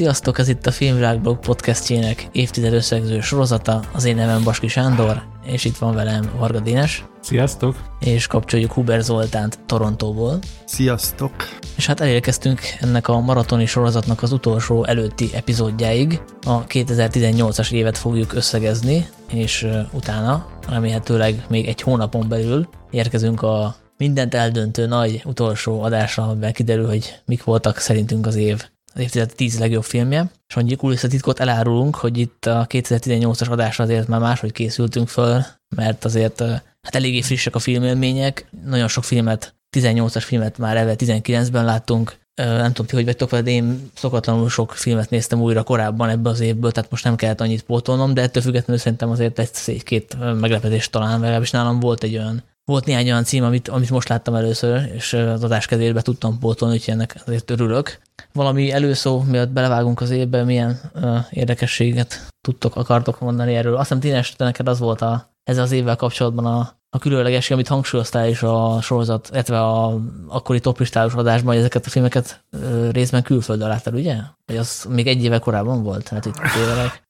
Sziasztok, ez itt a Filmvilágblog podcastjének évtized összegző sorozata. Az én nevem Baski Sándor, és itt van velem Varga Dénes. Sziasztok! És kapcsoljuk Huber Zoltánt Torontóból. Sziasztok! És hát elérkeztünk ennek a maratoni sorozatnak az utolsó előtti epizódjáig. A 2018-as évet fogjuk összegezni, és utána remélhetőleg még egy hónapon belül érkezünk a mindent eldöntő nagy utolsó adásra, amiben kiderül, hogy mik voltak szerintünk az év az évtized 10 legjobb filmje, és annyi kulisszatitkot elárulunk, hogy itt a 2018-as adásra azért már máshogy készültünk föl, mert azért hát eléggé frissek a filmélmények, nagyon sok filmet, 18-as filmet már elve 19-ben láttunk, nem tudom ti, hogy vagytok de én szokatlanul sok filmet néztem újra korábban ebbe az évből, tehát most nem kellett annyit pótolnom, de ettől függetlenül szerintem azért egy-két meglepetés talán, legalábbis nálam volt egy olyan volt néhány olyan cím, amit, amit most láttam először, és az adás kezébe tudtam pótolni, úgyhogy ennek azért örülök. Valami előszó, miatt belevágunk az évbe, milyen uh, érdekességet tudtok, akartok mondani erről. Azt hiszem, Tínes, neked az volt a, ez az évvel kapcsolatban a, a különleges, amit hangsúlyoztál is a sorozat, illetve a akkori toplistálós adásban, hogy ezeket a filmeket uh, részben külföldön láttál, ugye? Vagy az még egy éve korábban volt? Hát, itt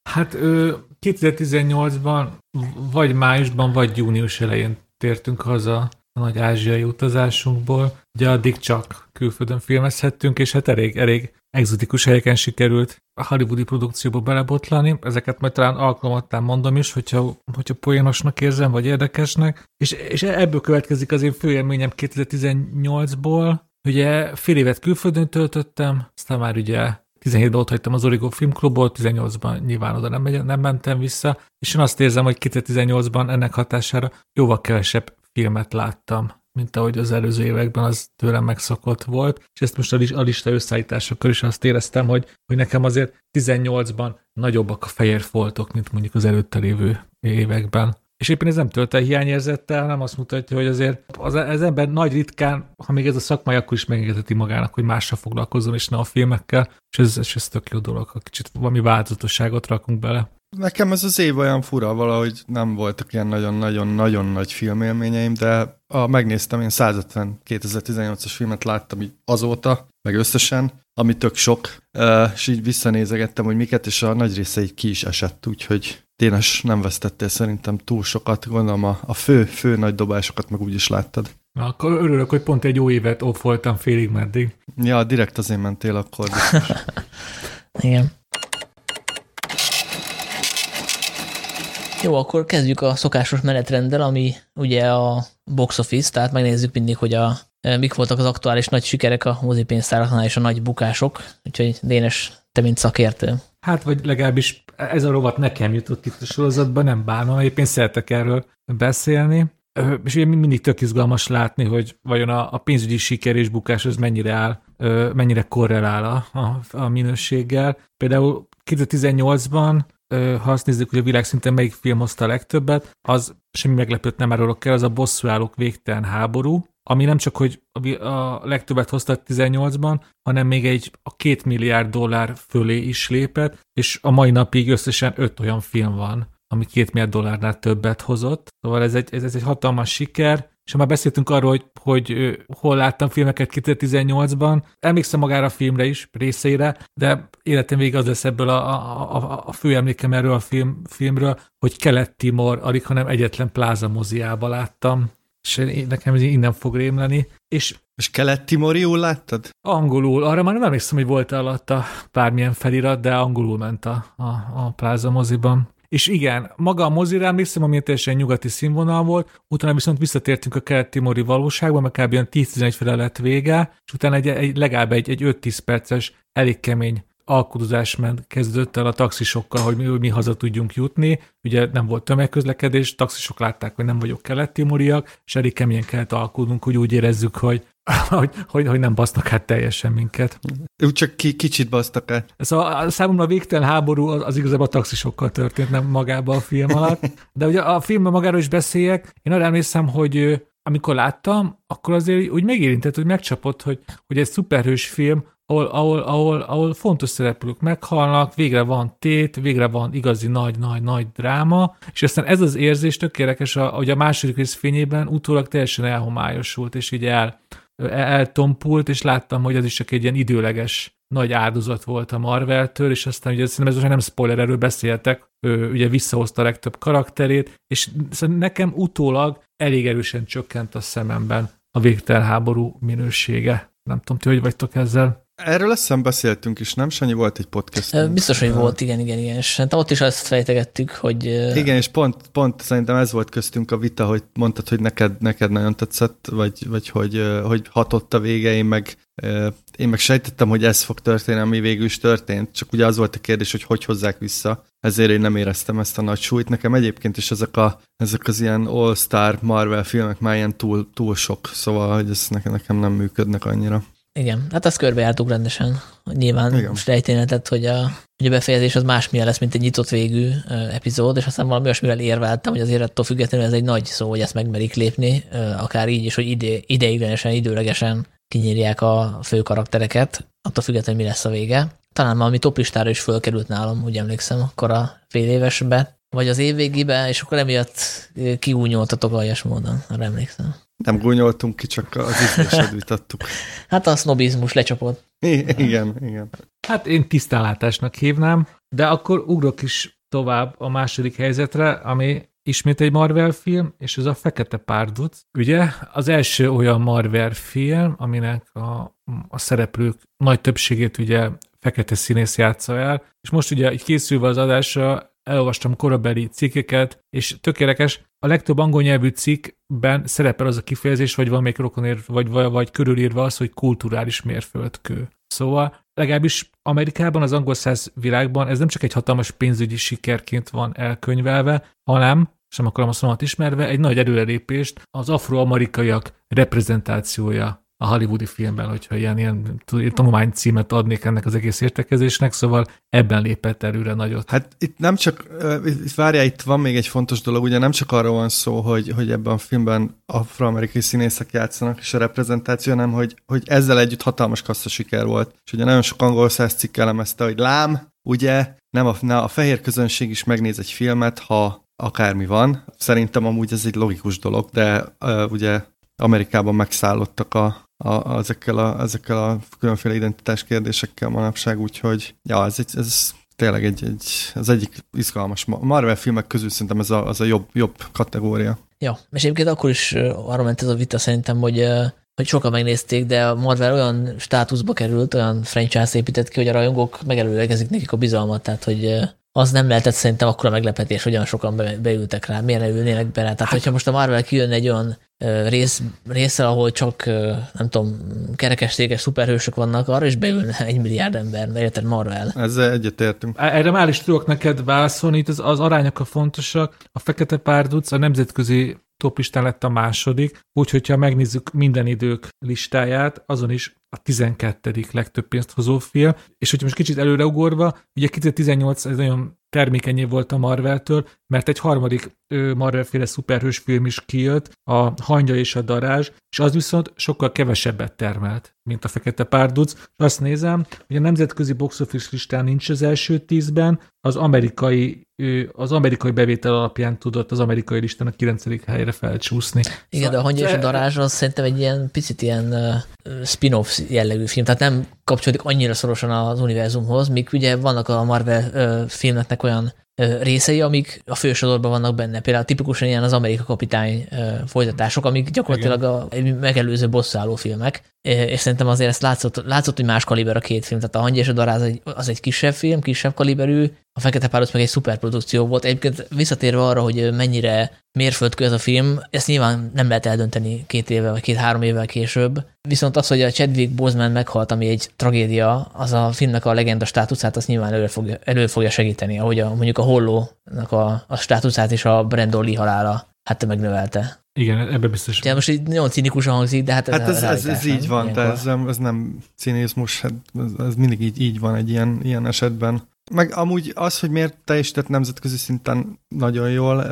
hát 2018-ban, vagy májusban, vagy június elején tértünk haza a nagy ázsiai utazásunkból. Ugye addig csak külföldön filmezhettünk, és hát elég, elég exotikus helyeken sikerült a hollywoodi produkcióba belebotlani. Ezeket majd talán alkalmattán mondom is, hogyha, hogyha poénosnak érzem, vagy érdekesnek. És, és ebből következik az én főélményem 2018-ból. Ugye fél évet külföldön töltöttem, aztán már ugye 17-ben ott hagytam az Origo Filmklubot, 18-ban nyilván oda nem, nem mentem vissza, és én azt érzem, hogy 2018-ban ennek hatására jóval kevesebb filmet láttam, mint ahogy az előző években az tőlem megszokott volt, és ezt most a lista összeállításakor is azt éreztem, hogy, hogy nekem azért 18-ban nagyobbak a fehér foltok, mint mondjuk az előtte lévő években. És éppen ez nem tölt el hiányérzettel, hanem azt mutatja, hogy azért az, az ember nagy ritkán, ha még ez a szakmai, akkor is megengedheti magának, hogy mással foglalkozzon, és ne a filmekkel, és ez, ez, ez tök jó dolog, ha kicsit valami változatosságot rakunk bele. Nekem ez az év olyan fura, valahogy nem voltak ilyen nagyon-nagyon-nagyon nagy filmélményeim, de a, megnéztem, én 150 2018-as filmet láttam így azóta, meg összesen, ami tök sok, és így visszanézegettem, hogy miket, és a nagy része így ki is esett, úgyhogy Dénes nem vesztettél szerintem túl sokat, gondolom a, a fő, fő nagy dobásokat meg úgy is láttad. Na, akkor örülök, hogy pont egy jó évet off voltam félig meddig. Ja, direkt azért mentél akkor. Igen. Jó, akkor kezdjük a szokásos menetrenddel, ami ugye a box office, tehát megnézzük mindig, hogy a, e, mik voltak az aktuális nagy sikerek a mozipénztáraknál és a nagy bukások. Úgyhogy Dénes, te mint szakértő. Hát, vagy legalábbis ez a rovat nekem jutott itt a sorozatban, nem bánom, épp én szeretek erről beszélni. És ugye mindig tök izgalmas látni, hogy vajon a, a pénzügyi siker és bukás az mennyire áll, mennyire korrelál a, a, a minőséggel. Például 2018-ban ha azt nézzük, hogy a világszinten melyik film hozta a legtöbbet, az semmi meglepőt nem árulok el, az a bosszúállók végtelen háború, ami nem csak, hogy a legtöbbet hozta 18-ban, hanem még egy a két milliárd dollár fölé is lépett, és a mai napig összesen öt olyan film van, ami két milliárd dollárnál többet hozott. Szóval ez egy, ez, ez egy hatalmas siker, és már beszéltünk arról, hogy, hogy hol láttam filmeket 2018-ban. Emlékszem magára a filmre is, részeire, de életem végig az lesz ebből a, a, a, a fő emlékem erről a film, filmről, hogy Kelet-Timor, alig, hanem egyetlen pláza moziába láttam. És nekem ez innen fog rémleni. És és kelet-timoriul láttad? Angolul. Arra már nem emlékszem, hogy volt alatta bármilyen felirat, de angolul ment a, a, a pláza moziban. És igen, maga a mozira emlékszem, ami teljesen nyugati színvonal volt, utána viszont visszatértünk a kelet-timori valóságba, mert kb. 10-11 fele lett vége, és utána egy, egy legalább egy, egy 5-10 perces, elég kemény alkudozás ment, kezdődött el a taxisokkal, hogy mi, hogy mi haza tudjunk jutni. Ugye nem volt tömegközlekedés, taxisok látták, hogy nem vagyok kelet-timoriak, és elég keményen kellett alkudnunk, hogy úgy érezzük, hogy hogy, hogy, hogy nem basznak hát teljesen minket. Úgy csak ki, kicsit basztak át. Ez a, számomra a végtelen háború az, az igazából a taxisokkal történt, nem magában a film alatt. De ugye a filmben magáról is beszéljek, én arra emlékszem, hogy amikor láttam, akkor azért úgy megérintett, hogy megcsapott, hogy, hogy egy szuperhős film, ahol, ahol, ahol, ahol fontos szereplők meghalnak, végre van tét, végre van igazi nagy-nagy-nagy dráma, és aztán ez az érzés tök érdekes, hogy a második rész fényében utólag teljesen elhomályosult, és így el, eltompult, és láttam, hogy ez is csak egy ilyen időleges nagy áldozat volt a Marvel-től, és aztán ugye szerintem ez most nem spoiler, erről beszéltek, ő ugye visszahozta a legtöbb karakterét, és nekem utólag elég erősen csökkent a szememben a végtelen háború minősége. Nem tudom, ti hogy vagytok ezzel? Erről azt beszéltünk is, nem? Sanyi volt egy podcast. Biztos, hogy volt, igen, igen, igen. És hát ott is azt fejtegettük, hogy... Igen, és pont, pont szerintem ez volt köztünk a vita, hogy mondtad, hogy neked, neked nagyon tetszett, vagy, vagy hogy, hogy hatott a vége, én meg, én meg sejtettem, hogy ez fog történni, ami végül is történt, csak ugye az volt a kérdés, hogy hogy hozzák vissza, ezért én nem éreztem ezt a nagy súlyt. Nekem egyébként is ezek, a, ezek az ilyen all-star Marvel filmek már ilyen túl, túl sok, szóval hogy ez nekem, nekem nem működnek annyira. Igen, hát ezt körbejártuk rendesen. Nyilván Igen. sejténetet, hogy a, hogy a befejezés az másmilyen lesz, mint egy nyitott végű epizód, és aztán valami olyasmivel érveltem, hogy azért attól függetlenül ez egy nagy szó, hogy ezt megmerik lépni, akár így is, hogy ide, ideiglenesen, időlegesen kinyírják a fő karaktereket, attól függetlenül mi lesz a vége. Talán valami toplistára is fölkerült nálam, úgy emlékszem, akkor a fél évesbe, vagy az év végébe, és akkor emiatt kiúnyoltatok aljas módon, arra emlékszem. Nem gúnyoltunk ki, csak az ízlésed vitattuk. hát a sznobizmus lecsapott. I- igen, igen. Hát én tisztánlátásnak hívnám, de akkor ugrok is tovább a második helyzetre, ami ismét egy Marvel film, és ez a Fekete Párduc. Ugye az első olyan Marvel film, aminek a, a szereplők nagy többségét ugye fekete színész játsza el, és most ugye készülve az adásra elolvastam korabeli cikkeket, és tökéletes, a legtöbb angol nyelvű cikkben szerepel az a kifejezés, vagy még rokonér, vagy, vagy körülírva az, hogy kulturális mérföldkő. Szóval legalábbis Amerikában, az angol száz világban ez nem csak egy hatalmas pénzügyi sikerként van elkönyvelve, hanem, sem akarom a szómat ismerve, egy nagy előrelépést az afroamerikaiak reprezentációja a hollywoodi filmben, hogyha ilyen, ilyen tanulmány címet adnék ennek az egész értekezésnek, szóval ebben lépett előre nagyot. Hát itt nem csak, itt várjál, itt van még egy fontos dolog, ugye nem csak arról van szó, hogy, hogy ebben a filmben afroamerikai színészek játszanak, és a reprezentáció, hanem hogy, hogy ezzel együtt hatalmas kassza siker volt. És ugye nagyon sok angol száz cikk elemezte, hogy lám, ugye nem a, ne, a fehér közönség is megnéz egy filmet, ha akármi van. Szerintem amúgy ez egy logikus dolog, de uh, ugye Amerikában megszállottak a, a, ezekkel, a, ezekkel a különféle identitás kérdésekkel manapság, úgyhogy ja, ez, egy, ez tényleg egy, egy, az egyik izgalmas Marvel filmek közül szerintem ez a, az a jobb, jobb kategória. Ja, és egyébként akkor is arra ment ez a vita szerintem, hogy hogy sokan megnézték, de a Marvel olyan státuszba került, olyan franchise épített ki, hogy a rajongók megelőlegezik nekik a bizalmat, tehát hogy az nem lehetett szerintem akkora meglepetés, hogy olyan sokan be, beültek rá, milyen ülnének be rá. Tehát, hát, hogyha most a Marvel kijön egy olyan rész, részsel, ahol csak, nem tudom, kerekestéges szuperhősök vannak, arra is beülne egy milliárd ember, mert érted Marvel. Ezzel egyetértünk. Erre már is tudok neked válaszolni, itt az, az arányok a fontosak. A Fekete Párduc a nemzetközi toplistán lett a második, úgyhogy ha megnézzük minden idők listáját, azon is a 12. legtöbb pénzt hozó film, és hogyha most kicsit előreugorva, ugye 2018 ez nagyon termékenyé volt a Marvel-től, mert egy harmadik Marvel-féle szuperhős film is kijött, a Hangya és a Darázs, és az viszont sokkal kevesebbet termelt, mint a Fekete Párduc. És azt nézem, hogy a nemzetközi box office listán nincs az első tízben, az amerikai, az amerikai bevétel alapján tudott az amerikai listán a 9. helyre felcsúszni. Igen, de a Hangya és a Darázs az szerintem egy ilyen picit ilyen spin-off jellegű film, tehát nem kapcsolódik annyira szorosan az univerzumhoz, míg ugye vannak a Marvel filmeknek olyan részei, amik a fősodorban vannak benne. Például tipikusan ilyen az Amerika kapitány folytatások, amik gyakorlatilag a, megelőző bosszáló filmek, és szerintem azért ezt látszott, látszott, hogy más kaliber a két film. Tehát a Hangya és a Daráz egy, az egy kisebb film, kisebb kaliberű, a Fekete Párduc meg egy szuperprodukció volt. Egyébként visszatérve arra, hogy mennyire mérföldkő ez a film, ezt nyilván nem lehet eldönteni két éve vagy két-három évvel később. Viszont az, hogy a Chadwick Boseman meghalt, ami egy tragédia, az a filmnek a legenda státuszát, azt nyilván elő fogja, elő fogja segíteni, ahogy a, mondjuk a Hollónak a, a státuszát is a Brandon Lee halála hát megnövelte. Igen, ebbe biztos. Ja, most így nagyon cinikusan hangzik, de hát ez Hát ez, ez, ez így van, de ez, ez nem cinizmus, hát ez, ez mindig így, így van egy ilyen, ilyen esetben. Meg amúgy az, hogy miért teljesített nemzetközi szinten nagyon jól,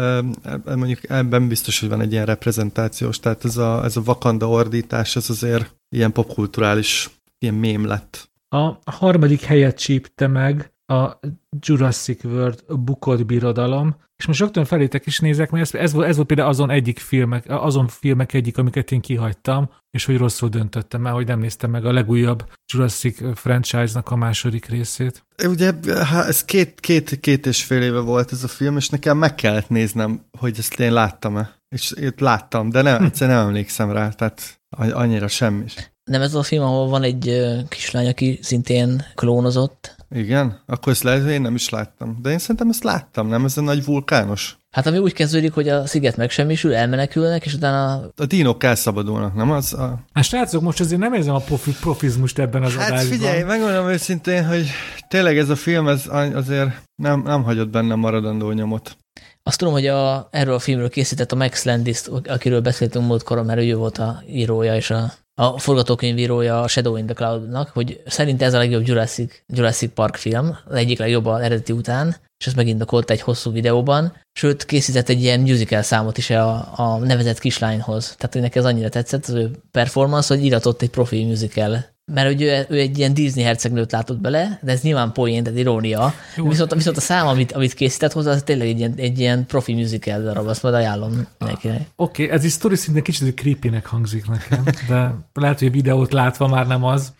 mondjuk ebben biztos, hogy van egy ilyen reprezentációs, tehát ez a, ez a Wakanda ordítás, ez azért ilyen popkulturális, ilyen mém lett. A harmadik helyet csípte meg a Jurassic World bukott birodalom, és most rögtön felétek is nézek, mert ez, ez, volt, ez volt például azon egyik filmek, azon filmek egyik, amiket én kihagytam, és hogy rosszul döntöttem el, hogy nem néztem meg a legújabb Jurassic franchise-nak a második részét. Ugye, ez két, két, két és fél éve volt ez a film, és nekem meg kellett néznem, hogy ezt én láttam-e. És itt láttam, de nem, egyszerűen nem emlékszem rá, tehát annyira semmi. Nem ez a film, ahol van egy kislány, aki szintén klónozott? Igen? Akkor ezt lehet, hogy én nem is láttam. De én szerintem ezt láttam, nem? Ez a nagy vulkános. Hát ami úgy kezdődik, hogy a sziget megsemmisül, elmenekülnek, és utána... A dínok elszabadulnak, nem az a... Hát srácok, most azért nem érzem a profi, profizmust ebben az hát adásban. figyelj, megmondom őszintén, hogy tényleg ez a film ez azért nem, nem hagyott bennem maradandó nyomot. Azt tudom, hogy a, erről a filmről készített a Max Landis, akiről beszéltünk múltkor, mert ő volt a írója és a a forgatókönyvírója a Shadow in the Cloud-nak, hogy szerint ez a legjobb Jurassic, Jurassic Park film, az egyik legjobb az eredeti után, és ezt megindokolta egy hosszú videóban, sőt készített egy ilyen musical számot is a, a nevezett kislányhoz. Tehát, hogy neki ez annyira tetszett az ő performance, hogy iratott egy profi musical mert ugye ő egy ilyen Disney hercegnőt látott bele, de ez nyilván poén, de irónia. Viszont, viszont a szám, amit, amit készített hozzá, az tényleg egy ilyen, egy ilyen profi musical darab, azt majd ajánlom nekinek. Oké, okay, ez is sztori szintén kicsit creepy-nek hangzik nekem, de lehet, hogy a videót látva már nem az.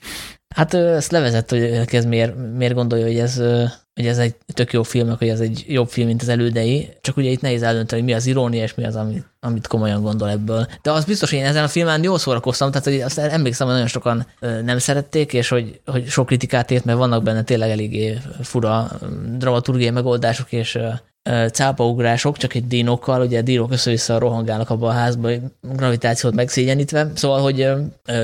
Hát ezt levezett, hogy ez miért, miért gondolja, hogy ez, hogy ez egy tök jó film, hogy ez egy jobb film, mint az elődei, csak ugye itt nehéz eldönteni, hogy mi az irónia, és mi az, amit, amit komolyan gondol ebből. De az biztos, hogy én ezen a filmen jól szórakoztam, tehát hogy azt emlékszem, hogy nagyon sokan nem szerették, és hogy, hogy sok kritikát ért, mert vannak benne tényleg eléggé fura dramaturgiai megoldások, és cápaugrások, csak egy dínokkal, ugye a dínok össze-vissza rohangálnak abba a házba, gravitációt megszégyenítve, szóval, hogy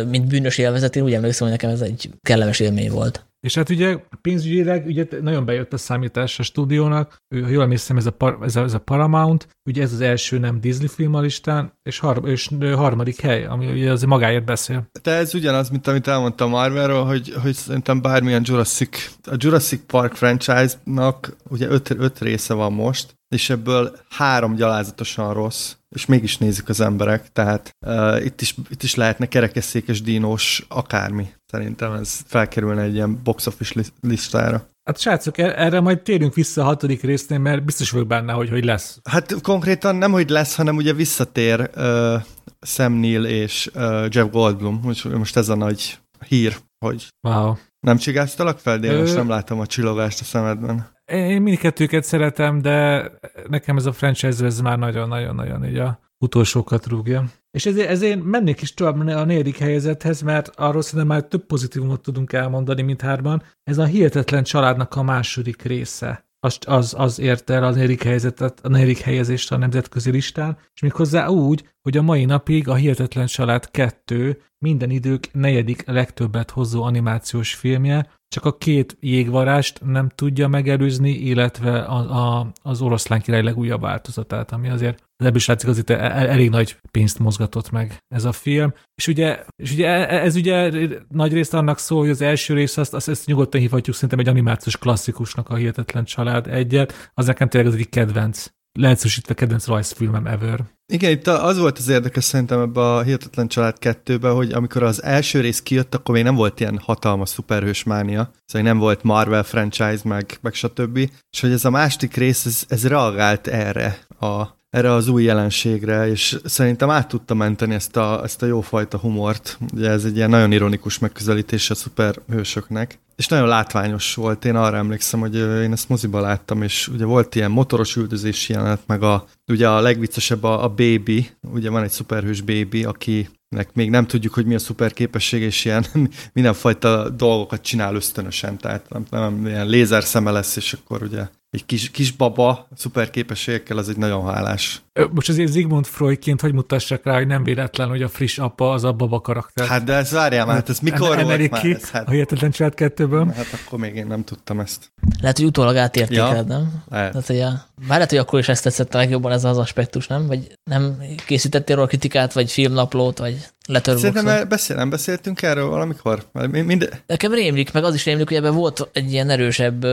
mint bűnös élvezet, én úgy emlékszem, hogy nekem ez egy kellemes élmény volt. És hát ugye pénzügyileg ugye nagyon bejött a számítás a stúdiónak, ha jól emlékszem, ez a, ez, a, ez a Paramount, ugye ez az első nem Disney film a listán, és, har, és harmadik hely, ami ugye az magáért beszél. De ez ugyanaz, mint amit elmondtam Marvelről, hogy, hogy szerintem bármilyen Jurassic, a Jurassic Park franchise-nak ugye öt, öt része van most, és ebből három gyalázatosan rossz, és mégis nézik az emberek, tehát uh, itt, is, itt is lehetne kerekesszékes dínos akármi. Szerintem ez felkerülne egy ilyen box office listára. Hát srácok, e- erre majd térünk vissza a hatodik résznél, mert biztos vagyok benne, hogy, hogy lesz. Hát konkrétan nem, hogy lesz, hanem ugye visszatér uh, Sam Neill és uh, Jeff Goldblum. Most, most ez a nagy hír, hogy wow. nem csigáztalak fel, de én Ö... most nem látom a csillogást a szemedben. Én mindkettőket szeretem, de nekem ez a franchise ez már nagyon-nagyon-nagyon így a utolsókat rúgja. És ezért, ezért mennék is tovább a negyedik helyezethez, mert arról szerintem már több pozitívumot tudunk elmondani, mint hárman. Ez a hihetetlen családnak a második része. Az, az, az érte el a negyedik, helyzetet, a negyedik helyezést a nemzetközi listán, és méghozzá úgy, hogy a mai napig a Hihetetlen Család 2 minden idők negyedik legtöbbet hozó animációs filmje, csak a két jégvarást nem tudja megelőzni, illetve a, a, az oroszlán király legújabb változatát, ami azért ebből is látszik, azért elég nagy pénzt mozgatott meg ez a film. És ugye, és ugye e, ez ugye nagy részt annak szól, hogy az első rész, azt, azt ezt nyugodtan hívhatjuk szerintem egy animációs klasszikusnak a Hihetetlen Család egyet, az nekem tényleg az egyik kedvenc leegyszerűsítve kedvenc rajzfilmem ever. Igen, itt az volt az érdekes szerintem ebbe a Hihetetlen Család 2 hogy amikor az első rész kijött, akkor még nem volt ilyen hatalmas szuperhős mánia, szóval nem volt Marvel franchise, meg, meg stb. És hogy ez a másik rész, ez, ez reagált erre a erre az új jelenségre, és szerintem át tudta menteni ezt a, ezt a jófajta humort. Ugye ez egy ilyen nagyon ironikus megközelítés a szuperhősöknek. És nagyon látványos volt, én arra emlékszem, hogy én ezt moziba láttam, és ugye volt ilyen motoros üldözési jelenet, meg a, ugye a legviccesebb a, a Baby, ugye van egy szuperhős Baby, aki még nem tudjuk, hogy mi a szuper képesség, és ilyen mindenfajta dolgokat csinál ösztönösen, tehát nem, nem ilyen lézerszeme lesz, és akkor ugye egy kis, kis baba szuper képességekkel, az egy nagyon hálás. Most azért Zigmund Freudként hogy mutassak rá, hogy nem véletlen, hogy a friss apa az a baba karakter. Hát de ez várjál már, hát ez mikor em- volt már? Ki, ez, hát... A hihetetlen család kettőből. Hát akkor még én nem tudtam ezt. Lehet, hogy utólag átértékeled, ja, nem? Lehet. Tehát, hogy a, bár lehet, hogy akkor is ezt tetszett a legjobban ez az aspektus, nem? Vagy nem készítettél róla kritikát, vagy filmnaplót, vagy Letterboxon. Szerintem beszél, nem beszéltünk erről valamikor? Mind... Nekem rémlik, meg az is rémlik, hogy ebben volt egy ilyen erősebb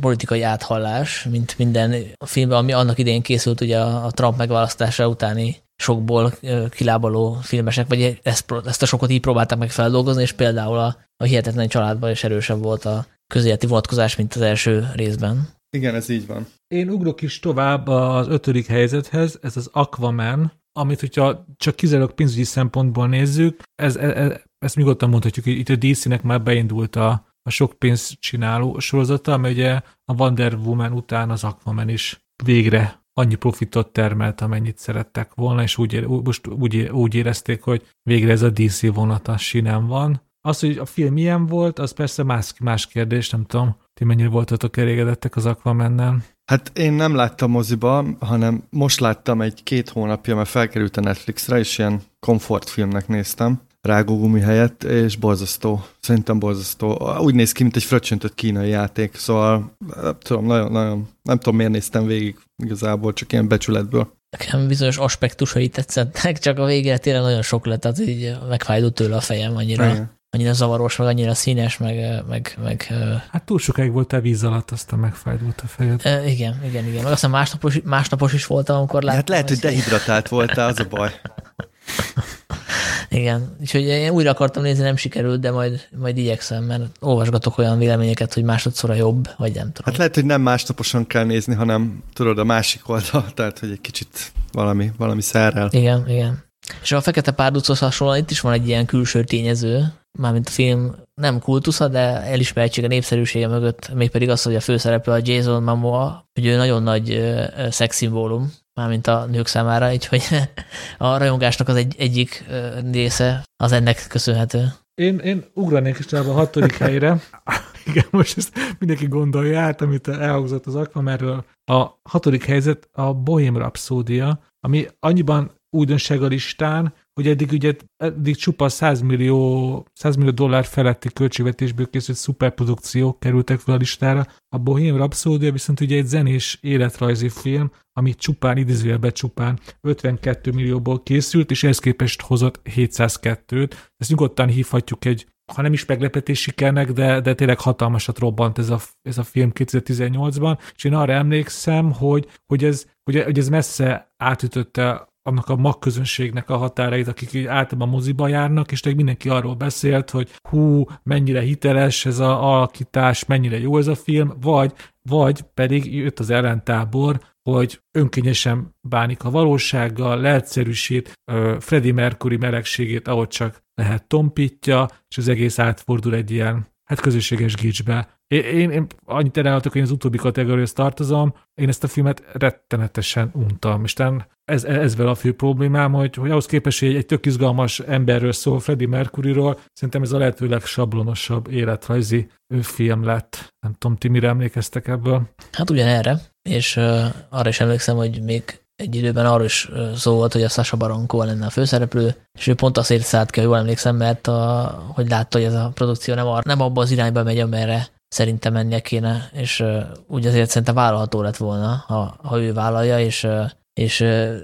politikai áthallás, mint minden filmben, ami annak idején készült ugye a Trump megválasztása utáni sokból kilábaló filmesek, vagy ezt, ezt a sokot így próbálták meg feldolgozni, és például a, a Hihetetlen családban is erősebb volt a közéleti vonatkozás, mint az első részben. Igen, ez így van. Én ugrok is tovább az ötödik helyzethez, ez az Aquaman, amit, hogyha csak kizárólag pénzügyi szempontból nézzük, ez, ez, ez, ezt nyugodtan mondhatjuk, hogy itt a DC-nek már beindult a, a sok pénzt csináló sorozata, amely ugye a Wonder Woman után az Aquaman is végre annyi profitot termelt, amennyit szerettek volna, és úgy, most úgy, úgy érezték, hogy végre ez a DC vonat a sinem van. Az, hogy a film milyen volt, az persze más, más kérdés, nem tudom, ti mennyire voltatok elégedettek az Aquaman-nel. Hát én nem láttam moziba, hanem most láttam egy-két hónapja, mert felkerült a Netflixre, és ilyen komfortfilmnek néztem rágógumi helyett, és borzasztó. Szerintem borzasztó. Úgy néz ki, mint egy fröccsöntött kínai játék, szóval nem tudom, nagyon, nagyon, nem tudom, miért néztem végig igazából, csak ilyen becsületből. Nekem bizonyos aspektusai tetszettek, csak a végére tényleg nagyon sok lett, tehát így megfájdult tőle a fejem annyira. Igen annyira zavaros, meg annyira színes, meg... meg, meg hát túl sokáig voltál víz alatt, aztán megfájdult a fejed. E, igen, igen, igen. Meg aztán másnapos, másnapos is voltam, amikor láttam. Hát lehet, hogy dehidratált voltál, az a baj. Igen, úgyhogy én újra akartam nézni, nem sikerült, de majd, majd igyekszem, mert olvasgatok olyan véleményeket, hogy másodszor jobb, vagy nem tudom. Hát lehet, hogy nem másnaposan kell nézni, hanem tudod a másik oldal, tehát hogy egy kicsit valami, valami szerrel. Igen, igen. És a Fekete Párduchoz hasonlóan itt is van egy ilyen külső tényező, mármint a film nem kultusza, de elismertsége, népszerűsége mögött, mégpedig az, hogy a főszereplő a Jason Momoa, hogy ő nagyon nagy szexszimbólum, mármint a nők számára, így hogy a rajongásnak az egy, egyik része az ennek köszönhető. Én, én ugranék is a hatodik helyre. Igen, most ezt mindenki gondolja át, amit elhangzott az Aquamerről. A hatodik helyzet a Bohém Rhapsódia, ami annyiban újdonság a listán, hogy eddig ugye eddig csupa 100 millió, 100 millió dollár feletti költségvetésből készült szuperprodukciók kerültek fel a listára. A Bohém Rhapsody viszont ugye egy zenés életrajzi film, ami csupán, idézőjelben csupán 52 millióból készült, és ehhez képest hozott 702-t. Ezt nyugodtan hívhatjuk egy ha nem is meglepetés sikernek, de, de tényleg hatalmasat robbant ez a, ez a film 2018-ban, és én arra emlékszem, hogy, hogy, ez, hogy, ez messze átütötte annak a magközönségnek a határait, akik így általában moziba járnak, és tényleg mindenki arról beszélt, hogy hú, mennyire hiteles ez a alakítás, mennyire jó ez a film, vagy, vagy pedig jött az ellentábor, hogy önkényesen bánik a valósággal, leegyszerűsít, Freddie Mercury melegségét, ahogy csak lehet tompítja, és az egész átfordul egy ilyen hát közösséges gicsbe. Én, én, annyit elárultok, hogy az utóbbi kategóriához tartozom, én ezt a filmet rettenetesen untam, és ez, ez vele a fő problémám, hogy, hogy ahhoz képest, hogy egy, egy tök izgalmas emberről szól, Freddie Mercuryról, szerintem ez a lehető legsablonosabb életrajzi film lett. Nem tudom, ti mire emlékeztek ebből? Hát ugyanerre, és uh, arra is emlékszem, hogy még egy időben arról is szó volt, hogy a Sasha Baron Cohen lenne a főszereplő, és ő pont azért szállt ki, jól emlékszem, mert a, hogy látta, hogy ez a produkció nem, ar, nem abba az irányba megy, amerre szerintem mennie kéne, és úgy azért szerintem vállalható lett volna, ha, ha ő vállalja, és és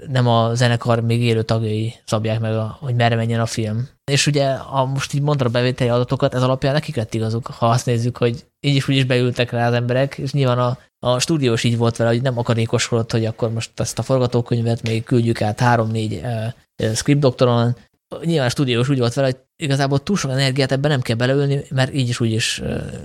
nem a zenekar még élő tagjai szabják meg, a, hogy merre menjen a film. És ugye, ha most így mondta a bevételi adatokat, ez alapján nekik lett igazuk, ha azt nézzük, hogy így is úgy is beültek rá az emberek, és nyilván a, a stúdiós így volt vele, hogy nem akarékoskodott, hogy akkor most ezt a forgatókönyvet még küldjük át három-négy script doktoron, nyilván a stúdiós úgy volt vele, hogy igazából túl sok energiát ebben nem kell beleülni, mert így is úgy is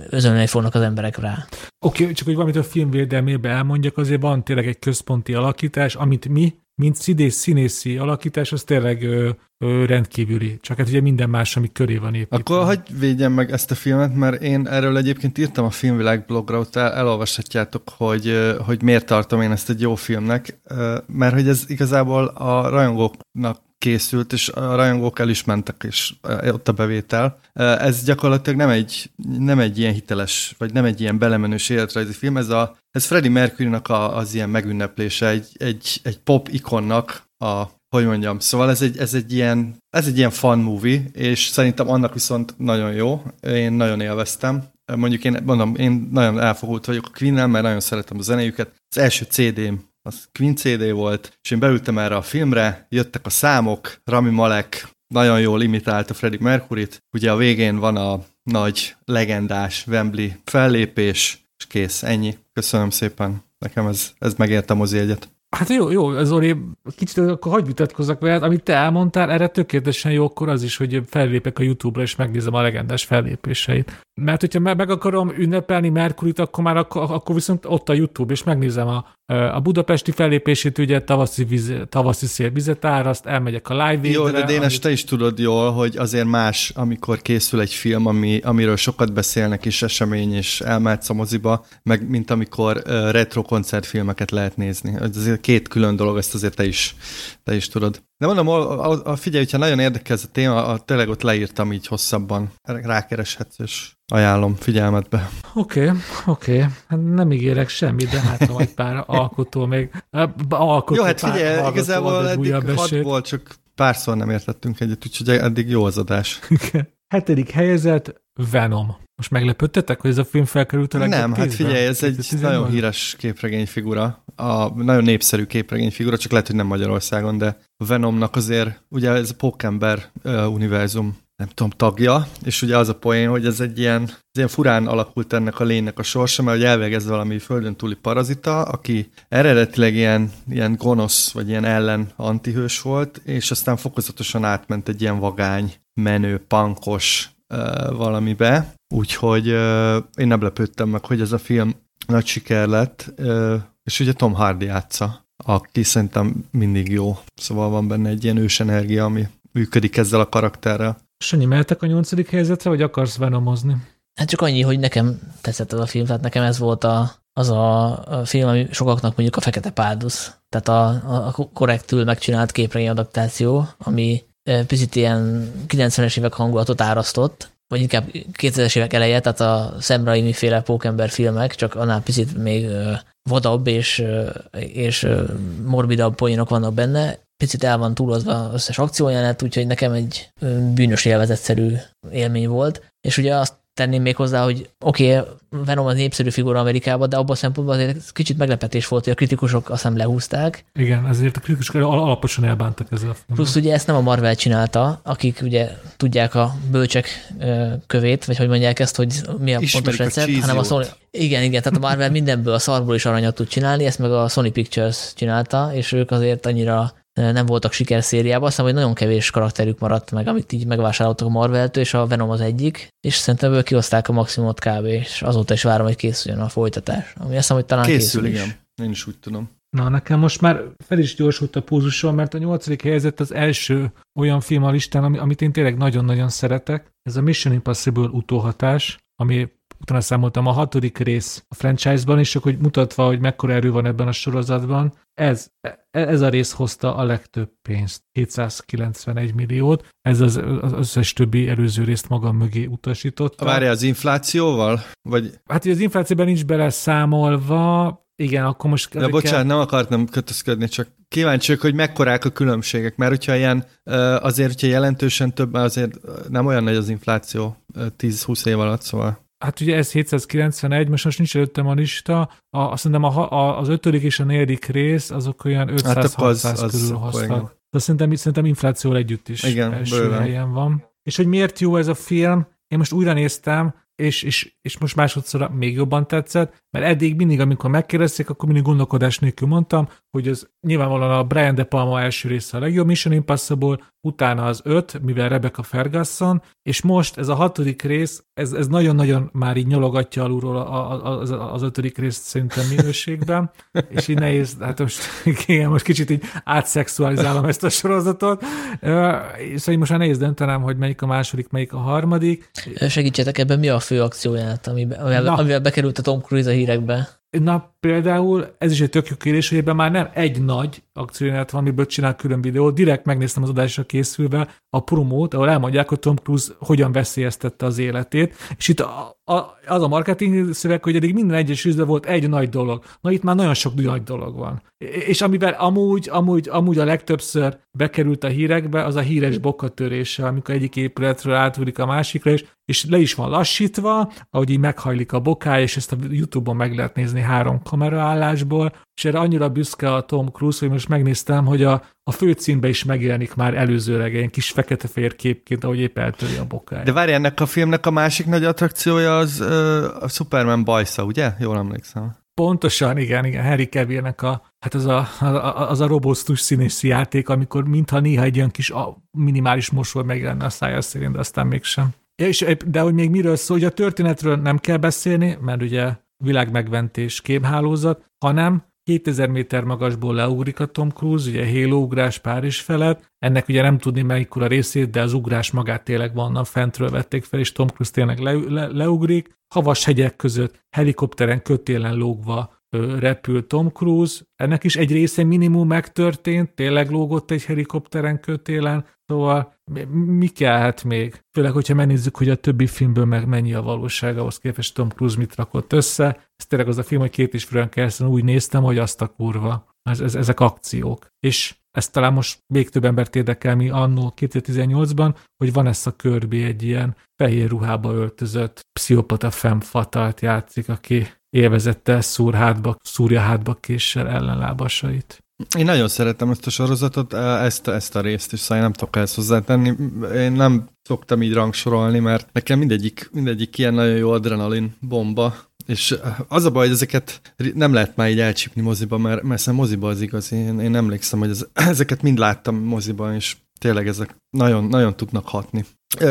özönleni fognak az emberek rá. Oké, okay, csak hogy valamit a film védelmében elmondjak, azért van tényleg egy központi alakítás, amit mi, mint színész, színészi alakítás, az tényleg ö, ö, rendkívüli. Csak hát ugye minden más, ami köré van építve. Akkor hagyd védjem meg ezt a filmet, mert én erről egyébként írtam a Filmvilág blogra, ott el, elolvashatjátok, hogy, hogy miért tartom én ezt egy jó filmnek, mert hogy ez igazából a rajongóknak készült, és a rajongók el is mentek, és e, ott a bevétel. E, ez gyakorlatilag nem egy, nem egy ilyen hiteles, vagy nem egy ilyen belemenős életrajzi film, ez, a, ez Freddie Mercury-nak a, az ilyen megünneplése, egy, egy, egy pop ikonnak a hogy mondjam, szóval ez egy, ez egy ilyen, ez egy ilyen fun movie, és szerintem annak viszont nagyon jó, én nagyon élveztem. Mondjuk én mondom, én nagyon elfogult vagyok a queen mert nagyon szeretem a zenéjüket. Az első CD-m az Queen CD volt, és én beültem erre a filmre, jöttek a számok, Rami Malek nagyon jól imitálta Freddie Mercury-t, ugye a végén van a nagy, legendás Wembley fellépés, és kész, ennyi. Köszönöm szépen, nekem ez, ez megérte a mozi. Hát jó, jó, Zoli, kicsit akkor hagyj vitatkozzak veled, amit te elmondtál, erre tökéletesen jó, akkor az is, hogy fellépek a YouTube-ra, és megnézem a legendás fellépéseit. Mert hogyha meg akarom ünnepelni Merkurit, akkor már akkor, akkor viszont ott a YouTube, és megnézem a, a budapesti fellépését, ugye tavaszi, víz, tavaszi szél vizet áraszt, elmegyek a live Jó, de Dénes, amit... te is tudod jól, hogy azért más, amikor készül egy film, ami, amiről sokat beszélnek, és esemény, és elmehetsz a moziba, meg mint amikor uh, retro koncertfilmeket lehet nézni. Ez azért két külön dolog, ezt azért te is, te is tudod. De mondom, a, a, a figyelj, hogyha nagyon érdekel ez a téma, a, tényleg ott leírtam így hosszabban. Rákereshetsz, és ajánlom figyelmetbe. Oké, okay, oké. Okay. Hát nem ígérek semmit, de hát egy pár alkotó még. Alkotó jó, hát figyelj, igazából eddig hat volt, csak párszor nem értettünk egyet, úgyhogy eddig jó az adás. Hetedik helyezett Venom. Most meglepődtetek, hogy ez a film felkerült a Nem, hát figyelj, ez egy nagyon híres képregényfigura, a nagyon népszerű képregényfigura, csak lehet, hogy nem Magyarországon, de Venomnak azért, ugye ez a Pókember uh, univerzum nem tudom, tagja, és ugye az a poén, hogy ez egy ilyen, ez ilyen furán alakult ennek a lénynek a sorsa, mert hogy elvégez valami földön túli parazita, aki eredetileg ilyen, ilyen gonosz, vagy ilyen ellen antihős volt, és aztán fokozatosan átment egy ilyen vagány, menő, pankos uh, valamibe, úgyhogy uh, én nem lepődtem meg, hogy ez a film nagy siker lett, uh, és ugye Tom Hardy játsza, aki szerintem mindig jó, szóval van benne egy ilyen ősenergia, ami működik ezzel a karakterrel. Sanyi, mehetek a nyolcadik helyzetre, vagy akarsz venomozni? Hát csak annyi, hogy nekem tetszett ez a film, tehát nekem ez volt a, az a, film, ami sokaknak mondjuk a Fekete Páldusz. Tehát a, a korrektül megcsinált képregény adaptáció, ami picit ilyen 90-es évek hangulatot árasztott, vagy inkább 2000-es évek eleje, tehát a Sam Raimi féle pókember filmek, csak annál picit még vadabb és, és morbidabb poénok vannak benne, picit el van túlozva az összes akciójelenet, úgyhogy nekem egy bűnös élvezetszerű élmény volt. És ugye azt tenném még hozzá, hogy oké, okay, Venom az népszerű figura Amerikában, de abban a szempontból azért kicsit meglepetés volt, hogy a kritikusok azt hiszem lehúzták. Igen, ezért a kritikusok alaposan elbántak ezzel a. Plusz ugye ezt nem a Marvel csinálta, akik ugye tudják a bölcsek kövét, vagy hogy mondják ezt, hogy mi a Ismerik pontos recept, hanem a Sony... Igen, igen, tehát a Marvel mindenből a szarból is aranyat tud csinálni, ezt meg a Sony Pictures csinálta, és ők azért annyira nem voltak sikerszériában, aztán hogy nagyon kevés karakterük maradt meg, amit így megvásároltak a Marvel-től, és a Venom az egyik, és szerintem ők kihozták a maximumot kb. és azóta is várom, hogy készüljön a folytatás. Ami azt hiszem, hogy talán készül, készül igen. Én is úgy tudom. Na, nekem most már fel is gyorsult a púzusom, mert a nyolcadik helyzet az első olyan film a listán, amit én tényleg nagyon-nagyon szeretek. Ez a Mission Impossible utóhatás, ami utána számoltam a hatodik rész a franchise-ban, és csak hogy mutatva, hogy mekkora erő van ebben a sorozatban, ez, ez a rész hozta a legtöbb pénzt, 791 milliót, ez az, az összes többi előző részt maga mögé utasította. Várja az inflációval? Vagy... Hát, hogy az inflációban nincs bele számolva, igen, akkor most... De bocsánat, kell... nem akartam kötözködni, csak kíváncsiak, hogy mekkorák a különbségek, mert hogyha ilyen, azért, hogyha jelentősen több, azért nem olyan nagy az infláció 10-20 év alatt, szóval... Hát ugye ez 791, most, most nincs előttem a lista, a, azt mondom a, a, az ötödik és a negyedik rész, azok olyan 500-600 hát az, az körül hoztak. De szerintem, szerintem infláció együtt is Igen, első bőven. helyen van. És hogy miért jó ez a film, én most újra néztem, és, és, és most másodszor még jobban tetszett, mert eddig mindig, amikor megkérdezték, akkor mindig gondolkodás nélkül mondtam, hogy az nyilvánvalóan a Brian De Palma első része a legjobb Mission Impossible, utána az öt, mivel Rebecca Ferguson, és most ez a hatodik rész, ez, ez nagyon-nagyon már így nyologatja alulról az, az ötödik részt szerintem minőségben, és így nehéz, hát most, igen, most kicsit így átszexualizálom ezt a sorozatot, szóval most már nehéz döntenem, hogy melyik a második, melyik a harmadik. Segítsetek ebben, mi a fő akcióját, amivel, amivel, amivel bekerült a Tom Cruise a hírekbe? Na, például ez is egy tök jó kérdés, hogy ebben már nem egy nagy akcióját van, amiből csinál külön videót. Direkt megnéztem az adásra készülve a promót, ahol elmondják, hogy Tom Cruise hogyan veszélyeztette az életét. És itt a, a, az a marketing szöveg, hogy eddig minden egyes üzletben volt egy nagy dolog. Na itt már nagyon sok nagy dolog van. És amivel amúgy, amúgy, amúgy a legtöbbször bekerült a hírekbe, az a híres bokkatörése, amikor egyik épületről átúrik a másikra, és, és le is van lassítva, ahogy így meghajlik a bokája, és ezt a YouTube-on meg lehet nézni három kameraállásból, és erre annyira büszke a Tom Cruise, hogy most megnéztem, hogy a, a főcímbe is megjelenik már előzőleg egy kis fekete-fehér képként, ahogy épp eltöri a bokáját. De várj, ennek a filmnek a másik nagy attrakciója az uh, a Superman bajsza, ugye? Jól emlékszem. Pontosan, igen, igen, Harry Cavillnek a, hát az a, az a robosztus színészi játék, amikor mintha néha egy ilyen kis a minimális mosoly megjelenne a szája szerint, de aztán mégsem. És, de hogy még miről szól, hogy a történetről nem kell beszélni, mert ugye világmegmentés kémhálózat, hanem 2000 méter magasból leugrik a Tom Cruise, ugye Halo ugrás Párizs felett, ennek ugye nem tudni melyik a részét, de az ugrás magát tényleg vannak, fentről vették fel, és Tom Cruise tényleg le, le, leugrik, havas hegyek között, helikopteren kötélen lógva repül Tom Cruise, ennek is egy része minimum megtörtént, tényleg lógott egy helikopteren kötélen, szóval mi kellhet még? Főleg, hogyha megnézzük, hogy a többi filmből meg mennyi a valóság, ahhoz képest Tom Cruise mit rakott össze. Ez tényleg az a film, hogy két és Frank Kelsen úgy néztem, hogy azt a kurva. Ez, ez, ezek akciók. És ez talán most még több embert érdekel, mi annó 2018-ban, hogy van ez a körbi egy ilyen fehér ruhába öltözött pszichopata femme fatalt játszik, aki élvezettel szúr hátba, szúrja hátba késsel ellenlábasait. Én nagyon szeretem ezt a sorozatot, ezt, ezt a részt is, szóval én nem tudok ezt hozzátenni. Én nem szoktam így rangsorolni, mert nekem mindegyik, mindegyik ilyen nagyon jó adrenalin bomba, és az a baj, hogy ezeket nem lehet már így elcsípni moziba, mert, mert szerintem moziba az igazi. Én, én emlékszem, hogy ez, ezeket mind láttam moziban, és tényleg ezek nagyon, nagyon tudnak hatni.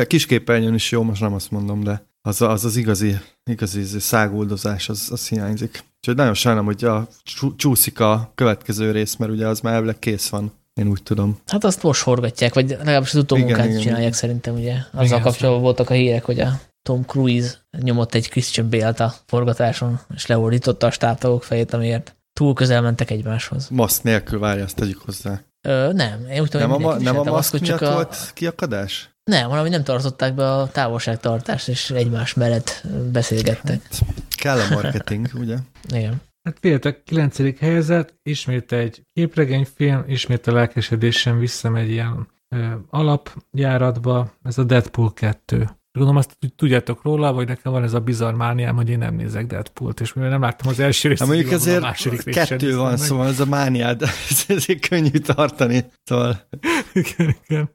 Kisképernyőn is jó, most nem azt mondom, de az az, az igazi, igazi száguldozás, az, az hiányzik. Úgyhogy nagyon sajnálom, hogy a, csúszik a következő rész, mert ugye az már elvileg kész van. Én úgy tudom. Hát azt most forgatják, vagy legalábbis az utómunkát csinálják igen. szerintem, ugye. Azzal igen, kapcsolatban voltak a hírek, hogy a Tom Cruise nyomott egy Christian Bale-t a forgatáson, és leordította a stábtagok fejét, amiért túl közel mentek egymáshoz. Maszk nélkül várja, azt tegyük hozzá. Ö, nem, én úgy tudom, nem a, nem a maszk csak a... volt kiakadás? Nem, hanem nem tartották be a távolságtartást, és egymás mellett beszélgettek. Hát, kell a marketing, ugye? Igen. Hát féltek, 9. helyzet, ismét egy képregényfilm, ismét a lelkesedésem visszamegy ilyen ö, alapjáratba, ez a Deadpool 2. Gondolom azt tudjátok róla, vagy nekem van ez a bizarr mániám, hogy én nem nézek Deadpool-t, és mivel nem láttam az első részt, hát mondjuk azért a második kettő van, meg. szóval ez a mániád, ez ezért könnyű tartani. Szóval... igen, igen.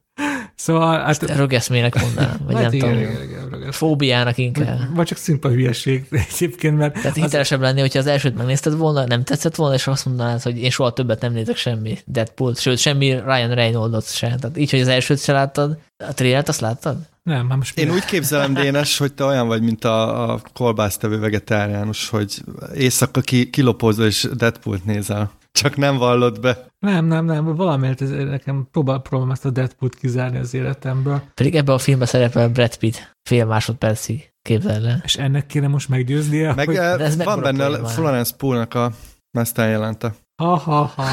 Szóval... Hát, rögeszmének mondanám, vagy hát nem igen, tudom. Igen, igen, igen, Fóbiának inkább. Vagy, vagy csak szimpa hülyeség egyébként, mert... Tehát az... hitelesebb lenni, hogyha az elsőt megnézted volna, nem tetszett volna, és azt mondanád, hogy én soha többet nem nézek semmi Deadpool, sőt, semmi Ryan Reynolds-ot se. Tehát így, hogy az elsőt se láttad, a trailert azt láttad? Nem, hát most Én úgy képzelem, Dénes, hogy te olyan vagy, mint a, a kolbásztevő vegetáriánus, hogy éjszaka ki, kilopózol és Deadpool-t nézel. Csak nem vallod be. Nem, nem, nem, valamiért ez, nekem próbál, próbálom ezt a Deadpool-t kizárni az életemből. Pedig ebben a filmben szerepel Brad Pitt fél másodpercig. Képzeld el. És ennek kéne most meggyőznie? Meg hogy... ez van benne a Florence Poolnak a mesztán jelente. Ha, ha, ha,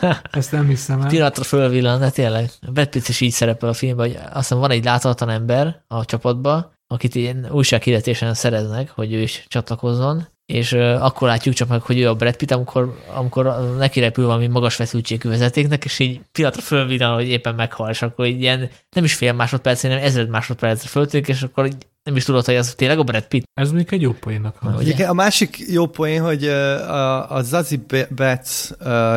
ha. Ezt nem hiszem el. Pillanatra fölvillan, de tényleg. Brad Pitt is így szerepel a filmben, hogy azt hiszem van egy láthatatlan ember a csapatban, akit ilyen újsághirdetésen szereznek, hogy ő is csatlakozzon, és akkor látjuk csak meg, hogy ő a Brad Pitt, amikor, amikor neki repül valami magas feszültségű vezetéknek, és így pillanatra fölvillan, hogy éppen meghal, és akkor így ilyen nem is fél másodperc, hanem ezred másodpercre föltűnik, és akkor így nem is tudod, hogy ez tényleg a Brad Pitt. Ez még egy jó poénnak van. a másik jó poén, hogy a, a Zazie Betts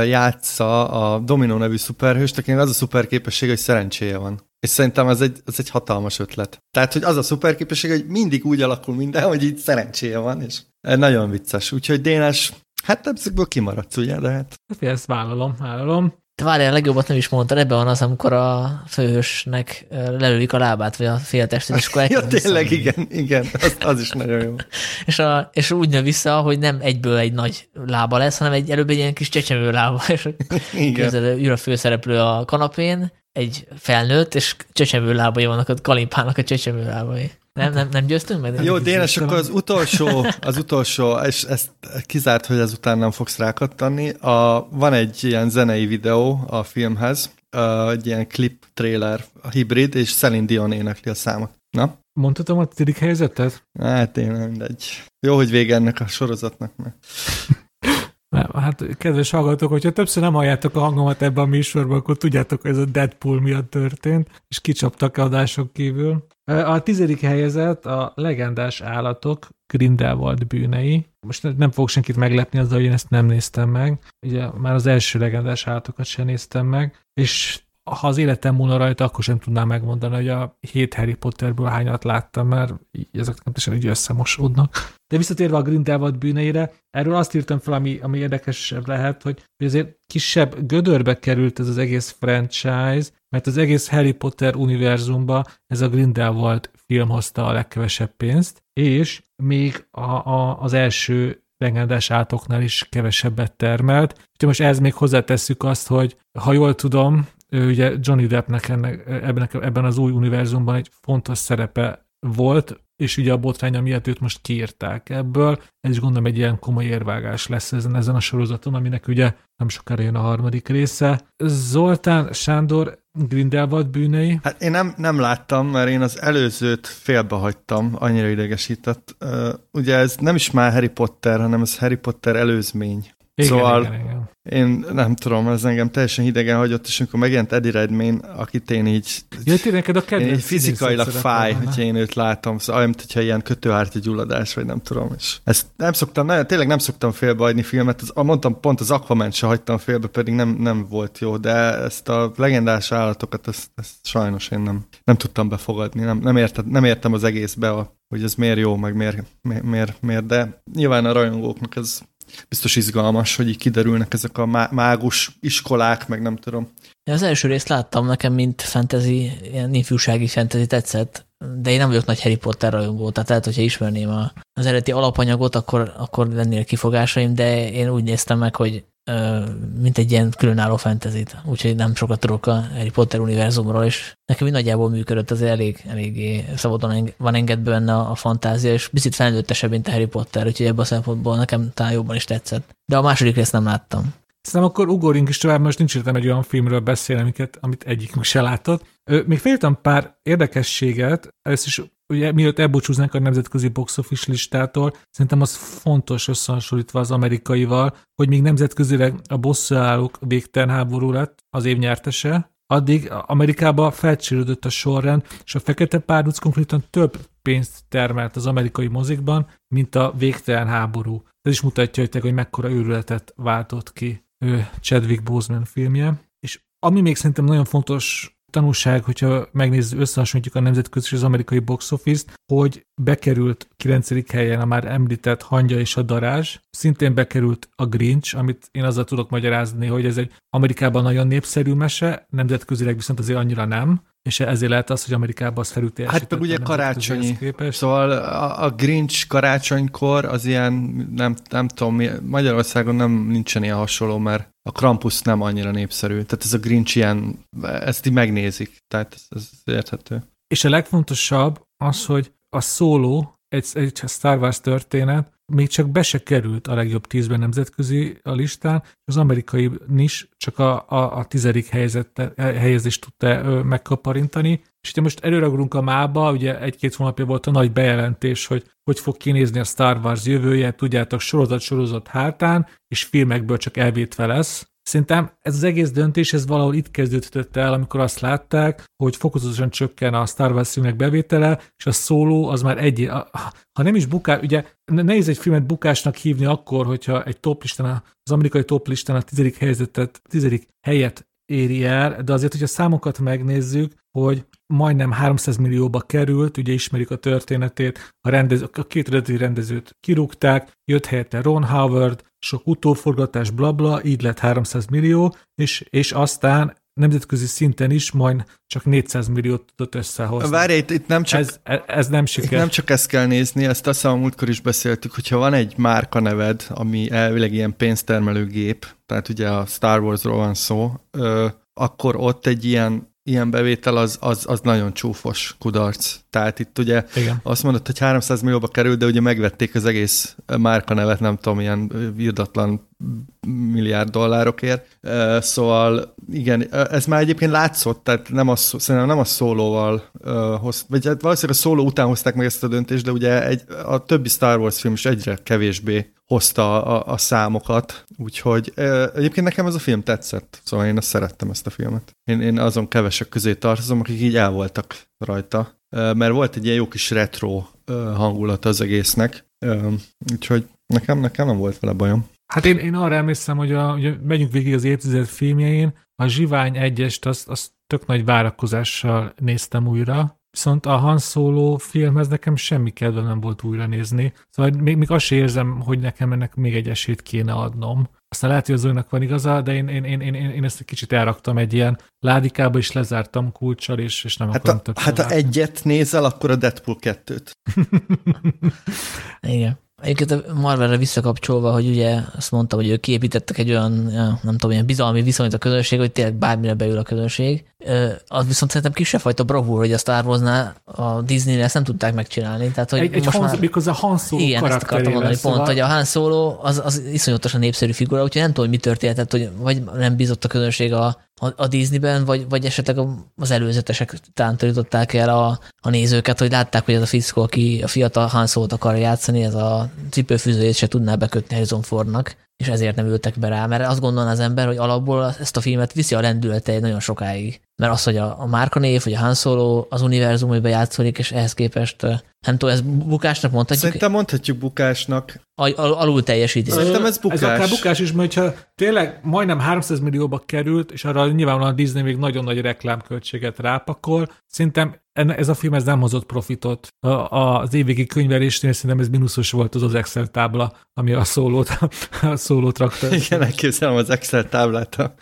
játsza a Domino nevű szuperhőst, akinek az a szuper képesség, hogy szerencséje van. És szerintem ez egy, ez egy hatalmas ötlet. Tehát, hogy az a szuper képesség, hogy mindig úgy alakul minden, hogy így szerencséje van, és nagyon vicces. Úgyhogy Dénes, hát ezekből kimaradsz, ugye, de hát... hát ezt vállalom, vállalom. Te várjál, legjobbat nem is mondtad, ebben van az, amikor a főhősnek lelődik a lábát, vagy a féltestét, és akkor Ja, tényleg, igen, igen, az, az is nagyon jó. és, a, és úgy nő vissza, hogy nem egyből egy nagy lába lesz, hanem egy előbb egy ilyen kis csecsemő lába, és igen. ül a főszereplő a kanapén, egy felnőtt, és csecsemő lábai vannak, a kalimpának a csecsemő lábai. Nem, nem, nem győztünk meg? Jó, Dénes, akkor az utolsó, az utolsó, és ezt kizárt, hogy ezután nem fogsz rákattani. A, van egy ilyen zenei videó a filmhez, egy ilyen klip trailer, a hibrid, és Celine Dion énekli a számot. Na? Mondhatom a tizedik helyzetet? Hát én mindegy. Jó, hogy vége ennek a sorozatnak. Mert... Hát, kedves hallgatók, hogyha többször nem halljátok a hangomat ebben a műsorban, akkor tudjátok, hogy ez a Deadpool miatt történt, és kicsaptak adások kívül. A tizedik helyezett a legendás állatok Grindelwald bűnei. Most nem fog senkit meglepni azzal, hogy én ezt nem néztem meg. Ugye már az első legendás állatokat sem néztem meg, és ha az életem múlna rajta, akkor sem tudnám megmondani, hogy a hét Harry Potterből hányat láttam, mert ezek nem teljesen így összemosódnak. De visszatérve a Grindelwald bűneire, erről azt írtam fel, ami, ami érdekesebb lehet, hogy, hogy azért kisebb gödörbe került ez az egész franchise, mert az egész Harry Potter univerzumba ez a Grindelwald film hozta a legkevesebb pénzt, és még a, a, az első legendás átoknál is kevesebbet termelt. Úgyhogy most ez még hozzátesszük azt, hogy ha jól tudom, ugye Johnny Deppnek ennek, ebben, ebben az új univerzumban egy fontos szerepe volt, és ugye a botránya miatt őt most kiírták ebből. Ez is gondolom egy ilyen komoly érvágás lesz ezen, ezen a sorozaton, aminek ugye nem sokára jön a harmadik része. Zoltán Sándor Grindelwald bűnei? Hát én nem, nem láttam, mert én az előzőt félbehagytam, annyira idegesített. Uh, ugye ez nem is már Harry Potter, hanem ez Harry Potter előzmény. Igen, szóval igen, igen. én nem tudom, ez engem teljesen hidegen hagyott, és amikor megjelent Eddie Redmayne, akit én így, ja, neked a én így fizikailag fáj, hogy én őt látom, szóval olyan, mintha ilyen kötőártya gyulladás, vagy nem tudom, és ezt nem szoktam, nagyon, tényleg nem szoktam félbehagyni filmet, az, mondtam, pont az aquaman se hagytam félbe, pedig nem, nem volt jó, de ezt a legendás állatokat, ezt, ezt sajnos én nem, nem tudtam befogadni, nem, nem, értem, nem értem az egészbe, a, hogy ez miért jó, meg miért, miért, miért, miért, de nyilván a rajongóknak ez biztos izgalmas, hogy így kiderülnek ezek a mágus iskolák, meg nem tudom. Az első részt láttam nekem, mint fantasy, ilyen ifjúsági fantasy tetszett, de én nem vagyok nagy Harry Potter rajongó, tehát lehet, hogyha ismerném a, az eredeti alapanyagot, akkor, akkor lennél kifogásaim, de én úgy néztem meg, hogy mint egy ilyen különálló fentezit, úgyhogy nem sokat tudok a Harry Potter univerzumról, és nekem nagyjából működött, az elég, eléggé szabadon van engedve benne a fantázia, és picit felnőttesebb, mint a Harry Potter, úgyhogy ebből a szempontból nekem talán jobban is tetszett. De a második részt nem láttam. Szerintem akkor ugorjunk is tovább, most nincs értem egy olyan filmről beszélni, amit egyikünk se látott. Még féltem pár érdekességet, először is ugye mielőtt elbúcsúznánk a nemzetközi box office listától, szerintem az fontos összehasonlítva az amerikaival, hogy még nemzetközileg a bosszúállók végtelen háború lett az év nyertese, addig Amerikában felcsérődött a sorrend, és a Fekete Párduc konkrétan több pénzt termelt az amerikai mozikban, mint a végtelen háború. Ez is mutatja, hogy, hogy mekkora őrületet váltott ki ő Chadwick Boseman filmje. És ami még szerintem nagyon fontos tanulság, hogyha megnézzük, összehasonlítjuk a nemzetközi és az amerikai box office-t, hogy bekerült 9. helyen a már említett Hangya és a Darázs, szintén bekerült a Grinch, amit én azzal tudok magyarázni, hogy ez egy Amerikában nagyon népszerű mese, nemzetközileg viszont azért annyira nem, és ezért lehet az, hogy Amerikában az felütés. Hát meg ugye karácsonyi. Szóval a, a Grinch karácsonykor az ilyen, nem, nem tudom, Magyarországon nem nincsen ilyen hasonló, mert a Krampus nem annyira népszerű. Tehát ez a Grinch ilyen, ezt így megnézik. Tehát ez, ez érthető. És a legfontosabb az, hogy a szóló, egy, egy Star Wars történet, még csak be se került a legjobb tízben nemzetközi a listán, az amerikai is csak a, a, a tizedik helyzet, helyezést tudta megkaparintani. És ugye most előregrunk a mába, ugye egy-két hónapja volt a nagy bejelentés, hogy hogy fog kinézni a Star Wars jövője, tudjátok, sorozat-sorozat hátán, és filmekből csak elvétve lesz. Szerintem ez az egész döntés, ez valahol itt kezdődött el, amikor azt látták, hogy fokozatosan csökken a Star Wars filmek bevétele, és a szóló az már egy, ha nem is bukás, ugye nehéz egy filmet bukásnak hívni akkor, hogyha egy toplistán, az amerikai toplistán a tizedik helyzetet, tizedik helyet éri el, de azért, hogyha számokat megnézzük, hogy majdnem 300 millióba került, ugye ismerik a történetét, a, rendező, a két eredeti rendezőt kirúgták, jött helyette Ron Howard, sok utóforgatás, blabla, így lett 300 millió, és, és aztán nemzetközi szinten is majd csak 400 milliót tudott összehozni. Várj, itt, itt nem csak, ez, ez nem siker. Itt nem csak ezt kell nézni, ezt azt hiszem, múltkor is beszéltük, hogyha van egy márka neved, ami elvileg ilyen pénztermelő gép, tehát ugye a Star Warsról van szó, ö, akkor ott egy ilyen ilyen bevétel az, az, az nagyon csúfos kudarc. Tehát itt ugye Igen. azt mondott, hogy 300 millióba került, de ugye megvették az egész márka nevet, nem tudom, ilyen virdatlan milliárd dollárokért. Szóval igen, ez már egyébként látszott, tehát nem a, szerintem nem a szólóval hoz, vagy hát valószínűleg a szóló után hozták meg ezt a döntést, de ugye egy, a többi Star Wars film is egyre kevésbé hozta a, a számokat, úgyhogy egyébként nekem ez a film tetszett, szóval én azt szerettem ezt a filmet. Én, én azon kevesek közé tartozom, akik így el voltak rajta, mert volt egy ilyen jó kis retro hangulat az egésznek, úgyhogy nekem, nekem nem volt vele bajom. Hát én, én arra emlékszem, hogy a, ugye megyünk végig az évtized filmjein, a Zsivány egyest azt, azt tök nagy várakozással néztem újra, viszont a Han Solo filmhez nekem semmi kedve nem volt újra nézni. Szóval még, még azt sem érzem, hogy nekem ennek még egy esélyt kéne adnom. Aztán lehet, hogy az Zolinak van igaza, de én, én, én, én, én ezt egy kicsit elraktam egy ilyen ládikába, és lezártam kulcsal, és, és nem Hát, akarom a, hát ha látni. egyet nézel, akkor a Deadpool 2-t. Igen. Egyébként a Marvelre visszakapcsolva, hogy ugye azt mondtam, hogy ők kiépítettek egy olyan, nem tudom, ilyen bizalmi viszonyt a közönség, hogy tényleg bármire beül a közönség. Az viszont szerintem kisebb fajta bravúr, hogy a Star Warsnál a Disney-nél ezt nem tudták megcsinálni. Tehát, hogy Egy, egy most Han, már... méghozzá Han Solo Igen, ezt akartam mondani szóval, pont, hogy a Han Solo az, az iszonyatosan népszerű figura, úgyhogy nem tudom, hogy mi történhetett, hogy vagy nem bízott a közönség a, a, a Disneyben, vagy, vagy esetleg az előzetesek tántorították el a, a nézőket, hogy látták, hogy ez a fickó, aki a fiatal Han Solo-t akar játszani, ez a cipőfűzőjét se tudná bekötni Harrison Fordnak, és ezért nem ültek be rá, mert azt gondolná az ember, hogy alapból ezt a filmet viszi a lendülete nagyon sokáig. Mert az, hogy a, a márkanév, vagy a Han Solo az univerzum, amiben játszik, és ehhez képest, nem tudom, ez bukásnak mondhatjuk, Szerintem mondhatjuk bukásnak. al, al, alul teljesítés. Szerintem ez bukás. Ez akár bukás is, mert ha tényleg majdnem 300 millióba került, és arra nyilvánvalóan a Disney még nagyon nagy reklámköltséget rápakol, szerintem ez a film ez nem hozott profitot. A, a, az évvégi könyvelésnél szerintem ez mínuszos volt az az Excel tábla, ami a szólót, a szólót rakta. Igen, elképzelem az Excel táblát. a-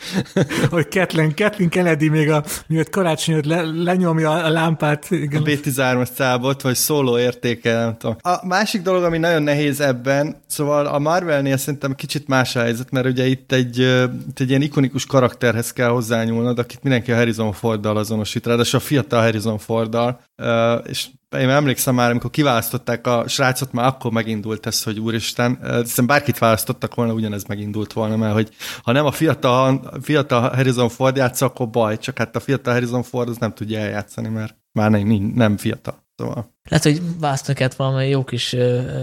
hogy Kathleen, Kathleen Kennedy még a, miatt karácsony le, lenyomja a lámpát. A Igen. B13-as cábot, vagy szóló értéke, nem tudom. A másik dolog, ami nagyon nehéz ebben, szóval a Marvelnél szerintem kicsit más a helyzet, mert ugye itt egy, itt egy ilyen ikonikus karakterhez kell hozzányúlnod, akit mindenki a Harrison Forddal azonosít, ráadásul a fiatal Harrison Forddal, Ö, és én emlékszem már, amikor kiválasztották a srácot, már akkor megindult ez, hogy úristen, hiszen bárkit választottak volna, ugyanez megindult volna, mert hogy ha nem a fiatal, fiatal Harrison Ford játsza, akkor baj, csak hát a fiatal Harrison Ford az nem tudja eljátszani, mert már nem, nem fiatal. Szóval. Lehet, hogy kellett valami jó kis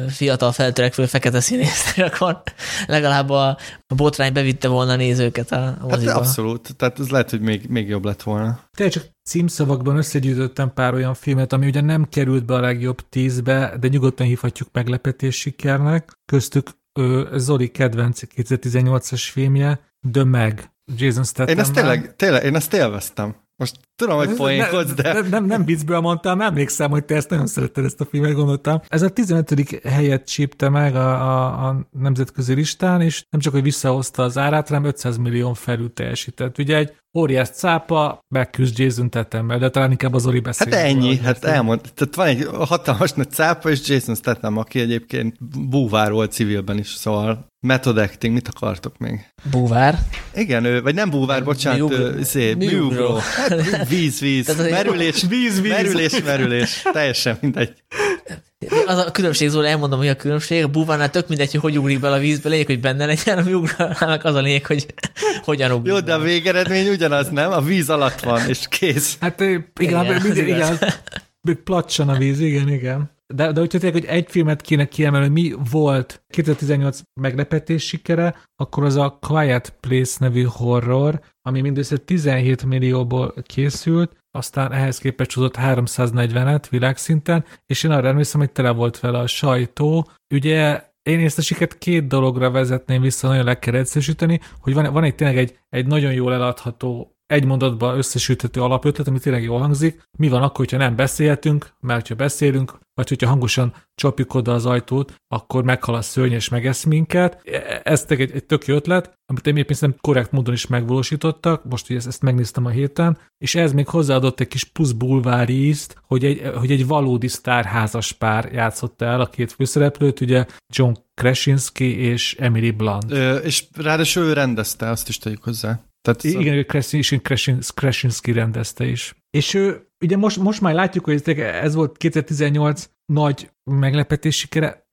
fiatal feltörekvő fekete színészt, és akkor legalább a, a botrány bevitte volna a nézőket a Hát moziba. abszolút, tehát ez lehet, hogy még, még jobb lett volna. Tényleg csak címszavakban összegyűjtöttem pár olyan filmet, ami ugye nem került be a legjobb tízbe, de nyugodtan hívhatjuk meglepetés sikernek. Köztük ö, Zoli kedvenc 2018-as filmje, The Meg, Jason Statham. Én ezt tényleg, tényleg, én ezt élveztem. Most tudom, hogy poénkodsz, de... Nem, nem, nem viccből mondtam, emlékszem, hogy te ezt nagyon szeretted ezt a filmet, gondoltam. Ez a 15. helyet csípte meg a, a, a nemzetközi listán, és nem csak, hogy visszahozta az árát, hanem 500 millió felül teljesített. Ugye egy óriás cápa, megküzd Jason Tatham de talán inkább az Oli beszél. Hát ennyi, róla, hát elmond. Tehát van egy hatalmas nagy cápa, és Jason Statham, aki egyébként búvár volt civilben is, szóval method acting, mit akartok még? Búvár. Igen, ő, vagy nem búvár, bocsánat, Műugró. ő, szép, műugró. Hát, víz, víz, Tehát merülés, Víz, víz. merülés, merülés, teljesen mindegy. Az a különbség, Zóla, elmondom, hogy a különbség. A búvárnál tök mindegy, hogy hogy ugrik bele a vízbe, lényeg, hogy benne legyen, a műugrálnak az a lényeg, hogy hogyan ugrik. Jó, de a végeredmény ugyanaz, nem? A víz alatt van, és kész. Hát ö, igen, Igen, igen, igen, még placsan a víz, igen, igen. De, de hogyha tényleg, hogy egy filmet kéne kiemelni, mi volt 2018 meglepetés sikere, akkor az a Quiet Place nevű horror, ami mindössze 17 millióból készült, aztán ehhez képest hozott 340-et világszinten, és én arra emlékszem, hogy tele volt vele a sajtó. Ugye én ezt a sikert két dologra vezetném vissza, nagyon le kell hogy van, van egy tényleg egy, egy nagyon jól eladható egy mondatba összesülthető alapötlet, ami tényleg jól hangzik. Mi van akkor, hogyha nem beszélhetünk, mert ha beszélünk, vagy hogyha hangosan csapjuk oda az ajtót, akkor meghal a szörny és megesz minket. E- Ez egy, egy tök jó ötlet, amit egyébként szerintem korrekt módon is megvalósítottak, most hogy ezt, ezt megnéztem a héten, és ez még hozzáadott egy kis plusz bulvári ízt, hogy egy, hogy egy valódi sztárházas pár játszotta el a két főszereplőt, ugye John Krasinski és Emily Blunt. Ö, és ráadásul ő rendezte, azt is tegyük hozzá. Tehát Igen, Krasinski, Krasinski, Krasinski rendezte is. És ő, ugye most, most már látjuk, hogy ez- volt 2018 nagy meglepetés sikere,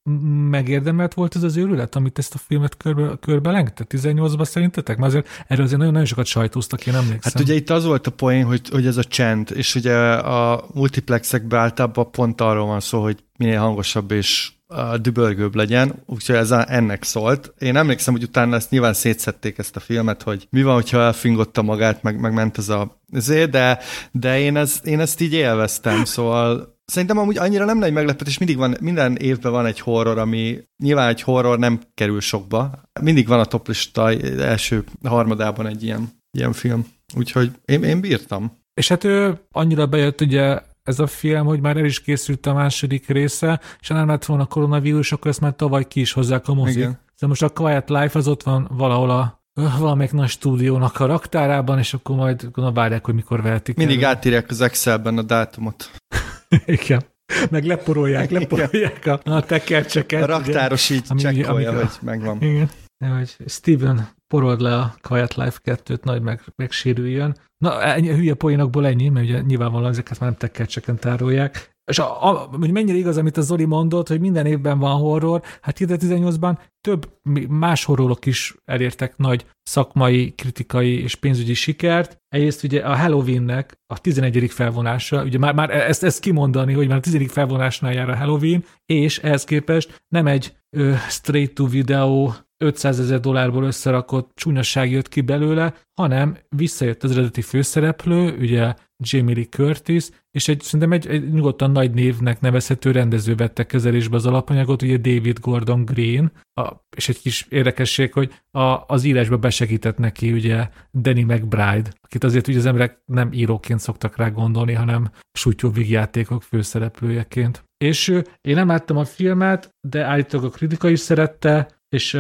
megérdemelt volt ez az őrület, amit ezt a filmet körbe, körbe lengte 18-ban szerintetek? Mert azért erről azért nagyon-nagyon sokat sajtóztak, én emlékszem. Hát ugye itt az volt a poén, hogy, hogy ez a csend, és ugye a multiplexekben általában pont arról van szó, hogy minél hangosabb és a dübörgőbb legyen, úgyhogy ez a, ennek szólt. Én emlékszem, hogy utána ezt nyilván szétszették ezt a filmet, hogy mi van, hogyha elfingotta magát, meg, meg ment ez a ezért, de, de én, ez, én ezt így élveztem, szóval Szerintem amúgy annyira nem nagy meglepetés, mindig van, minden évben van egy horror, ami nyilván egy horror nem kerül sokba. Mindig van a toplista első harmadában egy ilyen, ilyen film. Úgyhogy én, én bírtam. És hát ő annyira bejött ugye ez a film, hogy már el is készült a második része, és ha nem lett volna koronavírus, akkor ezt már tavaly ki is hozzák a mozik. Igen. Szóval most a Quiet Life az ott van valahol a valamelyik nagy stúdiónak a raktárában, és akkor majd gondolom várják, hogy mikor vehetik Mindig el. átírják az Excelben a dátumot. Igen. Meg leporolják, leporolják a, a tekercseket. A raktáros ugye, így csekkolja, hogy megvan. Igen. Hogy Steven porold le a Quiet Life 2-t, nagy meg, megsérüljön. Na, ennyi, hülye poénokból ennyi, mert ugye nyilvánvalóan ezeket már nem tekercseken tárolják. És a, a, hogy mennyire igaz, amit a Zoli mondott, hogy minden évben van horror, hát 2018-ban több más horrorok is elértek nagy szakmai, kritikai és pénzügyi sikert. Egyrészt ugye a Halloweennek a 11. felvonása, ugye már, már ezt, ezt kimondani, hogy már a 10. felvonásnál jár a Halloween, és ehhez képest nem egy straight to video 500 ezer dollárból összerakott csúnyasság jött ki belőle, hanem visszajött az eredeti főszereplő, ugye Jamie Lee Curtis, és egy, szerintem egy, egy nyugodtan nagy névnek nevezhető rendező vette kezelésbe az alapanyagot, ugye David Gordon Green, a, és egy kis érdekesség, hogy a, az írásba besegített neki ugye Danny McBride, akit azért ugye az emberek nem íróként szoktak rá gondolni, hanem sútyó játékok főszereplőjeként. És én nem láttam a filmet, de állítólag a kritika is szerette, és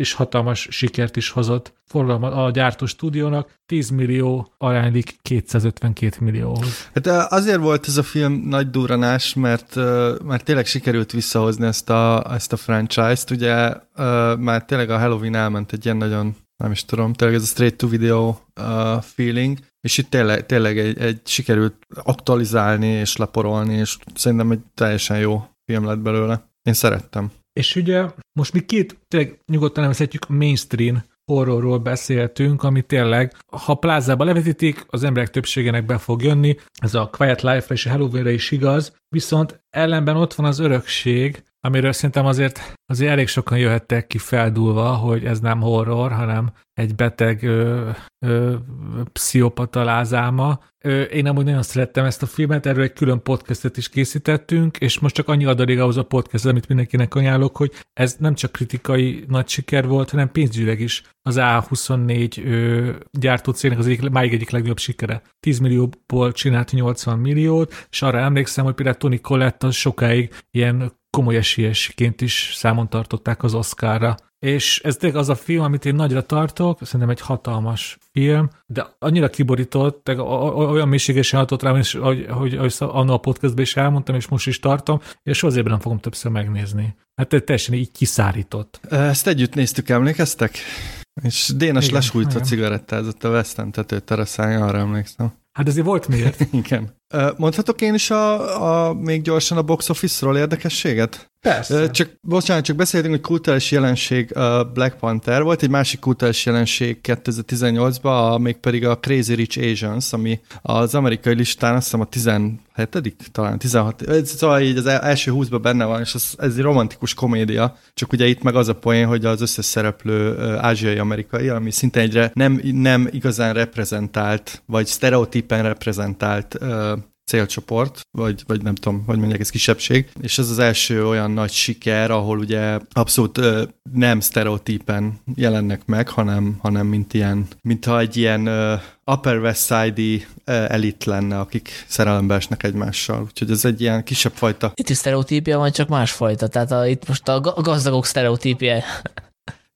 és hatalmas sikert is hozott forgalma a gyártó stúdiónak, 10 millió aránylik 252 millióhoz. Hát azért volt ez a film nagy duranás, mert, mert tényleg sikerült visszahozni ezt a, ezt a franchise-t, ugye már tényleg a Halloween elment egy ilyen nagyon, nem is tudom, tényleg ez a straight to video feeling, és itt tényleg, tényleg egy, egy sikerült aktualizálni és leporolni, és szerintem egy teljesen jó film lett belőle. Én szerettem. És ugye most mi két, tényleg nyugodtan nevezhetjük mainstream horrorról beszéltünk, ami tényleg, ha plázába levetítik, az emberek többségének be fog jönni, ez a Quiet Life-ra és a Halloween-re is igaz, viszont ellenben ott van az örökség, amiről szerintem azért, azért elég sokan jöhettek ki feldúlva, hogy ez nem horror, hanem egy beteg ö, ö, pszichopata lázáma. Ö, én amúgy nagyon szerettem ezt a filmet, erről egy külön podcastet is készítettünk, és most csak annyi adalék ahhoz a podcast, amit mindenkinek ajánlok, hogy ez nem csak kritikai nagy siker volt, hanem pénzügyileg is az A24 ö, gyártó cégnek az egyik, máig egyik legnagyobb sikere. 10 millióból csinált 80 milliót, és arra emlékszem, hogy például Tony Collette sokáig ilyen komoly esélyesként is számon tartották az Oscarra. És ez tényleg az a film, amit én nagyra tartok, szerintem egy hatalmas film, de annyira kiborított, olyan mélységesen hatott rám, és hogy, hogy, hogy annak a podcastban is elmondtam, és most is tartom, és azért nem fogom többször megnézni. Hát teljesen így kiszárított. Ezt együtt néztük, emlékeztek? És Dénes igen, lesújt a cigarettázott a West End tetőteraszán, arra emlékszem. Hát ezért volt miért. Igen. Mondhatok én is a, a, még gyorsan a box office-ról érdekességet? Persze. Csak, bocsánat, csak beszéltünk, hogy kulturális jelenség a Black Panther volt, egy másik kulturális jelenség 2018-ban, mégpedig a Crazy Rich Asians, ami az amerikai listán azt hiszem a 17 talán 16, szóval így az első 20-ban benne van, és ez, ez egy romantikus komédia, csak ugye itt meg az a poén, hogy az összes szereplő ázsiai-amerikai, ami szinte egyre nem, nem igazán reprezentált, vagy sztereotípen reprezentált célcsoport, vagy, vagy nem tudom, hogy mondják, ez kisebbség, és ez az első olyan nagy siker, ahol ugye abszolút ö, nem sztereotípen jelennek meg, hanem, hanem mint ilyen, mintha egy ilyen ö, Upper West Side-i elit lenne, akik szerelembe esnek egymással. Úgyhogy ez egy ilyen kisebb fajta. Itt is sztereotípia van, csak másfajta. Tehát a, itt most a gazdagok sztereotípia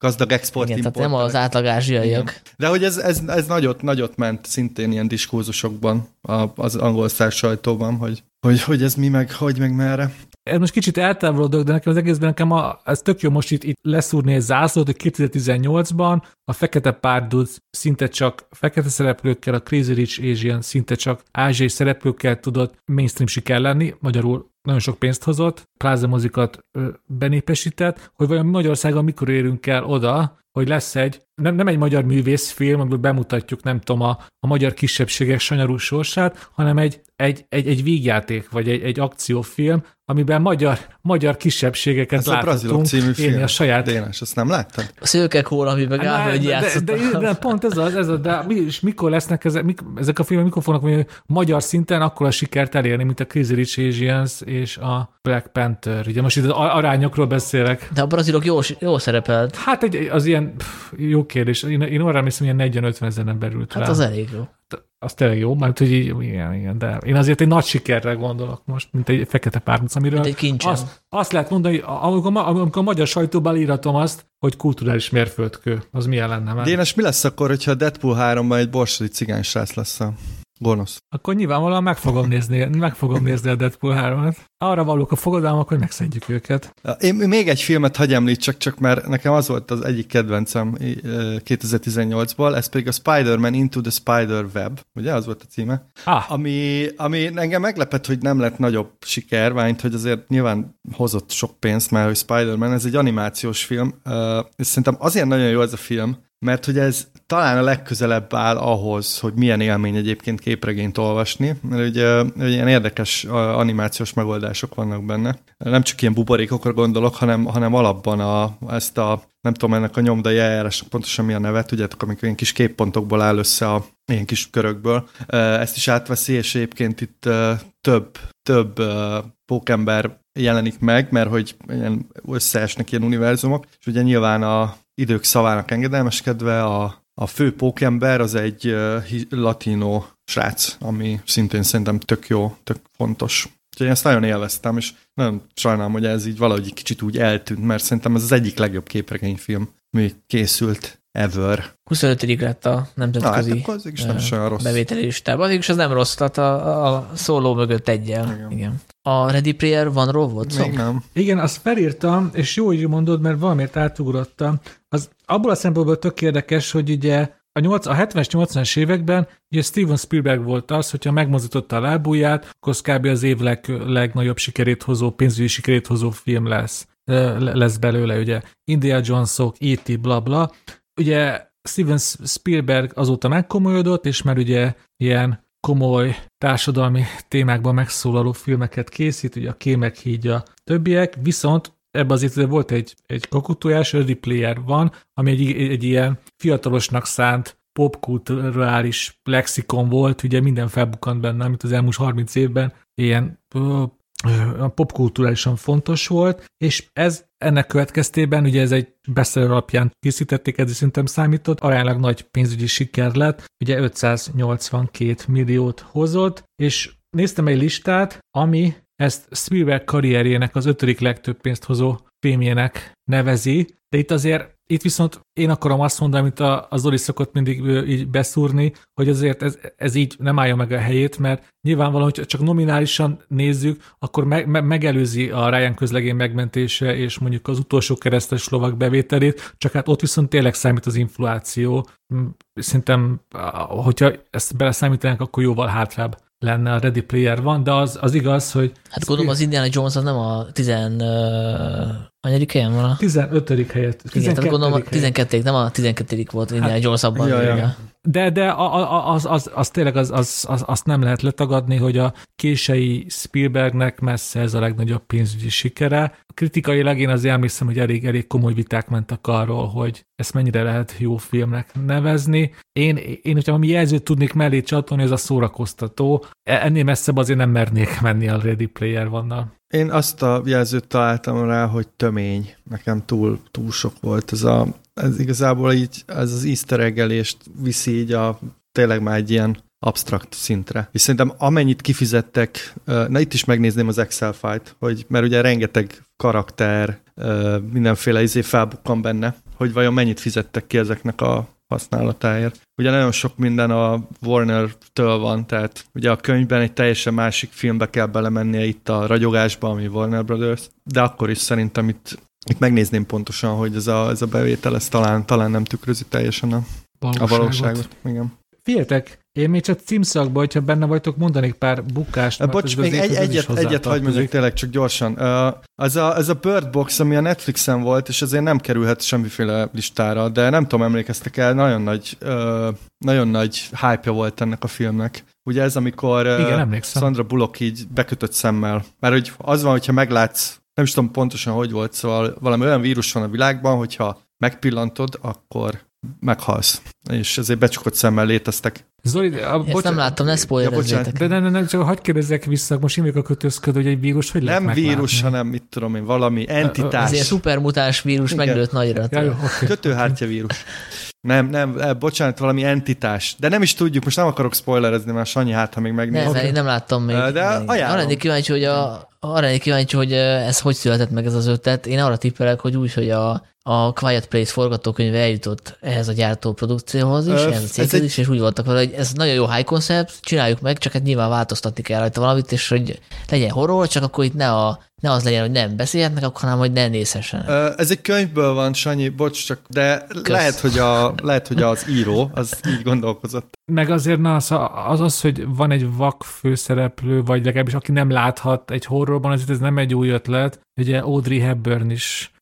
gazdag export Igen, tehát nem az átlag ázsiaiak. De hogy ez, ez, ez nagyot, nagyot ment szintén ilyen diskurzusokban az angol sajtóban, hogy, hogy, hogy ez mi meg, hogy meg merre. Ez most kicsit eltávolodok, de nekem az egészben nekem a, ez tök jó most itt, itt leszúrni egy zászlót, hogy 2018-ban a Fekete Párdud szinte csak fekete szereplőkkel, a Crazy Rich Asian szinte csak ázsiai szereplőkkel tudott mainstream siker lenni, magyarul nagyon sok pénzt hozott, plázamozikat benépesített, hogy vajon Magyarországon mikor érünk el oda, hogy lesz egy, nem, nem egy magyar művészfilm, amiből bemutatjuk, nem tudom, a, a magyar kisebbségek sanyarú sorsát, hanem egy, egy, egy, egy vígjáték, vagy egy, egy akciófilm, amiben magyar, magyar kisebbségeket Ez láthatunk a című film. a saját... Dénes, azt nem láttad? A szőkek hol, amiben Gábor hogy de, de, de, de, pont ez az, ez az, de mi, és mikor lesznek ezek, mik, ezek a filmek, mikor fognak mondani, magyar szinten akkor a sikert elérni, mint a Crazy Rich Asians és a Black Panther. Ugye most itt az arányokról beszélek. De a brazilok jó, jó szerepelt. Hát egy, az ilyen pff, jó, kérdés. Én, én arra emlékszem, hogy ilyen 40-50 ezeren berült Hát rá. az elég jó. Az tényleg jó, mert hogy így, igen, igen, de én azért egy nagy sikerre gondolok most, mint egy fekete párduc, amiről Mint egy kincsem. azt, azt lehet mondani, amikor, amikor a magyar sajtóban íratom azt, hogy kulturális mérföldkő, az milyen lenne már. Dénes, mi lesz akkor, hogyha a Deadpool 3-ban egy borsodi cigány srác lesz a gonosz? Akkor nyilvánvalóan meg fogom nézni, meg fogom nézni a Deadpool 3-at. Arra valók a fogadalmak, hogy megszedjük őket. Én még egy filmet hagy említsek, csak mert nekem az volt az egyik kedvencem ö, 2018-ból, ez pedig a Spider-Man Into the Spider-Web, ugye az volt a címe? Ah, Ami, ami engem meglepett, hogy nem lett nagyobb siker, mert hogy azért nyilván hozott sok pénzt, mert hogy Spider-Man, ez egy animációs film, és szerintem azért nagyon jó ez a film, mert hogy ez talán a legközelebb áll ahhoz, hogy milyen élmény egyébként képregényt olvasni, mert ugye, ugye ilyen érdekes animációs megoldások vannak benne. Nem csak ilyen buborékokra gondolok, hanem, hanem alapban a, ezt a, nem tudom ennek a nyomdai eljárásnak pontosan mi a neve, tudjátok, amikor ilyen kis képpontokból áll össze a ilyen kis körökből. Ezt is átveszi, és egyébként itt több, több pókember jelenik meg, mert hogy ilyen összeesnek ilyen univerzumok, és ugye nyilván a idők szavának engedelmeskedve a, a fő pókember az egy uh, latino srác, ami szintén szerintem tök jó, tök fontos. Úgyhogy én ezt nagyon élveztem, és nagyon sajnálom, hogy ez így valahogy egy kicsit úgy eltűnt, mert szerintem ez az egyik legjobb képregényfilm, ami készült ever. 25 lett a Na, hát nemzetközi akkor az is nem olyan rossz. bevételi listában. Addig is az nem rossz, tehát a, a szóló mögött egyel. Igen. Igen. A Ready Player van volt szó? Még nem. Igen, azt felírtam, és jó, hogy mondod, mert valamiért átugrottam. Az abból a szempontból tök érdekes, hogy ugye a, 8, a 70-es, 80-es években ugye Steven Spielberg volt az, hogyha megmozdította a lábujját, akkor az kb. az év leg, legnagyobb sikerét hozó, pénzügyi sikerét hozó film lesz, lesz belőle, ugye Indiana Jonesok, E.T., bla bla. Ugye Steven Spielberg azóta megkomolyodott, és már ugye ilyen komoly társadalmi témákban megszólaló filmeket készít, ugye a Kémek hídja többiek, viszont ebben az évben volt egy, egy kakutójás, Ready Player van, ami egy, egy, ilyen fiatalosnak szánt popkulturális lexikon volt, ugye minden felbukkant benne, amit az elmúlt 30 évben ilyen popkulturálisan fontos volt, és ez ennek következtében, ugye ez egy bestseller alapján készítették, ez szerintem számított, aránylag nagy pénzügyi siker lett, ugye 582 milliót hozott, és néztem egy listát, ami ezt Spielberg karrierjének az ötödik legtöbb pénzt hozó filmjének nevezi, de itt azért, itt viszont én akarom azt mondani, amit a, a Zoli szokott mindig így beszúrni, hogy azért ez, ez így nem állja meg a helyét, mert nyilvánvalóan, hogy csak nominálisan nézzük, akkor me, me, megelőzi a Ryan közlegény megmentése és mondjuk az utolsó keresztes lovak bevételét, csak hát ott viszont tényleg számít az infláció. Mm, Szerintem, hogyha ezt beleszámítanánk, akkor jóval hátrább lenne a Ready Player van, de az, az igaz, hogy Hát gondolom az Indiana Jones az nem a 10... Uh, anyadik helyen van a... 15. helyet, Igen, tehát gondolom a 12. helyet. 12 nem a 12 volt Indiana Jones abban. ja, ja. igen. De, de a- a- az, az, az tényleg az, az, az, azt nem lehet letagadni, hogy a kései Spielbergnek messze ez a legnagyobb pénzügyi sikere. Kritikailag én azért emlékszem, hogy elég, elég komoly viták mentek arról, hogy ezt mennyire lehet jó filmnek nevezni. Én, én hogyha valami jelzőt tudnék mellé csatolni, ez a szórakoztató. E- Ennél messzebb azért nem mernék menni a Ready Player vannal. Én azt a jelzőt találtam rá, hogy tömény. Nekem túl, túl sok volt ez a, ez igazából így, ez az easter eggelést viszi így a, tényleg már egy ilyen abstrakt szintre. És szerintem amennyit kifizettek, na itt is megnézném az Excel fájt, hogy, mert ugye rengeteg karakter, mindenféle izé felbukkan benne, hogy vajon mennyit fizettek ki ezeknek a használatáért. Ugye nagyon sok minden a Warner-től van, tehát ugye a könyvben egy teljesen másik filmbe kell belemennie itt a ragyogásba, ami Warner Brothers, de akkor is szerintem itt, itt megnézném pontosan, hogy ez a, ez a bevétel, ez talán, talán nem tükrözi teljesen a, a valóságot. Igen. Figyeljetek, én még csak címszakban, hogyha benne vagytok, mondanék pár bukást. Bocs, még egy, egyet, egyet hagyd mondjak tényleg csak gyorsan. Uh, az, a, ez a Bird Box, ami a Netflixen volt, és azért nem kerülhet semmiféle listára, de nem tudom, emlékeztek el, nagyon nagy, uh, nagyon nagy hype volt ennek a filmnek. Ugye ez, amikor uh, Igen, emlékszem. Sandra Bullock így bekötött szemmel. Mert hogy az van, hogyha meglátsz, nem is tudom pontosan, hogy volt, szóval valami olyan vírus van a világban, hogyha megpillantod, akkor meghalsz. És ezért becsukott szemmel léteztek. Zoli, a, Ezt nem láttam, ne spoilerezzétek. De ne, ne, ne, csak hagyd kérdezzek vissza, most én a kötözködő, hogy egy vírus hogy lehet Nem vírus, hanem mit tudom én, valami entitás. Ez ilyen szupermutáns vírus Igen. megnőtt nagyra. Ja, jó, oké. Kötőhártya vírus. Nem, nem, eh, bocsánat, valami entitás. De nem is tudjuk, most nem akarok spoilerezni, mert Sanyi hát, ha még Nem, megnézi. mert én nem láttam még. De még. ajánlom. Arra kíváncsi, hogy a, arra kíváncsi, hogy eh, ez hogy született meg ez az ötlet. Én arra tippelek, hogy úgy, hogy a, a Quiet Place forgatókönyve eljutott ehhez a gyártó produkcióhoz is, Ö, ehhez a ez céghez egy- is, és úgy voltak vele, hogy ez nagyon jó high concept, csináljuk meg, csak hát nyilván változtatni kell rajta valamit, és hogy legyen horror, csak akkor itt ne, a, ne az legyen, hogy nem beszélhetnek, akkor hanem, hogy ne nézhessenek. Ez egy könyvből van, Sanyi, bocs, csak, de lehet hogy, a, lehet, hogy az író az így gondolkozott. Meg azért na, az, az az, hogy van egy vak főszereplő, vagy legalábbis aki nem láthat egy horrorban, azért ez nem egy új ötlet. Ugye Audrey Hepburn is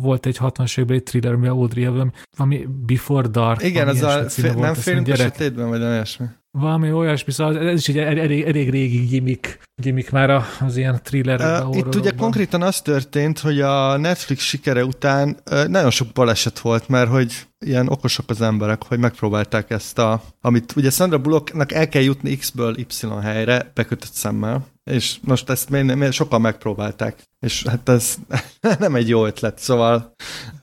volt egy 60-as évekbeli thriller, ami Audrey Hepburn, valami Before Dark. Igen, az a ilyesmi címe fé, volt, nem félünk a sötétben, vagy olyasmi. Valami olyasmi, szóval ez is egy elég, elég régi gimmick, gimmick már a- az ilyen thriller. Uh, itt ugye konkrétan az történt, hogy a Netflix sikere után nagyon sok baleset volt, mert hogy ilyen okosak az emberek, hogy megpróbálták ezt a, amit ugye Sandra Bullocknak el kell jutni X-ből Y helyre bekötött szemmel, és most ezt még, még sokan megpróbálták, és hát ez nem egy jó ötlet, szóval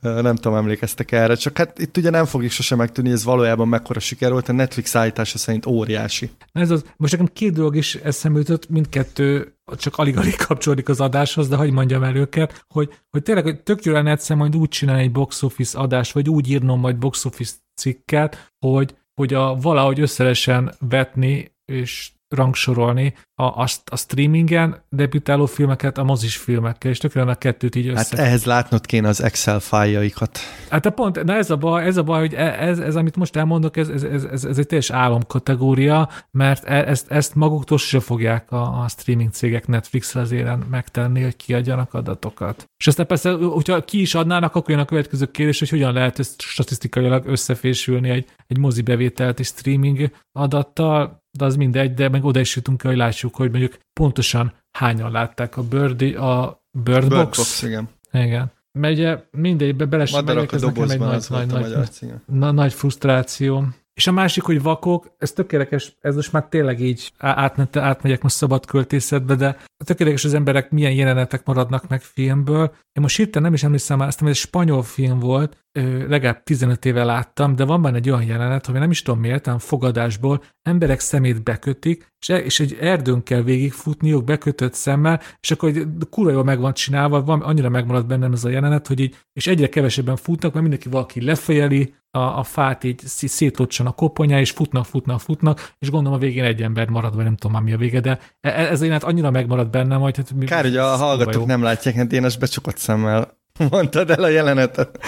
nem tudom, emlékeztek erre, csak hát itt ugye nem fogjuk sosem megtudni, ez valójában mekkora siker volt, a Netflix állítása szerint óriási. Na ez az, most nekem két dolog is eszembe jutott, mindkettő csak alig-alig kapcsolódik az adáshoz, de hogy mondjam el őket, hogy, hogy tényleg hogy tök jó lenne egyszer majd úgy csinálni egy box office adást, vagy úgy írnom majd box office cikket, hogy, hogy a, valahogy összeresen vetni és rangsorolni a, a, a streamingen debütáló filmeket a mozis filmekkel, és tök jó lenne a kettőt így össze. Hát ehhez látnod kéne az Excel fájjaikat. Hát de pont, na ez a baj, ez a baj, hogy e- ez, ez amit most elmondok, ez, ez, ez, ez, ez egy teljes álomkategória, mert e- ezt, ezt maguktól se fogják a, a streaming cégek Netflix vezéren megtenni, hogy kiadjanak adatokat. És aztán persze, hogyha ki is adnának, akkor jön a következő kérdés, hogy hogyan lehet ezt statisztikailag összefésülni egy, egy mozi bevételt és streaming adattal, de az mindegy, de meg oda is jutunk hogy lássuk, hogy mondjuk pontosan hányan látták a Bird, a Bird, Bird Box. Box, igen. Igen. Mert ugye mindegy, be- bele Madarak a ez nekem egy nagy, nagy, nagy, magyar címe. na, nagy frusztráció. És a másik, hogy vakok, ez tökéletes, ez most már tényleg így á- átment, átmegyek most szabad költészetbe, de tökéletes az emberek milyen jelenetek maradnak meg filmből. Én most hirtelen nem is emlékszem már, azt ez spanyol film volt, legalább 15 éve láttam, de van benne egy olyan jelenet, hogy nem is tudom miért, hanem fogadásból emberek szemét bekötik, és, e- és egy erdőn kell végigfutniuk bekötött szemmel, és akkor egy kurva jól meg van csinálva, van, annyira megmaradt bennem ez a jelenet, hogy így, és egyre kevesebben futnak, mert mindenki valaki lefejeli, a, a fát így szétlocsan a koponyá, és futnak, futnak, futnak, és gondolom a végén egy ember marad, vagy nem tudom már mi a vége, de e- e- ez a jelenet annyira megmaradt bennem, hogy hát mi, Kár, hogy a hallgatók jó. nem látják, hát én ezt becsukott szemmel mondtad el a jelenetet.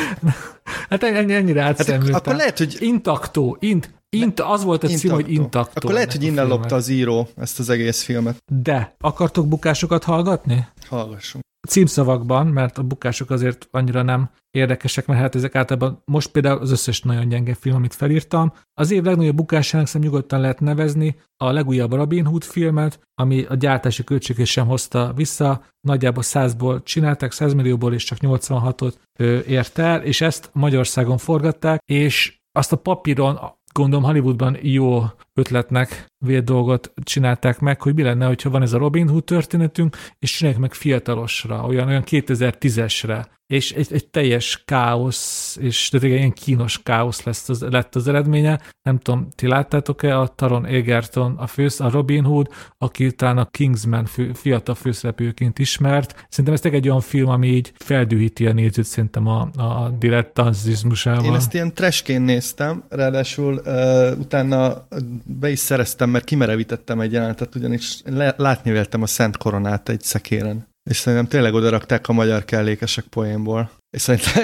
Hát ennyi, ennyire Hát átszemlültem. akkor lehet, hogy Intaktó, int, int, az volt a cím, hogy intaktó. Akkor lehet, hogy innen lopta az író ezt az egész filmet. De, akartok bukásokat hallgatni? Hallgassunk. Címszavakban, mert a bukások azért annyira nem érdekesek, mert hát ezek általában most például az összes nagyon gyenge film, amit felírtam. Az év legnagyobb bukásának szerintem nyugodtan lehet nevezni a legújabb Robin Hood filmet, ami a gyártási költségét sem hozta vissza, nagyjából 100-ból csinálták, 100 millióból és csak 86-ot ö, ért el, és ezt Magyarországon forgatták, és azt a papíron gondolom Hollywoodban jó ötletnek vélt dolgot csinálták meg, hogy mi lenne, hogyha van ez a Robin Hood történetünk, és csinálják meg fiatalosra, olyan, olyan 2010-esre, és egy, egy teljes káosz, és tényleg ilyen kínos káosz lesz az, lett az eredménye. Nem tudom, ti láttátok-e a Taron Egerton, a, fősz, a Robin Hood, aki talán a Kingsman fő, fiatal főszereplőként ismert. Szerintem ez egy olyan film, ami így feldühíti a nézőt szerintem a, a dilettantizmusával. Én ezt ilyen trashként néztem, ráadásul uh, utána be is szereztem, mert kimerevítettem egy jelenetet, ugyanis látni véltem a Szent Koronát egy szekéren. És szerintem tényleg odarakták a magyar kellékesek poénból. És szerintem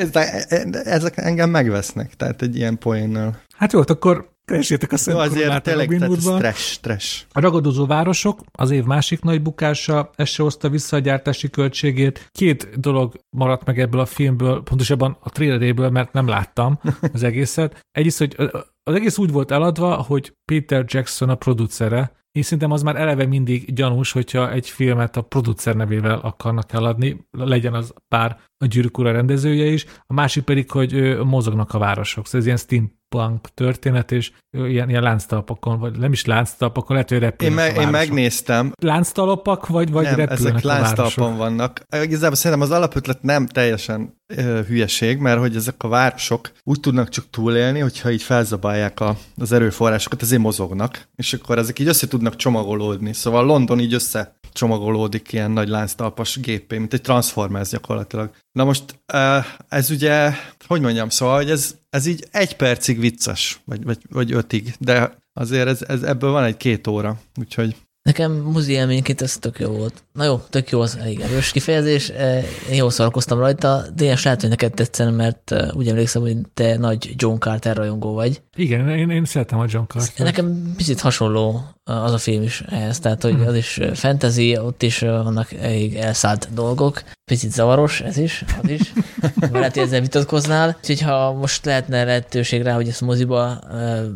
ez- ezek engem megvesznek, tehát egy ilyen poénnal. Hát jó, akkor Keresétek a Jó, azért tényleg trash, trash. A ragadozó városok az év másik nagy bukása, ez se hozta vissza a gyártási költségét. Két dolog maradt meg ebből a filmből, pontosabban a traileréből, mert nem láttam az egészet. Egyrészt, hogy az egész úgy volt eladva, hogy Peter Jackson a producere, és szerintem az már eleve mindig gyanús, hogyha egy filmet a producer nevével akarnak eladni, legyen az pár a Gyűrűk rendezője is, a másik pedig, hogy mozognak a városok. Szóval ez ilyen steampunk történet, és ilyen, ilyen lánctalpakon, vagy nem is lánctalpakon, lehet, hogy Én, repülnek me- a én megnéztem, Lánctalapak, vagy, vagy nem, repülnek ezek lánctalpon vannak. Igazából szerintem az alapötlet nem teljesen ö, hülyeség, mert hogy ezek a városok úgy tudnak csak túlélni, hogyha így felzabálják a, az erőforrásokat, ezért mozognak, és akkor ezek így össze tudnak csomagolódni. Szóval London így össze csomagolódik ilyen nagy lánctalpas gépé, mint egy Transformers gyakorlatilag. Na most ö, ez ugye, hogy mondjam, szóval, hogy ez, ez így egy percig vicces, vagy, vagy, vagy ötig, de azért ez, ez, ebből van egy két óra, úgyhogy Nekem mozi élményként ez tök jó volt. Na jó, tök jó az elég erős kifejezés. Eh, Én jól szórakoztam rajta, de én lehet, hogy neked tetszene, mert eh, úgy emlékszem, hogy te nagy John Carter rajongó vagy. Igen, én, én szeretem a John Carter. Nekem picit hasonló eh, az a film is ehhez, tehát hogy az is fantasy, ott is vannak elég elszállt dolgok, picit zavaros ez is, az is, lehet, hogy ezzel vitatkoznál. Úgyhogy ha most lehetne lehetőség rá, hogy ezt moziba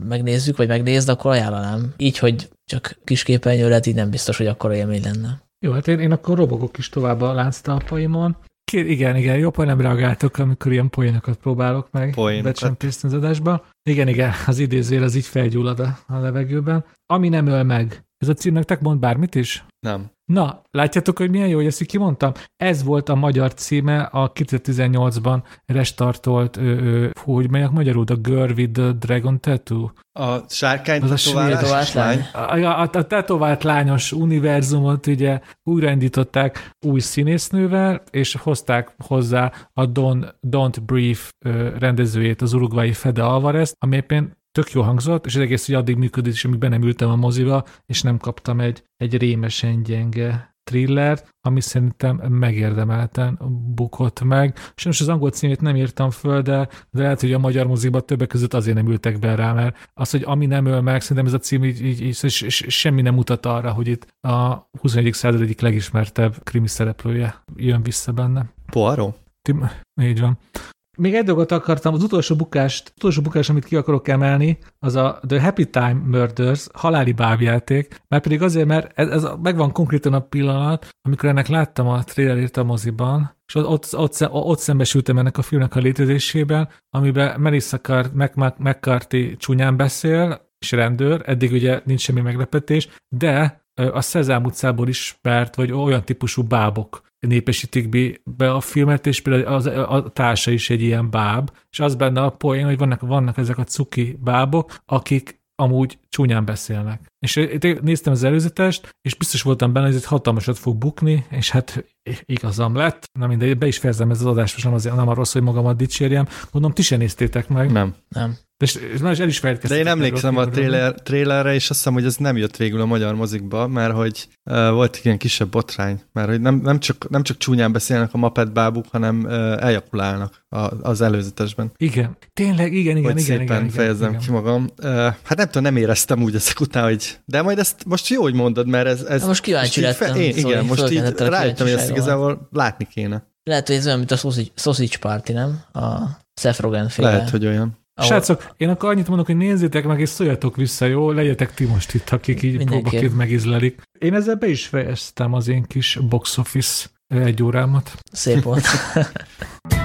megnézzük, vagy megnézd, akkor ajánlanám. Így, hogy csak kisképernyő lett, így nem biztos, hogy akkora élmény lenne. Jó, hát én, én akkor robogok is tovább a lánctalpaimon. Két, igen, igen, jobb, hogy nem reagáltok, amikor ilyen poénokat próbálok meg Poénokat. becsempészni az adásba. Igen, igen, az idézőjel az így felgyullad a, a levegőben. Ami nem öl meg. Ez a cím nektek mond bármit is? nem. Na, látjátok, hogy milyen jó, hogy ezt így kimondtam? Ez volt a magyar címe a 2018-ban restartolt, ö, ö, fú, hogy melyek magyarul, a Girl with the Dragon Tattoo? A sárkány Az a tetoválás svéd lány. A, a, a tetovált lányos univerzumot ugye újraindították új színésznővel, és hozták hozzá a Don, Don't ö, rendezőjét, az urugvái Fede Alvarez, ami éppen tök jó hangzott, és az egész ugye addig működött, és amíg be nem ültem a moziba, és nem kaptam egy, egy rémesen gyenge thrillert, ami szerintem megérdemelten bukott meg. Sajnos az angol címét nem írtam föl, de, de lehet, hogy a magyar mozikban többek között azért nem ültek be rá, mert az, hogy ami nem öl meg, szerintem ez a cím így, így, így és semmi nem mutat arra, hogy itt a 21. század egyik legismertebb krimi szereplője jön vissza benne. Poirot? Tim, így van. Még egy dolgot akartam, az utolsó bukást, utolsó bukás, amit ki akarok emelni, az a The Happy Time Murders, haláli bábjáték, mert pedig azért, mert ez, ez megvan konkrétan a pillanat, amikor ennek láttam a trailerét a moziban, és ott, ott, ott, ott szembesültem ennek a filmnek a létezésében, amiben Melissa McCarthy csúnyán beszél, és rendőr, eddig ugye nincs semmi meglepetés, de a Szezám utcából ismert, vagy olyan típusú bábok népesítik be- a filmet, és például az, a társa is egy ilyen báb, és az benne a poén, hogy vannak, vannak ezek a cuki bábok, akik amúgy csúnyán beszélnek. És én néztem az előzetest, és biztos voltam benne, hogy ez hatalmasat fog bukni, és hát igazam lett. Na mindegy, be is fejezem ez az adást, most nem, azért, nem arról hogy magamat dicsérjem. Gondolom, ti se nézték meg. Nem. Nem. De és, és már is el is De én emlékszem a trailer, trailerre, és azt hiszem, hogy ez nem jött végül a magyar mozikba, mert hogy uh, volt egy ilyen kisebb botrány, mert hogy nem, nem, csak, nem csak csúnyán beszélnek a mapet bábuk, hanem uh, eljakulálnak a, az előzetesben. Igen. Tényleg, igen, igen, hogy igen, szépen igen, fejezzem igen. ki magam. Uh, hát nem tudom, nem éreztem úgy ezek után, hogy... De majd ezt most jó, hogy mondod, mert ez... ez Na most kíváncsi így lettem, én, szóval igen, most így a rájöttem, hogy ezt igazából látni kéne. Lehet, hogy ez olyan, mint a Sausage, sausage Party, nem? A Seth Rogen féle. Lehet, hogy olyan. Ahol- Srácok, én akkor annyit mondok, hogy nézzétek meg, és szóljatok vissza, jó? Legyetek ti most itt, akik így próbaként megizlelik. Én ezzel be is fejeztem az én kis box office egy órámat. Szép volt.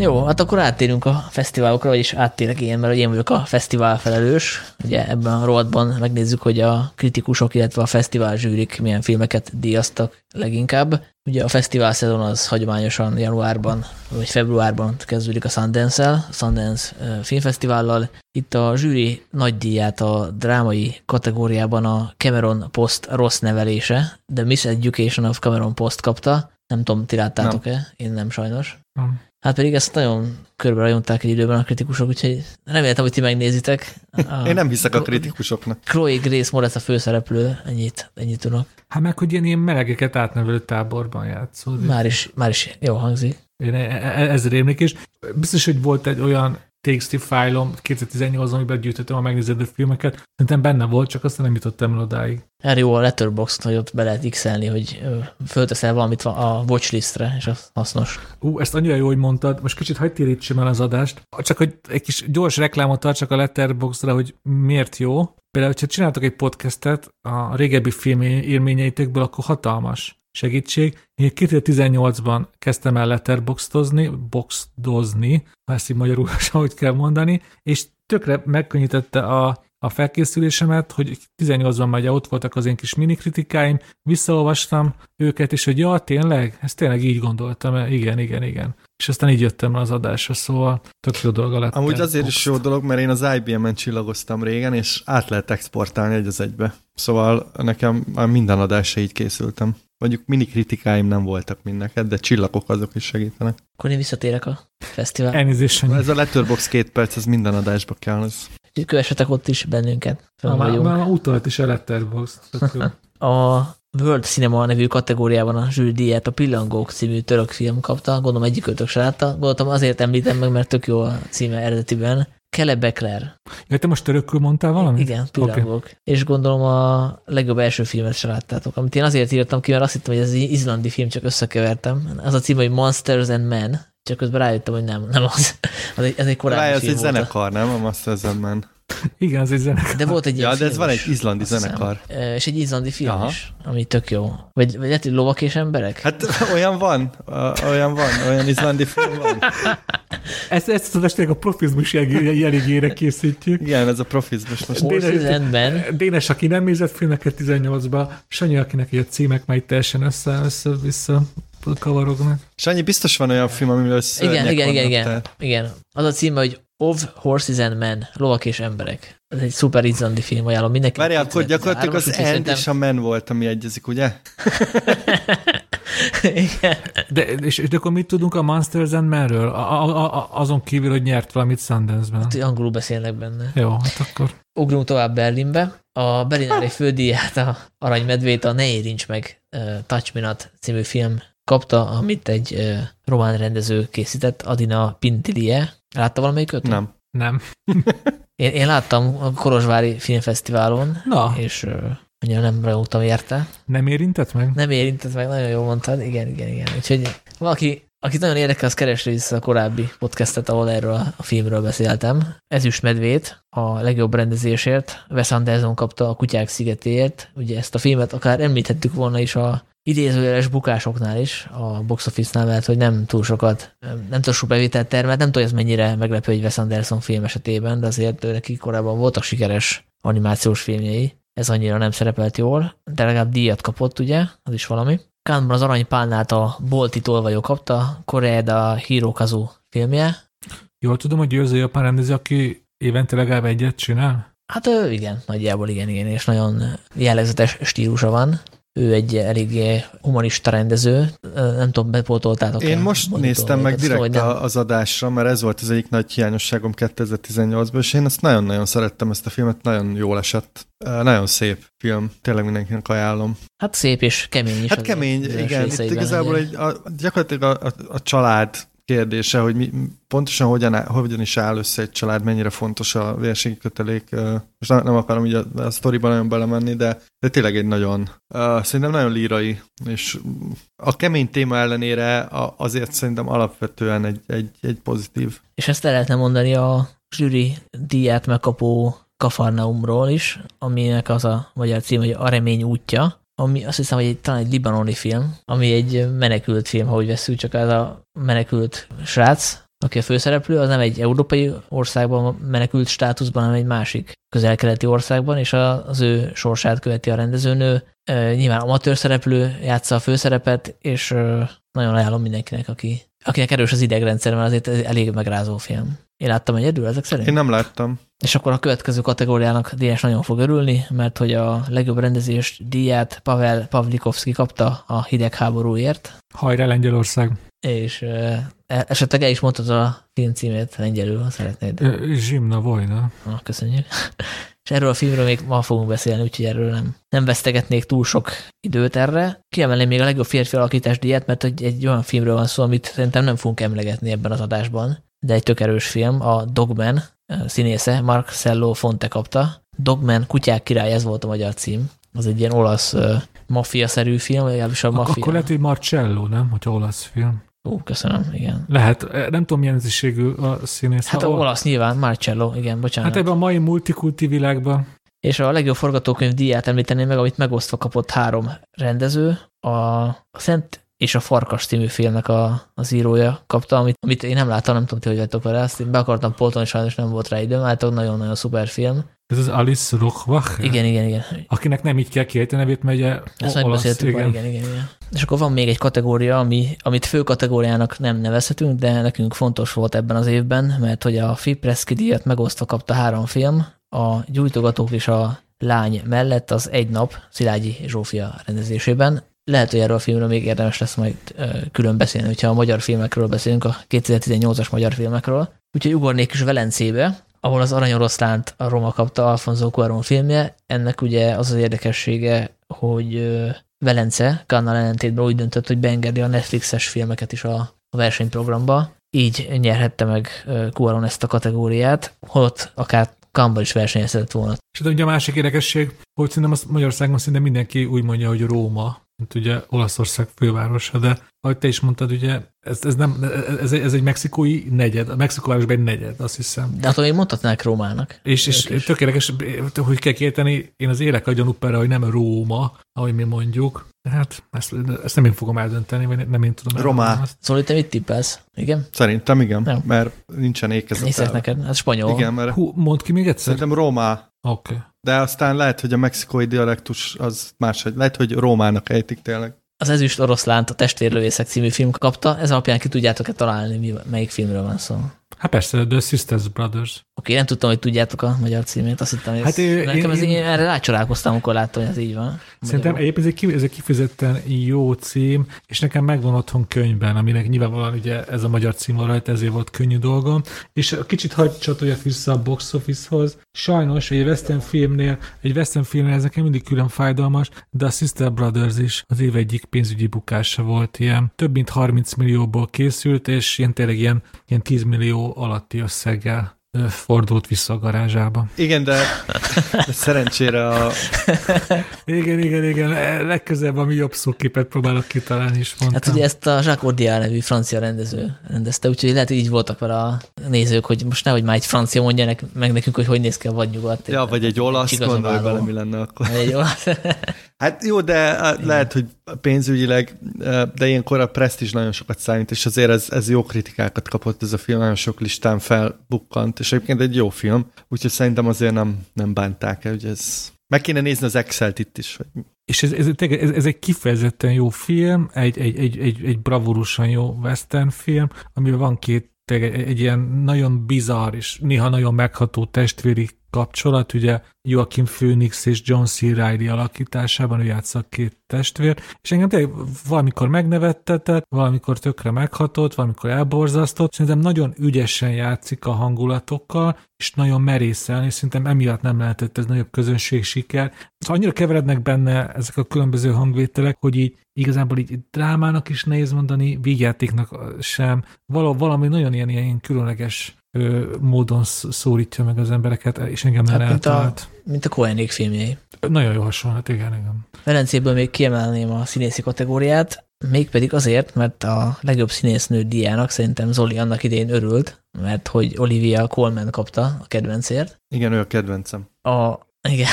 Jó, hát akkor áttérünk a fesztiválokra, vagyis áttérek én, mert én vagyok a fesztivál felelős. Ugye ebben a rovatban megnézzük, hogy a kritikusok, illetve a fesztivál zsűrik milyen filmeket díjaztak leginkább. Ugye a fesztivál szezon az hagyományosan januárban vagy februárban kezdődik a Sundance-el, a Sundance filmfesztivállal. Itt a zsűri nagy díját a drámai kategóriában a Cameron Post rossz nevelése, de Miss Education of Cameron Post kapta. Nem tudom, ti láttátok-e? Én nem sajnos. Nem. Hát pedig ezt nagyon körbe rajonták egy időben a kritikusok, úgyhogy reméltem, hogy ti megnézitek. A Én nem hiszek a kritikusoknak. Chloe Grace Moretz a főszereplő, ennyit, ennyit tudok. Hát meg, hogy ilyen, ilyen melegeket átnevelő táborban játszódik. Már is, már is jó hangzik. Én e- e- ezzel rémlik, és biztos, hogy volt egy olyan TXT fájlom 2018-ban, amiben gyűjtöttem a megnézedő filmeket. Szerintem benne volt, csak aztán nem jutottam el odáig. Erre jó a letterbox hogy ott be lehet x hogy fölteszel valamit a watchlistre, és az hasznos. Ú, ezt annyira jó, hogy mondtad. Most kicsit hagyd térítsem el az adást. Csak hogy egy kis gyors reklámot tartsak a letterboxra, hogy miért jó. Például, ha csináltok egy podcastet a régebbi film élményeitekből, akkor hatalmas segítség. Én 2018-ban kezdtem el letterboxdozni, boxdozni, ha ezt így magyarul hogy kell mondani, és tökre megkönnyítette a, a felkészülésemet, hogy 18-ban már ott voltak az én kis mini kritikáim, visszaolvastam őket, és hogy ja, tényleg, ezt tényleg így gondoltam, igen, igen, igen. És aztán így jöttem az adásra, szóval tök jó dolga lett. Amúgy azért is jó dolog, mert én az IBM-en csillagoztam régen, és át lehet exportálni egy az egybe. Szóval nekem már minden adásra így készültem. Mondjuk mini kritikáim nem voltak mind neked, de csillagok azok is segítenek. Akkor én visszatérek a fesztivál. Elnézést. Ez a Letterbox két perc, ez minden adásba kell. Ez. Kövessetek ott is bennünket. Már, már utalt is a Letterbox. a World Cinema nevű kategóriában a díját a Pillangók című török film kapta, gondolom egyik ötök se látta. Gondoltam azért említem meg, mert tök jó a címe eredetiben. Kele Bekler. Ja, te most törökül mondtál valamit? Igen, pillangók. Okay. És gondolom a legjobb első filmet se láttátok, amit én azért írtam ki, mert azt hittem, hogy ez egy izlandi film, csak összekevertem. Az a cím, hogy Monsters and Men, csak közben rájöttem, hogy nem, nem az. Az egy, az egy korábbi Rájössz, film egy zenekar, nem? A Monsters and Men. Igen, az egy zenekar. De volt egy Ja, de ez van egy izlandi zenekar. Hiszem. És egy izlandi film Aha. is, ami tök jó. Vagy, vagy lehet, hogy lovak és emberek? Hát olyan van, olyan van, olyan izlandi film van. ezt, ezt az a profizmus jeligére készítjük. Igen, ez a profizmus. Most Dénes, Dénes, aki nem nézett filmeket 18-ba, Sanyi, akinek a címek majd teljesen össze-vissza kavarognak. Sanyi, biztos van olyan film, amiről igen, igen, igen, igen, igen. Az a címe, hogy Of Horses and Men, lovak és emberek. Ez egy szuper izlandi film, ajánlom mindenki. Várj, akkor gyakorlatilag az End szerintem... és a Men volt, ami egyezik, ugye? Igen. De, és, és de akkor mit tudunk a Monsters and Menről? A, a, a, azon kívül, hogy nyert valamit Sundance-ben. Hát, angolul beszélnek benne. Jó, hát akkor... Ugrunk tovább Berlinbe. A Berlinari fődíját, a Aranymedvét, a Ne érints meg uh, Touch Me Not című film kapta, amit egy román rendező készített, Adina Pintilie. Látta valamelyiköt? Nem. Nem. én, én láttam a Kolozsvári Filmfesztiválon, Na. és uh, annyira nem rajongtam érte. Nem érintett meg? Nem érintett meg, nagyon jól mondtad, igen, igen, igen. Úgyhogy valaki, aki nagyon érdekel, az keresni vissza a korábbi podcastet, ahol erről a filmről beszéltem. Ezüst medvét a legjobb rendezésért, Wes Anderson kapta a Kutyák szigetéért. Ugye ezt a filmet akár említhettük volna is a idézőjeles bukásoknál is, a box office-nál, mert hogy nem túl sokat, nem túl sok bevételt termelt, nem tudom, ez mennyire meglepő egy Wes Anderson film esetében, de azért neki korábban voltak sikeres animációs filmjei, ez annyira nem szerepelt jól, de legalább díjat kapott, ugye, az is valami. Kánban az aranypálnát a Bolti tolvajó kapta, Koreeda Hirokazu filmje. Jól tudom, hogy Győző Japán rendező, aki évente legalább egyet csinál? Hát igen, nagyjából igen, igen, és nagyon jellegzetes stílusa van ő egy elég humanista rendező, nem tudom, bepótoltátok Én most néztem meg direkt szóval, az adásra, mert ez volt az egyik nagy hiányosságom 2018-ban, és én ezt nagyon-nagyon szerettem, ezt a filmet, nagyon jól esett. Nagyon szép film, tényleg mindenkinek ajánlom. Hát szép és kemény is. Hát kemény, igen. Itt igazából egy, a, gyakorlatilag a, a, a család kérdése, hogy mi, pontosan hogyan, hogyan is áll össze egy család, mennyire fontos a vérségi kötelék. Most nem, nem akarom így a, a sztoriban nagyon belemenni, de, de tényleg egy nagyon, uh, szerintem nagyon lírai, és a kemény téma ellenére azért szerintem alapvetően egy, egy, egy pozitív. És ezt el lehetne mondani a zsűri díját megkapó Kafarnaumról is, aminek az a magyar cím, hogy A remény útja, ami azt hiszem, hogy egy, talán egy libanoni film, ami egy menekült film, ha úgy veszünk, csak az a menekült srác, aki a főszereplő, az nem egy európai országban menekült státuszban, hanem egy másik közel-keleti országban, és az ő sorsát követi a rendezőnő. Nyilván amatőr szereplő játsza a főszerepet, és nagyon ajánlom mindenkinek, aki, akinek erős az idegrendszer, mert azért elég megrázó film. Én láttam egyedül ezek szerint? Én nem láttam. És akkor a következő kategóriának Díjas nagyon fog örülni, mert hogy a legjobb rendezés díját Pavel Pavlikovski kapta a hidegháborúért. Hajrá Lengyelország! És e, esetleg el is mondtad a film címét lengyelül, ha szeretnéd. Zsimna Vojna. Ah, köszönjük. és erről a filmről még ma fogunk beszélni, úgyhogy erről nem, nem vesztegetnék túl sok időt erre. Kiemelném még a legjobb férfi alakítás díját, mert egy, egy olyan filmről van szó, amit szerintem nem fogunk emlegetni ebben az adásban, de egy tök erős film, a Dogman színésze, Marcello Fonte kapta. Dogman, Kutyák király, ez volt a magyar cím. Az egy ilyen olasz maffia-szerű film, legalábbis a maffia. Akkor lehet, hogy Marcello, nem? Hogyha olasz film. Ó, köszönöm, igen. Lehet, nem tudom milyen ízűségű a színész. Hát a olasz nyilván, Marcello, igen, bocsánat. Hát ebben a mai multikulti világban. És a legjobb forgatókönyv díját említeném meg, amit megosztva kapott három rendező. A Szent és a Farkas című filmnek a, az írója kapta, amit, amit én nem láttam, nem tudom, hogy vagytok vele, azt én be akartam poltolni, sajnos nem volt rá időm, általában nagyon-nagyon szuper film. Ez az Alice Rochbach? Igen, igen, igen. Akinek nem így kell kiejteni nevét, mert ugye Ezt olasz, igen. Igen, igen, igen. És akkor van még egy kategória, ami, amit fő kategóriának nem nevezhetünk, de nekünk fontos volt ebben az évben, mert hogy a Fipreski díjat megosztva kapta három film, a Gyújtogatók és a Lány mellett az Egy nap Szilágyi Zsófia rendezésében. Lehet, hogy erről a filmről még érdemes lesz majd külön beszélni, hogyha a magyar filmekről beszélünk, a 2018-as magyar filmekről. Úgyhogy ugornék is Velencébe, ahol az Aranyoroszlánt a Roma kapta Alfonso Cuarón filmje. Ennek ugye az az érdekessége, hogy Velence Kannal ellentétben úgy döntött, hogy beengedi a Netflixes filmeket is a, versenyprogramba. Így nyerhette meg Cuarón ezt a kategóriát, holott akár Kamba is versenyezhetett volna. És ugye a másik érdekesség, hogy szerintem azt Magyarországon szinte mindenki úgy mondja, hogy Róma, mint ugye Olaszország fővárosa, de ahogy te is mondtad, ugye ez, ez, nem, ez, ez egy mexikói negyed, a Mexikóvárosban egy negyed, azt hiszem. De attól még mondhatnák Rómának. És, és tökéletes, hogy kell kérteni, én az élek a gyanúperre, hogy nem Róma, ahogy mi mondjuk. Hát ezt, ezt nem én fogom eldönteni, vagy nem én tudom. Romá. Szóval te mit tippelsz? Igen? Szerintem igen, nem. mert nincsen ékezet. Nézzek neked, ez spanyol. Igen, mert... Hú, mondd ki még egyszer. Szerintem Róma. Oké. Okay. De aztán lehet, hogy a mexikói dialektus az máshogy. Lehet, hogy Rómának ejtik tényleg. Az Ezüst Oroszlánt a Testvérlövészek című film kapta. Ez alapján ki tudjátok-e találni, melyik filmről van szó? Hát persze, The Sisters Brothers. Oké, okay, nem tudtam, hogy tudjátok a magyar címét, azt hittem, hogy hát ez, én, nekem ez, én, én erre rácsodálkoztam, amikor láttam, hogy ez így van. Szerintem egyébként ez egy, ez egy kifejezetten jó cím, és nekem megvan otthon könyvben, aminek nyilvánvalóan ugye ez a magyar cím van rajta, ezért volt könnyű dolgom. És kicsit hagyd csatoljak vissza a box office-hoz. Sajnos egy western filmnél, egy western filmnél ez nekem mindig külön fájdalmas, de a Sister Brothers is az év egyik pénzügyi bukása volt ilyen. Több mint 30 millióból készült, és ilyen tényleg ilyen, ilyen 10 millió alatti összeggel fordult vissza a garázsába. Igen, de, de szerencsére a... igen, igen, igen. Legközelebb a mi jobb szóképet próbálok kitalálni is mondtam. Hát ugye ezt a Jacques Audiard nevű francia rendező rendezte, úgyhogy lehet, hogy így voltak vele a nézők, hogy most nehogy már egy francia mondja meg nekünk, hogy hogy néz ki a vadnyugat. Ja, vagy egy olasz, gondolj bele, mi lenne akkor. Egy olasz. Hát jó, de Igen. lehet, hogy pénzügyileg, de ilyenkor a Prestige nagyon sokat számít, és azért ez, ez jó kritikákat kapott ez a film, nagyon sok listán felbukkant, és egyébként egy jó film, úgyhogy szerintem azért nem, nem bánták el, hogy ez... Meg kéne nézni az Excel-t itt is. Hogy... És ez, ez, ez, ez egy kifejezetten jó film, egy, egy, egy, egy, egy bravúrusan jó western film, amiben van két egy, egy ilyen nagyon bizarr és néha nagyon megható testvéri kapcsolat, ugye Joaquin Phoenix és John C. Reilly alakításában ő játsza két testvér, és engem tényleg valamikor megnevettetett, valamikor tökre meghatott, valamikor elborzasztott, szerintem nagyon ügyesen játszik a hangulatokkal, és nagyon merészen, és szerintem emiatt nem lehetett ez nagyobb közönség siker. Szóval annyira keverednek benne ezek a különböző hangvételek, hogy így igazából így drámának is nehéz mondani, vígjátéknak sem. Valami nagyon ilyen, ilyen különleges módon szólítja meg az embereket, és engem hát, mint a, mint a Koenig filmjei. Nagyon jó hasonlat, igen, igen. Velencéből még kiemelném a színészi kategóriát, mégpedig azért, mert a legjobb színésznő díjának szerintem Zoli annak idén örült, mert hogy Olivia Colman kapta a kedvencért. Igen, ő a kedvencem. A, igen.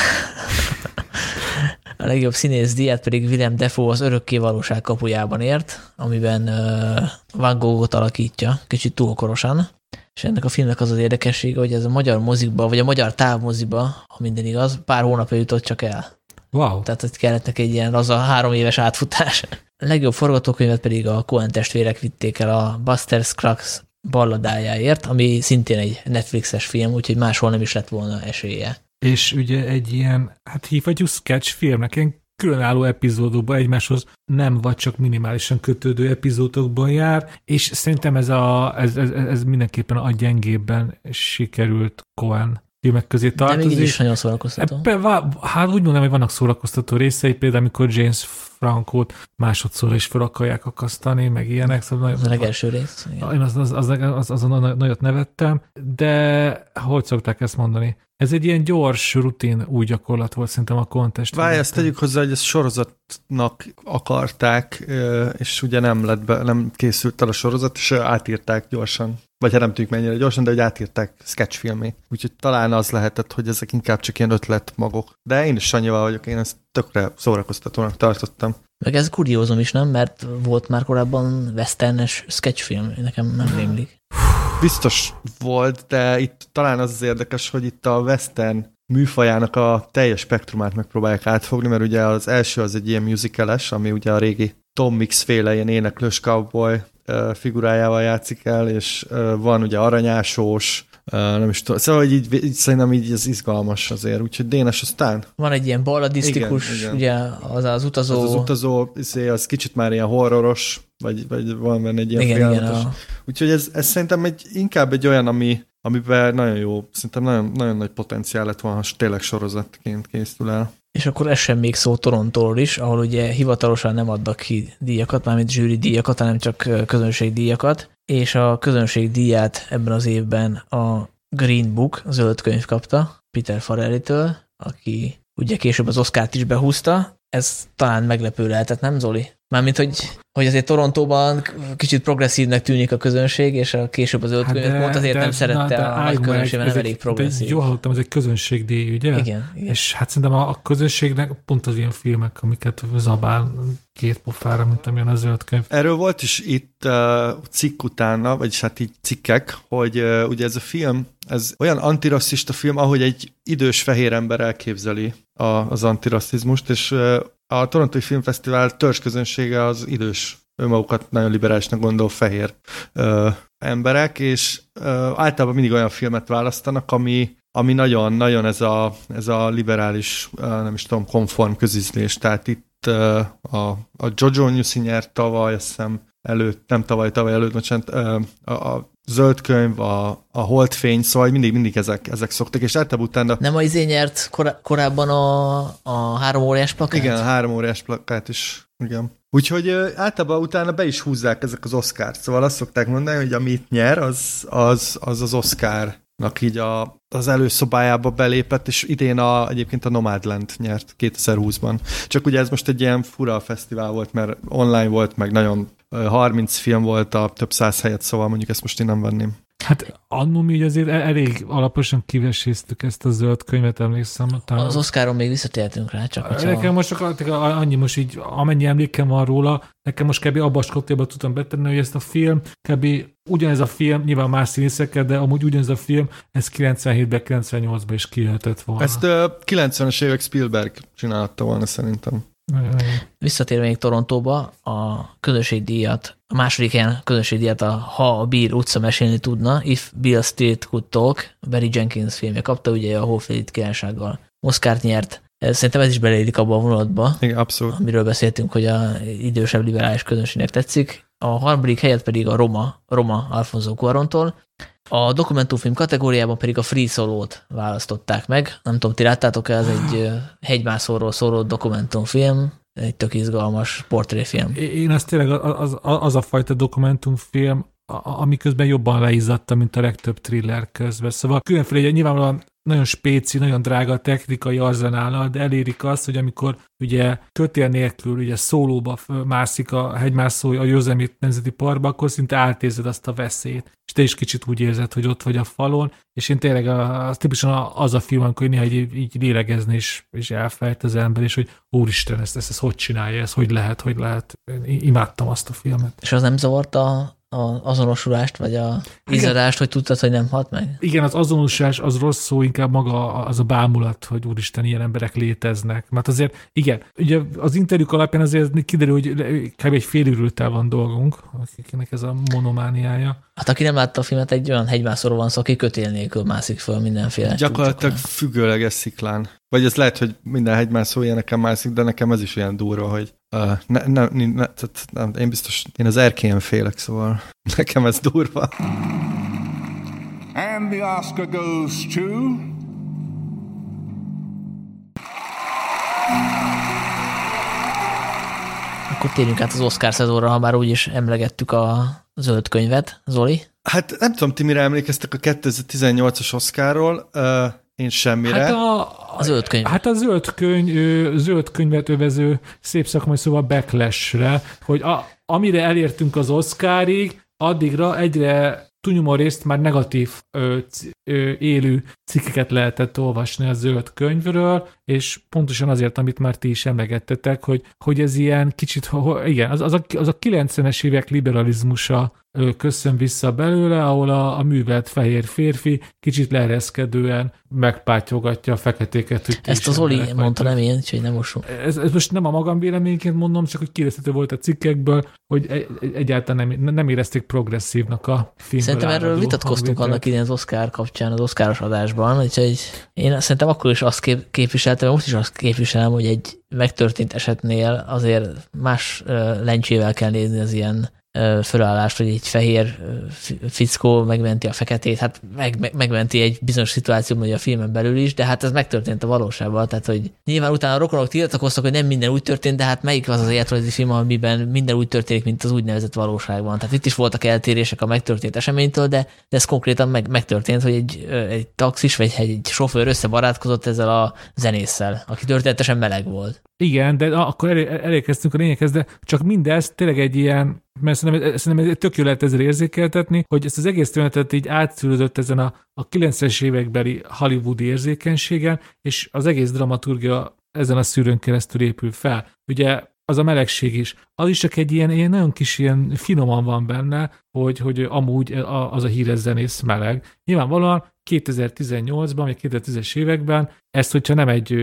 a legjobb színész díját pedig Willem Defoe az örökké valóság kapujában ért, amiben uh, Van Goghot alakítja, kicsit túlkorosan. És ennek a filmnek az az érdekessége, hogy ez a magyar mozikba, vagy a magyar távmoziba, ha minden igaz, pár hónapja jutott csak el. Wow. Tehát hogy kellett neki egy ilyen az a három éves átfutás. A legjobb forgatókönyvet pedig a Coen testvérek vitték el a Buster Scruggs balladájáért, ami szintén egy Netflixes film, úgyhogy máshol nem is lett volna esélye. És ugye egy ilyen, hát hívhatjuk sketch filmnek, ilyen különálló epizódokban egymáshoz nem vagy csak minimálisan kötődő epizódokban jár, és szerintem ez, a, ez, ez, ez mindenképpen a gyengébben sikerült Cohen filmek közé tartozik. De is nagyon szórakoztató. Ebbe, hát úgy mondom, hogy vannak szórakoztató részei, például amikor James Frankot másodszor is fel akarják akasztani, meg ilyenek. Szóval az a legelső rész. Igen. Én az, az, az, az, azon nagyot nevettem, de hogy szokták ezt mondani? Ez egy ilyen gyors, rutin új gyakorlat volt szerintem a kontest. Várj, ezt tegyük hozzá, hogy ezt sorozatnak akarták, és ugye nem lett be, nem készült el a sorozat, és átírták gyorsan. Vagy hát nem tudjuk mennyire gyorsan, de hogy átírták sketchfilmé. Úgyhogy talán az lehetett, hogy ezek inkább csak ilyen ötlet magok. De én is Sanyival vagyok, én ezt tökre szórakoztatónak tartottam. Meg ez kuriózum is, nem? Mert volt már korábban westernes sketchfilm, nekem nem rémlik. Biztos volt, de itt talán az az érdekes, hogy itt a western műfajának a teljes spektrumát megpróbálják átfogni, mert ugye az első az egy ilyen musicales, ami ugye a régi Tom Mix féle ilyen éneklős cowboy figurájával játszik el, és van ugye aranyásós, nem is tudom. Szóval hogy így, így szerintem így ez izgalmas azért, úgyhogy Dénes aztán. Van egy ilyen balladisztikus, igen, igen. ugye az az utazó. Az, az utazó, izé, az kicsit már ilyen horroros, vagy, vagy van benne egy ilyen igen, igen, a... Úgyhogy ez, ez szerintem egy, inkább egy olyan, ami, amiben nagyon jó, szerintem nagyon, nagyon nagy potenciál lett volna, ha tényleg sorozatként készül el. És akkor ez sem még szó Torontóról is, ahol ugye hivatalosan nem adnak ki díjakat, mármint zsűri díjakat, hanem csak közönségdíjakat, és a közönségdíját ebben az évben a Green Book, a zöld könyv kapta Peter Farrelly-től, aki ugye később az Oscar-t is behúzta. Ez talán meglepő lehetett, nem Zoli? Mármint, hogy, hogy azért Torontóban kicsit progresszívnek tűnik a közönség, és a később az öt hát pont azért de, nem szerette na, de a nagy közönség, mert nem elég progresszív. Jól hallottam, ez egy közönségdíj, ugye? Igen, igen. És hát szerintem a, a közönségnek pont az ilyen filmek, amiket zabál két pofára, mint amilyen az zöld könyv. Erről volt is itt uh, cikk utána, vagyis hát így cikkek, hogy uh, ugye ez a film, ez olyan antirasszista film, ahogy egy idős fehér ember elképzeli a, az antirasszizmust, és a Torontói Filmfesztivál törzsközönsége az idős, önmagukat nagyon liberálisnak gondol fehér ö, emberek, és ö, általában mindig olyan filmet választanak, ami ami nagyon-nagyon ez a, ez a liberális, nem is tudom, konform közizlés. Tehát itt a, a Jojo Newsy nyert tavaly, azt hiszem előtt, nem tavaly, tavaly előtt, bocsánat, a, a zöld könyv, a, a holdfény, szóval mindig, mindig ezek, ezek szoktak, és általában utána... Nem a izé nyert kor- korábban a, a három óriás plakát? Igen, a három óriás plakát is, igen. Úgyhogy általában utána be is húzzák ezek az Oscar-t, szóval azt szokták mondani, hogy amit nyer, az az, az, az Oscar így a, az előszobájába belépett, és idén a, egyébként a Nomadland nyert 2020-ban. Csak ugye ez most egy ilyen fura fesztivál volt, mert online volt, meg nagyon 30 film volt a több száz helyet, szóval mondjuk ezt most én nem venném. Hát annó mi azért elég alaposan kiveséztük ezt a zöld könyvet, emlékszem. Talán... Az Oscaron még visszatértünk rá, csak hogyha... Nekem most csak annyi most így, amennyi emlékem van róla, nekem most kb. abba a tudtam betenni, hogy ezt a film, kb. ugyanez a film, nyilván más színészekkel, de amúgy ugyanez a film, ez 97-ben, 98-ban is kijöhetett volna. Ezt uh, 90-es évek Spielberg csinálta volna szerintem. Visszatérve még Torontóba, a közönségdíjat, a második ilyen közönségdíjat a Ha a Bill utca mesélni tudna, If Bill Street Could Talk, Barry Jenkins filmje kapta, ugye a Hófélit királysággal. Oscar-t nyert. Szerintem ez is beleélik abba a vonulatba, Igen, abszolút. amiről beszéltünk, hogy a idősebb liberális közönségnek tetszik. A harmadik helyet pedig a Roma, Roma Alfonso Cuarontól, a dokumentumfilm kategóriában pedig a Free Solo-t választották meg. Nem tudom, ti láttátok-e, ez egy hegymászóról szóló dokumentumfilm, egy tök izgalmas portréfilm. Én ezt tényleg az, az, a fajta dokumentumfilm, amiközben jobban leizzadta, mint a legtöbb thriller közben. Szóval különféle, nyilvánvalóan nagyon spéci, nagyon drága technikai arzenállal, de elérik azt, hogy amikor ugye kötél nélkül ugye szólóba mászik a hegymászó a Józemit Nemzeti Parkba, akkor szinte átérzed azt a veszélyt. És te is kicsit úgy érzed, hogy ott vagy a falon, és én tényleg az tipikusan az a film, amikor néha így, így lélegezni és, és elfejt az ember, és hogy úristen, ezt, ezt, ezt hogy csinálja, ez hogy lehet, hogy lehet. Én imádtam azt a filmet. És az nem zavarta azonosulást, vagy a izadást, hogy tudtad, hogy nem hat meg? Igen, az azonosulás az rossz szó, inkább maga az a bámulat, hogy úristen, ilyen emberek léteznek. Mert azért, igen, ugye az interjúk alapján azért kiderül, hogy kb. egy fél van dolgunk, akinek ez a monomániája. Hát aki nem látta a filmet, egy olyan hegymászóról van szó, aki kötél nélkül mászik föl mindenféle. Gyakorlatilag függőleges sziklán. Vagy ez lehet, hogy minden hegymászó ilyeneken mászik, de nekem ez is olyan durva, hogy uh, ne, ne, ne, ne, tehát nem, én biztos, én az erkélyen félek, szóval nekem ez durva. And the Oscar goes to... Akkor térjünk át az Oscar szezonra, ha már úgyis emlegettük a zöld könyvet, Zoli. Hát nem tudom, ti mire emlékeztek a 2018-as Oscarról. Uh, én semmire. Hát a, a zöld könyv. Hát a zöld, könyv, zöld könyvet övező szép szakmai szóval backlash-re, hogy a, amire elértünk az Oscarig, addigra egyre túlnyomó részt már negatív ö, ö, élő cikkeket lehetett olvasni a zöld könyvről, és pontosan azért, amit már ti is emlegettetek, hogy, hogy ez ilyen kicsit, igen, az, az, a, az a 90-es évek liberalizmusa köszön vissza belőle, ahol a, a művelt fehér férfi kicsit leereszkedően megpátyogatja a feketéket. Hogy Ezt az Oli mondta, nem én, úgyhogy nem mosom. Ez, ez, most nem a magam véleményként mondom, csak hogy kérdezhető volt a cikkekből, hogy egy, egyáltalán nem, nem érezték progresszívnak a filmből Szerintem erről vitatkoztunk annak idén az Oscar kapcsán, az Oscaros adásban, úgyhogy én szerintem akkor is azt kép, képviseltem, most is azt képviselem, hogy egy megtörtént esetnél azért más lencsével kell nézni az ilyen fölállást, hogy egy fehér fickó megmenti a feketét, hát meg, meg, megmenti egy bizonyos szituációban, hogy a filmen belül is, de hát ez megtörtént a valóságban, tehát hogy nyilván utána a rokonok tiltakoztak, hogy nem minden úgy történt, de hát melyik az az életrajzi film, amiben minden úgy történik, mint az úgynevezett valóságban. Tehát itt is voltak eltérések a megtörtént eseménytől, de, de ez konkrétan meg, megtörtént, hogy egy, egy taxis vagy egy sofőr összebarátkozott ezzel a zenésszel, aki történetesen meleg volt. Igen, de akkor elé, elérkeztünk a lényeghez, de csak mindez tényleg egy ilyen mert szerintem, szerintem tök jó lehet ezzel érzékeltetni, hogy ezt az egész történetet így átszülődött ezen a, a 90-es évekbeli hollywoodi érzékenységen, és az egész dramaturgia ezen a szűrőn keresztül épül fel. Ugye az a melegség is. Az is csak egy ilyen, ilyen nagyon kis ilyen finoman van benne, hogy, hogy amúgy az a híres zenész meleg. Nyilvánvalóan 2018-ban, vagy 2010-es években ezt, hogyha nem egy,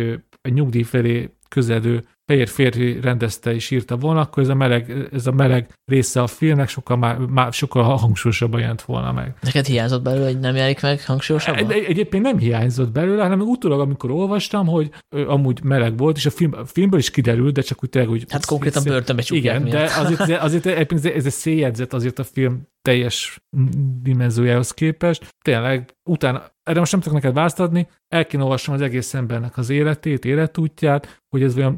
egy nyugdíj felé közeledő fehér férfi rendezte és írta volna, akkor ez a meleg, ez a meleg része a filmnek sokkal, már, már sokkal hangsúlyosabban jelent volna meg. Neked hiányzott belőle, hogy nem jelenik meg hangsúlyosabban? Egy, egyébként nem hiányzott belőle, hanem utólag, amikor olvastam, hogy ö, amúgy meleg volt, és a, film, a filmből is kiderült, de csak úgy tényleg úgy... Hát konkrétan börtönbe Igen, miatt. de azért, azért, azért ez egy széljegyzet azért a film teljes dimenziójához képest. Tényleg utána erre most nem tudok neked választ adni, el kéne olvasnom az egész embernek az életét, életútját, hogy ez olyan,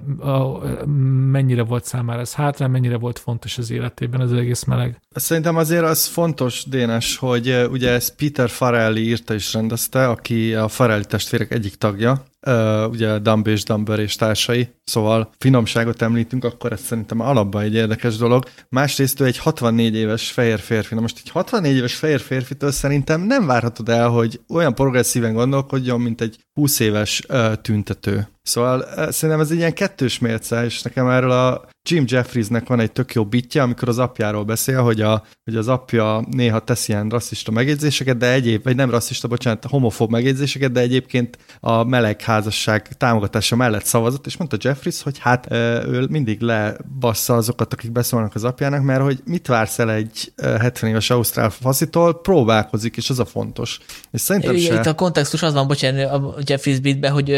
mennyire volt számára ez hátrán, mennyire volt fontos az életében az egész meleg. Szerintem azért az fontos, Dénes, hogy ugye ezt Peter Farrelly írta és rendezte, aki a Farrelly testvérek egyik tagja, ugye Dumb és Dumber és társai, szóval finomságot említünk, akkor ez szerintem alapban egy érdekes dolog. Másrészt ő egy 64 éves fehér férfi. Na most egy 64 éves fehér férfitől szerintem nem várhatod el, hogy olyan progresszíven gondolkodjon, mint egy 20 éves tüntető. Szóval szerintem ez egy ilyen kettős mérce, és nekem erről a Jim Jeffriesnek van egy tök jó bitje, amikor az apjáról beszél, hogy, a, hogy az apja néha tesz ilyen rasszista megjegyzéseket, de egyéb, vagy nem rasszista, bocsánat, homofób megjegyzéseket, de egyébként a meleg házasság támogatása mellett szavazott, és mondta Jeffries, hogy hát ő mindig lebassza azokat, akik beszólnak az apjának, mert hogy mit vársz el egy 70 éves ausztrál faszitól, próbálkozik, és az a fontos. És szerintem Igen, se... Itt a kontextus az van, bocsánat, a Jeffries bitbe, hogy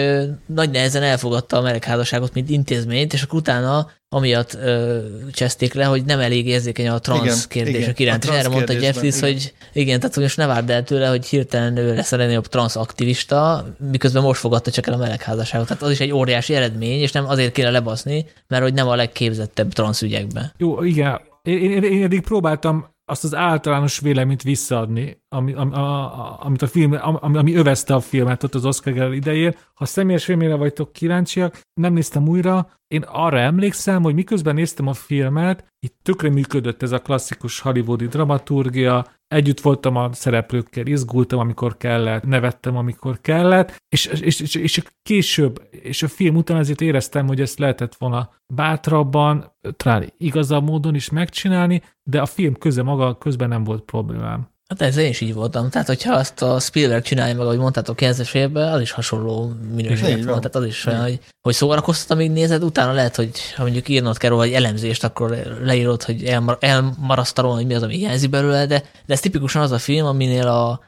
nagy nehezen elfogadta a melegházasságot, mint intézményt, és akkor utána amiatt ö, cseszték le, hogy nem elég érzékeny a transz igen, kérdések igen, iránt. És erre mondta Jeffries, igen. hogy igen, tehát hogy most ne várd el tőle, hogy hirtelen ő lesz a legnagyobb transz aktivista, miközben most fogadta csak el a melegházasságot. Tehát az is egy óriási eredmény, és nem azért kéne lebaszni, mert hogy nem a legképzettebb transz ügyekben. Jó, igen. Én, én, én eddig próbáltam azt az általános véleményt visszaadni, ami, ami, a, amit a film, ami, ami övezte a filmet ott az Oscar idején. Ha személyes filmére vagytok kíváncsiak, nem néztem újra, én arra emlékszem, hogy miközben néztem a filmet, itt tökre működött ez a klasszikus hollywoodi dramaturgia, együtt voltam a szereplőkkel, izgultam, amikor kellett, nevettem, amikor kellett, és, és, és, és később, és a film után azért éreztem, hogy ezt lehetett volna bátrabban, talán igazabb módon is megcsinálni, de a film köze maga közben nem volt problémám. Hát ez én is így voltam. Tehát, hogyha azt a Spielberg csinálja meg, ahogy mondtátok 90 évben, az is hasonló minőség volt. Tehát az is olyan, hogy, hogy szórakoztat, amíg nézed, utána lehet, hogy ha mondjuk írnod kell róla egy elemzést, akkor leírod, hogy elmar, elmarasztalom, hogy mi az, ami hiányzik belőle, de, de ez tipikusan az a film, aminél a,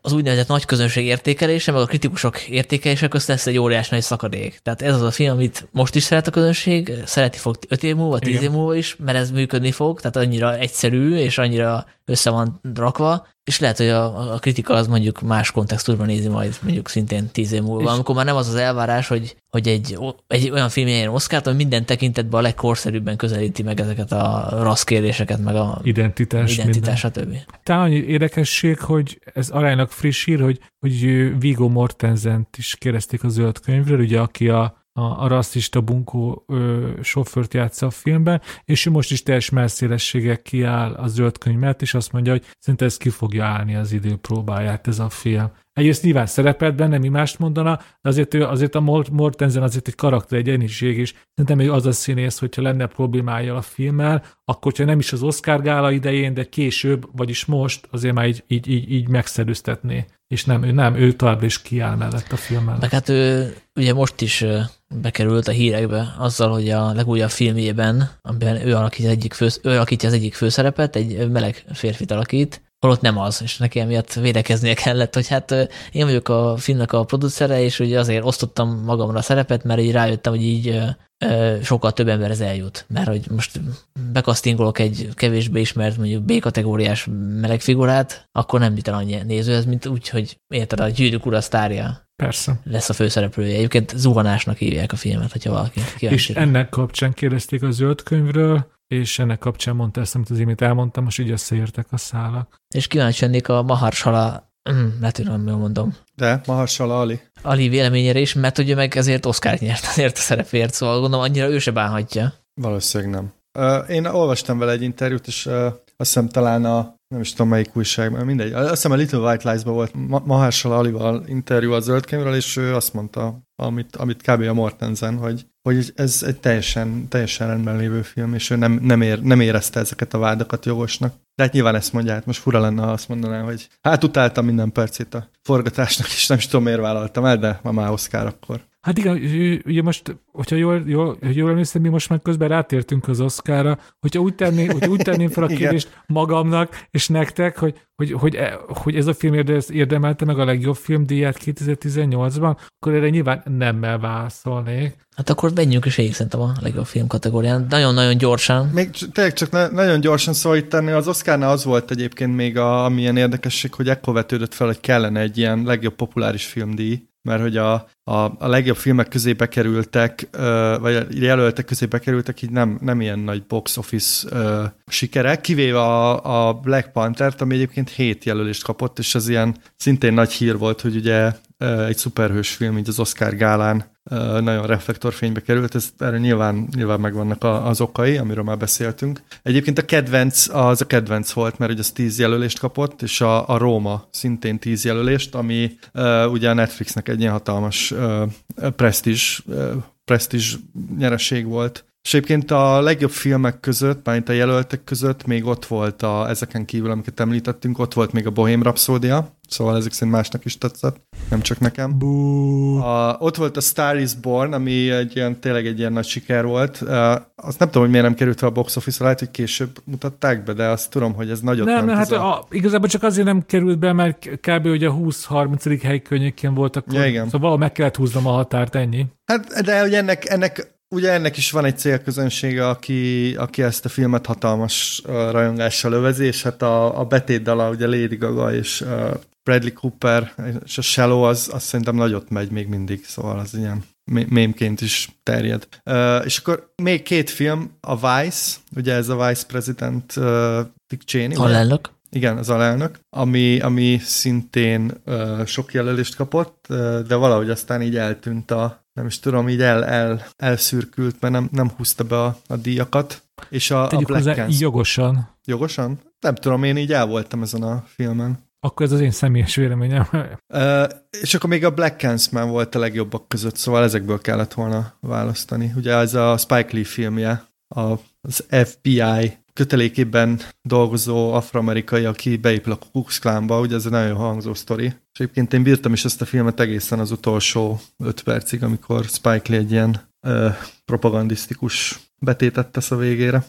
az úgynevezett nagy közönség értékelése, meg a kritikusok értékelése közt lesz egy óriás nagy szakadék. Tehát ez az a film, amit most is szeret a közönség, szereti fog 5 év múlva, 10 év múlva is, mert ez működni fog, tehát annyira egyszerű és annyira össze van rakva, és lehet, hogy a, a kritika az mondjuk más kontextusban nézi majd mondjuk szintén tíz év múlva, és amikor már nem az az elvárás, hogy, hogy egy, egy olyan film ilyen Oszkárt, ami minden tekintetben a legkorszerűbben közelíti meg ezeket a rassz kérdéseket, meg a identitás, identitás stb. Talán annyi érdekesség, hogy ez aránylag friss hír, hogy, hogy Vigo Mortenzent is kérdezték a zöld könyvről, ugye aki a a, a rasszista bunkó ö, sofőrt játsza a filmben, és ő most is teljes melszélességgel kiáll a zöld könyv mellett, és azt mondja, hogy szerintem ez ki fogja állni az idő próbáját ez a film. Egyrészt nyilván szerepelt benne, mi mást mondana, de azért, azért a Mortensen azért egy karakter, egy ennyiség, és szerintem ő az a színész, hogyha lenne problémája a filmmel, akkor ha nem is az Oscar gála idején, de később, vagyis most azért már így, így, így, így megszerűztetné. És nem, ő nem, ő továbbra is kiáll mellett a film mellett. Meg hát ő ugye most is bekerült a hírekbe azzal, hogy a legújabb filmjében, amiben ő alakítja, egyik fő, ő alakítja az egyik főszerepet, egy meleg férfit alakít, holott nem az, és neki emiatt védekeznie kellett, hogy hát én vagyok a filmnek a producere, és ugye azért osztottam magamra a szerepet, mert így rájöttem, hogy így sokkal több emberhez eljut. Mert hogy most bekasztingolok egy kevésbé ismert, mondjuk B-kategóriás melegfigurát, akkor nem jut el annyi néző, ez mint úgy, hogy érted, a gyűrűk ura sztárja Persze. lesz a főszereplője. Egyébként zuhanásnak hívják a filmet, hogyha valaki kíváncsi. És ennek kapcsán kérdezték a zöld könyvről, és ennek kapcsán mondta ezt, amit az imént elmondtam, most így összeértek a szálak. És kíváncsi lennék a Maharshala, mm, lehet, hogy jól mondom. De, Maharshala Ali. Ali véleményére is, mert ugye meg ezért Oscar nyert azért a szerepért, szóval gondolom annyira ő se bánhatja. Valószínűleg nem. Én olvastam vele egy interjút, és azt hiszem talán a nem is tudom melyik újságban, mindegy. Azt hiszem a Little White Lies-ban volt Mahershala Alival interjú a zöldkönyvről, és ő azt mondta, amit, amit kb. a Mortensen, hogy, hogy ez egy teljesen, teljesen rendben lévő film, és ő nem, nem, ér, nem érezte ezeket a vádakat jogosnak. De hát nyilván ezt mondja, hát most fura lenne, ha azt mondaná, hogy hát utáltam minden percét a forgatásnak, és nem is tudom, miért vállaltam el, de ma már Oscar akkor. Hát igen, ugye most, hogyha jól, jól, jól emlékszem, mi most már közben rátértünk az Oszkára, hogyha úgy tenném, hogy úgy tenném fel a kérdést magamnak és nektek, hogy, hogy, hogy, e, hogy ez a film érdemelte meg a legjobb filmdíját 2018-ban, akkor erre nyilván nemmel válaszolnék. Hát akkor menjünk is végig szerintem a legjobb film kategórián. Nagyon-nagyon gyorsan. Még tényleg csak nagyon gyorsan szóval itt tenni, az Oscarnál az volt egyébként még a, amilyen érdekesség, hogy ekkor vetődött fel, hogy kellene egy ilyen legjobb populáris filmdíj, mert hogy a, a, a legjobb filmek közé bekerültek, vagy jelöltek közé bekerültek, így nem, nem ilyen nagy box office sikerek, kivéve a, a Black Panther-t, ami egyébként hét jelölést kapott, és ez ilyen szintén nagy hír volt, hogy ugye egy szuperhős film, így az Oscar gálán nagyon reflektorfénybe került, ez erre nyilván, nyilván megvannak az okai, amiről már beszéltünk. Egyébként a kedvenc, az a kedvenc volt, mert ugye az tíz jelölést kapott, és a, a Róma szintén tíz jelölést, ami ugye a Netflixnek egy ilyen hatalmas uh, presztízs, uh, presztízs nyereség volt. És egyébként a legjobb filmek között, mármint a jelöltek között még ott volt a, ezeken kívül, amiket említettünk, ott volt még a Bohém Rhapsódia, szóval ezek szerint másnak is tetszett, nem csak nekem. A, ott volt a Star is Born, ami egy ilyen, tényleg egy ilyen nagy siker volt. Uh, azt nem tudom, hogy miért nem került fel a box office lehet, hogy később mutatták be, de azt tudom, hogy ez nagyon nem, nem hát a... A, igazából csak azért nem került be, mert kb. ugye a 20-30. hely környékén voltak. Ja, igen. Szóval meg kellett húznom a határt, ennyi. Hát, de hogy ennek, ennek ugye ennek is van egy célközönsége, aki, aki ezt a filmet hatalmas uh, rajongással övezi, és hát a, a betétdala, ugye Lady Gaga és uh, Bradley Cooper és a Shallow az, az szerintem nagyot megy még mindig, szóval az ilyen mémként is terjed. Uh, és akkor még két film, a Vice, ugye ez a Vice President uh, Dick Cheney. Alelnök. Igen, az alelnök, ami, ami szintén uh, sok jelölést kapott, uh, de valahogy aztán így eltűnt a, nem is tudom, így el, el, elszürkült, mert nem, nem húzta be a, a díjakat. És a, Tegyük a Black hozzá, jogosan. Jogosan? Nem tudom, én így el voltam ezen a filmen. Akkor ez az én személyes véleményem. Uh, és akkor még a Black Clansman volt a legjobbak között, szóval ezekből kellett volna választani. Ugye ez a Spike Lee filmje, az FBI kötelékében dolgozó afroamerikai, aki beépül a Ku Klánba, ugye ez egy nagyon hangzó sztori. És egyébként én bírtam is ezt a filmet egészen az utolsó öt percig, amikor Spike Lee egy ilyen ö, propagandisztikus betétet tesz a végére.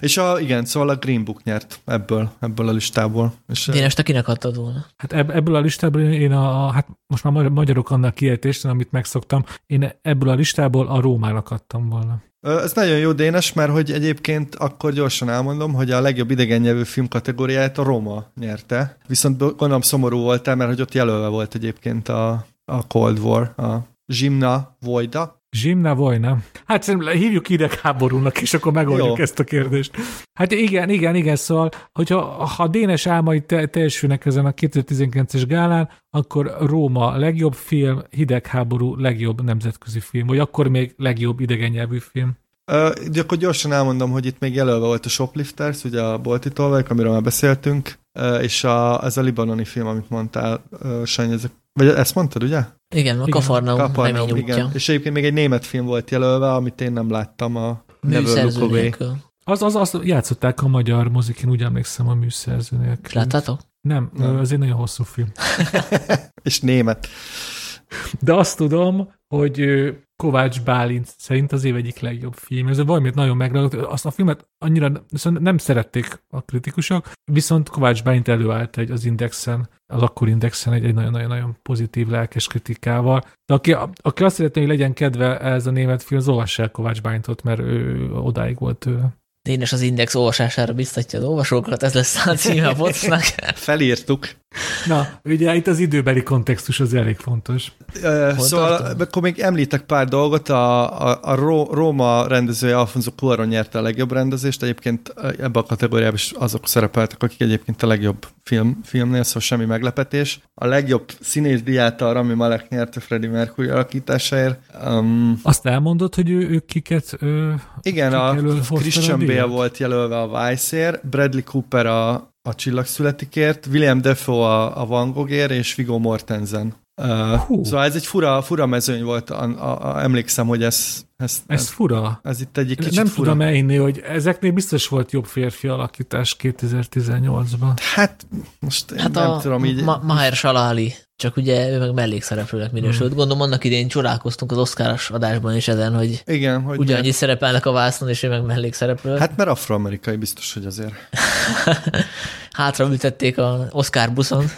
És a, igen, szóval a Green Book nyert ebből, ebből a listából. És Dénes, te kinek adtad volna? Hát ebből a listából én a, hát most már magyarok annak kiejtést, amit megszoktam, én ebből a listából a Rómának adtam volna. Ez nagyon jó Dénes, mert hogy egyébként akkor gyorsan elmondom, hogy a legjobb idegen nyelvű film kategóriáját a Roma nyerte. Viszont gondolom szomorú voltál, mert hogy ott jelölve volt egyébként a, a Cold War, a Zsimna Vojda. Zsimna Vojna. Hát szerintem hívjuk hidegháborúnak, és akkor megoldjuk Jó. ezt a kérdést. Hát igen, igen, igen, szóval, hogyha ha a Dénes álmai te, teljesülnek ezen a 2019-es gálán, akkor Róma legjobb film, hidegháború legjobb nemzetközi film, vagy akkor még legjobb idegen nyelvű film. Ö, de akkor gyorsan elmondom, hogy itt még jelölve volt a Shoplifters, ugye a bolti tolvajok, amiről már beszéltünk, ö, és a, ez a libanoni film, amit mondtál, ö, Sanyi, ezek, vagy ezt mondtad, ugye? Igen, a. Kafarnaum Kapernaum, remény útja. igen. És egyébként még egy német film volt jelölve, amit én nem láttam, a Never. Az, az, azt játszották a magyar mozikin, úgy emlékszem a műszerző nélkül. Láttátok? Nem, Nem. ez egy nagyon hosszú film. És német. De azt tudom, hogy Kovács Bálint szerint az év egyik legjobb film. Ez valamit nagyon megragadott. Azt a filmet annyira nem szerették a kritikusok, viszont Kovács Bálint előállt egy, az Indexen, az akkor Indexen egy, egy nagyon-nagyon pozitív lelkes kritikával. De aki, aki azt szeretné, hogy legyen kedve ez a német film, az olvassa el Kovács Bálintot, mert ő odáig volt tőle. Dénes az Index olvasására biztatja az olvasókat, ez lesz a címe a podcastnak. Felírtuk. Na, ugye itt az időbeli kontextus az elég fontos. Ö, Hol Szóval tartunk? akkor még említek pár dolgot. A, a, a Ró- Róma rendezője Alfonso Cuarón nyerte a legjobb rendezést. Egyébként ebbe a kategóriában is azok szerepeltek, akik egyébként a legjobb film, filmnél, szóval semmi meglepetés. A legjobb színész díját a Rami Malek nyerte Freddie Mercury alakításáért. Um, Azt elmondod, hogy ő, ők kiket... Ő, igen, kik a Christian a Bale volt jelölve a Vice-ért, Bradley Cooper a, a Csillag születikért, William Defoe a, a Van Goghért, és Viggo Mortensen. Hú. szóval ez egy fura, fura mezőny volt, a, a, a, emlékszem, hogy ez, ez, ez ez, fura. ez itt egy kicsit nem fura. tudom elhinni, hogy ezeknél biztos volt jobb férfi alakítás 2018-ban. Hát most én Hát nem a tudom így. Ma- Maher Salali, csak ugye ő meg mellékszereplőnek minősült. Gondolom annak idén csodálkoztunk az Oscaros adásban is ezen, hogy igen, hogy ugyanannyi szerepelnek a vásznon, és ő meg mellékszereplő. Hát, Hát mert afroamerikai biztos, hogy azért. Hátra ültették a Oscar buszon.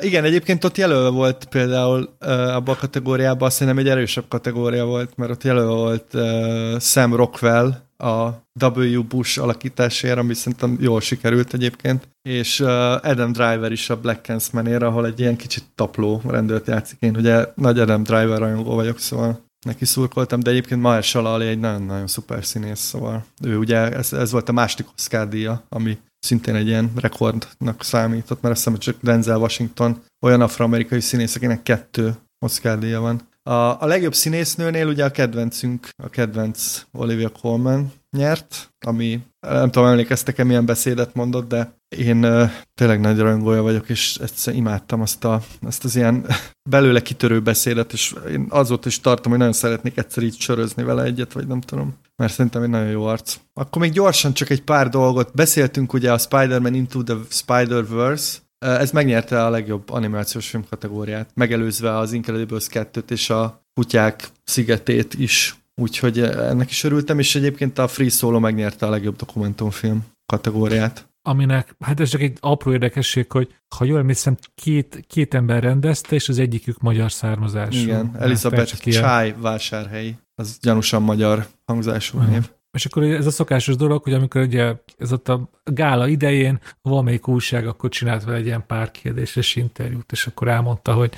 Igen, egyébként ott jelölve volt például uh, abban a kategóriában, azt hiszem egy erősebb kategória volt, mert ott jelölve volt uh, Sam Rockwell a W. Bush alakításért, ami szerintem jól sikerült egyébként, és uh, Adam Driver is a Black Clansman-ért, ahol egy ilyen kicsit tapló rendőrt játszik. Én ugye nagy Adam Driver rajongó vagyok, szóval neki szurkoltam, de egyébként Mahershala Ali egy nagyon-nagyon szuper színész, szóval ő ugye, ez, ez volt a második Oscar díja, ami szintén egy ilyen rekordnak számított, mert azt hiszem, csak Denzel Washington olyan afroamerikai színész, akinek kettő Oscar díja van. A, a legjobb színésznőnél ugye a kedvencünk, a kedvenc Olivia Colman nyert, ami nem tudom, emlékeztek-e, milyen beszédet mondott, de én tényleg nagy rajongója vagyok, és egyszer imádtam azt, a, azt az ilyen belőle kitörő beszédet, és én azóta is tartom, hogy nagyon szeretnék egyszer így sörözni vele egyet, vagy nem tudom, mert szerintem egy nagyon jó arc. Akkor még gyorsan csak egy pár dolgot. Beszéltünk ugye a Spider-Man Into the Spider-Verse, ez megnyerte a legjobb animációs film kategóriát, megelőzve az Incredibles 2-t és a Kutyák szigetét is. Úgyhogy ennek is örültem, és egyébként a Free Solo megnyerte a legjobb dokumentumfilm kategóriát. Aminek, hát ez csak egy apró érdekesség, hogy ha jól emlékszem, két, két ember rendezte, és az egyikük magyar származású. Igen, Hát, Elizabeth ilyen. Csáj vásárhelyi. Az gyanúsan magyar hangzású név. És akkor ez a szokásos dolog, hogy amikor ugye ez ott a gála idején valamelyik újság akkor csinált vele egy ilyen pár kérdéses interjút, és akkor elmondta, hogy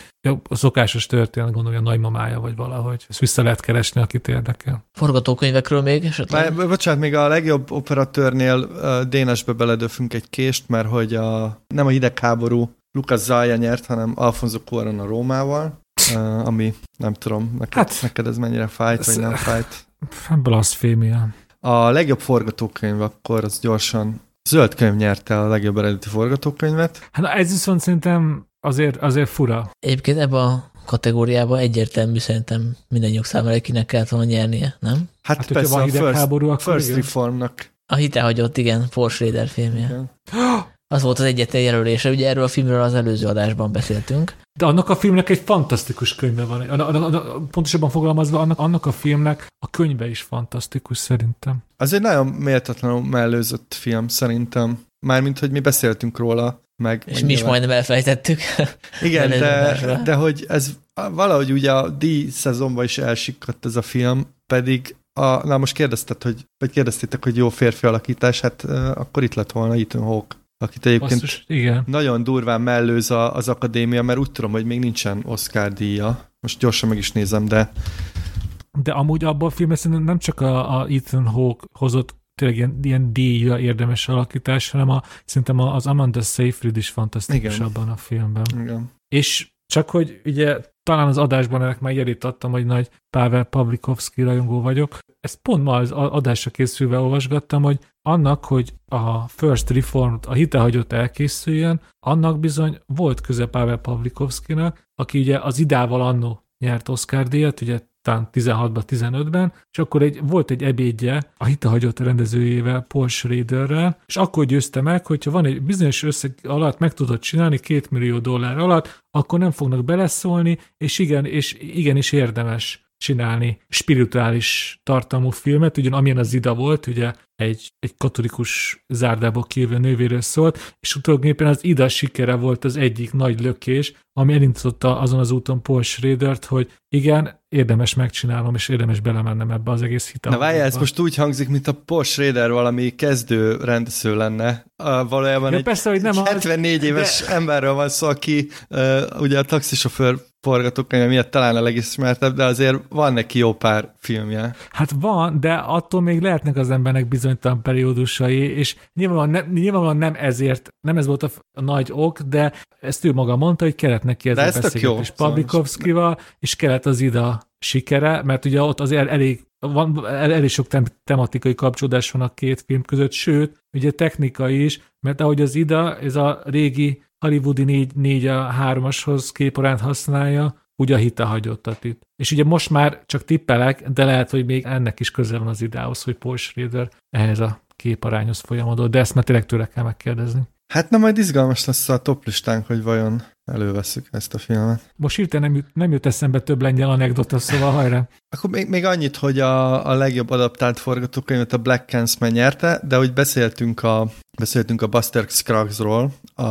a szokásos történet gondolja a nagymamája, vagy valahogy. Ezt vissza lehet keresni, akit érdekel. Forgatókönyvekről még esetleg? Már, bocsánat, még a legjobb operatőrnél Dénesbe beledöfünk egy kést, mert hogy a, nem a hidegháború Lucas Zaya nyert, hanem Alfonso Cuarón a Rómával, ami nem tudom, neked, Hát, hát, neked ez mennyire fájt, ez- vagy nem fájt. Blasfémia. A legjobb forgatókönyv akkor az gyorsan Zöld könyv nyerte a legjobb eredeti forgatókönyvet. Hát na, ez viszont szerintem azért, azért fura. Egyébként ebbe a kategóriába egyértelmű szerintem mindannyiuk számára kinek kellett volna nyernie, nem? Hát, Hát, persze van a First, hidegháború, akkor first igen. Reformnak. A hitehagyott, igen, Paul Schrader filmje. Igen. Az volt az egyetlen jelölése, ugye erről a filmről az előző adásban beszéltünk. De annak a filmnek egy fantasztikus könyve van. Pontosabban fogalmazva, annak, annak a filmnek a könyve is fantasztikus szerintem. Az egy nagyon méltatlanul mellőzött film szerintem. Mármint, hogy mi beszéltünk róla, meg... És mi is nyilván- majdnem elfejtettük. Igen, de, de hogy ez valahogy ugye a díj szezonban is elsikadt ez a film, pedig a, na most kérdezted, hogy, vagy kérdeztétek, hogy jó férfi alakítás, hát uh, akkor itt lett volna Ethan Hawke, akit egyébként Basszus, igen. nagyon durván mellőz a, az akadémia, mert úgy tudom, hogy még nincsen Oscar díja. Most gyorsan meg is nézem, de De amúgy abban a filmben szerintem nem csak a, a Ethan Hawke hozott tényleg ilyen, ilyen díjra érdemes alakítás, hanem a, szerintem az Amanda Seyfried is fantasztikus Igen. abban a filmben. igen. És csak hogy ugye talán az adásban ennek már jelét adtam, hogy nagy Pavel Pavlikovski rajongó vagyok. Ezt pont ma az adásra készülve olvasgattam, hogy annak, hogy a First Reform, a hitehagyott elkészüljön, annak bizony volt köze Pavel Pavlikovskinak, aki ugye az idával annó nyert Oscar díjat, ugye talán 16-ban, 15-ben, és akkor egy, volt egy ebédje a hitehagyott rendezőjével, Paul Schraderrel, és akkor győzte meg, hogyha van egy bizonyos összeg alatt meg tudod csinálni, két millió dollár alatt, akkor nem fognak beleszólni, és igen, és igenis érdemes csinálni spirituális tartalmú filmet, ugyan amilyen az Ida volt, ugye egy, egy katolikus zárdából kijövő nővéről szólt, és tulajdonképpen az Ida sikere volt az egyik nagy lökés, ami elindította azon az úton Paul Schradert, hogy igen, érdemes megcsinálnom, és érdemes belemennem ebbe az egész Na hitalba. várjál, ez most úgy hangzik, mint a Paul Schrader valami kezdő rendező lenne. Uh, valójában Ja, egy, persze, hogy nem egy az, 74 éves emberről van szó, aki uh, ugye a taxisofőr forgatókönyve miatt talán a legismertebb, de azért van neki jó pár filmje. Hát van, de attól még lehetnek az embernek bizonytalan periódusai, és nyilvánvalóan, ne, nyilvánvalóan nem ezért, nem ez volt a, f- a nagy ok, de ezt ő maga mondta, hogy kellett neki ez De a beszélgetés Szóval- Pavlikovszkival, és kellett az ida sikere, mert ugye ott azért elég, van, el- elég sok tem- tematikai kapcsolódás van a két film között, sőt, ugye technikai is, mert ahogy az ida, ez a régi hollywoodi 4, 4 a 3-ashoz képaránt használja, úgy a hite hagyottat itt. És ugye most már csak tippelek, de lehet, hogy még ennek is közel van az idához, hogy Paul Schrader ehhez a képarányhoz folyamodott, de ezt már tényleg tőle kell megkérdezni. Hát na majd izgalmas lesz a top listánk, hogy vajon előveszük ezt a filmet. Most hirtelen nem jut, nem jut eszembe több lengyel anekdota, szóval hajrá. Akkor még, még annyit, hogy a, a legjobb adaptált forgatókönyvet a Black Clansman nyerte, de hogy beszéltünk a, beszéltünk a Buster Scruggsról, a,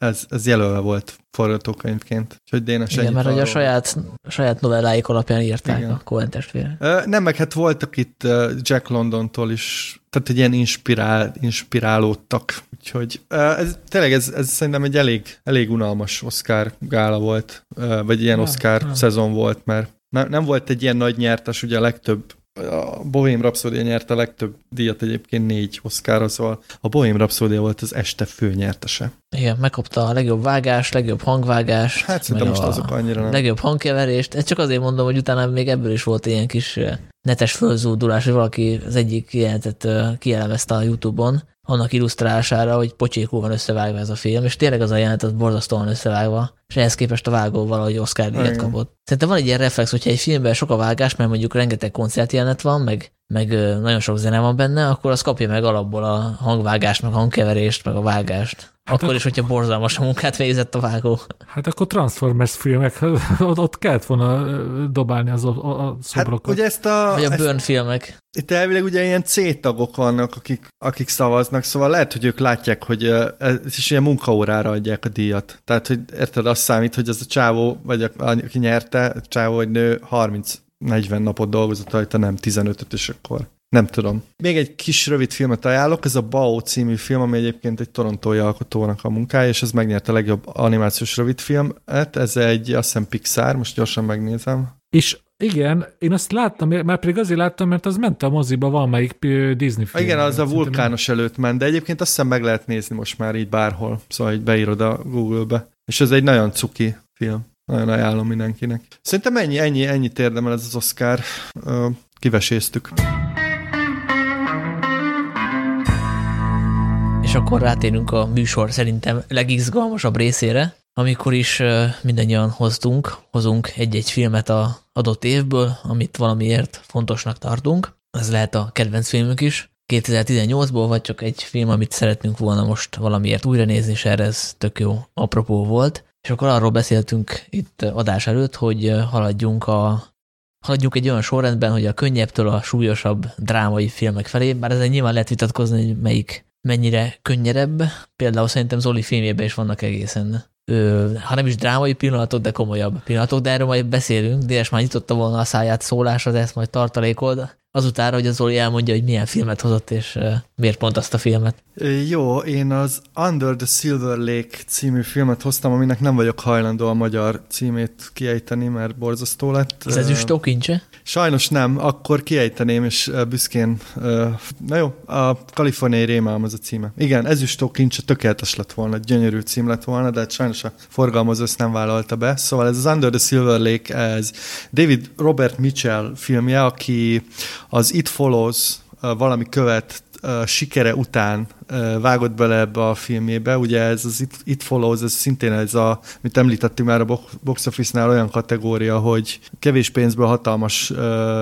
ez, ez jelölve volt forgatókönyvként. Úgyhogy Dénes Igen, mert hogy a arról. saját, saját novelláik alapján írták Igen. a Coen testvére. Nem, meg hát voltak itt Jack Londontól is, tehát egy ilyen inspirál, inspirálódtak, úgyhogy ez, tényleg ez, ez szerintem egy elég, elég unalmas Oscar gála volt, vagy ilyen Ja, Oscar ja. szezon volt, mert ne, nem volt egy ilyen nagy nyertes, ugye a legtöbb a Bohém Rhapsody nyerte a legtöbb díjat egyébként négy Oscarra, szóval a Bohém Rhapsody volt az este főnyertese. Igen, megkapta a legjobb vágás, legjobb hangvágás. Hát szerintem most azok annyira nem. Legjobb hangkeverést. Ezt csak azért mondom, hogy utána még ebből is volt ilyen kis netes fölzúdulás, hogy valaki az egyik jelentet kielemezte a Youtube-on, annak illusztrálására, hogy pocsékul van összevágva ez a film, és tényleg az a jelenet az borzasztóan összevágva, és ehhez képest a vágó valahogy Oscar díjat kapott. Szerintem van egy ilyen reflex, hogyha egy filmben sok a vágás, mert mondjuk rengeteg koncertjelenet van, meg, meg nagyon sok zene van benne, akkor az kapja meg alapból a hangvágást, meg a hangkeverést, meg a vágást. Hát akkor ak- is, hogyha borzalmas a munkát végzett a vágó. Hát akkor Transformers filmek, ott, ott kellett volna dobálni az, a, a Hát szobrokat. ugye ezt a, Vagy a ezt Burn filmek. Itt elvileg ugye ilyen C tagok vannak, akik, akik szavaznak, szóval lehet, hogy ők látják, hogy ez is ilyen munkaórára adják a díjat. Tehát, hogy érted, azt számít, hogy az a csávó, vagy a, aki nyerte, a csávó vagy nő 30-40 napot dolgozott rajta, nem 15-öt, és akkor nem tudom. Még egy kis rövid filmet ajánlok, ez a Bao című film, ami egyébként egy torontói alkotónak a munkája, és ez megnyerte a legjobb animációs rövidfilmet. Ez egy, azt hiszem Pixar, most gyorsan megnézem. És igen, én azt láttam, már pedig azért láttam, mert az ment a moziba valamelyik Disney film. Igen, az a vulkános előtt ment, de egyébként azt hiszem meg lehet nézni most már így bárhol, szóval így beírod a Google-be. És ez egy nagyon cuki film. Nagyon ajánlom mindenkinek. Szerintem ennyi, ennyi, ennyit érdemel ez az Oscar. Kiveséztük. És akkor rátérünk a műsor szerintem legizgalmasabb részére, amikor is mindannyian hoztunk, hozunk egy-egy filmet a adott évből, amit valamiért fontosnak tartunk. Ez lehet a kedvenc filmünk is. 2018-ból, vagy csak egy film, amit szeretnünk volna most valamiért újra nézni, és erre ez tök jó apropó volt. És akkor arról beszéltünk itt adás előtt, hogy haladjunk a haladjunk egy olyan sorrendben, hogy a könnyebbtől a súlyosabb drámai filmek felé, bár ezen nyilván lehet vitatkozni, hogy melyik mennyire könnyedebb. Például szerintem Zoli filmjében is vannak egészen, ö, ha nem is drámai pillanatok, de komolyabb pillanatok, de erről majd beszélünk. Dénes már nyitotta volna a száját szólásra, de ezt majd tartalékod. azután, hogy az Zoli elmondja, hogy milyen filmet hozott, és miért pont azt a filmet. Jó, én az Under the Silver Lake című filmet hoztam, aminek nem vagyok hajlandó a magyar címét kiejteni, mert borzasztó lett. Az ezüstó kincse? Sajnos nem, akkor kiejteném, és büszkén, na jó, a kaliforniai rémálom az a címe. Igen, ezüstó kincse tökéletes lett volna, gyönyörű cím lett volna, de hát sajnos a forgalmazó ezt nem vállalta be. Szóval ez az Under the Silver Lake, ez David Robert Mitchell filmje, aki az It Follows valami követ sikere után vágott bele ebbe a filmébe. Ugye ez az It, It Follows, ez szintén ez a, mint említettük már a box office-nál olyan kategória, hogy kevés pénzből hatalmas,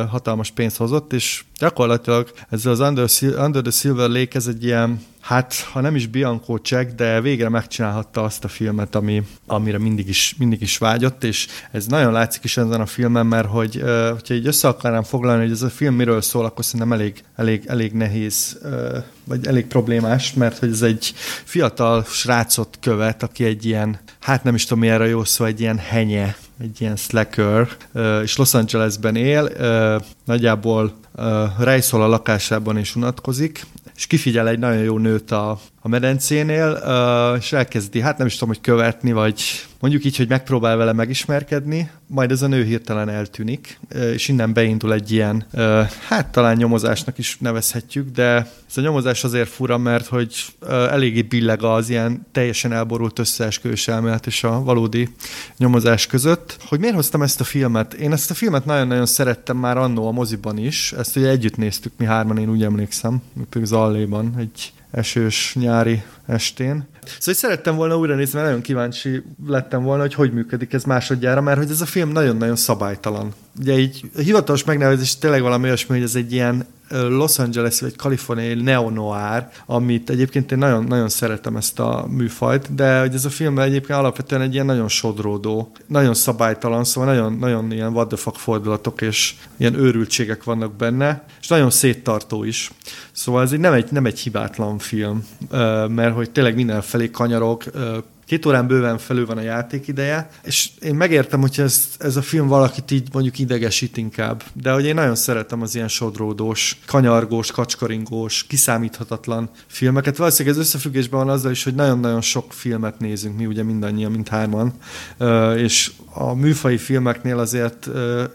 hatalmas pénzt hozott, és gyakorlatilag ez az Under, Under the Silver Lake, ez egy ilyen hát ha nem is Bianco check, de végre megcsinálhatta azt a filmet, ami, amire mindig is, mindig is vágyott, és ez nagyon látszik is ezen a filmen, mert hogy, hogyha így össze akarnám foglalni, hogy ez a film miről szól, akkor szerintem elég, elég, elég nehéz, vagy elég problémás, mert hogy ez egy fiatal srácot követ, aki egy ilyen, hát nem is tudom mi erre jó szó, egy ilyen henye, egy ilyen slacker, és Los Angelesben él, nagyjából rejszol a lakásában és unatkozik, és kifigyel egy nagyon jó nőt a, a medencénél, és elkezdi, hát nem is tudom, hogy követni, vagy mondjuk így, hogy megpróbál vele megismerkedni, majd ez a nő hirtelen eltűnik, és innen beindul egy ilyen, hát talán nyomozásnak is nevezhetjük, de ez a nyomozás azért fura, mert hogy eléggé billeg az ilyen teljesen elborult összeesküvés elmélet és a valódi nyomozás között. Hogy miért hoztam ezt a filmet? Én ezt a filmet nagyon-nagyon szerettem már annó a moziban is, ezt ugye együtt néztük mi hárman, én úgy emlékszem, az Alléban, egy esős nyári estén. Szóval szerettem volna újra nézni, mert nagyon kíváncsi lettem volna, hogy hogy működik ez másodjára, mert hogy ez a film nagyon-nagyon szabálytalan. Ugye így a hivatalos megnevezés tényleg valami olyasmi, hogy ez egy ilyen Los Angeles vagy kaliforniai neo-noir, amit egyébként én nagyon, nagyon szeretem ezt a műfajt, de hogy ez a film egyébként alapvetően egy ilyen nagyon sodródó, nagyon szabálytalan, szóval nagyon, nagyon ilyen what the fuck fordulatok és ilyen őrültségek vannak benne, és nagyon széttartó is. Szóval ez egy, nem, egy, nem egy hibátlan film, mert hogy tényleg mindenfelé kanyarok, Két órán bőven felül van a játékideje, és én megértem, hogy ez, ez a film valakit így mondjuk idegesít inkább, de hogy én nagyon szeretem az ilyen sodródós, kanyargós, kacskaringós, kiszámíthatatlan filmeket. Valószínűleg ez összefüggésben van azzal is, hogy nagyon-nagyon sok filmet nézünk mi ugye mindannyian, mint hárman, és a műfai filmeknél azért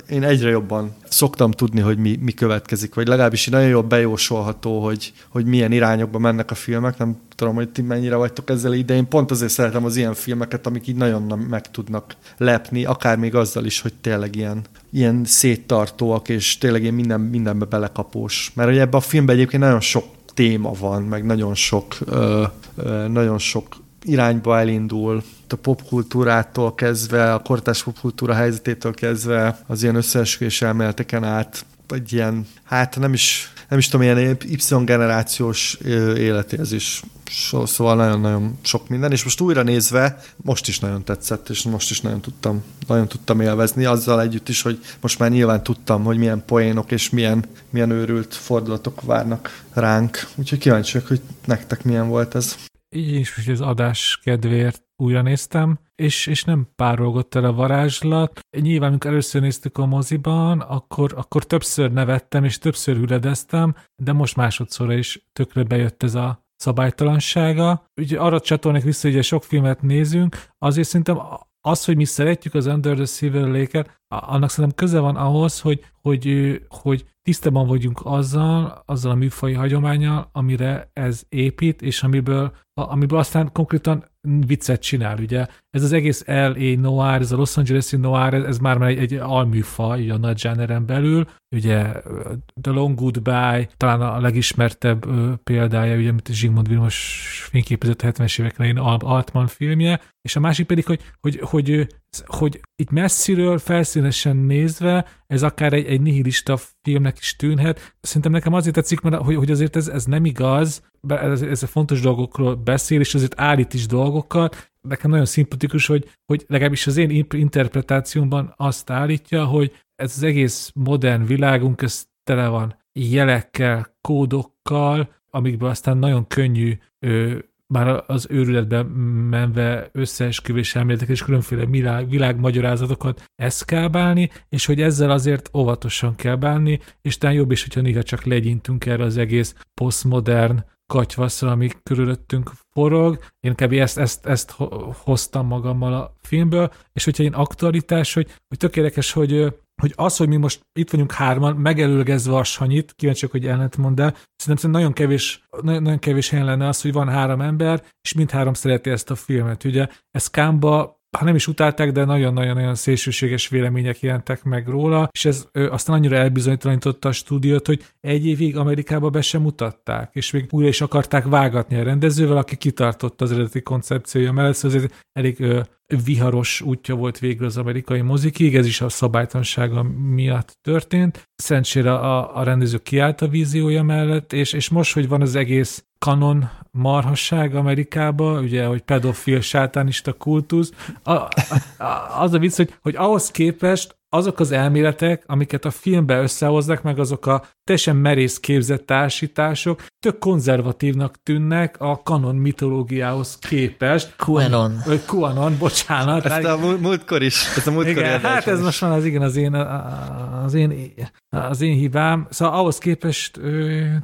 én egyre jobban szoktam tudni, hogy mi, mi következik, vagy legalábbis nagyon jól bejósolható, hogy, hogy milyen irányokba mennek a filmek. Nem tudom, hogy ti mennyire vagytok ezzel ide. Én pont azért szeretem az ilyen filmeket, amik így nagyon meg tudnak lepni, akár még azzal is, hogy tényleg ilyen, ilyen széttartóak, és tényleg ilyen minden, mindenbe belekapós. Mert ugye ebben a filmben egyébként nagyon sok téma van, meg nagyon sok, ö, ö, nagyon sok irányba elindul, a popkultúrától kezdve, a kortás popkultúra helyzetétől kezdve, az ilyen összeesküvés elméleteken át, egy ilyen, hát nem is, nem is tudom, ilyen Y-generációs életérzés. Szóval nagyon-nagyon sok minden, és most újra nézve, most is nagyon tetszett, és most is nagyon tudtam, nagyon tudtam élvezni, azzal együtt is, hogy most már nyilván tudtam, hogy milyen poénok és milyen, milyen őrült fordulatok várnak ránk. Úgyhogy kíváncsi vagyok, hogy nektek milyen volt ez így is, hogy az adás kedvéért újra néztem, és, és nem párolgott el a varázslat. Nyilván, amikor először néztük a moziban, akkor, akkor többször nevettem, és többször üledeztem, de most másodszorra is tökre bejött ez a szabálytalansága. Ugye arra csatolnék vissza, hogy sok filmet nézünk, azért szerintem az, hogy mi szeretjük az Under the Silver Lake-et, annak szerintem köze van ahhoz, hogy, hogy, hogy tisztában vagyunk azzal, azzal a műfai hagyományal, amire ez épít, és amiből, amiből aztán konkrétan viccet csinál, ugye. Ez az egész LA noir, ez a Los Angeles-i noir, ez, ez már egy, egy alműfaj, a nagy generen belül, ugye The Long Goodbye, talán a legismertebb példája, ugye, amit Zsigmond Vilmos fényképezett 70-es évek elején Altman filmje, és a másik pedig, hogy, hogy, hogy, hogy itt messziről, felszínesen nézve, ez akár egy, egy nihilista filmnek is tűnhet. Szerintem nekem azért tetszik, mert hogy, hogy azért ez, ez nem igaz, ez, ez a fontos dolgokról beszél, és azért állít is dolgokat. Nekem nagyon szimpatikus, hogy, hogy legalábbis az én interpretációmban azt állítja, hogy ez az egész modern világunk, ez tele van jelekkel, kódokkal, amikből aztán nagyon könnyű ö, bár az őrületbe menve összeesküvés elméletek és különféle világ, világmagyarázatokat eszkábálni, és hogy ezzel azért óvatosan kell bánni, és talán jobb is, hogyha néha csak legyintünk erre az egész posztmodern katyvaszra, ami körülöttünk forog. Én kb. ezt, ezt, ezt hoztam magammal a filmből, és hogyha én aktualitás, hogy, hogy tökéletes, hogy hogy az, hogy mi most itt vagyunk hárman, megelőlegezve a Sanyit, kíváncsiak, hogy ellent mond el, szerintem nagyon kevés, nagyon, nagyon kevés helyen lenne az, hogy van három ember, és mindhárom szereti ezt a filmet. Ugye ez Kámba ha nem is utálták, de nagyon-nagyon-nagyon szélsőséges vélemények jelentek meg róla, és ez ö, aztán annyira elbizonytalanította a stúdiót, hogy egy évig Amerikába be sem mutatták, és még újra is akarták vágatni a rendezővel, aki kitartott az eredeti koncepciója mellett, szóval ez elég ö, viharos útja volt végül az amerikai mozikig, ez is a szabálytansága miatt történt. Szerencsére a, a rendező kiállt a víziója mellett, és, és most, hogy van az egész kanon marhasság Amerikába, ugye, hogy pedofil sátánista kultusz. A, a, az a vicc, hogy, hogy ahhoz képest azok az elméletek, amiket a filmbe összehoznak, meg azok a teljesen merész képzett társítások, tök konzervatívnak tűnnek a kanon mitológiához képest. QAnon. Vagy QAnon, bocsánat. Ezt a múltkor is, ezt a múltkor igen, hát ez is. most van az igen az én, az én, az én hibám. Szóval ahhoz képest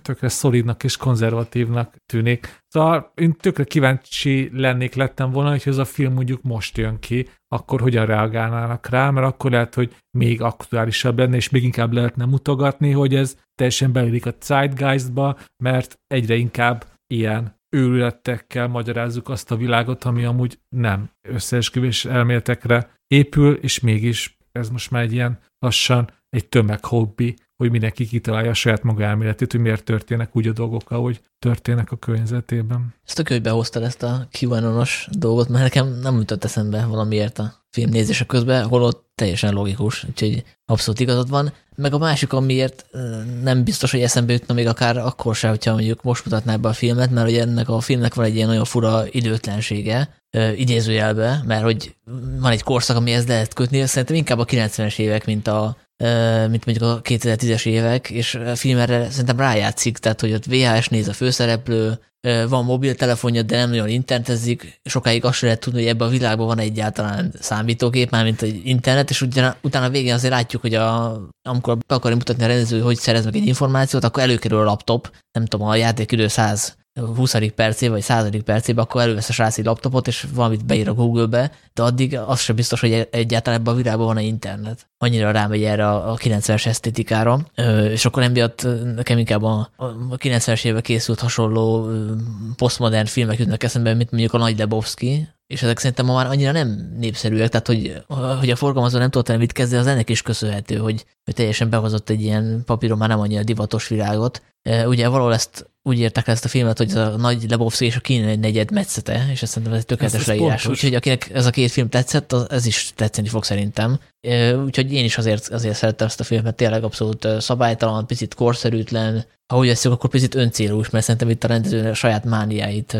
tökre szolidnak és konzervatívnak tűnik. Szóval én tökre kíváncsi lennék, lettem volna, hogy ez a film mondjuk most jön ki, akkor hogyan reagálnának rá, mert akkor lehet, hogy még aktuálisabb lenne, és még inkább lehetne mutogatni, hogy ez teljesen beülik a zeitgeistba, mert egyre inkább ilyen őrületekkel magyarázzuk azt a világot, ami amúgy nem összeesküvés elméletekre épül, és mégis ez most már egy ilyen lassan egy tömeghobbi, hogy mindenki kitalálja a saját maga elméletét, hogy miért történnek úgy a dolgok, ahogy történnek a környezetében. Ezt a hogy behoztad ezt a QAnonos dolgot, mert nekem nem jutott eszembe valamiért a film nézése közben, holott teljesen logikus, úgyhogy abszolút igazad van. Meg a másik, amiért nem biztos, hogy eszembe jutna még akár akkor se, hogyha mondjuk most mutatná be a filmet, mert ugye ennek a filmnek van egy ilyen nagyon fura időtlensége, idézőjelbe, mert hogy van egy korszak, amihez lehet kötni, szerintem inkább a 90-es évek, mint a mint mondjuk a 2010-es évek, és a film erre szerintem rájátszik, tehát hogy ott VHS néz a főszereplő, van mobiltelefonja, de nem nagyon internetezik, sokáig azt lehet tudni, hogy ebben a világban van egyáltalán számítógép, már mint egy internet, és utána, utána a végén azért látjuk, hogy a, amikor be akarja mutatni a rendező, hogy szerez meg egy információt, akkor előkerül a laptop, nem tudom, a játékidő 100 20. percébe vagy 100. percébe, akkor elővesz a srác egy laptopot, és valamit beír a Google-be, de addig az sem biztos, hogy egyáltalán ebben a világban van-e internet. Annyira rámegy erre a 90-es esztétikára, és akkor emiatt nekem inkább a 90-es évek készült hasonló posztmodern filmek jutnak eszembe, mint mondjuk a Nagy Lebowski, és ezek szerintem ma már annyira nem népszerűek, tehát hogy, hogy a forgalmazó nem tudta mit kezdeni, az ennek is köszönhető, hogy, hogy teljesen behozott egy ilyen papíron már nem annyira divatos világot. Ugye valahol ezt úgy írták ezt a filmet, hogy ez a nagy Lebowski és a kínai negyed metszete, és ezt szerintem ez egy tökéletes leírás. Úgyhogy akinek ez a két film tetszett, az, ez is tetszeni fog szerintem. Úgyhogy én is azért, azért szerettem ezt a filmet, tényleg abszolút szabálytalan, picit korszerűtlen, ha úgy veszünk, akkor picit öncélú is, mert szerintem itt a rendező a saját mániáit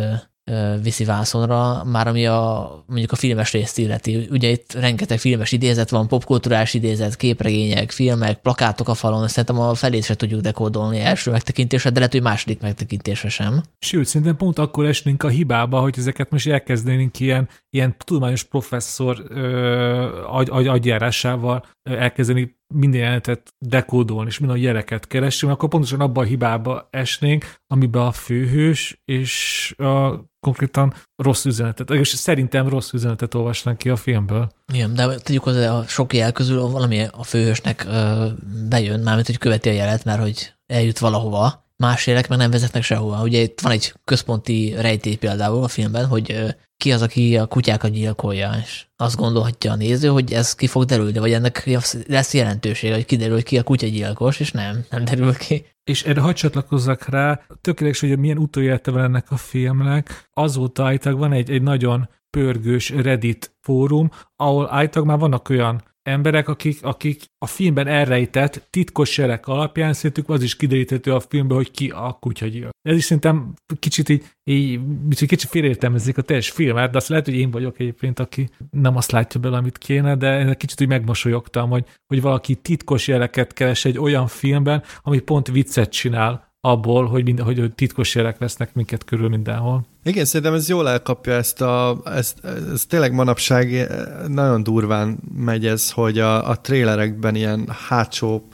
viszi vászonra, már ami a, mondjuk a filmes részt illeti. Ugye itt rengeteg filmes idézet van, popkulturális idézet, képregények, filmek, plakátok a falon, szerintem a felét se tudjuk dekódolni első megtekintésre, de lehet, hogy második megtekintésre sem. Sőt, szerintem pont akkor esnénk a hibába, hogy ezeket most elkezdenénk ilyen, ilyen tudományos professzor ö, agy, agy, agyjárásával elkezdeni minden jelenetet dekódolni, és minden a jeleket keresünk, akkor pontosan abban a hibába esnénk, amiben a főhős és a konkrétan rossz üzenetet, és szerintem rossz üzenetet olvasnánk ki a filmből. Igen, de tudjuk, hogy a sok jel közül valami a főhősnek ö, bejön, mármint, hogy követi a jelet, mert hogy eljut valahova, más élek meg nem vezetnek sehova. Ugye itt van egy központi rejtély például a filmben, hogy ki az, aki a kutyákat gyilkolja, és azt gondolhatja a néző, hogy ez ki fog derülni, vagy ennek lesz jelentősége, hogy kiderül, hogy ki a kutyagyilkos, és nem, nem derül ki. És erre hadd csatlakozzak rá, tökéletes, hogy milyen utóélete van ennek a filmnek. Azóta állítólag van egy, egy nagyon pörgős Reddit fórum, ahol állítólag már vannak olyan emberek, akik, akik a filmben elrejtett titkos jelek alapján szerintük az is kideríthető a filmben, hogy ki a kutyagyilkos. Ez is szerintem kicsit így, így kicsit félértelmezik a teljes filmet, de azt lehet, hogy én vagyok egyébként, aki nem azt látja bele, amit kéne, de kicsit úgy megmosolyogtam, hogy, hogy valaki titkos jeleket keres egy olyan filmben, ami pont viccet csinál abból, hogy, mind, hogy titkos jelek vesznek minket körül mindenhol. Igen, szerintem ez jól elkapja ezt a, ezt, ez tényleg manapság nagyon durván megy ez, hogy a, a trélerekben ilyen hátsó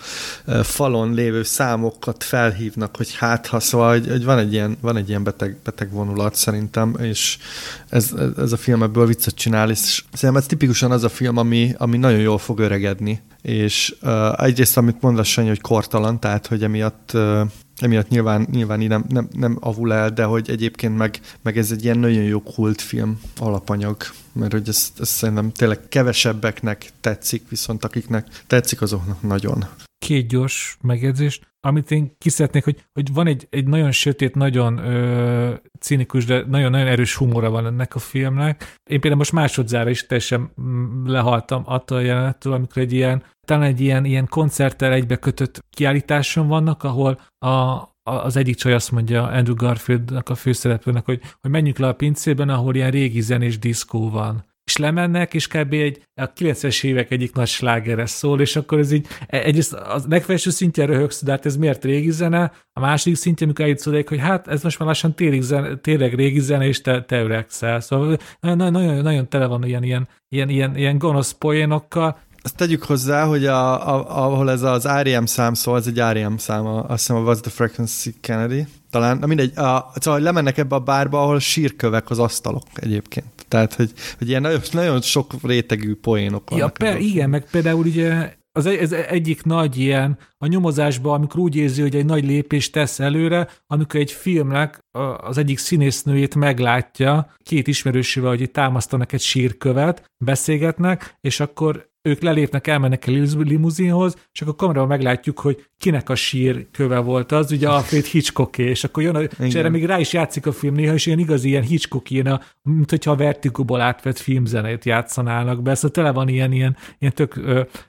falon lévő számokat felhívnak, hogy hát ha, szóval hogy, hogy van egy ilyen, van egy ilyen beteg, beteg vonulat szerintem, és ez, ez a film ebből viccet csinál, és szerintem ez tipikusan az a film, ami, ami nagyon jól fog öregedni, és uh, egyrészt, amit mondasz, Sanyi, hogy kortalan, tehát, hogy emiatt uh, emiatt nyilván, nyilván így nem, nem, nem avul el, de hogy egyébként meg, meg ez egy ilyen nagyon jó kultfilm alapanyag, mert hogy ez, ez szerintem tényleg kevesebbeknek tetszik, viszont akiknek tetszik, azoknak nagyon. Két gyors megjegyzést, amit én kiszeretnék, hogy, hogy van egy, egy nagyon sötét, nagyon ö, cinikus, de nagyon-nagyon erős humora van ennek a filmnek. Én például most másodzára is teljesen mm, lehaltam attól a jelenettől, amikor egy ilyen talán egy ilyen, ilyen koncerttel egybekötött kiállításon vannak, ahol a, az egyik csaj azt mondja Andrew Garfieldnak a főszereplőnek, hogy, hogy menjünk le a pincében, ahol ilyen régi zenés diszkó van és lemennek, és kb. egy a 90-es évek egyik nagy slágere szól, és akkor ez így e, egyrészt a legfelső szintje röhögsz, de hát ez miért régi zene, a második szintje, amikor eljutsz odaig, hogy hát ez most már lassan tényleg, zene, tényleg régi zene, és te, te öregszel. Szóval nagyon, nagyon, nagyon tele van ilyen, ilyen, ilyen, ilyen, ilyen gonosz poénokkal, azt tegyük hozzá, hogy a, a, ahol ez az REM szám szól, ez egy REM szám, azt hiszem a What's the Frequency Kennedy, talán, na mindegy, a, szóval lemennek ebbe a bárba, ahol sírkövek az asztalok egyébként. Tehát, hogy, hogy ilyen nagyon, nagyon sok rétegű poénok vannak. Ja, per, igen, meg például ugye az ez egyik nagy ilyen a nyomozásban, amikor úgy érzi, hogy egy nagy lépést tesz előre, amikor egy filmnek az egyik színésznőjét meglátja, két ismerősével, hogy támasztanak egy sírkövet, beszélgetnek, és akkor ők lelépnek, elmennek a limuzinhoz, és akkor kamerában meglátjuk, hogy kinek a sír köve volt az, ugye Alfred Hitchcocké, és akkor jön, a, és erre még rá is játszik a film néha, és ilyen igazi ilyen Hitchcock ilyen, mint hogyha a Vertigo-ból átvett filmzenét játszanának be, szóval tele van ilyen, ilyen, ilyen tök,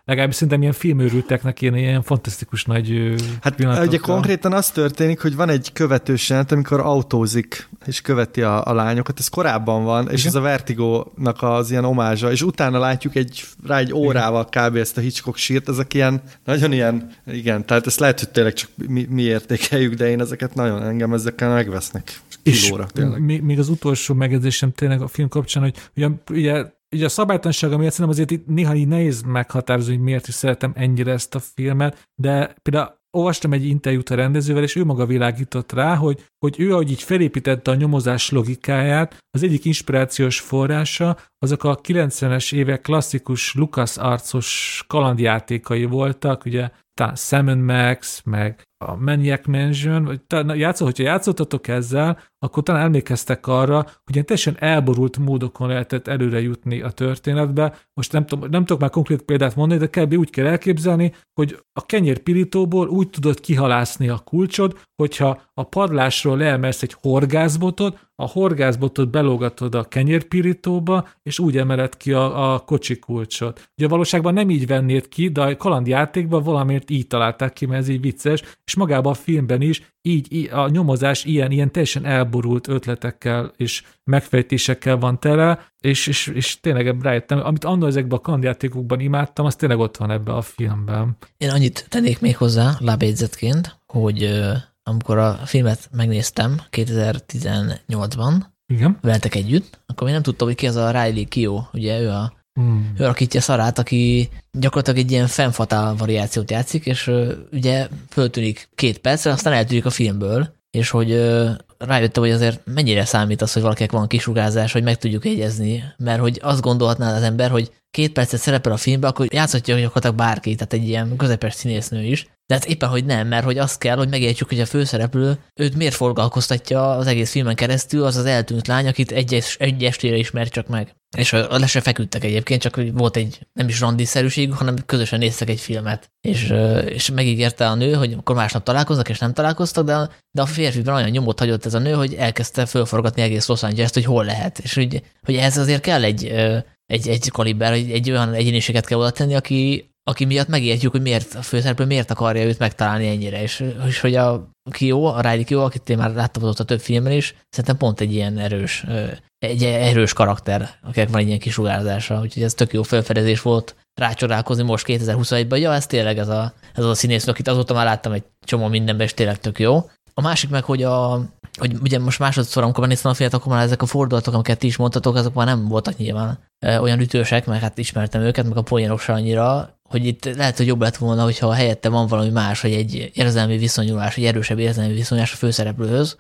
legalábbis szerintem ilyen filmőrülteknek ilyen, ilyen fantasztikus nagy Hát ugye konkrétan az történik, hogy van egy követős jelent, amikor autózik, és követi a, a lányokat, ez korábban van, és Igen? ez a Vertigo-nak az ilyen omázsa, és utána látjuk egy, rá egy órával kb. ezt a Hitchcock sírt, ezek ilyen, nagyon ilyen, igen, tehát ezt lehet, hogy tényleg csak mi, mi értékeljük, de én ezeket nagyon engem ezekkel megvesznek kilóra. És még, még az utolsó megjegyzésem tényleg a film kapcsán, hogy ugye, ugye ugye a szabálytalansága miatt szerintem azért itt néha így nehéz meghatározni, hogy miért is szeretem ennyire ezt a filmet, de például olvastam egy interjút a rendezővel, és ő maga világított rá, hogy, hogy ő, ahogy így felépítette a nyomozás logikáját, az egyik inspirációs forrása azok a 90-es évek klasszikus Lucas arcos kalandjátékai voltak, ugye Sam Max, meg a Maniac Mansion, vagy játszó, hogyha játszottatok ezzel, akkor talán emlékeztek arra, hogy ilyen teljesen elborult módokon lehetett előre jutni a történetbe. Most nem, tudom, nem tudok már konkrét példát mondani, de kb. úgy kell elképzelni, hogy a kenyérpirítóból úgy tudod kihalászni a kulcsod, hogyha a padlásról leemelsz egy horgászbotot, a horgászbotot belógatod a kenyérpirítóba, és úgy emeled ki a, a kocsi kulcsot. Ugye valóságban nem így vennéd ki, de a kalandjátékban valamiért így találták ki, mert ez így vicces, és magában a filmben is így a nyomozás ilyen, ilyen teljesen elborult ötletekkel és megfejtésekkel van tele, és, és, és tényleg rájöttem, amit annól ezekben a kandjátékokban imádtam, az tényleg ott van ebben a filmben. Én annyit tennék még hozzá lábjegyzetként, hogy amikor a filmet megnéztem 2018-ban, Igen. veletek együtt, akkor még nem tudtam, hogy ki az a Riley Kio, ugye ő a Hmm. Ő alakítja Szarát, aki gyakorlatilag egy ilyen fenfatál variációt játszik, és ugye föltűnik két percre, aztán eltűnik a filmből, és hogy uh, rájöttem, hogy azért mennyire számít az, hogy valakinek van kisugázás, hogy meg tudjuk jegyezni, mert hogy azt gondolhatná az ember, hogy két percet szerepel a filmben, akkor játszhatja gyakorlatilag bárki, tehát egy ilyen közepes színésznő is, de hát éppen, hogy nem, mert hogy azt kell, hogy megértsük, hogy a főszereplő őt miért foglalkoztatja az egész filmen keresztül, az az eltűnt lány, akit egy, egy estére ismer csak meg. És le se feküdtek egyébként, csak volt egy nem is randiszerűség, hanem közösen néztek egy filmet. És, és megígérte a nő, hogy akkor másnap találkoznak, és nem találkoztak, de, de a férfiben olyan nyomot hagyott ez a nő, hogy elkezdte fölforgatni egész Los Angeles-t, hogy hol lehet. És hogy, hogy ez azért kell egy, egy, egy kaliber, egy, egy olyan egyéniséget kell oda tenni, aki, aki miatt megértjük, hogy miért a főszereplő miért akarja őt megtalálni ennyire, és, és hogy a Kio, a Riley Kio, akit én már láttam ott a több filmben is, szerintem pont egy ilyen erős, egy erős karakter, akinek van egy ilyen kisugárzása, úgyhogy ez tök jó felfedezés volt rácsodálkozni most 2021-ben, ja, ez tényleg ez a, ez az a színész, akit azóta már láttam egy csomó mindenben, és tényleg tök jó. A másik meg, hogy a, hogy ugye most másodszor, amikor néztem a filmet, akkor már ezek a fordulatok, amiket ti is mondtatok, azok már nem voltak nyilván olyan ütősek, mert hát ismertem őket, meg a poénok se annyira, hogy itt lehet, hogy jobb lett volna, hogyha helyette van valami más, hogy egy érzelmi viszonyulás, egy erősebb érzelmi viszonyulás a főszereplőhöz.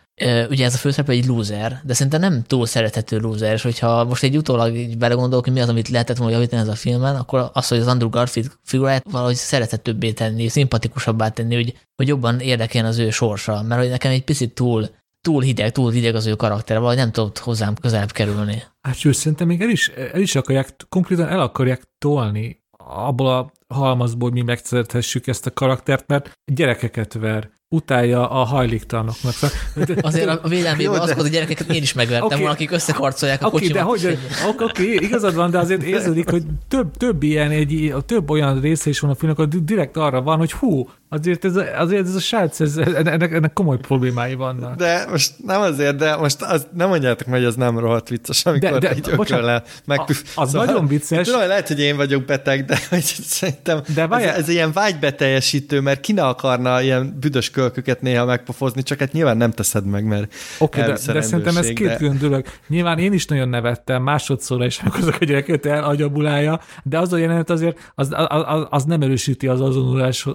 Ugye ez a főszereplő egy loser, de szerintem nem túl szerethető loser, és hogyha most egy utólag így belegondolok, hogy mi az, amit lehetett volna javítani ez a filmen, akkor az, hogy az Andrew Garfield figuráját valahogy szerethetőbbé tenni, szimpatikusabbá tenni, hogy, hogy jobban érdekeljen az ő sorsa, mert hogy nekem egy picit túl túl hideg, túl hideg az ő karaktere, vagy nem tudott hozzám közelebb kerülni. Hát sőt, szerintem még el is, el is akarják, konkrétan el akarják tolni abból a halmazból, hogy mi megszerethessük ezt a karaktert, mert gyerekeket ver utálja a hajléktalanoknak. Azért a véleményben az, hogy a gyerekeket én is megvertem okay. volna, akik összekarcolják a okay, kocsimat. De hogy, oké, okay, igazad van, de azért érződik, hogy több, több ilyen, egy, több olyan része is van a filmnek, hogy direkt arra van, hogy hú, azért ez, azért ez a srác, ez, ennek, ennek komoly problémái vannak. De most nem azért, de most az, nem mondjátok meg, hogy ez nem rohadt vicces, amikor de, de, egy ököllel megpüf... Az szóval, nagyon vicces. Tudom, lehet, hogy én vagyok beteg, de hogy szerintem de ez, ez, ilyen vágybeteljesítő, mert ki ne akarna ilyen büdös kölköket néha megpofozni, csak hát nyilván nem teszed meg, mert Oké, okay, de, de szerintem ez két külön dolog. Nyilván én is nagyon nevettem másodszorra is, azok a gyereket elagyabulálja, de az a jelenet azért az, az, az nem erősíti az azonosulás,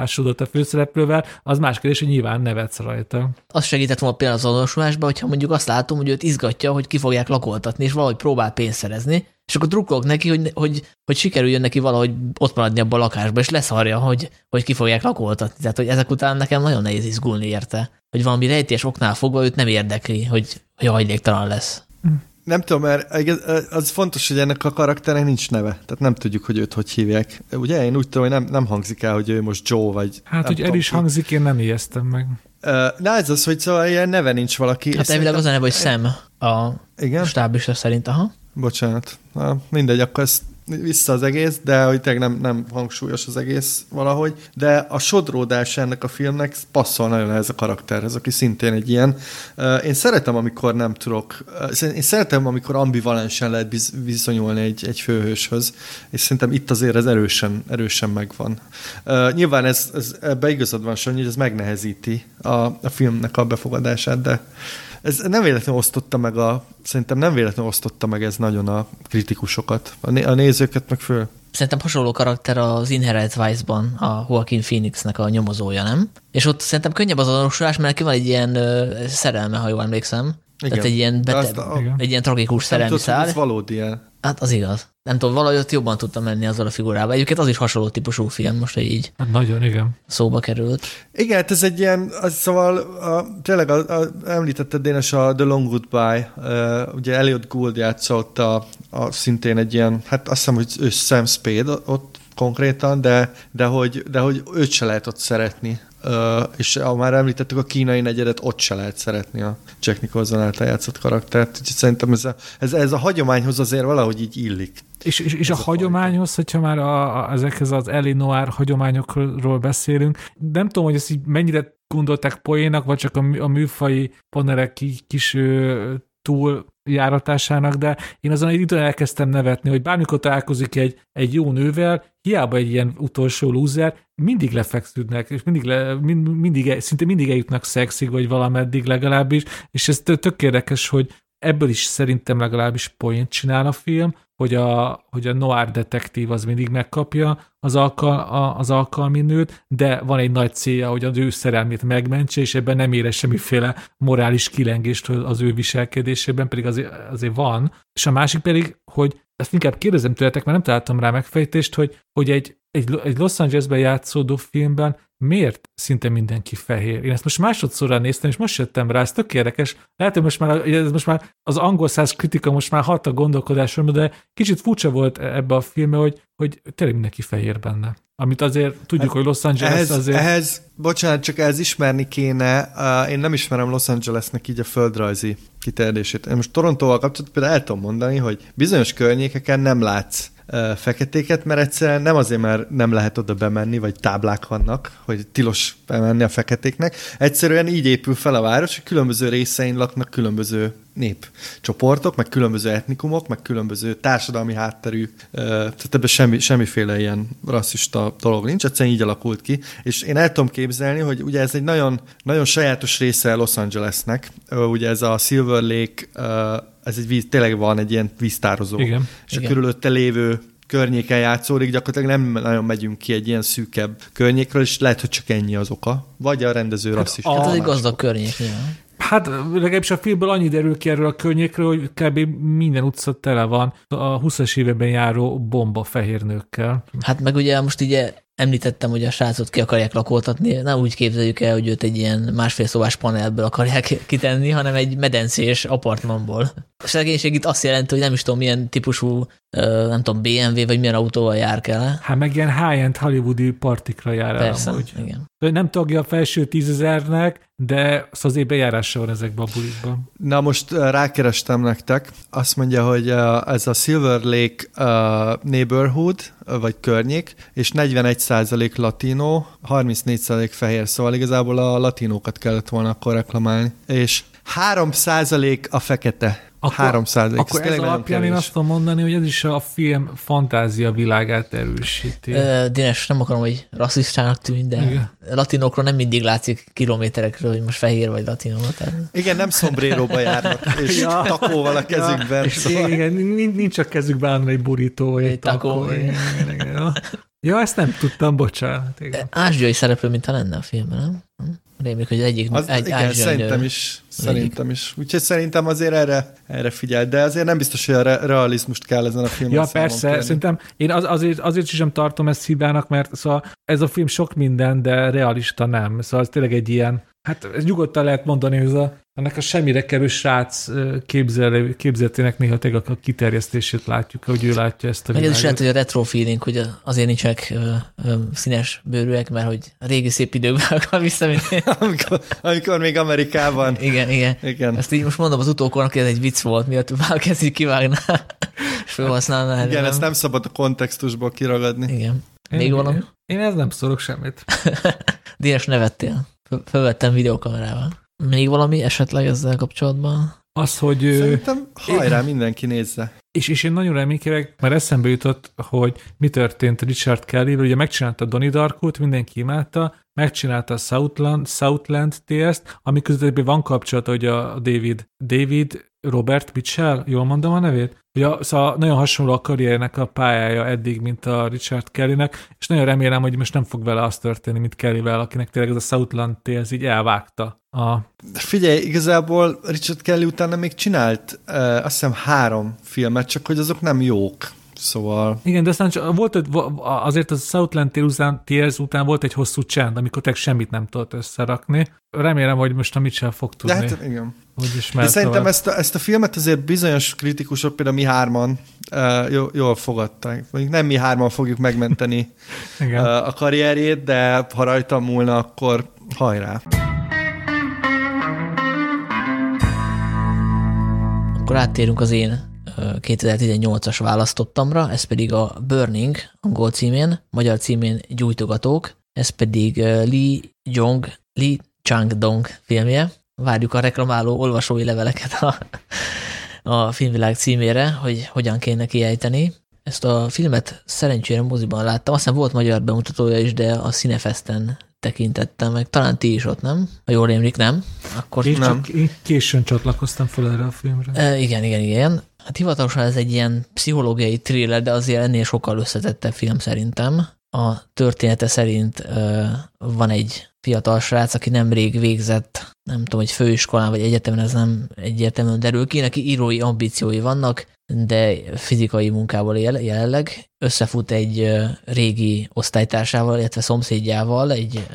azonosulásodat a főszereplővel, az más kérdés, hogy nyilván nevetsz rajta. Az segített volna például az azonosulásban, hogyha mondjuk azt látom, hogy őt izgatja, hogy ki fogják lakoltatni, és valahogy próbál pénzt szerezni, és akkor drukkolok neki, hogy, hogy, hogy sikerüljön neki valahogy ott maradni abban a lakásban, és leszarja, hogy, hogy ki fogják lakoltatni. Tehát, hogy ezek után nekem nagyon nehéz izgulni érte. Hogy valami rejtés oknál fogva őt nem érdekli, hogy, hogy hajléktalan lesz. Nem tudom, mert az fontos, hogy ennek a karakternek nincs neve. Tehát nem tudjuk, hogy őt hogy hívják. Ugye én úgy tudom, hogy nem, nem hangzik el, hogy ő most Joe vagy... Hát, hogy el is ki. hangzik, én nem ijesztem meg. Na ez az, hogy szóval ilyen neve nincs valaki. Hát elvileg az a neve, hogy Sam a Igen? stábista szerint, aha. Bocsánat. Na, mindegy, akkor ezt vissza az egész, de hogy tényleg nem, nem hangsúlyos az egész valahogy, de a sodródás ennek a filmnek passzol nagyon ez a karakterhez, aki szintén egy ilyen. Én szeretem, amikor nem tudok, én szeretem, amikor ambivalensen lehet viszonyulni egy, egy főhőshöz, és szerintem itt azért ez erősen, erősen megvan. Nyilván ez, ez ebbe van, Sanyi, hogy ez megnehezíti a, a filmnek a befogadását, de ez nem véletlenül osztotta meg a, szerintem nem véletlenül osztotta meg ez nagyon a kritikusokat, a, né- a nézőket meg föl. Szerintem hasonló karakter az Inherent Vice-ban a Joaquin Phoenixnek a nyomozója, nem? És ott szerintem könnyebb az azonosulás, mert neki van egy ilyen ö, szerelme, ha jól emlékszem. Igen. Tehát egy ilyen, beteg, a, egy ilyen tragikus szerelmi szál. Ez valódi ilyen. Hát az igaz. Nem tudom, valahogy ott jobban tudtam menni azzal a figurával. Egyébként az is hasonló típusú film, most hogy így hát nagyon, igen. szóba került. Igen, hát ez egy ilyen, az, szóval a, tényleg a, a, említetted Dénes a The Long Goodbye, uh, ugye Elliot Gould játszott a, a, szintén egy ilyen, hát azt hiszem, hogy ő Sam Spade ott konkrétan, de, de, hogy, de hogy őt se lehet ott szeretni Uh, és a, már említettük a kínai negyedet, ott se lehet szeretni a Jack Nicholson által játszott karaktert, úgyhogy szerintem ez a, ez, ez a hagyományhoz azért valahogy így illik. És, és, és a, a hagyományhoz, hogyha már a, a, ezekhez az Elinor hagyományokról beszélünk, nem tudom, hogy ezt így mennyire gondolták poénak, vagy csak a, a műfai panerek kis túl járatásának, de én azon egy időn elkezdtem nevetni, hogy bármikor találkozik egy, egy jó nővel, hiába egy ilyen utolsó lúzer, mindig lefeksződnek, és mindig, le, mind, mindig, szinte mindig eljutnak szexig, vagy valameddig legalábbis, és ez tök érdekes, hogy ebből is szerintem legalábbis poént csinál a film, hogy a, hogy a noir detektív az mindig megkapja az, alkal, a, az alkalmi nőt, de van egy nagy célja, hogy az ő szerelmét megmentse, és ebben nem ére semmiféle morális kilengést az ő viselkedésében, pedig azért, azért van. És a másik pedig, hogy ezt inkább kérdezem tőletek, mert nem találtam rá megfejtést, hogy, hogy egy, egy, egy Los Angelesben játszódó filmben miért szinte mindenki fehér? Én ezt most másodszorra néztem, és most jöttem rá, ez tök érdekes. Lehet, hogy most már, ez most már az angol száz kritika most már hat a gondolkodásomra, de kicsit furcsa volt ebbe a filmbe, hogy, hogy tényleg mindenki fehér benne. Amit azért tudjuk, hát, hogy Los Angeles ehhez, azért... Ehhez, bocsánat, csak ez ismerni kéne. Uh, én nem ismerem Los Angelesnek így a földrajzi kiterjedését. Én most Torontóval kapcsolatban például el tudom mondani, hogy bizonyos környékeken nem látsz feketéket, mert egyszerűen nem azért, mert nem lehet oda bemenni, vagy táblák vannak, hogy tilos bemenni a feketéknek. Egyszerűen így épül fel a város, hogy különböző részein laknak különböző népcsoportok, meg különböző etnikumok, meg különböző társadalmi hátterű, tehát ebben semmi, semmiféle ilyen rasszista dolog nincs, egyszerűen így alakult ki, és én el tudom képzelni, hogy ugye ez egy nagyon, nagyon sajátos része Los Angelesnek, ugye ez a Silver Lake, ez egy víz, tényleg van egy ilyen víztározó, Igen. és Igen. a körülötte lévő környéken játszódik, gyakorlatilag nem nagyon megyünk ki egy ilyen szűkebb környékről, és lehet, hogy csak ennyi az oka. Vagy a rendező rasszista. Hát ez egy gazdag környék nyilván. Hát legalábbis a filmből annyi derül ki erről a környékről, hogy kb. minden utca tele van a 20-as években járó bomba fehér nőkkel. Hát meg ugye most ugye említettem, hogy a srácot ki akarják lakoltatni, nem úgy képzeljük el, hogy őt egy ilyen másfél szobás panelből akarják kitenni, hanem egy medencés apartmanból. A szegénység itt azt jelenti, hogy nem is tudom, milyen típusú, nem tudom, BMW vagy milyen autóval jár kell. Hát meg ilyen high-end hollywoodi partikra jár el Persze, amúgy. igen. Ő Nem tagja a felső tízezernek, de az azért bejárása van ezekben a bulikban. Na most uh, rákerestem nektek, azt mondja, hogy uh, ez a Silver Lake uh, neighborhood, vagy környék, és 41% latino, 34% fehér, szóval igazából a latinókat kellett volna akkor reklamálni. És 3% a fekete. Akkor- 3 százalék. Akkor ez alapján én azt tudom mondani, hogy ez is a film fantázia világát erősíti. Ö, Dénes, nem akarom, hogy rasszistának tűnj, de Igen. latinokról nem mindig látszik kilométerekről, hogy most fehér vagy latinó. Tehát Igen, nem szombréróba járnak, és Ja. takóval a kezükben. És szóval. igen, nincs, a kezükben állna egy burító, vagy egy, Egy takó, takó. igen. Igen, igen. Ja, ezt nem tudtam, bocsánat. Igen. ázsiai szereplő, mintha lenne a filmben, nem? Rémlik, hogy egyik Az, egy igen, szerintem nő. is. Szerintem is. Úgyhogy szerintem azért erre, erre figyel. De azért nem biztos, hogy a re- realizmust kell ezen a filmen Ja, persze, kérni. szerintem én az, azért, azért sem tartom ezt hibának, mert szóval ez a film sok minden, de realista nem. Szóval ez tényleg egy ilyen, hát ez nyugodtan lehet mondani, hogy ez a, ennek a semmire kerül srác képzel, képzeletének néha tényleg a kiterjesztését látjuk, hogy ő látja ezt a Meg ez is lehet, világot. hogy a retro feeling, hogy azért nincsenek ö, ö, színes bőrűek, mert hogy a régi szép időkben akar visszamenni. amikor, amikor még Amerikában. igen, igen. Igen. Ezt így most mondom az utókornak, hogy ez egy vicc volt, miatt már kezdik kivágná, és felhasználná. erre, Igen, ezt nem szabad a kontextusból kiragadni. Igen. Még Én- valami? Én ez nem szorok semmit. Dénes nevettél. Fölvettem videókamerával. Még valami esetleg ezzel kapcsolatban? Az, hogy... Szerintem hajrá, mindenki nézze. És, és én nagyon reménykedek, mert eszembe jutott, hogy mi történt Richard kelly ugye megcsinálta Donnie Darkot, mindenki imádta, megcsinálta a Southland, Southland TS-t, ami közben van kapcsolata, hogy a David, David Robert Mitchell, jól mondom a nevét? Ugye, szóval nagyon hasonló a karriernek a pályája eddig, mint a Richard Kellynek, és nagyon remélem, hogy most nem fog vele az történni, mint Kellyvel, akinek tényleg ez a Southland TS így elvágta a Figyelj, igazából Richard Kelly utána még csinált uh, azt hiszem három filmet, csak hogy azok nem jók. Szóval Igen, de aztán csak volt, azért a Southland Tears után volt egy hosszú csend, amikor tényleg semmit nem tudott összerakni. Remélem, hogy most a Mitchell fog de tudni, hát igen. Hogy is De szerintem tovább. ezt a, ezt a filmet azért bizonyos kritikusok, például mi hárman uh, jól, jól fogadták. Mondjuk nem mi hárman fogjuk megmenteni Igen. uh, a karrierjét, de ha rajta múlna, akkor hajrá. Akkor áttérünk az én ö, 2018-as választottamra, ez pedig a Burning angol címén, magyar címén Gyújtogatók, ez pedig Lee Jong, Lee Chang-dong filmje. Várjuk a reklamáló olvasói leveleket a, a filmvilág címére, hogy hogyan kéne kiejteni. Ezt a filmet szerencsére moziban láttam, aztán volt magyar bemutatója is, de a Cinefesten tekintettem meg. Talán ti is ott, nem? Ha jól rémlik, nem? Akkor Én nem. csak én későn csatlakoztam fel erre a filmre. E, igen, igen, igen. Hát hivatalosan ez egy ilyen pszichológiai thriller, de azért ennél sokkal összetettebb film szerintem. A története szerint ö, van egy fiatal srác, aki nemrég végzett, nem tudom, hogy főiskolán vagy egyetemen, ez nem egyértelműen derül ki, neki írói ambíciói vannak, de fizikai munkával él jelenleg. Összefut egy régi osztálytársával, illetve szomszédjával, egy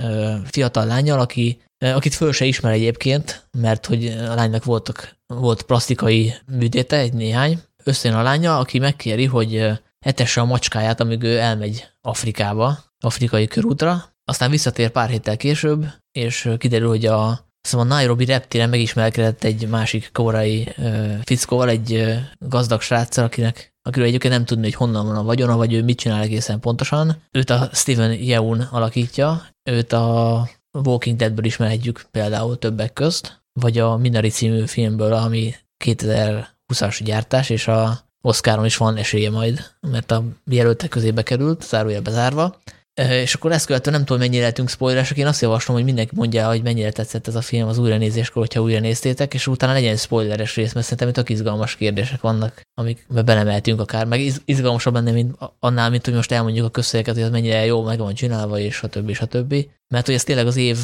fiatal lányjal, aki akit föl se ismer egyébként, mert hogy a lánynak voltak, volt plastikai műtéte, egy néhány. Összejön a lánya, aki megkéri, hogy etesse a macskáját, amíg ő elmegy Afrikába, afrikai körútra. Aztán visszatér pár héttel később, és kiderül, hogy a Szóval a Nairobi reptéren megismerkedett egy másik korai ö, fickóval, egy ö, gazdag sráccal, akinek akiről egyébként nem tudni, hogy honnan van a vagyona, vagy ő mit csinál egészen pontosan. Őt a Steven Yeun alakítja, őt a Walking Deadből ismerhetjük például többek közt, vagy a Minari című filmből, ami 2020-as gyártás, és a Oscaron is van esélye majd, mert a jelöltek közébe került, zárója bezárva. És akkor ezt követően nem tudom, mennyire lehetünk spoileresek. Én azt javaslom, hogy mindenki mondja, hogy mennyire tetszett ez a film az újranézéskor, hogyha újra néztétek, és utána legyen spoileres rész, mert szerintem itt izgalmas kérdések vannak, amikbe belemeltünk akár, meg izgalmasabb lenne, mint annál, mint hogy most elmondjuk a közszélyeket, hogy az mennyire jó meg van csinálva, és a a többi. Mert hogy ezt tényleg az év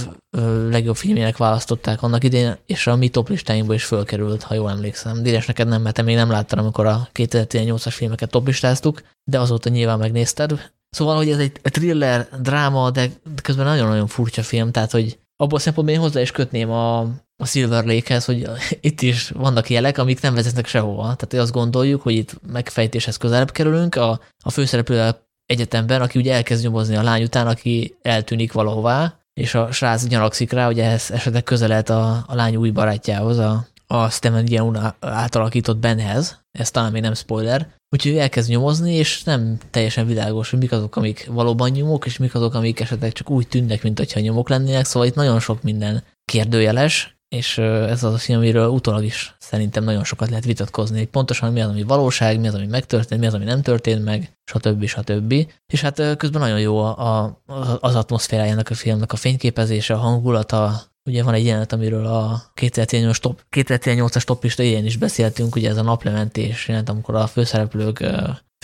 legjobb filmjének választották annak idén, és a mi top listáinkból is fölkerült, ha jól emlékszem. Díres neked nem, mert te még nem láttad, amikor a 2018-as filmeket toplistáztuk, de azóta nyilván megnézted, Szóval, hogy ez egy thriller, dráma, de közben nagyon-nagyon furcsa film, tehát, hogy abból a szempontból én hozzá is kötném a, a Silver Lake-hez, hogy itt is vannak jelek, amik nem vezetnek sehova. Tehát azt gondoljuk, hogy itt megfejtéshez közelebb kerülünk. A, a főszereplő egyetemben, aki ugye elkezd nyomozni a lány után, aki eltűnik valahová, és a srác gyanakszik rá, hogy ehhez esetleg közelelt a, a lány új barátjához, a, a Steven Yeun átalakított Benhez, ez talán még nem spoiler, úgyhogy elkezd nyomozni, és nem teljesen világos, hogy mik azok, amik valóban nyomok, és mik azok, amik esetleg csak úgy tűnnek, mint hogyha nyomok lennének, szóval itt nagyon sok minden kérdőjeles, és ez az a film, amiről utólag is szerintem nagyon sokat lehet vitatkozni, hogy pontosan mi az, ami valóság, mi az, ami megtörtént, mi az, ami nem történt meg, stb. stb. És hát közben nagyon jó a, a, az atmoszférájának a filmnek, a fényképezése, a hangulata, Ugye van egy jelenet, amiről a 2018-as top, 2018 toplista ilyen is beszéltünk, ugye ez a naplementés jelent, amikor a főszereplők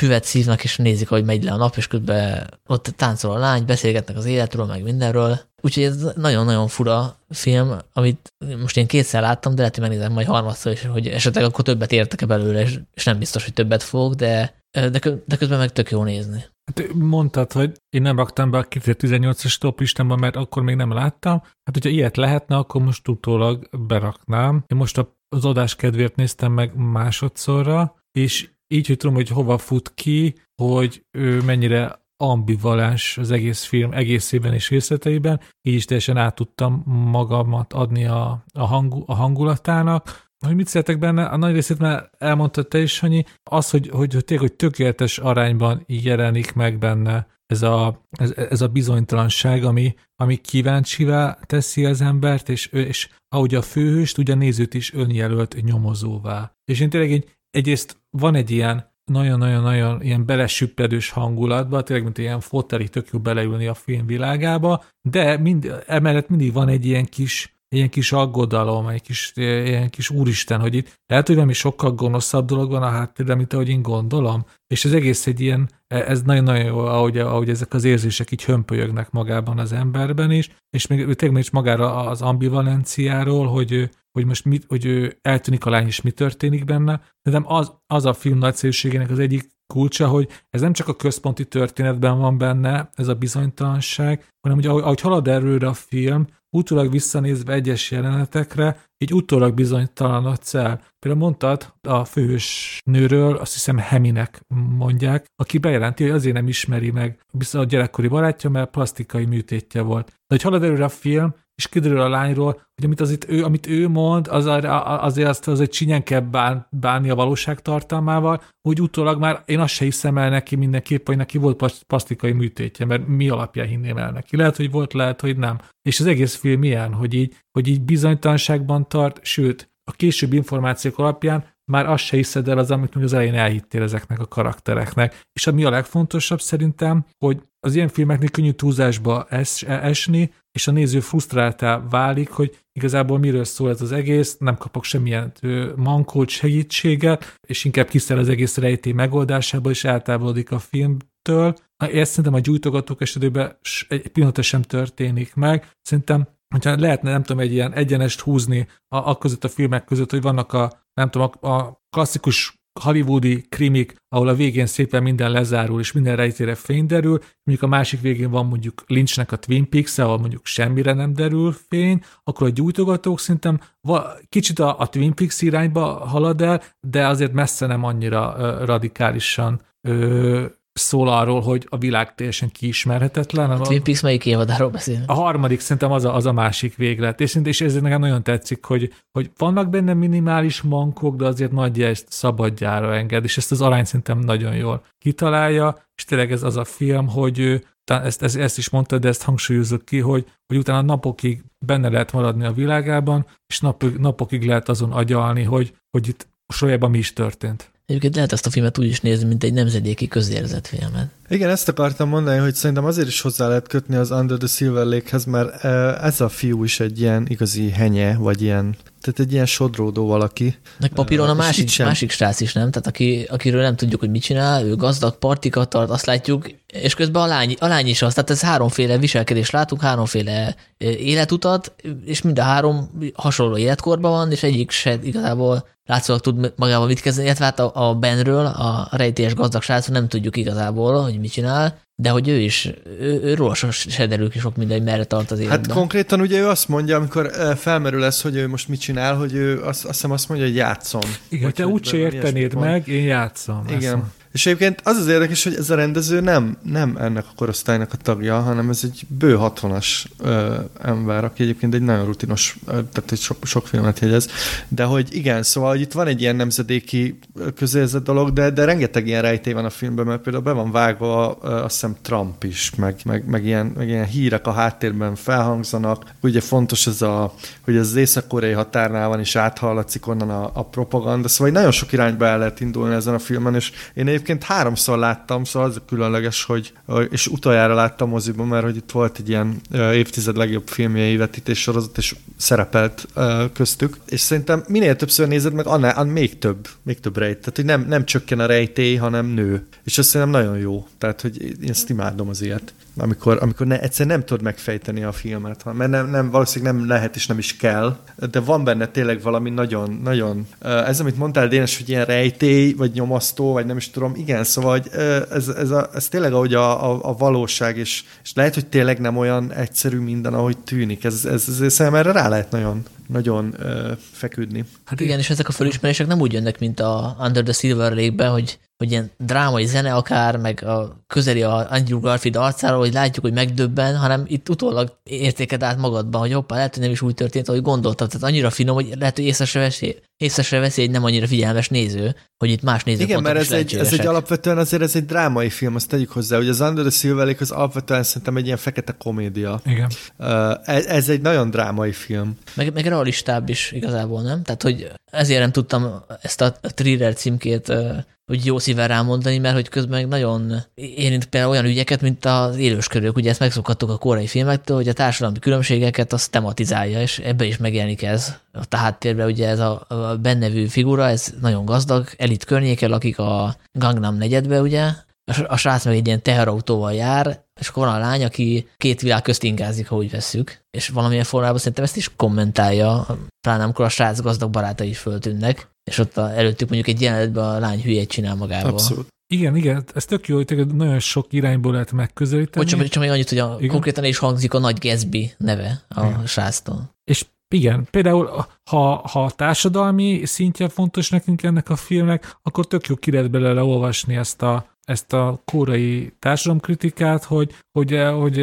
füvet szívnak, és nézik, hogy megy le a nap, és közben ott táncol a lány, beszélgetnek az életről, meg mindenről. Úgyhogy ez nagyon-nagyon fura film, amit most én kétszer láttam, de lehet, hogy megnézem majd harmadszor is, hogy esetleg akkor többet értek-e belőle, és nem biztos, hogy többet fog, de, de, de közben meg tök jó nézni. Hát mondtad, hogy én nem raktam be a 2018-as top listámba, mert akkor még nem láttam. Hát, hogyha ilyet lehetne, akkor most utólag beraknám. Én most az adás kedvéért néztem meg másodszorra, és így, hogy tudom, hogy hova fut ki, hogy ő mennyire ambivalens az egész film egészében és részleteiben, így is teljesen át tudtam magamat adni a, a, hangu, a hangulatának, hogy mit szeretek benne, a nagy részét már elmondtad te is, Sanyi, az, hogy, hogy, hogy tényleg, hogy tökéletes arányban jelenik meg benne ez a, ez, ez a bizonytalanság, ami, ami kíváncsivá teszi az embert, és, és ahogy a főhőst, ugye a nézőt is önjelölt nyomozóvá. És én tényleg egy, egyrészt van egy ilyen nagyon-nagyon-nagyon ilyen belesüppedős hangulatba, tényleg mint ilyen foteli tök jó beleülni a film világába, de mind, emellett mindig van egy ilyen kis ilyen kis aggodalom, egy kis, ilyen kis úristen, hogy itt lehet, hogy is sokkal gonoszabb dolog van a háttérben, mint ahogy én gondolom. És ez egész egy ilyen, ez nagyon-nagyon jó, ahogy, ahogy ezek az érzések így hömpölyögnek magában az emberben is, és még tényleg is magára az ambivalenciáról, hogy, hogy most mit, hogy ő eltűnik a lány, és mi történik benne. De az, az a film nagyszerűségének az egyik kulcsa, hogy ez nem csak a központi történetben van benne, ez a bizonytalanság, hanem hogy ahogy, ahogy halad erőre a film, utólag visszanézve egyes jelenetekre, így utólag bizonytalanodsz el. Például mondtad a főhős nőről, azt hiszem Heminek mondják, aki bejelenti, hogy azért nem ismeri meg a gyerekkori barátja, mert plastikai műtétje volt. De hogy halad előre a film, és kiderül a lányról, hogy amit, az itt ő, amit ő mond, az, azért azt azért csinyen kell bán, bánni a valóság tartalmával, hogy utólag már én azt se hiszem el neki mindenképp, hogy neki volt plastikai műtétje, mert mi alapján hinném el neki. Lehet, hogy volt, lehet, hogy nem. És az egész film ilyen, hogy így, hogy így bizonytalanságban tart, sőt, a későbbi információk alapján már azt se hiszed el az, amit az elején elhittél ezeknek a karaktereknek. És ami a legfontosabb szerintem, hogy az ilyen filmeknél könnyű túlzásba es, esni, és a néző frusztráltá válik, hogy igazából miről szól ez az egész, nem kapok semmilyen mankót, segítséget, és inkább kiszel az egész rejtély megoldásába, és eltávolodik a filmtől. Ezt szerintem a gyújtogatók esetében egy pillanatra sem történik meg. Szerintem hogyha lehetne, nem tudom, egy ilyen egyenest húzni a, a között a filmek között, hogy vannak a, nem tudom, a, a klasszikus hollywoodi krimik, ahol a végén szépen minden lezárul, és minden rejtére fény derül, mondjuk a másik végén van mondjuk Lynchnek a Twin Peaks, ahol mondjuk semmire nem derül fény, akkor a gyújtogatók szerintem kicsit a, a Twin Peaks irányba halad el, de azért messze nem annyira uh, radikálisan uh, szól arról, hogy a világ teljesen kiismerhetetlen. A Twin Peaks melyik évadáról beszél? A harmadik szerintem az a, az a másik véglet. És, és ezért nekem nagyon tetszik, hogy, hogy vannak benne minimális mankok, de azért nagy ezt szabadjára enged, és ezt az arányt szerintem nagyon jól kitalálja, és tényleg ez az a film, hogy ezt, ezt, ezt is mondta, de ezt hangsúlyozok ki, hogy, hogy utána napokig benne lehet maradni a világában, és nap, napokig lehet azon agyalni, hogy, hogy itt Sojában mi is történt. Egyébként lehet ezt a filmet úgy is nézni, mint egy nemzedéki filmet. Igen, ezt akartam mondani, hogy szerintem azért is hozzá lehet kötni az Under the Silver Lake-hez, mert ez a fiú is egy ilyen igazi henye, vagy ilyen, tehát egy ilyen sodródó valaki. Meg papíron a másik, másik srác is, nem? Tehát aki, akiről nem tudjuk, hogy mit csinál, ő gazdag partikat tart, azt látjuk, és közben a lány, a lány is az, tehát ez háromféle viselkedés látunk, háromféle életutat, és mind a három hasonló életkorban van, és egyik se igazából látszólag tud magával mit kezdeni, illetve hát a, a Benről, a rejtélyes gazdag srác, nem tudjuk igazából, hogy mit csinál, de hogy ő is, ő, ő róla se derül ki sok minden, merre tart az hát életben. Hát konkrétan ugye ő azt mondja, amikor felmerül ez, hogy ő most mit csinál, hogy ő azt, azt hiszem azt mondja, hogy játszom. Igen, te úgyse értenéd meg, én játszom. Igen. És egyébként az az érdekes, hogy ez a rendező nem, nem ennek a korosztálynak a tagja, hanem ez egy bő 60-as ö, ember, aki egyébként egy nagyon rutinos, ö, tehát egy sok, sok filmet jegyez, de hogy igen, szóval hogy itt van egy ilyen nemzedéki közérzett dolog, de, de rengeteg ilyen rejtély van a filmben, mert például be van vágva ö, azt hiszem Trump is, meg, meg, meg, ilyen, meg ilyen hírek a háttérben felhangzanak. Ugye fontos ez a, hogy az észak-koreai határnál van, és áthallatszik onnan a, a propaganda, szóval nagyon sok irányba el lehet indulni ezen a filmen, és én egyébként háromszor láttam, szóval az különleges, hogy, és utoljára láttam moziban, mert hogy itt volt egy ilyen évtized legjobb filmjei ívetítés sorozat, és szerepelt köztük, és szerintem minél többször nézed meg, annál, annál még több, még több rejt. Tehát, hogy nem, nem csökken a rejtély, hanem nő. És ez szerintem nagyon jó. Tehát, hogy én ezt imádom az ilyet amikor, amikor ne, egyszerűen nem tudod megfejteni a filmet, mert nem, nem, valószínűleg nem lehet és nem is kell, de van benne tényleg valami nagyon, nagyon, ez amit mondtál Dénes, hogy ilyen rejtély, vagy nyomasztó, vagy nem is tudom, igen, szóval ez, ez, a, ez tényleg ahogy a, a, a valóság, és, és lehet, hogy tényleg nem olyan egyszerű minden, ahogy tűnik, ez, ez, ez, ez erre rá lehet nagyon, nagyon ö, feküdni. Hát igen, és ezek a felismerések nem úgy jönnek, mint a Under the Silver Lake-ben, hogy hogy ilyen drámai zene akár, meg a közeli a Andrew Garfield arcáról, hogy látjuk, hogy megdöbben, hanem itt utólag értéked át magadban, hogy hoppá, lehet, hogy nem is úgy történt, ahogy gondoltad. Tehát annyira finom, hogy lehet, hogy észre se veszi, észre se veszi egy nem annyira figyelmes néző, hogy itt más nézőpontok Igen, mert ez egy, ez egy alapvetően azért ez egy drámai film, azt tegyük hozzá, hogy az Under the Silver Lake az alapvetően szerintem egy ilyen fekete komédia. Igen. Ez, ez egy nagyon drámai film. Meg, meg realistább is igazából, nem? Tehát, hogy ezért nem tudtam ezt a thriller címkét úgy jó szívvel rámondani, mert hogy közben meg nagyon érint például olyan ügyeket, mint az élőskörök. Ugye ezt megszokhattuk a korai filmektől, hogy a társadalmi különbségeket azt tematizálja, és ebbe is megjelenik ez. A háttérben ugye ez a, a bennevű figura, ez nagyon gazdag, elit környéken lakik a Gangnam negyedbe, ugye, a srác meg egy ilyen teherautóval jár, és akkor van a lány, aki két világ közt ingázik, ha úgy és valamilyen formában szerintem ezt is kommentálja, pláne amikor a srác gazdag barátai is föltűnnek, és ott a, előttük mondjuk egy jelenetben a lány hülyét csinál magával. Abszolút. Igen, igen, ez tök jó, hogy nagyon sok irányból lehet megközelíteni. Bocsánat, csak még annyit, hogy a, igen? konkrétan is hangzik a Nagy Gatsby neve a igen. sráctól. És igen, például ha, ha a társadalmi szintje fontos nekünk ennek a filmnek, akkor tök jó ki lehet belőle olvasni ezt a, ezt a kórai társadalomkritikát, hogy, hogy, hogy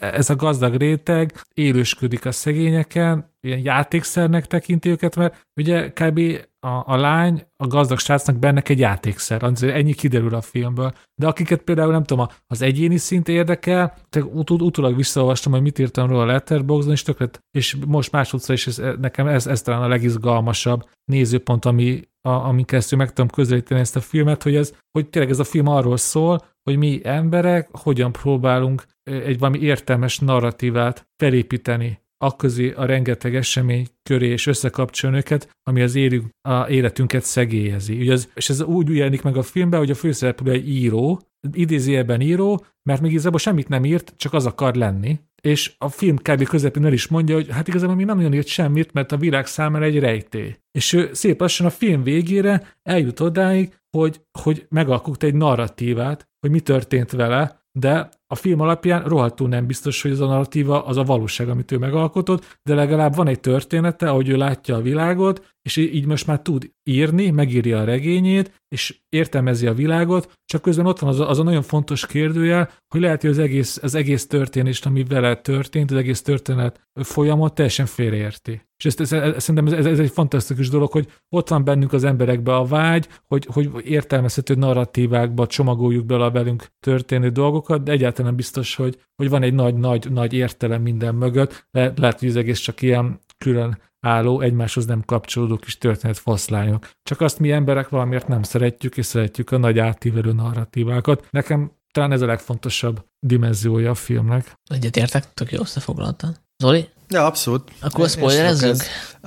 ez a gazdag réteg élősködik a szegényeken, ilyen játékszernek tekinti őket, mert ugye kb. A, a lány, a gazdag srácnak bennek egy játékszer, ennyi kiderül a filmből. De akiket például nem tudom, az egyéni szint érdekel, te ut- utólag visszaolvastam, hogy mit írtam róla a Letterboxdon, és töklet, és most másodszor is ez, nekem ez, ez talán a legizgalmasabb nézőpont, ami, a, amin keresztül meg tudom közelíteni ezt a filmet, hogy, ez, hogy tényleg ez a film arról szól, hogy mi emberek hogyan próbálunk egy valami értelmes narratívát felépíteni akközé a rengeteg esemény köré és összekapcsolni őket, ami az élünk, a életünket szegélyezi. Ugye ez, és ez úgy jelenik meg a filmben, hogy a főszereplő egy író, idézőjelben író, mert még igazából semmit nem írt, csak az akar lenni, és a film kb. közepén el is mondja, hogy hát igazából még nem nagyon írt semmit, mert a világ számára egy rejtély. És ő szép lassan a film végére eljut odáig, hogy, hogy megalkott egy narratívát, hogy mi történt vele, de a film alapján rohadtul nem biztos, hogy ez a narratíva az a valóság, amit ő megalkotott, de legalább van egy története, ahogy ő látja a világot, és így most már tud írni, megírja a regényét, és értelmezi a világot, csak közben ott van az a, az a nagyon fontos kérdőjel, hogy lehet, hogy az egész, az egész történést, ami vele történt, az egész történet folyamot teljesen félreérti. És ezt, ezt, ezt, szerintem ez, ez egy fantasztikus dolog, hogy ott van bennünk az emberekbe a vágy, hogy, hogy értelmezhető narratívákba csomagoljuk bele a velünk történő dolgokat, de egyáltalán egyáltalán biztos, hogy, hogy van egy nagy-nagy-nagy értelem minden mögött. Le, lehet, hogy az egész csak ilyen külön álló, egymáshoz nem kapcsolódó kis történet foszlányok. Csak azt mi emberek valamiért nem szeretjük, és szeretjük a nagy átívelő narratívákat. Nekem talán ez a legfontosabb dimenziója a filmnek. Egyetértek, tök jó összefoglaltan. Zoli? Ja, abszolút. Akkor spoilerezzünk?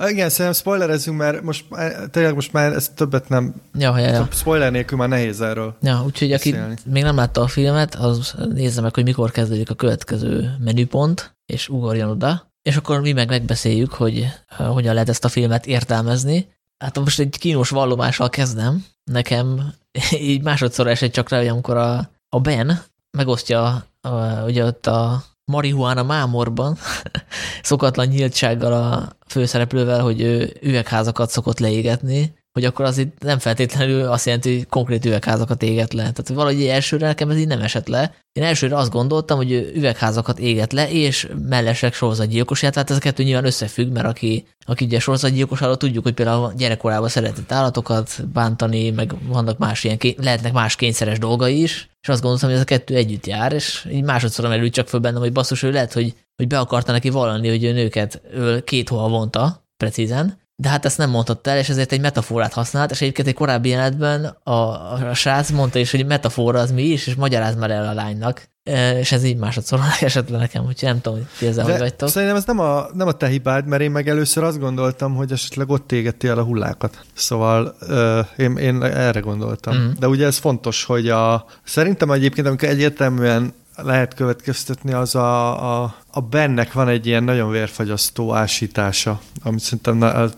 Igen, szerintem spoilerezzünk, mert most tényleg most már ezt többet nem... Ja, ja, ja. Spoiler nélkül már nehéz erről Ja, úgyhogy aki még nem látta a filmet, az nézze meg, hogy mikor kezdődik a következő menüpont, és ugorjon oda, és akkor mi meg megbeszéljük, hogy hogyan lehet ezt a filmet értelmezni. Hát most egy kínos vallomással kezdem. Nekem így másodszor esett csak rá, hogy amikor a, a Ben megosztja uh, ugye ott a marihuana mámorban szokatlan nyíltsággal a főszereplővel, hogy ő üvegházakat szokott leégetni, hogy akkor az itt nem feltétlenül azt jelenti, hogy konkrét üvegházakat éget le. Tehát valahogy elsőre nekem ez így nem esett le. Én elsőre azt gondoltam, hogy üvegházakat éget le, és mellesek sorozatgyilkosját, tehát ez a kettő nyilván összefügg, mert aki, aki ugye sorozatgyilkos arra tudjuk, hogy például gyerekkorában szeretett állatokat bántani, meg vannak más ilyen, lehetnek más kényszeres dolgai is, és azt gondoltam, hogy ez a kettő együtt jár, és így másodszor merült csak föl bennem, hogy basszus, ő lehet, hogy, hogy be akarta neki vallani, hogy ő nőket ő két hol vonta, precízen, de hát ezt nem mondhatta el, és ezért egy metaforát használt, és egyébként egy korábbi jelenetben a, a, srác mondta is, hogy metafora az mi is, és magyaráz már el a lánynak. E, és ez így másodszor esett le nekem, úgyhogy nem tudom, hogy ti ezzel hogy vagytok. Szerintem ez nem a, nem a te hibád, mert én meg először azt gondoltam, hogy esetleg ott égeti el a hullákat. Szóval uh, én, én erre gondoltam. Mm. De ugye ez fontos, hogy a, szerintem egyébként, amikor egyértelműen lehet következtetni, az a, a, a bennek van egy ilyen nagyon vérfagyasztó ásítása, amit szerintem na, ez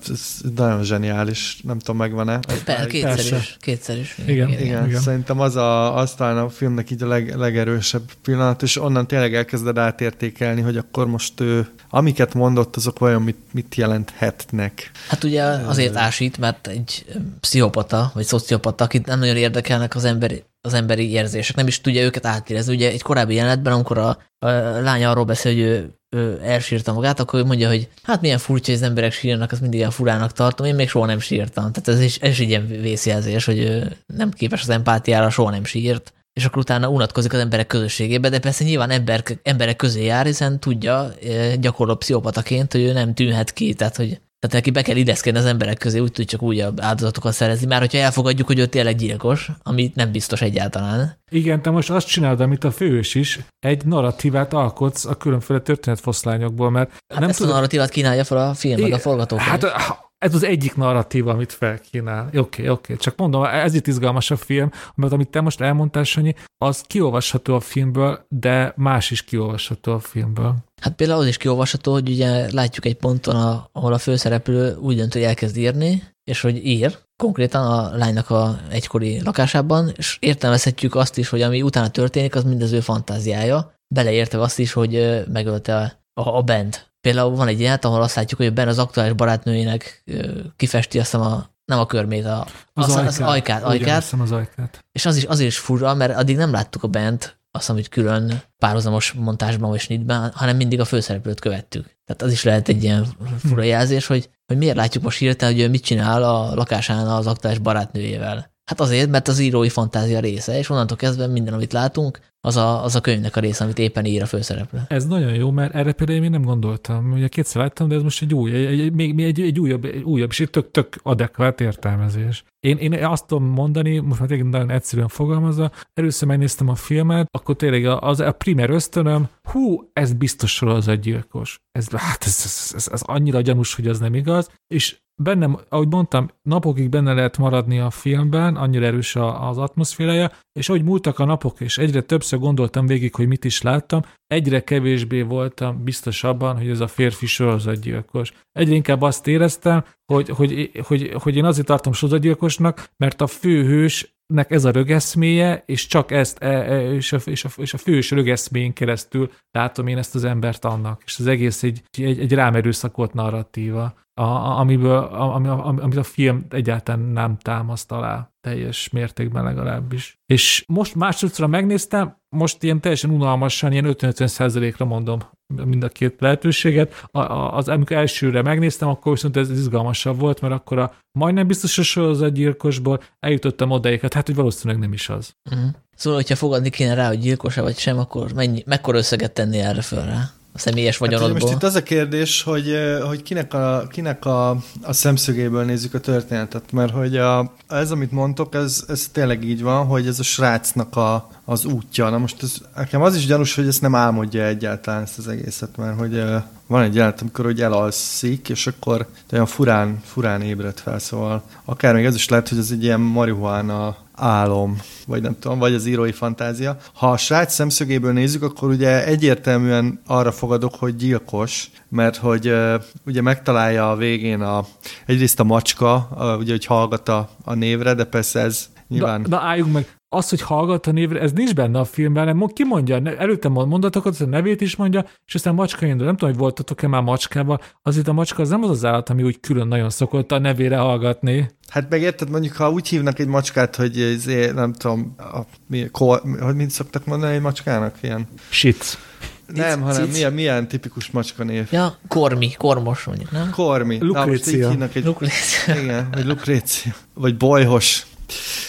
nagyon zseniális, nem tudom, megvan-e. Per, kétszer is. Kétszer is. Igen, igen, igen, igen. Szerintem az, a, az talán a filmnek így a leg, legerősebb pillanat, és onnan tényleg elkezded átértékelni, hogy akkor most ő, amiket mondott, azok vajon mit, mit jelenthetnek. Hát ugye azért ásít, mert egy pszichopata, vagy szociopata, akit nem nagyon érdekelnek az emberi az emberi érzések, nem is tudja őket átérezni. Ugye egy korábbi jelenetben, amikor a, a lány arról beszél, hogy ő, ő elsírta magát, akkor ő mondja, hogy hát milyen furcsa, hogy az emberek sírnak, az mindig ilyen furának tartom, én még soha nem sírtam. Tehát ez is, ez is egy ilyen vészjelzés, hogy ő nem képes az empátiára, soha nem sírt és akkor utána unatkozik az emberek közösségébe, de persze nyilván ember, emberek közé jár, hiszen tudja eh, gyakorló pszichopataként, hogy ő nem tűnhet ki, tehát hogy tehát neki be kell ideszkedni az emberek közé, úgy tud csak úgy áldozatokat szerezni, már hogyha elfogadjuk, hogy ő tényleg gyilkos, ami nem biztos egyáltalán. Igen, te most azt csinálod, amit a fős is, egy narratívát alkotsz a különféle történetfoszlányokból, mert hát nem ezt tudom... a narratívát kínálja fel a film, meg a forgatókönyv. Hát ez az egyik narratíva, amit felkínál. Oké, okay, oké, okay. csak mondom, ez itt izgalmas a film, mert amit te most elmondtál, Sanyi, az kiolvasható a filmből, de más is kiolvasható a filmből. Hát például az is kiolvasható, hogy ugye látjuk egy ponton, ahol a főszereplő úgy dönt, hogy elkezd írni, és hogy ír, konkrétan a lánynak a egykori lakásában, és értelmezhetjük azt is, hogy ami utána történik, az mind az fantáziája, beleértve azt is, hogy megölte a, a band Például van egy ilyen, ahol azt látjuk, hogy Ben az aktuális barátnőjének kifesti azt a nem a körmét, a, az, az, ajkát, az ajkát, ajkát. az ajkát. És az is, azért is furra, mert addig nem láttuk a bent azt, amit külön párhuzamos montásban vagy snitben, hanem mindig a főszereplőt követtük. Tehát az is lehet egy ilyen fura jelzés, hogy, hogy miért látjuk most hirtelen, hogy ő mit csinál a lakásán az aktuális barátnőjével. Hát azért, mert az írói fantázia része, és onnantól kezdve minden, amit látunk, az a, az a könyvnek a része, amit éppen ír a főszereplő. Ez nagyon jó, mert erre például én nem gondoltam. Ugye kétszer láttam, de ez most egy új, egy, egy, még egy, egy újabb, egy újabb, és egy tök, tök adekvát értelmezés. Én, én azt tudom mondani, most már tényleg nagyon egyszerűen fogalmazva, először megnéztem a filmet, akkor tényleg az a primer ösztönöm, hú, ez biztos az egy gyilkos. Ez, hát ez, ez, ez, ez, annyira gyanús, hogy az nem igaz, és bennem, ahogy mondtam, napokig benne lehet maradni a filmben, annyira erős az atmoszférája, és ahogy múltak a napok, és egyre többször gondoltam végig, hogy mit is láttam, egyre kevésbé voltam biztos abban, hogy ez a férfi sorozatgyilkos. Egyre inkább azt éreztem, hogy, hogy, hogy, hogy én azért tartom sorozatgyilkosnak, mert a főhős nek ez a rögeszméje, és csak ezt, e, e, és a, és a, és a fős rögeszmén keresztül látom én ezt az embert annak, és az egész egy, egy, egy rám erőszakolt narratíva, a, amiből, ami, amit a film egyáltalán nem támaszt alá teljes mértékben legalábbis. És most másodszor megnéztem, most ilyen teljesen unalmasan, ilyen 50-50 százalékra mondom mind a két lehetőséget. A, a, az amikor elsőre megnéztem, akkor viszont ez izgalmasabb volt, mert akkor a majdnem biztos a gyilkosból eljutottam odaéket, hát hogy valószínűleg nem is az. Uh-huh. Szóval, hogyha fogadni kéne rá, hogy gyilkos vagy sem, akkor mennyi, mekkora összeget tenni erre föl rá? A személyes vagyonodból. Hát, most itt az a kérdés, hogy, hogy kinek, a, kinek a, a szemszögéből nézzük a történetet, mert hogy a, ez, amit mondtok, ez, ez tényleg így van, hogy ez a srácnak a, az útja. Na most ez, nekem az is gyanús, hogy ezt nem álmodja egyáltalán ezt az egészet, mert hogy van egy jelenet, amikor hogy elalszik, és akkor olyan furán, furán ébred fel, szóval akár még ez is lehet, hogy ez egy ilyen marihuána álom, vagy nem tudom, vagy az írói fantázia. Ha a srác szemszögéből nézzük, akkor ugye egyértelműen arra fogadok, hogy gyilkos, mert hogy uh, ugye megtalálja a végén a, egyrészt a macska, uh, ugye, hogy hallgat a, a névre, de persze ez nyilván... Na, na álljunk meg, az, hogy hallgat a névre, ez nincs benne a filmben, nem ki mondja, előtte mond mondatokat, a nevét is mondja, és aztán macska indul. Nem tudom, hogy voltatok-e már macskával, azért a macska az nem az az állat, ami úgy külön nagyon szokott a nevére hallgatni. Hát megérted, mondjuk, ha úgy hívnak egy macskát, hogy ez, nem tudom, a, mi, ko, hogy mint szoktak mondani egy macskának? Ilyen? Shit. Nem, Cic, hanem milyen, milyen tipikus macska név? Ja, Kormi, Kormos mondjuk, nem? Kormi. Lukrécia. Na, most így egy... Lukrécia. Igen, vagy Lukrécia. Vagy Bolyhos.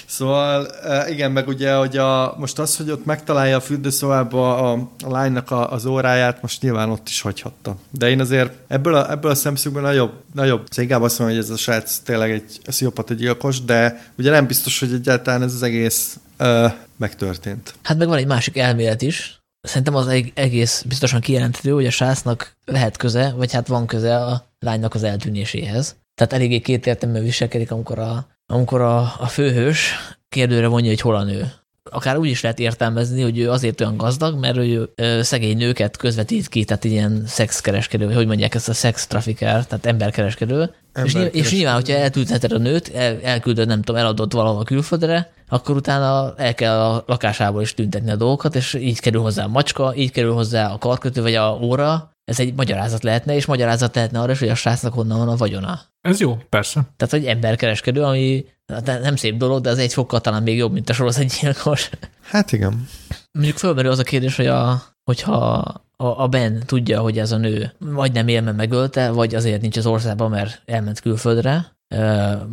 Szóval igen, meg ugye, hogy a, most az, hogy ott megtalálja a fürdőszobába a, a lánynak a, az óráját, most nyilván ott is hagyhatta. De én azért ebből a, ebből a szemszögből nagyobb, nagyobb inkább azt mondom, hogy ez a srác tényleg egy sziopata gyilkos, de ugye nem biztos, hogy egyáltalán ez az egész ö, megtörtént. Hát meg van egy másik elmélet is, Szerintem az egész biztosan kijelenthető, hogy a srácnak lehet köze, vagy hát van köze a lánynak az eltűnéséhez. Tehát eléggé kétértelműen viselkedik, amikor a amikor a, a főhős kérdőre vonja, hogy hol a nő. Akár úgy is lehet értelmezni, hogy ő azért olyan gazdag, mert ő szegény nőket közvetít ki, tehát ilyen szexkereskedő, vagy hogy mondják ezt a sex trafficker, tehát emberkereskedő. És, nyilván, és nyilván, hogyha eltűnheted a nőt, el, elküldöd, nem tudom, eladott valahol külföldre, akkor utána el kell a lakásából is tüntetni a dolgokat, és így kerül hozzá a macska, így kerül hozzá a karkötő vagy a óra, ez egy magyarázat lehetne, és magyarázat lehetne arra is, hogy a srácnak honnan van a vagyona. Ez jó, persze. Tehát, hogy emberkereskedő, ami nem szép dolog, de az egy fokkal talán még jobb, mint a sorozatgyilkos. Hát igen. Mondjuk fölmerül az a kérdés, hogy a, hogyha a, a Ben tudja, hogy ez a nő vagy nem él, mert megölte, vagy azért nincs az országban, mert elment külföldre,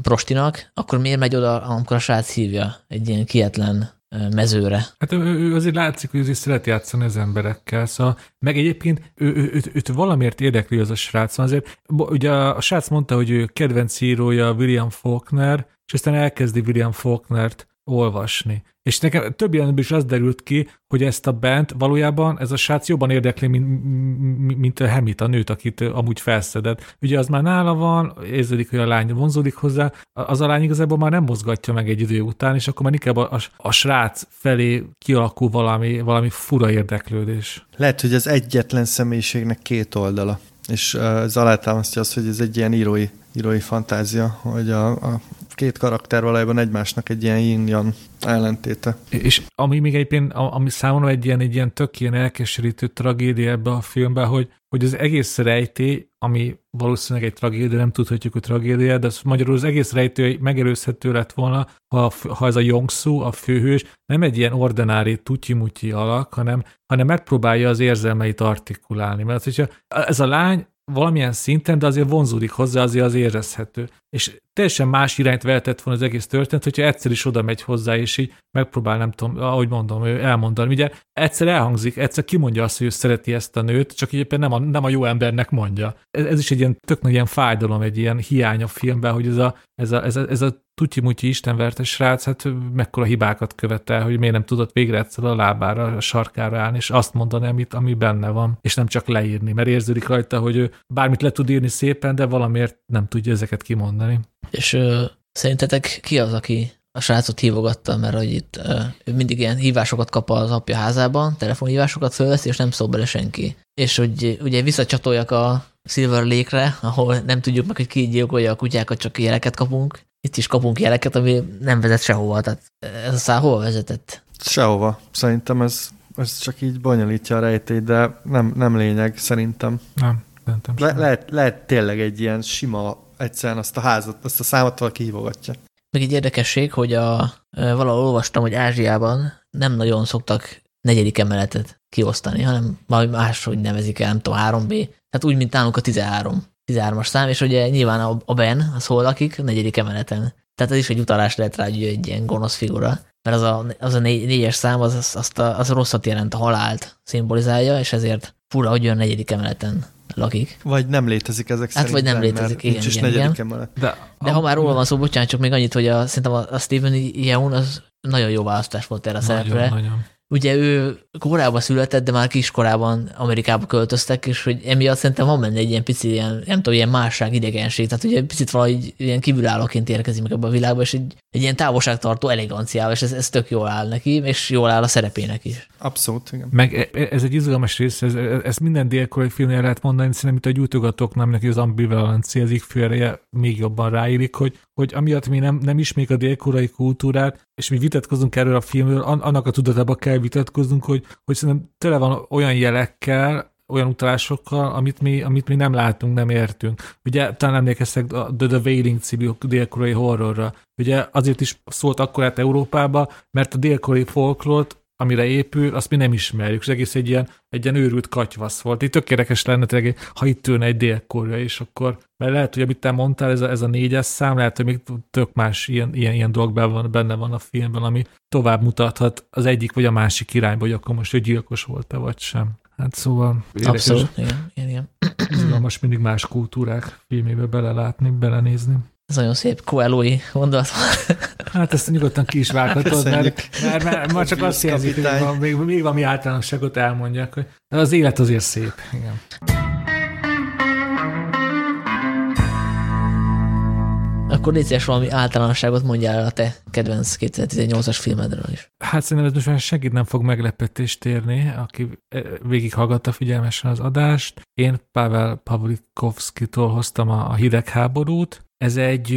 prostinak, akkor miért megy oda, amikor a srác hívja egy ilyen kietlen mezőre. Hát ő, ő azért látszik, hogy azért szeret játszani az emberekkel, szóval meg egyébként ő, ő, őt, őt valamiért érdekli az a srác. Szóval azért, ugye a, a srác mondta, hogy ő kedvenc írója William Faulkner, és aztán elkezdi William Faulknert olvasni. És nekem több jelenetben is az derült ki, hogy ezt a bent valójában ez a srác jobban érdekli, mint, mint a Hemit, a nőt, akit amúgy felszedett. Ugye az már nála van, érződik, hogy a lány vonzódik hozzá, az a lány igazából már nem mozgatja meg egy idő után, és akkor már inkább a, a, a srác felé kialakul valami, valami fura érdeklődés. Lehet, hogy az egyetlen személyiségnek két oldala. És ez alátámasztja azt, hogy ez egy ilyen írói, írói fantázia, hogy a, a két karakter valójában egymásnak egy ilyen yin ellentéte. És ami még egyébként, ami számomra egy ilyen, egy ilyen tök ilyen elkeserítő tragédia ebbe a filmbe, hogy, hogy az egész rejtély, ami valószínűleg egy tragédia, nem tudhatjuk, hogy tragédia, de az magyarul az egész rejtő megelőzhető lett volna, ha, ha ez a Jongsu, a főhős, nem egy ilyen ordinári tutyi alak, hanem, hanem megpróbálja az érzelmeit artikulálni. Mert hogyha ez a lány valamilyen szinten, de azért vonzódik hozzá, azért az érezhető. És teljesen más irányt vehetett volna az egész történet, hogyha egyszer is oda megy hozzá, és így megpróbál, nem tudom, ahogy mondom, elmondani. Ugye egyszer elhangzik, egyszer kimondja azt, hogy ő szereti ezt a nőt, csak éppen nem a, nem a jó embernek mondja. Ez, ez is egy ilyen tök nagy ilyen fájdalom, egy ilyen hiány a filmben, hogy ez a, ez a, ez a, ez a tutyi-mutyi istenvertes srác, hát mekkora hibákat követel, hogy miért nem tudott végre egyszer a lábára, a sarkára állni, és azt mondani, amit, ami benne van, és nem csak leírni, mert érződik rajta, hogy ő bármit le tud írni szépen, de valamiért nem tudja ezeket kimondani. És ö, szerintetek ki az, aki a srácot hívogatta, mert hogy itt ö, ő mindig ilyen hívásokat kap az apja házában, telefonhívásokat fölveszi, és nem szól bele senki. És hogy ugye visszacsatoljak a Silver Lake-re, ahol nem tudjuk meg, hogy ki gyilkolja a kutyákat, csak jeleket kapunk. Itt is kapunk jeleket, ami nem vezet sehova. Tehát ez a szál hova vezetett? Sehova. Szerintem ez, ez csak így bonyolítja a rejtélyt, de nem, nem lényeg szerintem. Nem, nem, Le, lehet, lehet tényleg egy ilyen sima, egyszerűen azt a házat, azt a számot valaki hívogatja. Meg egy érdekesség, hogy a, valahol olvastam, hogy Ázsiában nem nagyon szoktak negyedik emeletet kiosztani, hanem valami máshogy nevezik el, nem tudom, 3B. Tehát úgy, mint nálunk a 13. 13-as szám, és ugye nyilván a Ben, az hol lakik, negyedik emeleten. Tehát ez is egy utalás lehet rá, hogy egy ilyen gonosz figura mert az a, az a négy, négyes szám az, az, azt a, az a rosszat jelent, a halált szimbolizálja, és ezért fura, hogy olyan negyedik emeleten lakik. Vagy nem létezik ezek hát, vagy nem létezik, igen, nincs igen, igen. Emelet. De, De a, ha már róla van szó, bocsánat, csak még annyit, hogy a, szerintem a, a Steven Yeun az nagyon jó választás volt erre a szerepre. Nagyon. Ugye ő korábban született, de már kiskorában Amerikába költöztek, és hogy emiatt szerintem van benne egy ilyen pici, ilyen, nem tudom, ilyen másság, idegenség, tehát ugye picit valahogy ilyen kívülállóként érkezik meg ebbe a világba, és egy, egy ilyen távolságtartó eleganciával, és ez, ez tök jól áll neki, és jól áll a szerepének is. Abszolút, igen. Meg e, e, ez egy izgalmas rész, ez, ez minden délkorai filmnél lehet mondani, szerintem itt a gyújtogatók nem neki az ambivalencia, az ikfőereje még jobban ráírik, hogy, hogy amiatt mi nem, nem ismék a délkorai kultúrát, és mi vitatkozunk erről a filmről, annak a tudatában kell vitatkoznunk, hogy, hogy szerintem tele van olyan jelekkel, olyan utalásokkal, amit mi, amit mi nem látunk, nem értünk. Ugye talán emlékeztek a The, The Wailing című délkorai horrorra. Ugye azért is szólt akkor át Európába, mert a délkorai folklót amire épül, azt mi nem ismerjük, és egész egy ilyen, egy ilyen őrült katyvasz volt. Itt tökéletes lenne, tényleg, ha itt ülne egy délkorja is, akkor, mert lehet, hogy amit te mondtál, ez a, ez a négyes szám, lehet, hogy még tök más ilyen, ilyen, ilyen dolog benne van, benne van a filmben, ami tovább mutathat az egyik vagy a másik irányba, hogy akkor most ő gyilkos volt-e, vagy sem. Hát szóval... Abszolút, igen, igen, igen. most mindig más kultúrák filmébe belelátni, belenézni. Ez nagyon szép Coelho-i mondat. Hát ezt nyugodtan ki is vághatod, mert, mert, mert, ma csak azt jelzi, hogy még, még valami általánosságot elmondjak, hogy az élet azért szép. Igen. Akkor légy valami általánosságot mondjál el a te kedvenc 2018-as filmedről is. Hát szerintem ez most már segít nem fog meglepetést érni, aki e, végighallgatta figyelmesen az adást. Én Pavel Pavlikovskitól hoztam a hidegháborút. Ez egy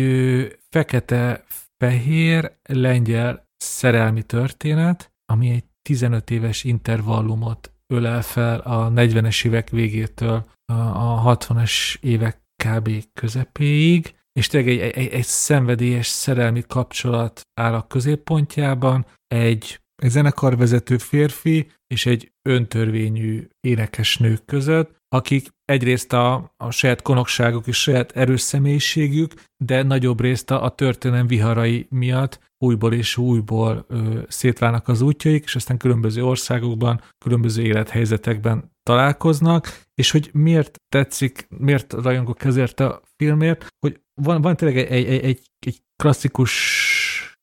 fekete-fehér lengyel szerelmi történet, ami egy 15 éves intervallumot ölel fel a 40-es évek végétől a 60-as évek kb. közepéig, és tényleg egy, egy, egy szenvedélyes szerelmi kapcsolat áll a középpontjában, egy, egy zenekarvezető férfi és egy öntörvényű énekesnő között, akik egyrészt a, a saját konokságuk és saját erős személyiségük, de nagyobb részt a, a történelem viharai miatt újból és újból ö, szétválnak az útjaik, és aztán különböző országokban, különböző élethelyzetekben találkoznak, és hogy miért tetszik, miért rajongok ezért a filmért, hogy van, van tényleg egy, egy, egy, egy klasszikus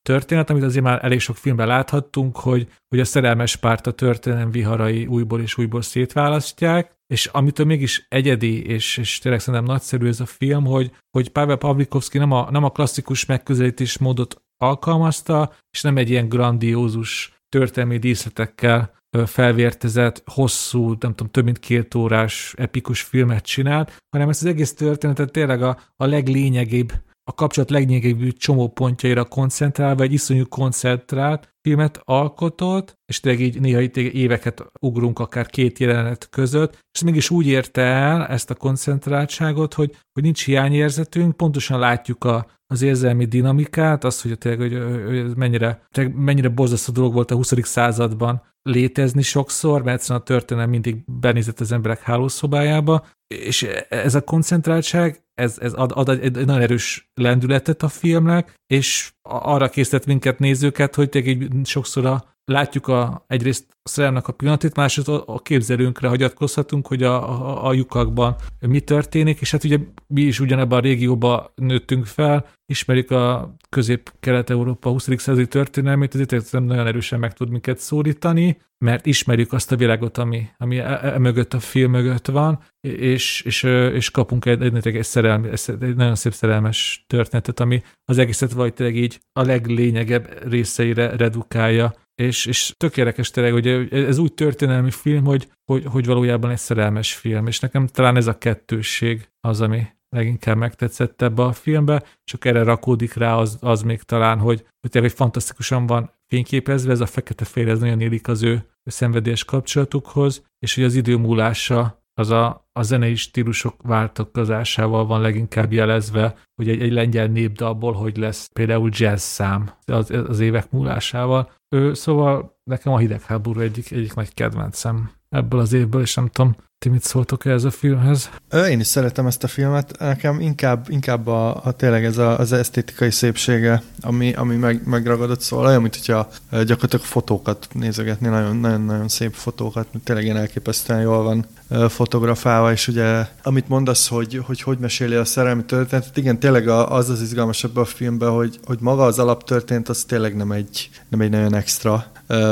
történet, amit azért már elég sok filmben láthattunk, hogy, hogy a szerelmes párt a történelem viharai újból és újból szétválasztják, és amitől mégis egyedi, és, és tényleg szerintem nagyszerű ez a film, hogy, hogy Pavel Pavlikovski nem a, nem a klasszikus megközelítés módot alkalmazta, és nem egy ilyen grandiózus történelmi díszletekkel felvértezett, hosszú, nem tudom, több mint két órás epikus filmet csinált, hanem ezt az egész történetet tényleg a, a leglényegibb a kapcsolat legnyegebbű csomópontjaira koncentrálva egy iszonyú koncentrált filmet alkotott, és tényleg így néha itt éveket ugrunk akár két jelenet között, és mégis úgy érte el ezt a koncentráltságot, hogy, hogy nincs hiányérzetünk, pontosan látjuk a, az érzelmi dinamikát, azt, hogy tényleg, hogy, hogy mennyire, mennyire borzasztó dolog volt a 20. században létezni sokszor, mert egyszerűen a történelem mindig benézett az emberek hálószobájába, és ez a koncentráltság, ez, ez ad, ad egy, egy nagyon erős lendületet a filmnek, és arra készített minket nézőket, hogy tényleg sokszor a, látjuk a, egyrészt a szerelmnek a pillanatét, másrészt a, képzelőnkre hagyatkozhatunk, hogy a, a, a lyukakban mi történik, és hát ugye mi is ugyanebben a régióban nőttünk fel, ismerjük a közép-kelet-európa 20. századi történelmét, ezért nem nagyon erősen meg tud minket szólítani, mert ismerjük azt a világot, ami, ami e, e, mögött a film mögött van, és, és, és kapunk egy, egy, egy, szerelmi, egy nagyon szép szerelmes történetet, ami az egészet vagy tényleg így a leglényegebb részeire redukálja, és, és tök érdekes tényleg, hogy ez úgy történelmi film, hogy, hogy, hogy valójában egy szerelmes film, és nekem talán ez a kettősség az, ami leginkább megtetszett ebbe a filmbe, csak erre rakódik rá az, az még talán, hogy, hogy tényleg fantasztikusan van fényképezve, ez a fekete-fehér, ez nagyon élik az ő szenvedélyes kapcsolatukhoz, és hogy az idő múlása az a a zenei stílusok váltokozásával van leginkább jelezve, hogy egy, egy lengyel népdalból hogy lesz például jazz szám az, az évek múlásával. Ő, szóval nekem a hidegháború egyik, egyik nagy kedvencem ebből az évből, és nem tudom, ti mit szóltok ez a filmhez? Én is szeretem ezt a filmet, nekem inkább, inkább a, a tényleg ez a, az esztétikai szépsége, ami, ami meg, megragadott, szóval olyan, mint hogyha gyakorlatilag fotókat nézegetni, nagyon-nagyon szép fotókat, tényleg ilyen elképesztően jól van fotografálva, és ugye amit mondasz, hogy hogy, hogy meséli a szerelmi történetet, igen, tényleg az az izgalmasabb a filmben, hogy, hogy maga az alaptörténet, az tényleg nem egy, nem egy nagyon extra,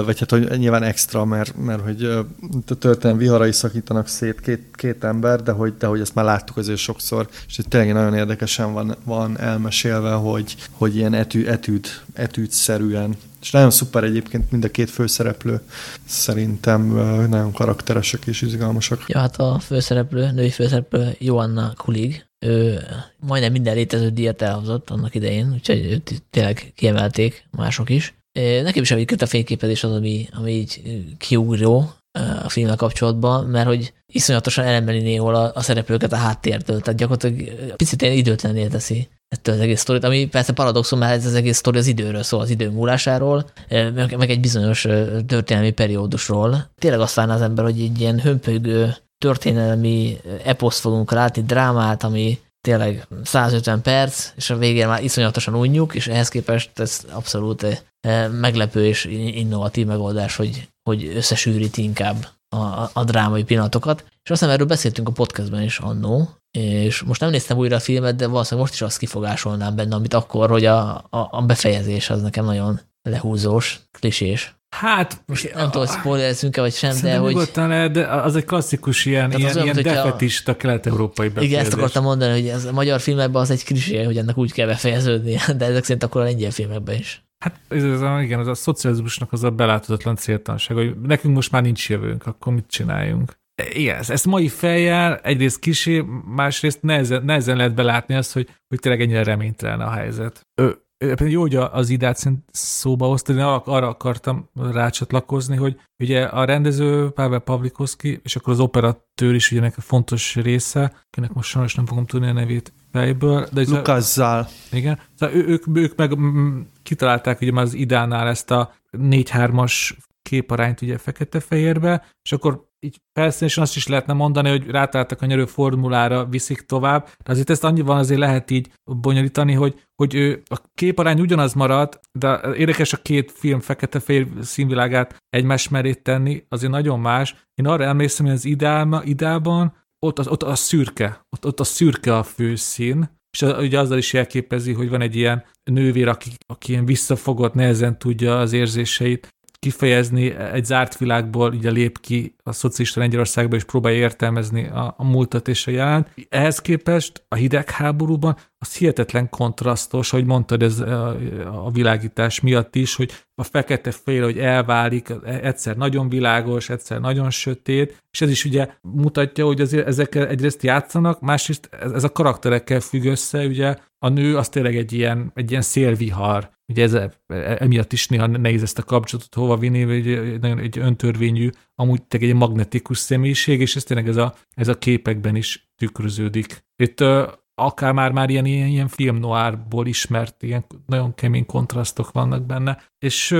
vagy hát hogy nyilván extra, mert, mert hogy a történet viharai szakítanak szét két, két ember, de hogy, de hogy ezt már láttuk azért sokszor, és itt tényleg nagyon érdekesen van, van elmesélve, hogy, hogy ilyen etű, etűd, etűd-szerűen és nagyon szuper egyébként mind a két főszereplő. Szerintem nagyon karakteresek és izgalmasak. Ja, hát a főszereplő, női főszereplő Joanna Kulig, ő majdnem minden létező díjat elhozott annak idején, úgyhogy őt tényleg kiemelték mások is. Nekem is egyébként a fényképezés az, ami, ami így kiugró a filmmel kapcsolatban, mert hogy iszonyatosan elemeli néhol a, a szereplőket a háttértől, tehát gyakorlatilag picit ilyen időtlennél teszi ettől az egész sztorit, ami persze paradoxon, mert ez az egész sztori az időről szól, az idő múlásáról, meg egy bizonyos történelmi periódusról. Tényleg azt az ember, hogy egy ilyen hömpögő történelmi eposzt fogunk látni, drámát, ami tényleg 150 perc, és a végén már iszonyatosan unjuk, és ehhez képest ez abszolút meglepő és innovatív megoldás, hogy, hogy összesűrít inkább a, a drámai pillanatokat. És aztán erről beszéltünk a podcastben is annó, és most nem néztem újra a filmet, de valószínűleg most is azt kifogásolnám benne, amit akkor, hogy a, a, a befejezés az nekem nagyon lehúzós, klisés. Hát, most nem tudom, hogy spoilerezzünk-e vagy sem, de hogy... lehet, de az egy klasszikus ilyen, ilyen, olyan, ilyen defetista kelet-európai befejezés. Igen, ezt akartam mondani, hogy ez a magyar filmekben az egy klisé, hogy ennek úgy kell befejeződni, de ezek szerint akkor a lengyel filmekben is. Hát ez, ez, igen, az a szocializmusnak az a beláthatatlan céltanság, hogy nekünk most már nincs jövőnk, akkor mit csináljunk? Igen, ezt mai fejjel egyrészt kisé, másrészt nehezen, nehezen lehet belátni azt, hogy, hogy tényleg ennyire reménytelen a helyzet. Ö, jó, hogy az idát szóba hoztad, én arra akartam rácsatlakozni, hogy ugye a rendező Pavel Pavlikovski, és akkor az operatőr is ugye a fontos része, akinek most sajnos nem fogom tudni a nevét fejből. De Lukasszal. Igen, szóval ő, ők, ők meg kitalálták ugye már az idánál ezt a 4-3-as képarányt ugye fekete-fehérbe, és akkor így felszínésen azt is lehetne mondani, hogy rátáltak a nyerő formulára, viszik tovább, de azért ezt annyiban azért lehet így bonyolítani, hogy, hogy ő, a képarány ugyanaz marad, de érdekes a két film fekete-fehér színvilágát egymás mellé tenni, azért nagyon más. Én arra emlékszem, hogy az ideálma, ideában ott, az, ott a szürke, ott, ott a szürke a főszín, és ugye azzal is jelképezi, hogy van egy ilyen nővér, aki, aki ilyen visszafogott, nehezen tudja az érzéseit kifejezni, egy zárt világból ugye lép ki a szocialista Lengyelországba, és próbálja értelmezni a, a múltat és a jelent. Ehhez képest a hidegháborúban az hihetetlen kontrasztos, hogy mondtad ez a, világítás miatt is, hogy a fekete fél, hogy elválik, egyszer nagyon világos, egyszer nagyon sötét, és ez is ugye mutatja, hogy azért ezekkel egyrészt játszanak, másrészt ez a karakterekkel függ össze, ugye a nő az tényleg egy ilyen, egy ilyen szélvihar, ugye ez, emiatt is néha nehéz ezt a kapcsolatot hova vinni, egy, nagyon egy öntörvényű, amúgy tényleg egy magnetikus személyiség, és ez tényleg ez a, ez a képekben is tükröződik. Itt akár már, már ilyen, ilyen, ilyen film noárból ismert, ilyen nagyon kemény kontrasztok vannak benne, és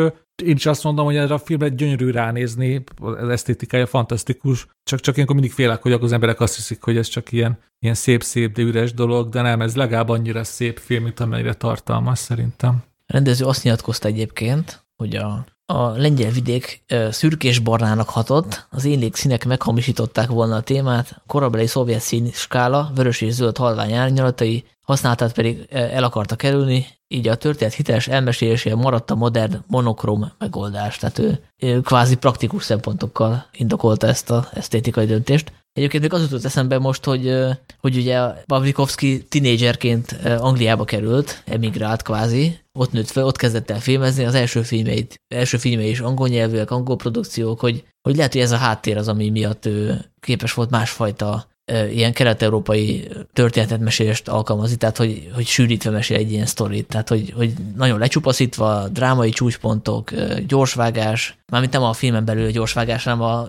én is azt mondom, hogy erre a filmre gyönyörű ránézni, az esztétikája fantasztikus, csak, csak ilyenkor mindig félek, hogy az emberek azt hiszik, hogy ez csak ilyen, ilyen szép-szép, de üres dolog, de nem, ez legalább annyira szép film, mint amennyire tartalmas szerintem. Rendező azt nyilatkozta egyébként, hogy a a lengyel vidék szürkés-barnának hatott, az élék színek meghamisították volna a témát, a korabeli szovjet szín skála, vörös és zöld halvány árnyalatai, használatát pedig el akarta kerülni, így a történet hiteles elmesélésére maradt a modern monokrom megoldás. Tehát ő, ő kvázi praktikus szempontokkal indokolta ezt a esztétikai döntést. Egyébként még az jutott eszembe most, hogy, hogy ugye Pavlikovski tinédzserként Angliába került, emigrált kvázi, ott nőtt fel, ott kezdett el filmezni, az első filmeit, első filmei is angol nyelvűek, angol produkciók, hogy, hogy lehet, hogy ez a háttér az, ami miatt ő képes volt másfajta ilyen kelet-európai történetet mesélést alkalmazni, tehát hogy, hogy sűrítve mesél egy ilyen sztorit, tehát hogy, hogy nagyon lecsupaszítva, drámai csúcspontok, gyorsvágás, mármint nem a filmen belül a gyorsvágás, hanem a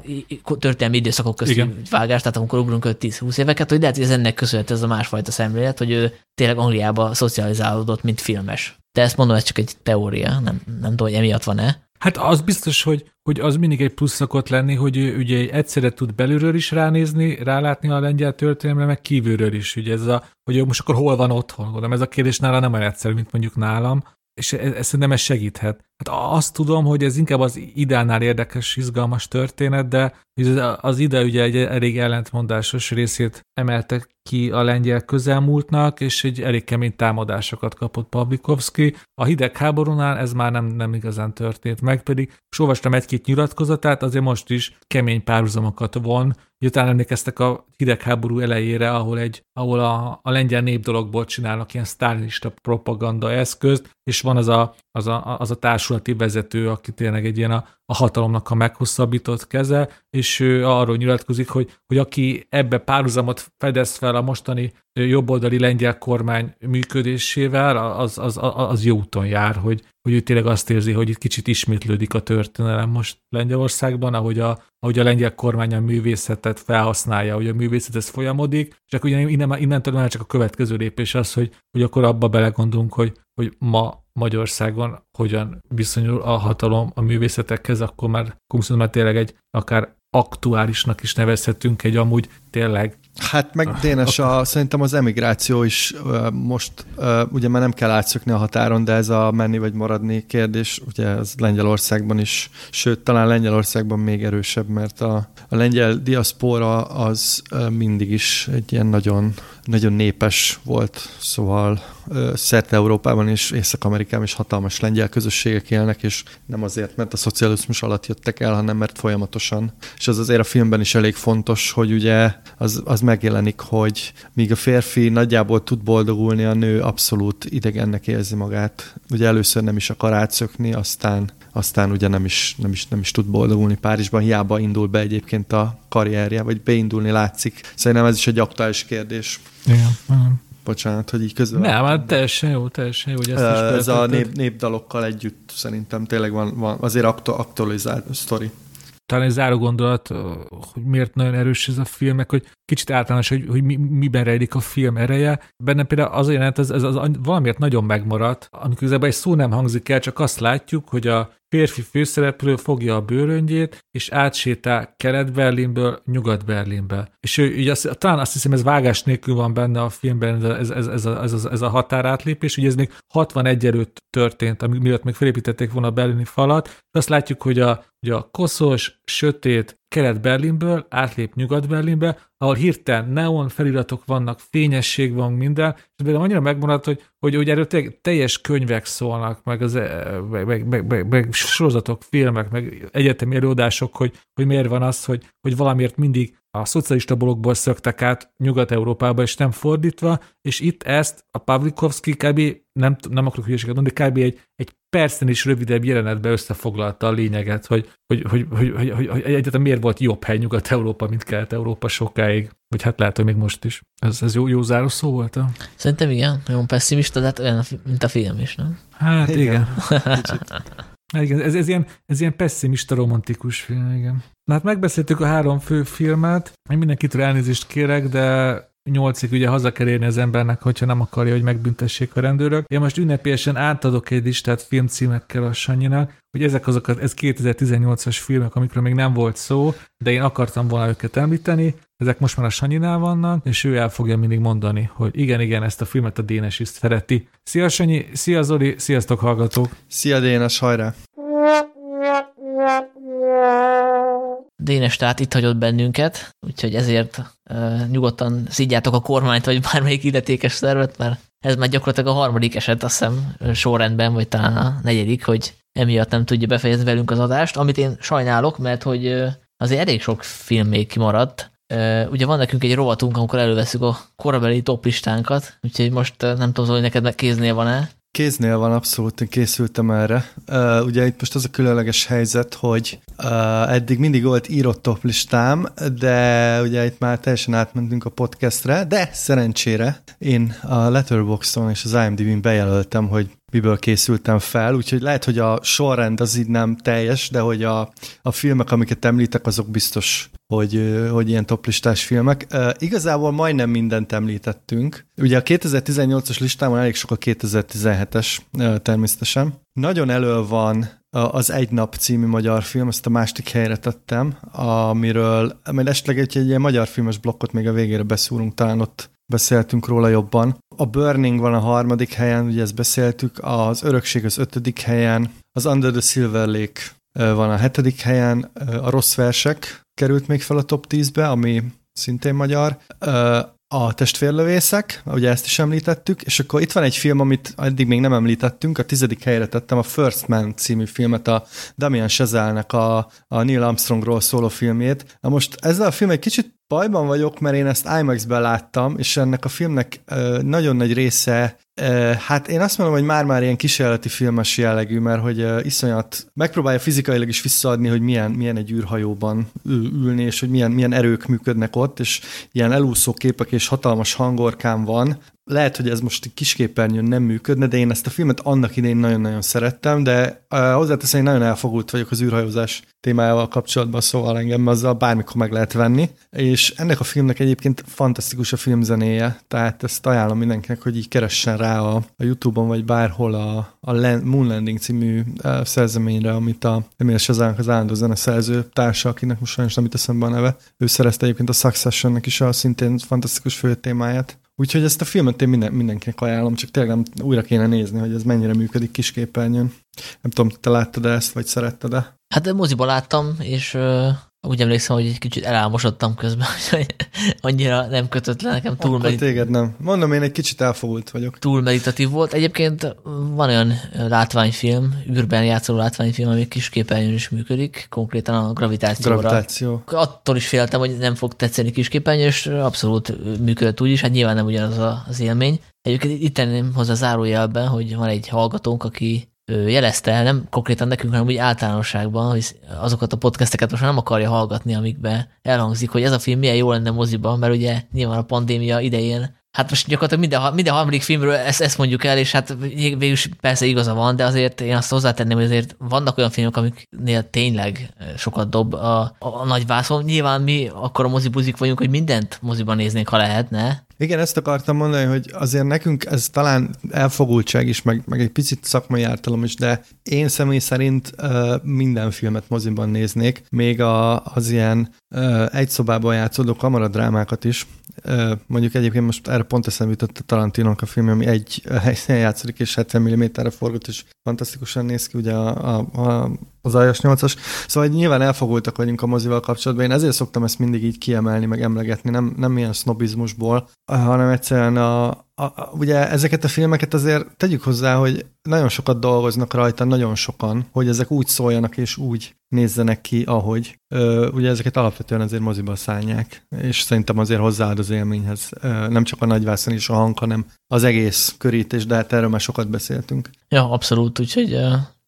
történelmi időszakok közti Igen. vágás, tehát amikor ugrunk 5-10-20 éveket, hogy lehet, hogy ez ennek köszönhető ez a másfajta szemlélet, hogy ő tényleg Angliába szocializálódott, mint filmes. De ezt mondom, ez csak egy teória, nem, nem tudom, hogy emiatt van-e. Hát az biztos, hogy, hogy az mindig egy plusz szokott lenni, hogy ő ugye egyszerre tud belülről is ránézni, rálátni a lengyel történelemre, meg kívülről is. Ugye ez a, hogy most akkor hol van otthon, gondolom, ez a kérdés nála nem olyan egyszerű, mint mondjuk nálam, és ez, ez szerintem ez segíthet. Hát azt tudom, hogy ez inkább az idánál érdekes, izgalmas történet, de az ide ugye egy elég ellentmondásos részét emelte ki a lengyel közelmúltnak, és egy elég kemény támadásokat kapott Pavlikovski. A hidegháborúnál ez már nem, nem igazán történt meg, pedig és olvastam egy-két nyilatkozatát, azért most is kemény párhuzamokat von, Miután emlékeztek a hidegháború elejére, ahol, egy, ahol a, a lengyel népdologból csinálnak ilyen sztálinista propaganda eszközt, és van az a, az a, az a társulati vezető, aki tényleg egy ilyen a, a hatalomnak a meghosszabbított keze, és ő arról nyilatkozik, hogy, hogy aki ebbe párhuzamot fedez fel a mostani jobboldali lengyel kormány működésével, az, az, az, jó úton jár, hogy, hogy ő tényleg azt érzi, hogy itt kicsit ismétlődik a történelem most Lengyelországban, ahogy a, ahogy a lengyel kormány a művészetet felhasználja, hogy a művészet ez folyamodik, és akkor ugye innen, innentől már csak a következő lépés az, hogy, hogy akkor abba belegondolunk, hogy, hogy ma Magyarországon hogyan viszonyul a hatalom a művészetekhez, akkor már, akkor már tényleg egy akár aktuálisnak is nevezhetünk egy amúgy tényleg. Hát meg Dénes, a, szerintem az emigráció is most, ugye már nem kell átszökni a határon, de ez a menni vagy maradni kérdés, ugye ez Lengyelországban is, sőt, talán Lengyelországban még erősebb, mert a, a lengyel diaszpora az mindig is egy ilyen nagyon, nagyon népes volt, szóval szerte Európában és Észak-Amerikában is hatalmas lengyel közösségek élnek, és nem azért, mert a szocializmus alatt jöttek el, hanem mert folyamatosan. És az azért a filmben is elég fontos, hogy ugye az, az megjelenik, hogy míg a férfi nagyjából tud boldogulni, a nő abszolút idegennek érzi magát. Ugye először nem is akar átszökni, aztán aztán ugye nem is, nem is, nem is tud boldogulni Párizsban, hiába indul be egyébként a karrierje, vagy beindulni látszik. Szerintem ez is egy aktuális kérdés. Igen, igen. Bocsánat, hogy így közben. Nem, hát teljesen jó, teljesen jó, hogy ezt is Ez a nép, népdalokkal együtt szerintem tényleg van, van azért aktualizált sztori talán egy záró gondolat, hogy miért nagyon erős ez a film, meg hogy kicsit általános, hogy, hogy mi, miben rejlik a film ereje. Benne például az a jelenet, ez, ez az, valamiért nagyon megmaradt, amikor igazából egy szó nem hangzik el, csak azt látjuk, hogy a férfi főszereplő fogja a bőröngyét, és átsétál Kelet-Berlinből Nyugat-Berlinbe. És ő így azt, talán azt hiszem, ez vágás nélkül van benne a filmben, ez, ez, ez, a, ez, ez a határátlépés, ugye ez még 61 előtt történt, mielőtt még felépítették volna a berlini falat, de azt látjuk, hogy a, hogy a koszos, sötét, Kelet-Berlinből átlép Nyugat-Berlinbe, ahol hirtelen neon feliratok vannak, fényesség van minden, és például annyira megmaradt, hogy, hogy, hogy erről teljes könyvek szólnak, meg, az, eh, meg, meg, meg, meg, meg sorozatok, filmek, meg egyetemi előadások, hogy, hogy miért van az, hogy, hogy valamiért mindig a szocialista blogból szöktek át Nyugat-Európába, és nem fordítva, és itt ezt a Pavlikovski kb. nem, nem akarok hülyeséget mondani, kb. egy, egy percen is rövidebb jelenetbe összefoglalta a lényeget, hogy, hogy, hogy, hogy, hogy, hogy, hogy egyáltalán miért volt jobb hely Nyugat-Európa, mint Kelet-Európa sokáig. Vagy hát lehet, hogy még most is. Ez, ez jó, jó záró szó volt? A? Szerintem igen, nagyon pessimista, de hát olyan, mint a film is, nem? Hát igen. igen. igen ez, ez, ilyen, ez ilyen pessimista romantikus film, igen. Na hát megbeszéltük a három fő filmet, én mindenkitől elnézést kérek, de nyolcig ugye haza kell érni az embernek, hogyha nem akarja, hogy megbüntessék a rendőrök. Én most ünnepélyesen átadok egy listát filmcímekkel a Sanyinak, hogy ezek azok, ez 2018-as filmek, amikről még nem volt szó, de én akartam volna őket említeni. Ezek most már a Sanyinál vannak, és ő el fogja mindig mondani, hogy igen, igen, ezt a filmet a Dénes is szereti. Szia Sanyi, szia Zoli, sziasztok hallgatók! Szia Dénes, hajrá! Dénes tehát itt hagyott bennünket, úgyhogy ezért nyugodtan szidjátok a kormányt, vagy bármelyik illetékes szervet, mert ez már gyakorlatilag a harmadik eset, azt hiszem, sorrendben, vagy talán a negyedik, hogy emiatt nem tudja befejezni velünk az adást, amit én sajnálok, mert hogy azért elég sok film még kimaradt. Ugye van nekünk egy rovatunk, amikor előveszünk a korabeli toplistánkat, úgyhogy most nem tudom, hogy neked kéznél van-e. Kéznél van abszolút, én készültem erre. Uh, ugye itt most az a különleges helyzet, hogy uh, eddig mindig volt írott top listám, de ugye itt már teljesen átmentünk a podcastre, de szerencsére én a Letterboxdon és az IMDb-n bejelöltem, hogy miből készültem fel, úgyhogy lehet, hogy a sorrend az így nem teljes, de hogy a, a filmek, amiket említek, azok biztos, hogy, hogy ilyen toplistás filmek. Igazából majdnem mindent említettünk. Ugye a 2018-as listámon elég sok a 2017-es uh, természetesen. Nagyon elő van az Egy nap című magyar film, azt a másik helyre tettem, amiről, mert esetleg egy, egy ilyen magyar filmes blokkot még a végére beszúrunk, talán ott beszéltünk róla jobban. A Burning van a harmadik helyen, ugye ezt beszéltük, az Örökség az ötödik helyen, az Under the Silver Lake van a hetedik helyen, a Rossz Versek került még fel a top 10-be, ami szintén magyar, a testvérlövészek, ugye ezt is említettük, és akkor itt van egy film, amit eddig még nem említettünk, a tizedik helyre tettem a First Man című filmet, a Damian Chazelnek a, a Neil Armstrongról szóló filmjét. Na most ezzel a film egy kicsit bajban vagyok, mert én ezt IMAX-ben láttam, és ennek a filmnek nagyon nagy része Hát én azt mondom, hogy már-már ilyen kísérleti filmes jellegű, mert hogy iszonyat megpróbálja fizikailag is visszaadni, hogy milyen, milyen egy űrhajóban ülni, és hogy milyen, milyen erők működnek ott, és ilyen elúszó képek és hatalmas hangorkán van, lehet, hogy ez most egy kisképernyőn nem működne, de én ezt a filmet annak idején nagyon-nagyon szerettem, de uh, hozzáteszem, hogy nagyon elfogult vagyok az űrhajózás témájával kapcsolatban, szóval engem azzal bármikor meg lehet venni, és ennek a filmnek egyébként fantasztikus a filmzenéje, tehát ezt ajánlom mindenkinek, hogy így keressen rá a, a Youtube-on, vagy bárhol a, a Land, Moon Landing című uh, szerzeményre, amit a Emil Sazánk az állandó zene szerző társa, akinek most sajnos nem itt eszembe a neve, ő szerezte egyébként a Succession-nek is a szintén fantasztikus fő témáját, Úgyhogy ezt a filmet én minden, mindenkinek ajánlom, csak tényleg nem újra kéne nézni, hogy ez mennyire működik kisképernyőn. Nem tudom, te láttad ezt, vagy szeretted-e? Hát de moziba láttam, és úgy emlékszem, hogy egy kicsit elálmosodtam közben, hogy annyira nem kötött le nekem túl meditatív. téged nem. Mondom, én egy kicsit elfogult vagyok. Túl meditatív volt. Egyébként van olyan látványfilm, űrben játszó látványfilm, ami kis képernyőn is működik, konkrétan a gravitációra. Gravitáció. Attól is féltem, hogy nem fog tetszeni kis képernyőn, és abszolút működött úgy is, hát nyilván nem ugyanaz az élmény. Egyébként itt tenném hozzá zárójelben, hogy van egy hallgatónk, aki jelezte el, nem konkrétan nekünk, hanem úgy általánosságban, hogy azokat a podcasteket most nem akarja hallgatni, amikbe elhangzik, hogy ez a film milyen jó lenne moziban, mert ugye nyilván a pandémia idején Hát most gyakorlatilag minden, minden harmadik filmről ezt, ezt mondjuk el, és hát végül persze igaza van, de azért én azt hozzátenném, hogy azért vannak olyan filmek, amiknél tényleg sokat dob a, a, a nagy vászon. Nyilván mi akkor a mozibuzik vagyunk, hogy mindent moziban néznénk, ha lehetne, igen, ezt akartam mondani, hogy azért nekünk ez talán elfogultság is, meg, meg egy picit szakmai ártalom is, de én személy szerint uh, minden filmet moziban néznék, még a, az ilyen uh, egy szobában játszódó kamaradrámákat is. Mondjuk egyébként most erre pont eszembe jutott a Tarantinónak a film, ami egy helyszínen játszik, és 70 mm-re forgott, és fantasztikusan néz ki, ugye a, a, a az iOS 8-as. Szóval nyilván elfogultak vagyunk a mozival kapcsolatban. Én ezért szoktam ezt mindig így kiemelni, meg emlegetni, nem, nem ilyen sznobizmusból, hanem egyszerűen a, a, a, ugye ezeket a filmeket azért tegyük hozzá, hogy nagyon sokat dolgoznak rajta, nagyon sokan, hogy ezek úgy szóljanak és úgy nézzenek ki, ahogy. Ö, ugye ezeket alapvetően azért moziba szállják, és szerintem azért hozzáad az élményhez. Ö, nem csak a nagyvászon és a hang, hanem az egész körítés, de hát erről már sokat beszéltünk. Ja, abszolút, úgyhogy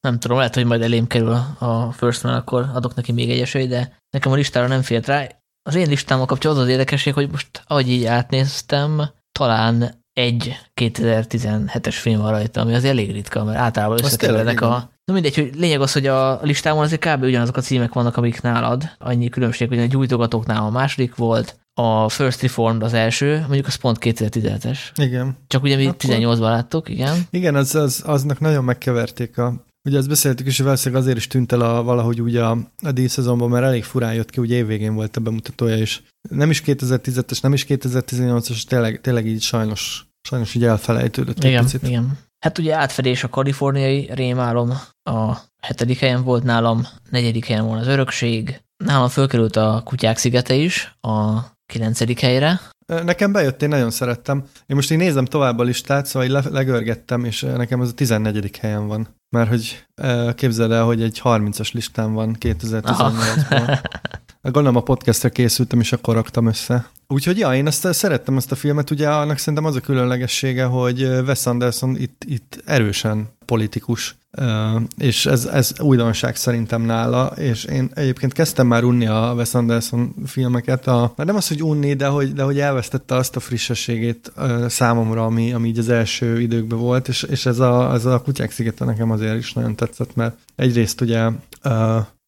nem tudom, lehet, hogy majd elém kerül a First Man, akkor adok neki még egy esélyt, de nekem a listára nem félt rá. Az én listámmal kapcsolatban az, az érdekesség, hogy most, ahogy így átnéztem, talán egy 2017-es film van rajta, ami az elég ritka, mert általában összekeverednek a... Na mindegy, hogy lényeg az, hogy a listámon azért kb. ugyanazok a címek vannak, amik nálad. Annyi különbség, hogy a gyújtogatóknál a második volt, a First Reformed az első, mondjuk az pont 2017-es. Igen. Csak ugye mi Akkor... 18-ban láttuk, igen. Igen, az, az, aznak nagyon megkeverték a Ugye ezt beszéltük is, hogy valószínűleg azért is tűnt el a, valahogy úgy a, a díjszezonban, mert elég furán jött ki, ugye évvégén volt a bemutatója is. Nem is 2010-es, nem is 2018-as, tényleg, tényleg így sajnos, sajnos így elfelejtődött igen, egy picit. Igen. Hát ugye átfedés a kaliforniai rémálom, a hetedik helyen volt nálam, negyedik helyen volt az örökség, nálam fölkerült a kutyák szigete is, a kilencedik helyre, Nekem bejött, én nagyon szerettem. Én most így nézem tovább a listát, szóval így legörgettem, és nekem ez a 14. helyen van. Mert hogy képzeld el, hogy egy 30-as listám van 2018-ban. Gondolom a podcastra készültem, és akkor raktam össze. Úgyhogy ja, én ezt szerettem ezt a filmet, ugye annak szerintem az a különlegessége, hogy Wes Anderson itt, itt erősen politikus, és ez, ez újdonság szerintem nála, és én egyébként kezdtem már unni a Wes Anderson filmeket, a, már nem az, hogy unni, de hogy, de hogy elvesztette azt a frissességét számomra, ami, ami így az első időkben volt, és, és ez, a, ez a Kutyák szigete nekem azért is nagyon tetszett, mert egyrészt ugye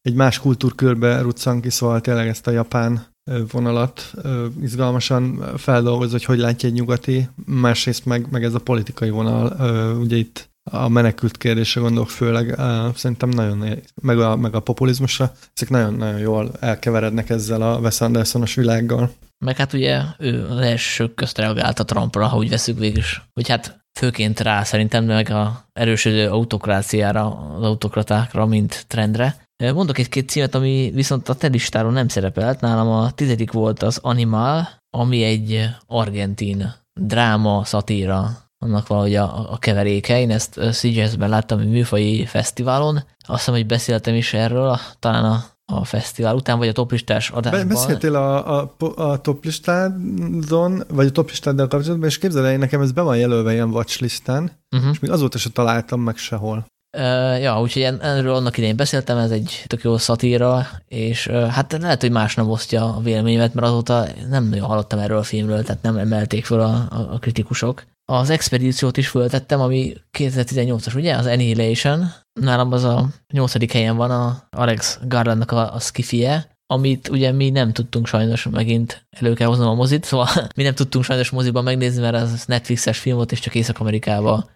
egy más kultúrkörbe ruccan ki, szóval tényleg ezt a japán vonalat izgalmasan feldolgoz, hogy hogy látja egy nyugati, másrészt meg, meg ez a politikai vonal, ugye itt a menekült kérdése gondolok főleg, szerintem nagyon, meg a, meg a populizmusra, ezek nagyon-nagyon jól elkeverednek ezzel a Wes Andersonos világgal. Meg hát ugye ő az első közt reagált a Trumpra, ha úgy veszük végül is. Hogy hát főként rá szerintem, meg a erősödő autokráciára, az autokratákra, mint trendre. Mondok egy-két címet, ami viszont a te listáron nem szerepelt. Nálam a tizedik volt az Animal, ami egy argentin dráma, szatíra, annak valahogy a, a keveréke. Én ezt CGS-ben láttam egy műfai fesztiválon. Azt hiszem, hogy beszéltem is erről, talán a, a fesztivál után, vagy a toplistás adásban. Beszéltél a, a, a toplistádon, vagy a toplistáddal kapcsolatban, és képzeld el, nekem ez be van jelölve ilyen watchlisten, uh-huh. és még azóta se találtam meg sehol. Uh, ja, úgyhogy erről annak idején beszéltem, ez egy tök jó szatíra, és uh, hát lehet, hogy más nem osztja a véleményemet, mert azóta nem nagyon hallottam erről a filmről, tehát nem emelték fel a, a, a kritikusok. Az expedíciót is föltettem, ami 2018-as, ugye? Az Annihilation. Nálam az a nyolcadik helyen van a Alex Garlandnak a, a skifie, amit ugye mi nem tudtunk sajnos megint elő kell hoznom a mozit, szóval mi nem tudtunk sajnos moziban megnézni, mert az Netflixes film volt, és csak Észak-Amerikába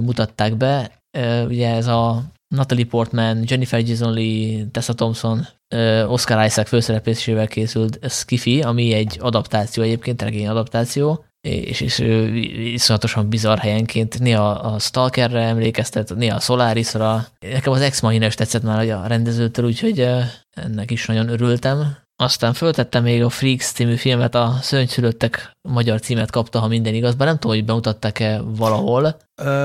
mutatták be ugye ez a Natalie Portman, Jennifer Jason Lee, Tessa Thompson, Oscar Isaac főszereplésével készült Skiffy, ami egy adaptáció egyébként, regény adaptáció, és, és iszonyatosan bizarr helyenként néha a Stalkerre emlékeztet, néha a Solarisra. Nekem az Ex Machina is tetszett már a rendezőtől, úgyhogy ennek is nagyon örültem. Aztán föltettem még a Freaks című filmet, a Szörnyszülöttek magyar címet kapta, ha minden igaz, bár nem tudom, hogy bemutatták-e valahol.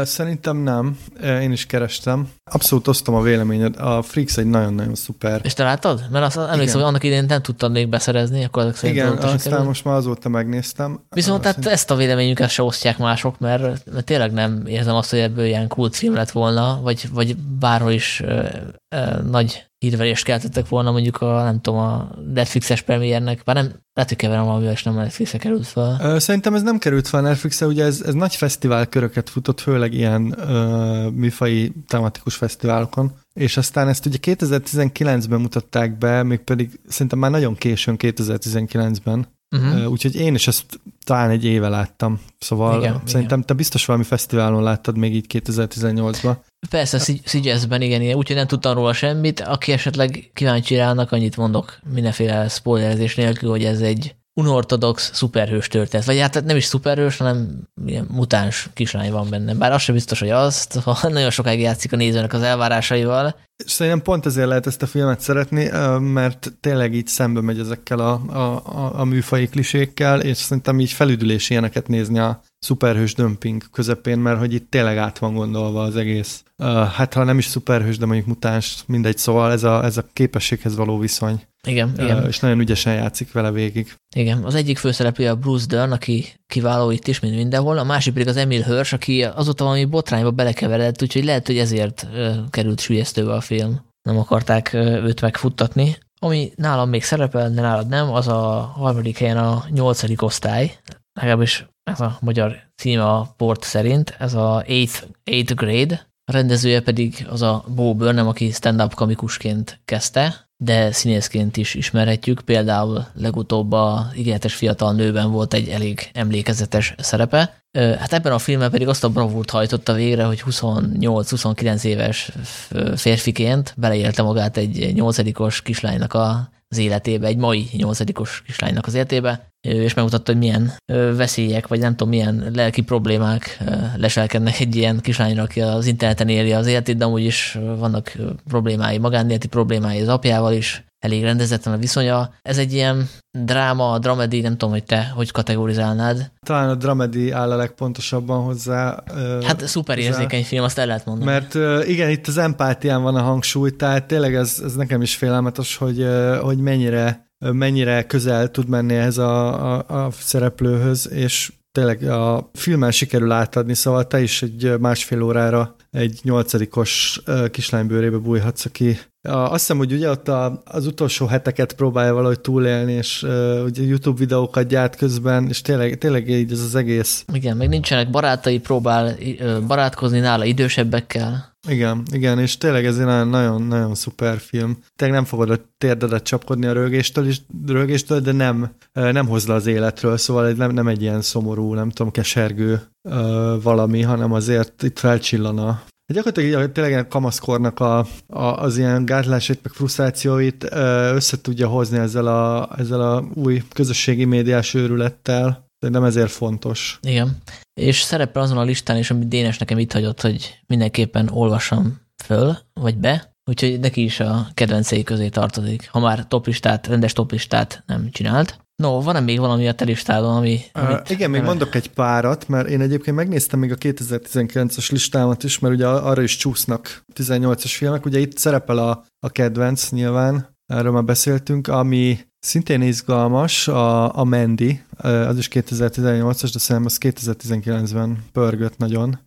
Szerintem nem. Én is kerestem. Abszolút osztom a véleményed. A Freaks egy nagyon-nagyon szuper. És te láttad? Mert azt emlékszem, hogy annak idén nem tudtam még beszerezni, akkor azok Igen, aztán kerül. most már azóta megnéztem. Viszont tehát szerint... ezt a véleményünket se osztják mások, mert, mert tényleg nem érzem azt, hogy ebből ilyen kultfilm lett volna, vagy, vagy bárhol is ö, ö, nagy hírverést keltettek volna mondjuk a, nem tudom, a Netflixes premiernek, bár nem, lehet, hogy keverem valamivel, és nem a Netflixre került fel. Szerintem ez nem került fel Netflixre, ugye ez, ez nagy fesztivál köröket futott, főleg ilyen uh, műfai tematikus fesztiválokon, és aztán ezt ugye 2019-ben mutatták be, mégpedig szerintem már nagyon későn 2019-ben, Uh-huh. Uh, úgyhogy én is ezt talán egy éve láttam. Szóval igen, szerintem igen. te biztos valami fesztiválon láttad még így 2018-ban. Persze, Szigyezben, igen, igen, úgyhogy nem tudtam róla semmit. Aki esetleg kíváncsi rának, annyit mondok mindenféle spoilerezés nélkül, hogy ez egy unortodox szuperhős történet. Vagy hát nem is szuperhős, hanem ilyen mutáns kislány van benne. Bár az sem biztos, hogy azt, ha nagyon sokáig játszik a nézőnek az elvárásaival. Szerintem pont ezért lehet ezt a filmet szeretni, mert tényleg így szembe megy ezekkel a, a, a, a műfai klisékkel, és szerintem így felüdülési ilyeneket nézni a szuperhős dömping közepén, mert hogy itt tényleg át van gondolva az egész. Hát ha nem is szuperhős, de mondjuk mutáns, mindegy, szóval ez a, ez a képességhez való viszony. Igen, uh, igen. És nagyon ügyesen játszik vele végig. Igen, az egyik főszereplő a Bruce Dern, aki kiváló itt is, mint mindenhol, a másik pedig az Emil Hirsch, aki azóta valami botrányba belekeveredett, úgyhogy lehet, hogy ezért uh, került sülyeztőbe a film. Nem akarták uh, őt megfuttatni. Ami nálam még szerepel, de nálad nem, az a harmadik helyen a nyolcadik osztály, legalábbis ez a magyar címe a port szerint, ez a 8th, grade, a rendezője pedig az a Bo Burnham, aki stand-up komikusként kezdte, de színészként is ismerhetjük. Például legutóbb a ígéretes fiatal nőben volt egy elég emlékezetes szerepe. Hát ebben a filmben pedig azt a bravúrt hajtotta végre, hogy 28-29 éves férfiként beleélte magát egy nyolcadikos kislánynak a az életébe, egy mai nyolcadikos kislánynak az életébe, és megmutatta, hogy milyen veszélyek, vagy nem tudom, milyen lelki problémák leselkednek egy ilyen kislányra, aki az interneten éli az életét, de amúgy is vannak problémái, magánéleti problémái az apjával is, elég rendezetlen a viszonya. Ez egy ilyen dráma, dramedi, nem tudom, hogy te hogy kategorizálnád. Talán a dramedi áll a legpontosabban hozzá. Hát szuper érzékeny film, azt el lehet mondani. Mert igen, itt az empátián van a hangsúly, tehát tényleg ez, ez nekem is félelmetes, hogy, hogy mennyire mennyire közel tud menni ez a, a, a szereplőhöz, és tényleg a filmmel sikerül átadni, szóval te is egy másfél órára egy nyolcadikos kislánybőrébe bújhatsz, aki azt hiszem, hogy ugye ott az utolsó heteket próbálja valahogy túlélni, és uh, ugye YouTube videókat gyárt közben, és tényleg, tényleg így ez az egész. Igen, meg nincsenek barátai, próbál barátkozni nála idősebbekkel. Igen, igen, és tényleg ez egy nagyon-nagyon szuper film. Tényleg nem fogod a térdedet csapkodni a rögéstől, is, rögéstől de nem, nem hoz le az életről, szóval nem, nem egy ilyen szomorú, nem tudom, kesergő valami, hanem azért itt felcsillan a, Gyakorlatilag tényleg a kamaszkornak a, a, az ilyen gátlásait, meg frusztrációit össze tudja hozni ezzel a, ezzel a új közösségi médiás őrülettel. Nem ezért fontos. Igen. És szerepel azon a listán is, amit Dénes nekem itt hagyott, hogy mindenképpen olvassam föl, vagy be, úgyhogy neki is a kedvencei közé tartozik, ha már toplistát, rendes toplistát nem csinált. No, van-e még valami a te listádon, ami... Uh, igen, még mondok egy párat, mert én egyébként megnéztem még a 2019-es listámat is, mert ugye arra is csúsznak 18-as filmek. Ugye itt szerepel a, a kedvenc nyilván, erről már beszéltünk, ami szintén izgalmas, a, a Mandy, az is 2018-as, de szerintem az 2019-ben pörgött nagyon.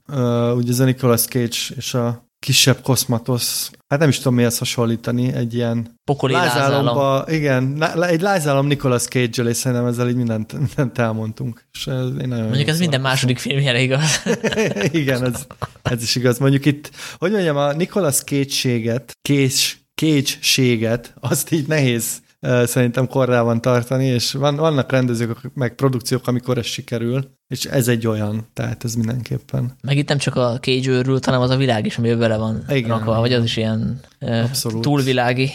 Ugye ez a Nicolas Cage és a kisebb koszmatosz, hát nem is tudom mihez hasonlítani, egy ilyen Pokoli lázálomba, igen, egy lázálom Nicolas Cage-el, és szerintem ezzel így mindent, mindent elmondtunk. És ez, én Mondjuk ez minden második filmjére igaz. igen, ez, ez is igaz. Mondjuk itt, hogy mondjam, a Nicolas Cage-séget, Cage-séget, azt így nehéz szerintem korrában tartani, és van, vannak rendezők, meg produkciók, amikor ez sikerül, és ez egy olyan, tehát ez mindenképpen. Meg itt nem csak a Cage őrült, hanem az a világ is, ami vele van Igen. rakva, vagy az is ilyen Abszolút. túlvilági.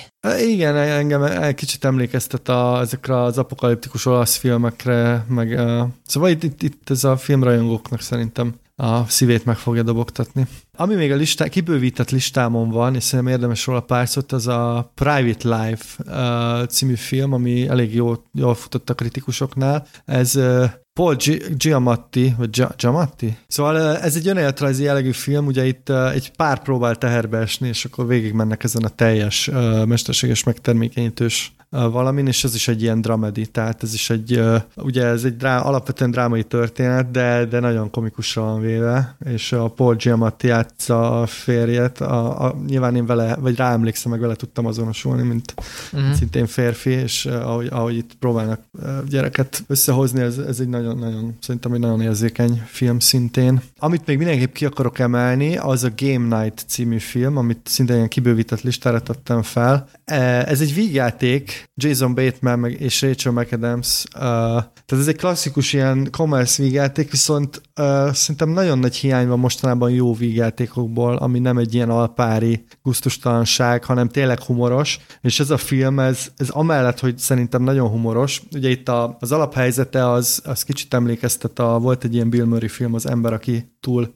Igen, engem egy kicsit emlékeztet a, ezekre az apokaliptikus olasz filmekre, meg szóval itt, itt, itt ez a filmrajongóknak szerintem a szívét meg fogja dobogtatni. Ami még a listá, kibővített listámon van, és szerintem érdemes róla pár szót, az a Private Life uh, című film, ami elég jól, jól futott a kritikusoknál. Ez uh, Paul G- Giamatti, vagy G- Giamatti? Szóval ez egy önéletrajzi jellegű film, ugye itt egy pár próbál teherbe esni, és akkor végig mennek ezen a teljes mesterséges megtermékenyítős valamin, és ez is egy ilyen dramedi, tehát ez is egy, ugye ez egy drá, alapvetően drámai történet, de, de nagyon komikusra van véve, és a Paul Giamatti játsza a férjet, a, a, nyilván én vele, vagy ráemlékszem, meg vele tudtam azonosulni, mint uh-huh. szintén férfi, és ahogy, ahogy itt próbálnak gyereket összehozni, ez, ez egy nagyon-nagyon, szerintem egy nagyon érzékeny film szintén. Amit még mindenképp ki akarok emelni, az a Game Night című film, amit szintén ilyen kibővített listára tettem fel. Ez egy vígjáték, Jason Bateman és Rachel McAdams. Uh, tehát ez egy klasszikus ilyen commerce vígjáték, viszont uh, szerintem nagyon nagy hiány van mostanában jó vígjátékokból, ami nem egy ilyen alpári guztustalanság, hanem tényleg humoros, és ez a film, ez, ez amellett, hogy szerintem nagyon humoros, ugye itt a, az alaphelyzete az, az kicsit emlékeztet, a, volt egy ilyen Bill Murray film, az ember, aki túl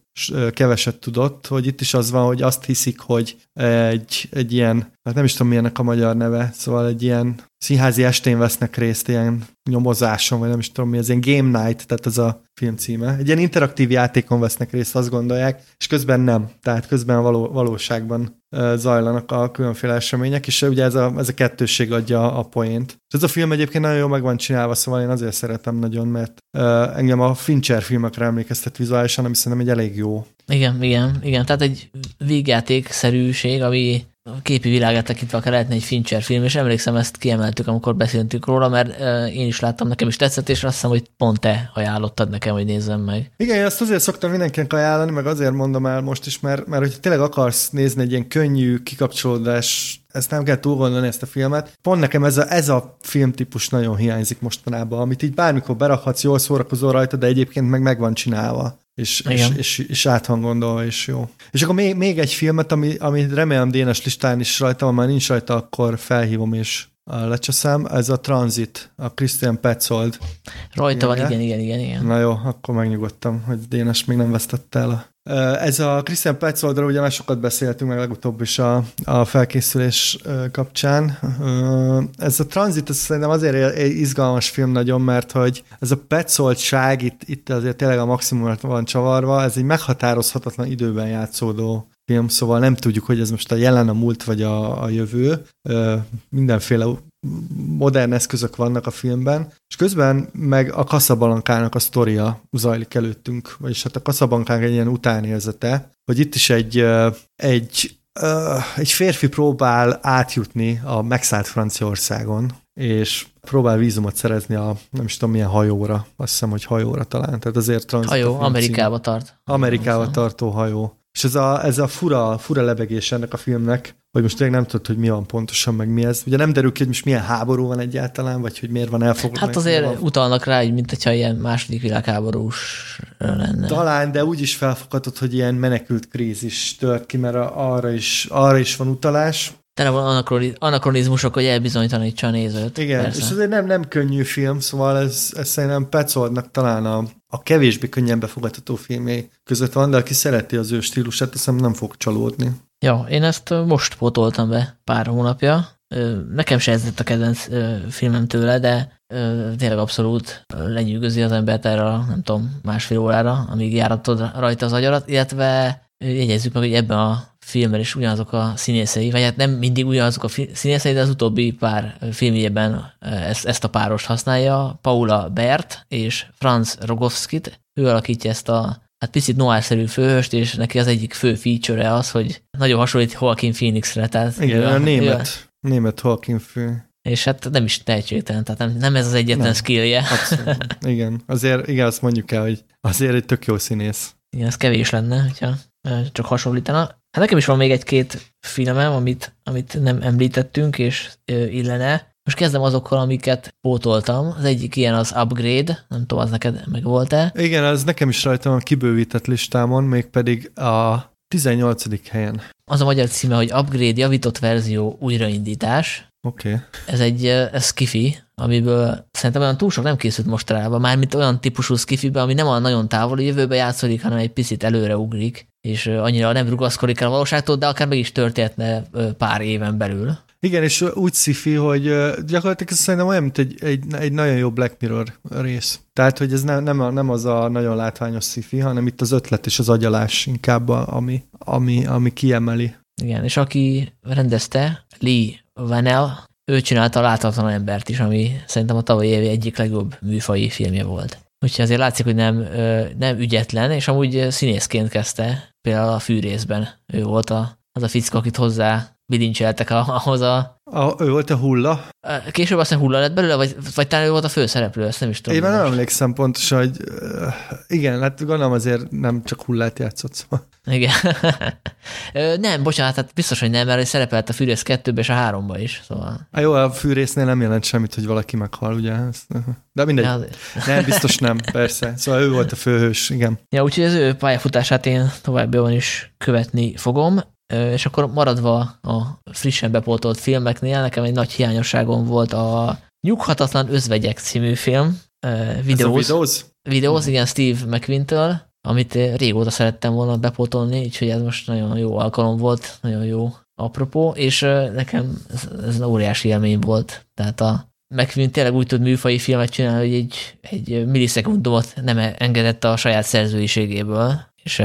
keveset tudott, hogy itt is az van, hogy azt hiszik, hogy egy, egy ilyen, hát nem is tudom milyenek a magyar neve, szóval egy ilyen színházi estén vesznek részt, ilyen nyomozáson, vagy nem is tudom mi, ez ilyen Game Night, tehát ez a film címe. Egy ilyen interaktív játékon vesznek részt, azt gondolják, és közben nem. Tehát közben való, valóságban zajlanak a különféle események, és ugye ez a, ez a kettősség adja a poént. És ez a film egyébként nagyon jól meg van csinálva, szóval én azért szeretem nagyon, mert uh, engem a Fincher filmekre emlékeztet vizuálisan, ami szerintem egy elég jó. Igen, igen, igen. Tehát egy végjáték-szerűség, ami képi világát tekintve akár lehetne egy Fincher film, és emlékszem, ezt kiemeltük, amikor beszéltünk róla, mert én is láttam, nekem is tetszett, és azt hiszem, hogy pont te ajánlottad nekem, hogy nézzem meg. Igen, azt azért szoktam mindenkinek ajánlani, meg azért mondom el most is, mert, mert hogy tényleg akarsz nézni egy ilyen könnyű kikapcsolódás ezt nem kell túlgondolni ezt a filmet. Pont nekem ez a, ez a filmtípus nagyon hiányzik mostanában, amit így bármikor berakhatsz, jól szórakozol rajta, de egyébként meg meg csinálva és, és, és, és át van gondolva, és jó. És akkor még, még egy filmet, ami, ami remélem Dénes listán is rajta van, már nincs rajta, akkor felhívom és lecseszem. Ez a Transit, a Christian Petzold. Rajta van, igen, igen, igen, igen. Na jó, akkor megnyugodtam, hogy Dénes még nem vesztette el a ez a Christian Petzoldról ugye már sokat beszéltünk, meg legutóbb is a, a felkészülés kapcsán. Ez a Transit ez szerintem azért izgalmas film nagyon, mert hogy ez a Petzoldság itt, itt azért tényleg a maximumot van csavarva, ez egy meghatározhatatlan időben játszódó film, szóval nem tudjuk, hogy ez most a jelen, a múlt vagy a, a jövő. Mindenféle modern eszközök vannak a filmben, és közben meg a Casablanca-nak a sztoria zajlik előttünk, vagyis hát a casablanca egy ilyen utánérzete, hogy itt is egy, egy, egy férfi próbál átjutni a megszállt Franciaországon, és próbál vízumot szerezni a nem is tudom milyen hajóra, azt hiszem, hogy hajóra talán, tehát azért Hajó, Amerikába tart. Amerikába tartó hajó. És ez a, ez a fura, fura lebegés ennek a filmnek, hogy most tényleg nem tudod, hogy mi van pontosan, meg mi ez. Ugye nem derül ki, hogy most milyen háború van egyáltalán, vagy hogy miért van elfoglalva. Hát azért van. utalnak rá, hogy mint hogyha ilyen második világháborús lenne. Talán, de úgy is felfoghatod, hogy ilyen menekült krízis tört ki, mert arra is, arra is van utalás tele van anakronizmusok, hogy elbizonytalanítsa a nézőt. Igen, persze. és azért nem, nem könnyű film, szóval ez, ez szerintem Petzoldnak talán a, a kevésbé könnyen befogadható filmjei között van, de aki szereti az ő stílusát, azt nem fog csalódni. Ja, én ezt most pótoltam be pár hónapja. Nekem se ez lett a kedvenc filmem tőle, de tényleg abszolút lenyűgözi az embert erre nem tudom, másfél órára, amíg járatod rajta az agyarat, illetve jegyezzük meg, hogy ebben a filmben is ugyanazok a színészei, vagy hát nem mindig ugyanazok a színészei, de az utóbbi pár filmjében ezt, ezt a párost használja, Paula Bert és Franz Rogowskit. Ő alakítja ezt a hát picit noir-szerű főhöst, és neki az egyik fő feature az, hogy nagyon hasonlít Joaquin Phoenixre. Tehát Igen, a, a német, a, német Joaquin fő. És hát nem is tehetségtelen, tehát nem, nem ez az egyetlen nem, skillje. Abszolút. Igen, azért igen, azt mondjuk el, hogy azért egy tök jó színész. Igen, ez kevés lenne, hogyha csak hasonlítana. Hát nekem is van még egy-két filmem, amit, amit nem említettünk, és illene. Most kezdem azokkal, amiket pótoltam. Az egyik ilyen az Upgrade, nem tudom, az neked meg volt-e? Igen, az nekem is rajta van kibővített listámon, mégpedig a 18. helyen. Az a magyar címe, hogy Upgrade javított verzió újraindítás. Oké. Okay. Ez egy ez skifi, amiből szerintem olyan túl sok nem készült mostanában, mármint olyan típusú skifibe, ami nem a nagyon távoli jövőbe játszódik, hanem egy picit előre ugrik, és annyira nem rugaszkodik el a valóságtól, de akár meg is történhetne pár éven belül. Igen, és úgy szifi, hogy gyakorlatilag szerintem olyan, mint egy, egy, egy nagyon jó Black Mirror rész. Tehát, hogy ez nem, nem, nem az a nagyon látványos szifi, hanem itt az ötlet és az agyalás inkább, ami, ami, ami kiemeli. Igen, és aki rendezte, Lee Vanell, ő csinálta a Láthatatlan embert is, ami szerintem a tavalyi évi egyik legjobb műfai filmje volt. Úgyhogy azért látszik, hogy nem, nem ügyetlen, és amúgy színészként kezdte, például a fűrészben ő volt a, az a fickó, akit hozzá bilincseltek ahhoz a... a... Ő volt a hulla? Később aztán hulla lett belőle, vagy, vagy talán ő volt a főszereplő, ezt nem is tudom. Én már nem emlékszem pontosan, hogy igen, hát gondolom azért nem csak hullát játszott. Szóval. Igen. nem, bocsánat, hát biztos, hogy nem, mert szerepelt a Fűrész 2 és a 3 is. Szóval. A jó, a Fűrésznél nem jelent semmit, hogy valaki meghal, ugye? De mindegy. Ja, nem, biztos nem, persze. Szóval ő volt a főhős, igen. Ja, úgyhogy az ő pályafutását én továbbiakban is követni fogom. És akkor maradva a frissen bepótolt filmeknél, nekem egy nagy hiányosságom volt a Nyughatatlan özvegyek című film. Videóz. videóz? Videóz, igen, Steve McQueen-től, amit régóta szerettem volna bepótolni, úgyhogy ez most nagyon jó alkalom volt, nagyon jó apropó, és nekem ez, ez óriási élmény volt. Tehát a McQueen tényleg úgy tud műfai filmet csinálni, hogy egy, egy millisekundumot nem engedett a saját szerzőiségéből, és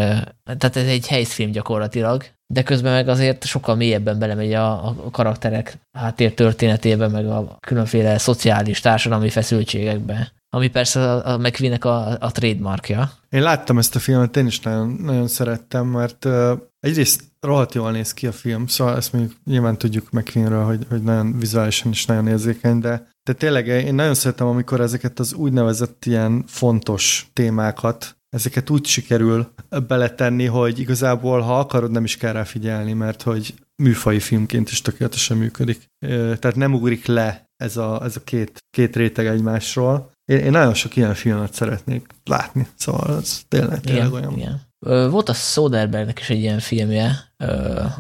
tehát ez egy helyszfilm gyakorlatilag, de közben meg azért sokkal mélyebben belemegy a, a karakterek háttér történetébe, meg a különféle szociális, társadalmi feszültségekbe, ami persze a, a McQueen-nek a, a trademarkja. Én láttam ezt a filmet, én is nagyon, nagyon szerettem, mert uh, egyrészt rohadt jól néz ki a film, szóval ezt mondjuk nyilván tudjuk McQueenről, hogy, hogy nagyon vizuálisan is nagyon érzékeny, de de tényleg én nagyon szeretem, amikor ezeket az úgynevezett ilyen fontos témákat ezeket úgy sikerül beletenni, hogy igazából, ha akarod, nem is kell rá figyelni, mert hogy műfai filmként is tökéletesen működik. Tehát nem ugrik le ez a, ez a két, két réteg egymásról. Én, én nagyon sok ilyen filmet szeretnék látni, szóval ez tényleg, tényleg igen, olyan. Igen. Volt a Soderbergnek is egy ilyen filmje,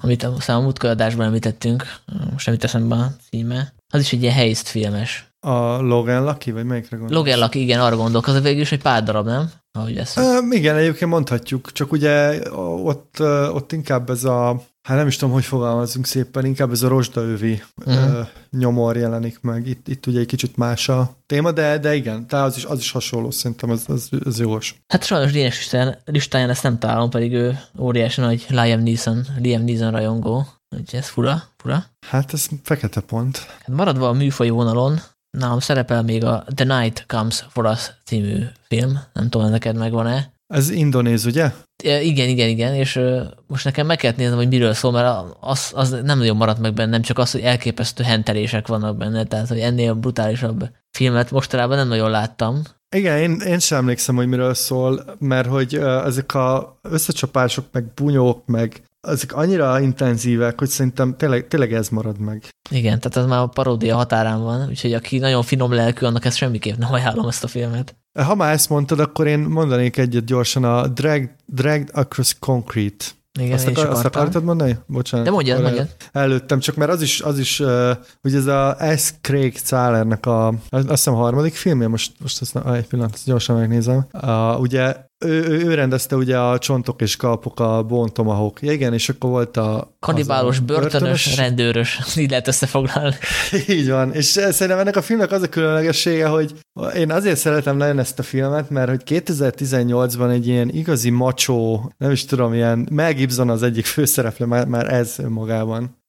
amit a múltkor adásban említettünk, most nem teszem be a címe. Az is egy ilyen helyzt filmes. A Logan Lucky, vagy melyikre gondolsz? Logan Lucky, igen, arra gondolok. Az végül is egy pár darab, nem? Ahogy ezt. Uh, igen, egyébként mondhatjuk, csak ugye ott, ott inkább ez a, hát nem is tudom, hogy fogalmazunk szépen, inkább ez a rozsdaövi uh-huh. uh, nyomor jelenik meg. Itt, itt ugye egy kicsit más a téma, de, de igen, tehát az is, az is hasonló, szerintem ez, ez, ez jogos. Hát sajnos Dénes listáján ezt nem találom, pedig ő óriási nagy Liam Neeson, Liam Neeson rajongó Úgyhogy ez fura, fura. Hát ez fekete pont. Hát maradva a műfai vonalon, nálam szerepel még a The Night Comes For Us című film. Nem tudom, neked megvan-e. Ez indonéz, ugye? Igen, igen, igen, és most nekem meg kellett néznem, hogy miről szól, mert az, az nem nagyon maradt meg bennem, csak az, hogy elképesztő hentelések vannak benne, tehát hogy ennél brutálisabb filmet mostanában nem nagyon láttam. Igen, én, én sem emlékszem, hogy miről szól, mert hogy ezek a összecsapások, meg bunyók, meg ezek annyira intenzívek, hogy szerintem tényleg, tényleg ez marad meg. Igen, tehát ez már a paródia határán van, úgyhogy aki nagyon finom lelkű, annak ezt semmiképp nem ajánlom ezt a filmet. Ha már ezt mondtad, akkor én mondanék egyet gyorsan, a Drag, Dragged Across Concrete igen, azt, akar, azt akartad mondani? Bocsánat. De mondjad, mondjad. Előttem, csak mert az is, az is uh, ugye ez a S. Craig Zahlernek a, azt hiszem a harmadik filmje, most, most ezt egy pillanat, gyorsan megnézem. Uh, ugye ő, ő, ő rendezte ugye a Csontok és Kalpok, a Bone Tomahawk. Ja, igen, és akkor volt a... Kanibálos, börtönös, börtönös, rendőrös. Így lehet összefoglalni. Így van. És szerintem ennek a filmnek az a különlegessége, hogy én azért szeretem nagyon ezt a filmet, mert hogy 2018-ban egy ilyen igazi macsó, nem is tudom, ilyen Mel Gibson az egyik főszereplő, már, már ez önmagában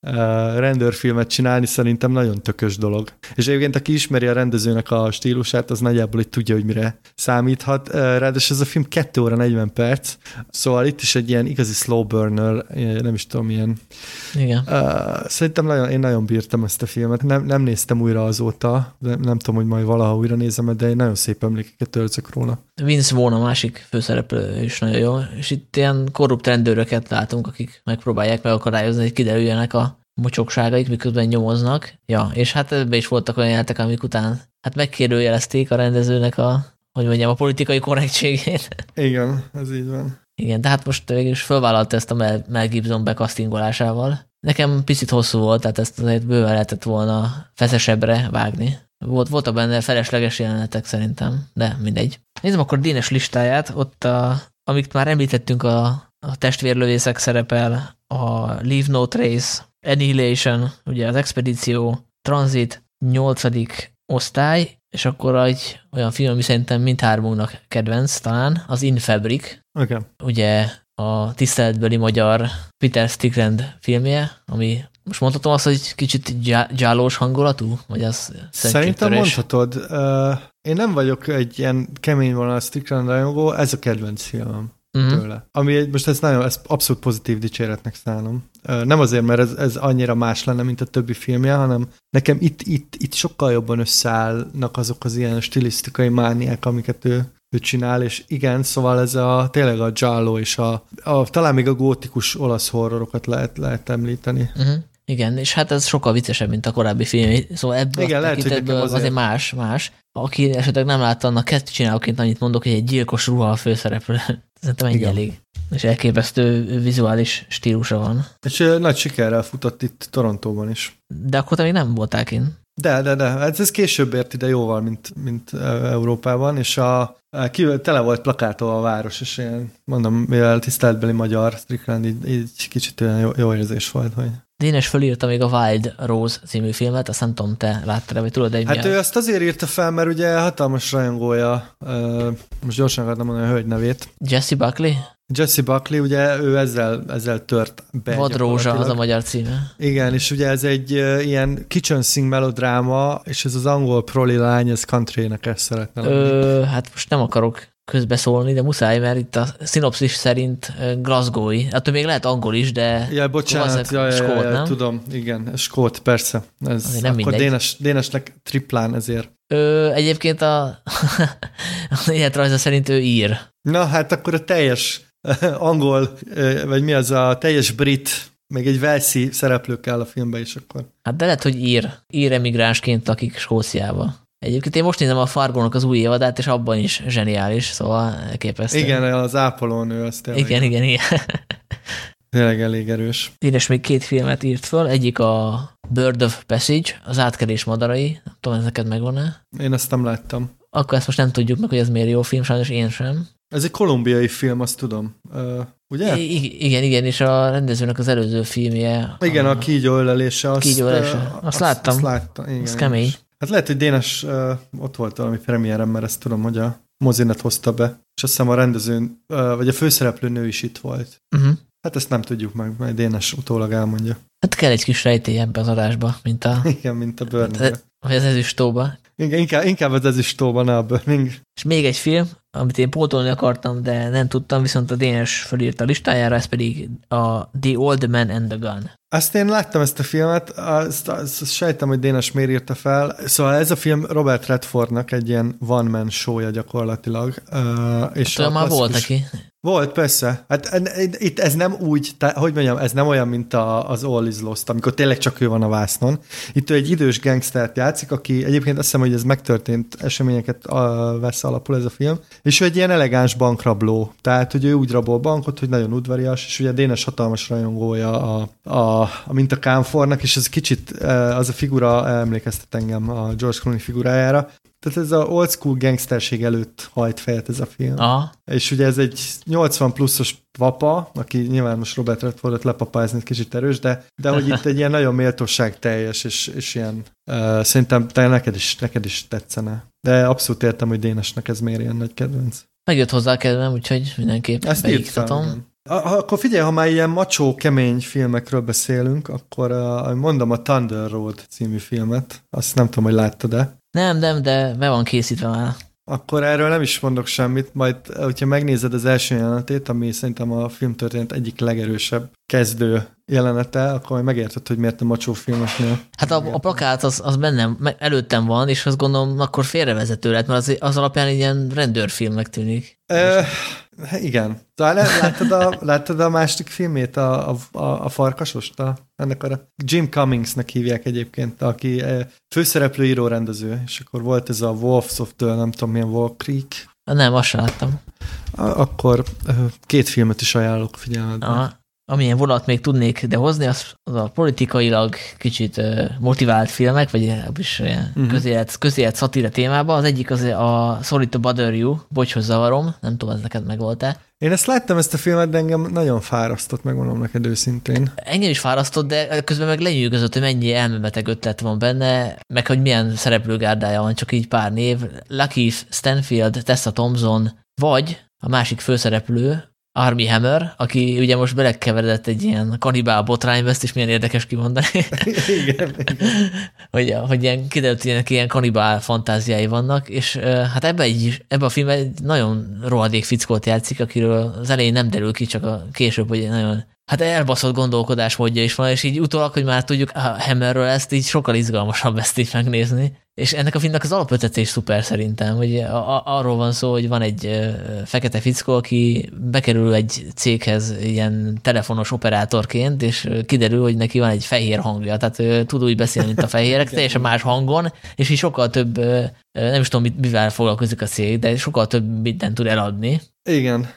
rendőrfilmet csinálni szerintem nagyon tökös dolog. És egyébként, aki ismeri a rendezőnek a stílusát, az nagyjából itt tudja, hogy mire számíthat. Ráadásul ez a film 2 óra 40 perc, szóval itt is egy ilyen igazi slow burner, nem is tudom, ilyen. Igen. Szerintem nagyon, én nagyon bírtam ezt a filmet. Nem, nem néztem újra azóta, de nem tudom, hogy majd valaha újra nézem, de én nagyon szép emlékeket töltök róla. Vince Vaughn a másik főszereplő is nagyon jó, és itt ilyen korrupt rendőröket látunk, akik megpróbálják megakadályozni, hogy kiderüljenek a mocsokságaik, miközben nyomoznak. Ja, és hát ebbe is voltak olyan jeltek, amik után hát megkérdőjelezték a rendezőnek a, hogy mondjam, a politikai korrektségét. Igen, ez így van. Igen, de hát most végül is fölvállalta ezt a Mel, Gibson bekasztingolásával. Nekem picit hosszú volt, tehát ezt azért bőven lehetett volna feszesebbre vágni. Volt, voltak benne felesleges jelenetek szerintem, de mindegy. Nézzem akkor Dénes listáját, ott a, amit már említettünk, a, a testvérlövészek szerepel, a Leave No Trace, Annihilation, ugye az Expedíció, Transit, 8. osztály, és akkor egy olyan film, ami szerintem mindhármunknak kedvenc talán, az In Fabric. Okay. Ugye a tiszteletbeli magyar Peter Strickland filmje, ami most mondhatom azt, hogy kicsit gyálós hangulatú? Vagy az Szerintem mondhatod. Uh, én nem vagyok egy ilyen kemény vonal Strickland rajongó, ez a kedvenc filmem uh-huh. tőle. Ami egy, most ez nagyon, ez abszolút pozitív dicséretnek szállom. Nem azért, mert ez, ez annyira más lenne, mint a többi filmje, hanem nekem itt, itt, itt sokkal jobban összeállnak azok az ilyen stilisztikai mániák, amiket ő, ő csinál, és igen, szóval ez a tényleg a Giallo és a, a talán még a gótikus olasz horrorokat lehet, lehet említeni. Uh-huh. Igen, és hát ez sokkal viccesebb, mint a korábbi film. Szóval ebből Igen, lehet, hogy azért... azért más, más. Aki esetleg nem látta, annak kezd csinálóként annyit mondok, hogy egy gyilkos ruha a főszereplő. Szerintem ennyi Igen. elég. És elképesztő vizuális stílusa van. És nagy sikerrel futott itt Torontóban is. De akkor te még nem voltál kint. De, de, de. Ez, ez később ért ide jóval, mint, mint Európában, és a, kívül tele volt plakától a város, és én mondom, mivel tiszteletbeli magyar Strickland, így, így kicsit olyan jó, jó érzés volt, hogy Dénes fölírta még a Wild Rose című filmet, azt nem tudom, te láttad vagy tudod egy Hát ő azt azért írta fel, mert ugye hatalmas rajongója, most gyorsan akartam mondani a hölgy nevét. Jesse Buckley? Jesse Buckley, ugye ő ezzel, ezzel tört be. Vad Rózsa az a magyar címe. Igen, és ugye ez egy uh, ilyen kitchen sing melodráma, és ez az angol proli lány, ez country énekes szeretne Ö, Hát most nem akarok közbeszólni, de muszáj, mert itt a szinopszis szerint Glasgow-i. Hát még lehet angol is, de ja, bocsánat, ja, ja, skót, ja, ja, nem? tudom, igen, skót, persze. Ez nem akkor mindegy. Dénes, Dénesnek triplán ezért. Ö, egyébként a, a életrajza szerint ő ír. Na, hát akkor a teljes angol, vagy mi az a teljes brit, még egy Velszi szereplő kell a filmbe is akkor. Hát de lehet, hogy ír, ír emigránsként, akik Skóciába. Egyébként én most nézem a Fargónak az új évadát, és abban is zseniális, szóval elképesztő. Igen, az ápolónő, az tényleg. Igen, igen, igen. Tényleg elég erős. Édes még két filmet írt föl, egyik a Bird of Passage, az átkerés madarai, nem tudom, ezeket megvan-e? Én ezt nem láttam. Akkor ezt most nem tudjuk meg, hogy ez miért jó film, sajnos én sem. Ez egy kolumbiai film, azt tudom. Uh, ugye? I- igen, igen, és a rendezőnek az előző filmje. Igen, a, a kígyó ölelése. Azt, kígyó ölelése. Azt, azt, láttam. Azt láttam, igen. Az kemény. Hát lehet, hogy Dénes uh, ott volt valami premierem, mert ezt tudom, hogy a mozinet hozta be, és azt hiszem a rendező, uh, vagy a főszereplő nő is itt volt. Uh-huh. Hát ezt nem tudjuk meg, majd Dénes utólag elmondja. Hát kell egy kis rejtély ebbe az adásba, mint a... Igen, mint a Burning. Vagy az ezüstóba. Igen, inkább, inkább az ezüstóba, ne a Burning. És még egy film, amit én pótolni akartam, de nem tudtam, viszont a Dénes fölírta a listájára, ez pedig a The Old Man and the Gun. Azt én láttam ezt a filmet, azt, azt, azt sejtem, hogy Dénes miért írta fel. Szóval ez a film Robert Redfordnak egy ilyen one-man show-ja gyakorlatilag. És hát, már volt neki. Volt, persze. Hát itt ez nem úgy, te, hogy mondjam, ez nem olyan, mint a, az All is Lost, amikor tényleg csak ő van a vásznon. Itt ő egy idős gangstert játszik, aki egyébként azt hiszem, hogy ez megtörtént eseményeket vesz alapul ez a film, és ő egy ilyen elegáns bankrabló. Tehát, hogy ő úgy rabol bankot, hogy nagyon udvarias, és ugye Dénes hatalmas rajongója a, a, a mint a Kánfornak, és ez kicsit az a figura emlékeztet engem a George Clooney figurájára, tehát ez a old school gangsterség előtt hajt fejet ez a film. Aha. És ugye ez egy 80 pluszos papa, aki nyilván most Robert Redfordot lepapázni kicsit erős, de, de hogy itt egy ilyen nagyon méltóság teljes, és, és ilyen uh, szerintem te neked is, neked is tetszene. De abszolút értem, hogy Dénesnek ez miért ilyen nagy kedvenc. Megjött hozzá a kedvem, úgyhogy mindenképp Ezt beiktatom. Akkor figyelj, ha már ilyen macsó, kemény filmekről beszélünk, akkor uh, mondom a Thunder Road című filmet. Azt nem tudom, hogy láttad-e. Nem, nem, de be van készítve már. Akkor erről nem is mondok semmit, majd hogyha megnézed az első jelenetét, ami szerintem a filmtörténet egyik legerősebb kezdő jelenete, akkor majd megérted, hogy miért a macsó filmeknél. Hát a, a plakát az, az bennem, előttem van, és azt gondolom, akkor félrevezető lett, mert az, az alapján ilyen rendőrfilmnek tűnik. E, igen. Talán láttad a, láttad a másik filmét, a, a, a farkasost? A, ennek a Jim Cummingsnek hívják egyébként, aki főszereplő író rendező, és akkor volt ez a Wolves of the, nem tudom milyen, Wall Creek. Nem, azt sem láttam. Akkor két filmet is ajánlok figyelmetbe amilyen vonat még tudnék de hozni, az, az a politikailag kicsit motivált filmek, vagy is uh-huh. közélet, közélet szatíra témában. Az egyik az a Sorry to Bother You, Bocshoz zavarom, nem tudom, ez neked meg volt-e. Én ezt láttam, ezt a filmet, de engem nagyon fárasztott, megmondom neked őszintén. Engem is fárasztott, de közben meg lenyűgözött, hogy mennyi elmebeteg ötlet van benne, meg hogy milyen szereplőgárdája van, csak így pár név. Lucky Stanfield, Tessa Thompson, vagy a másik főszereplő, Army Hammer, aki ugye most belekeveredett egy ilyen kanibál botrányba, ezt is milyen érdekes kimondani. igen, igen. hogy, hogy ilyen, kiderült, hogy ilyen, ilyen kanibál fantáziái vannak, és hát ebbe, egy, ebbe a filmben egy nagyon rohadék fickót játszik, akiről az elején nem derül ki, csak a később, hogy nagyon hát elbaszott gondolkodásmódja is van, és így utólag, hogy már tudjuk a Hammerről ezt így sokkal izgalmasabb ezt így megnézni. És ennek a filmnek az alapötlete is szuper szerintem, hogy a, a, arról van szó, hogy van egy fekete fickó, aki bekerül egy céghez ilyen telefonos operátorként, és kiderül, hogy neki van egy fehér hangja, tehát ö, tud úgy beszélni, mint a fehérek, teljesen más hangon, és így sokkal több, nem is tudom, mivel foglalkozik a cég, de sokkal több mindent tud eladni. Igen.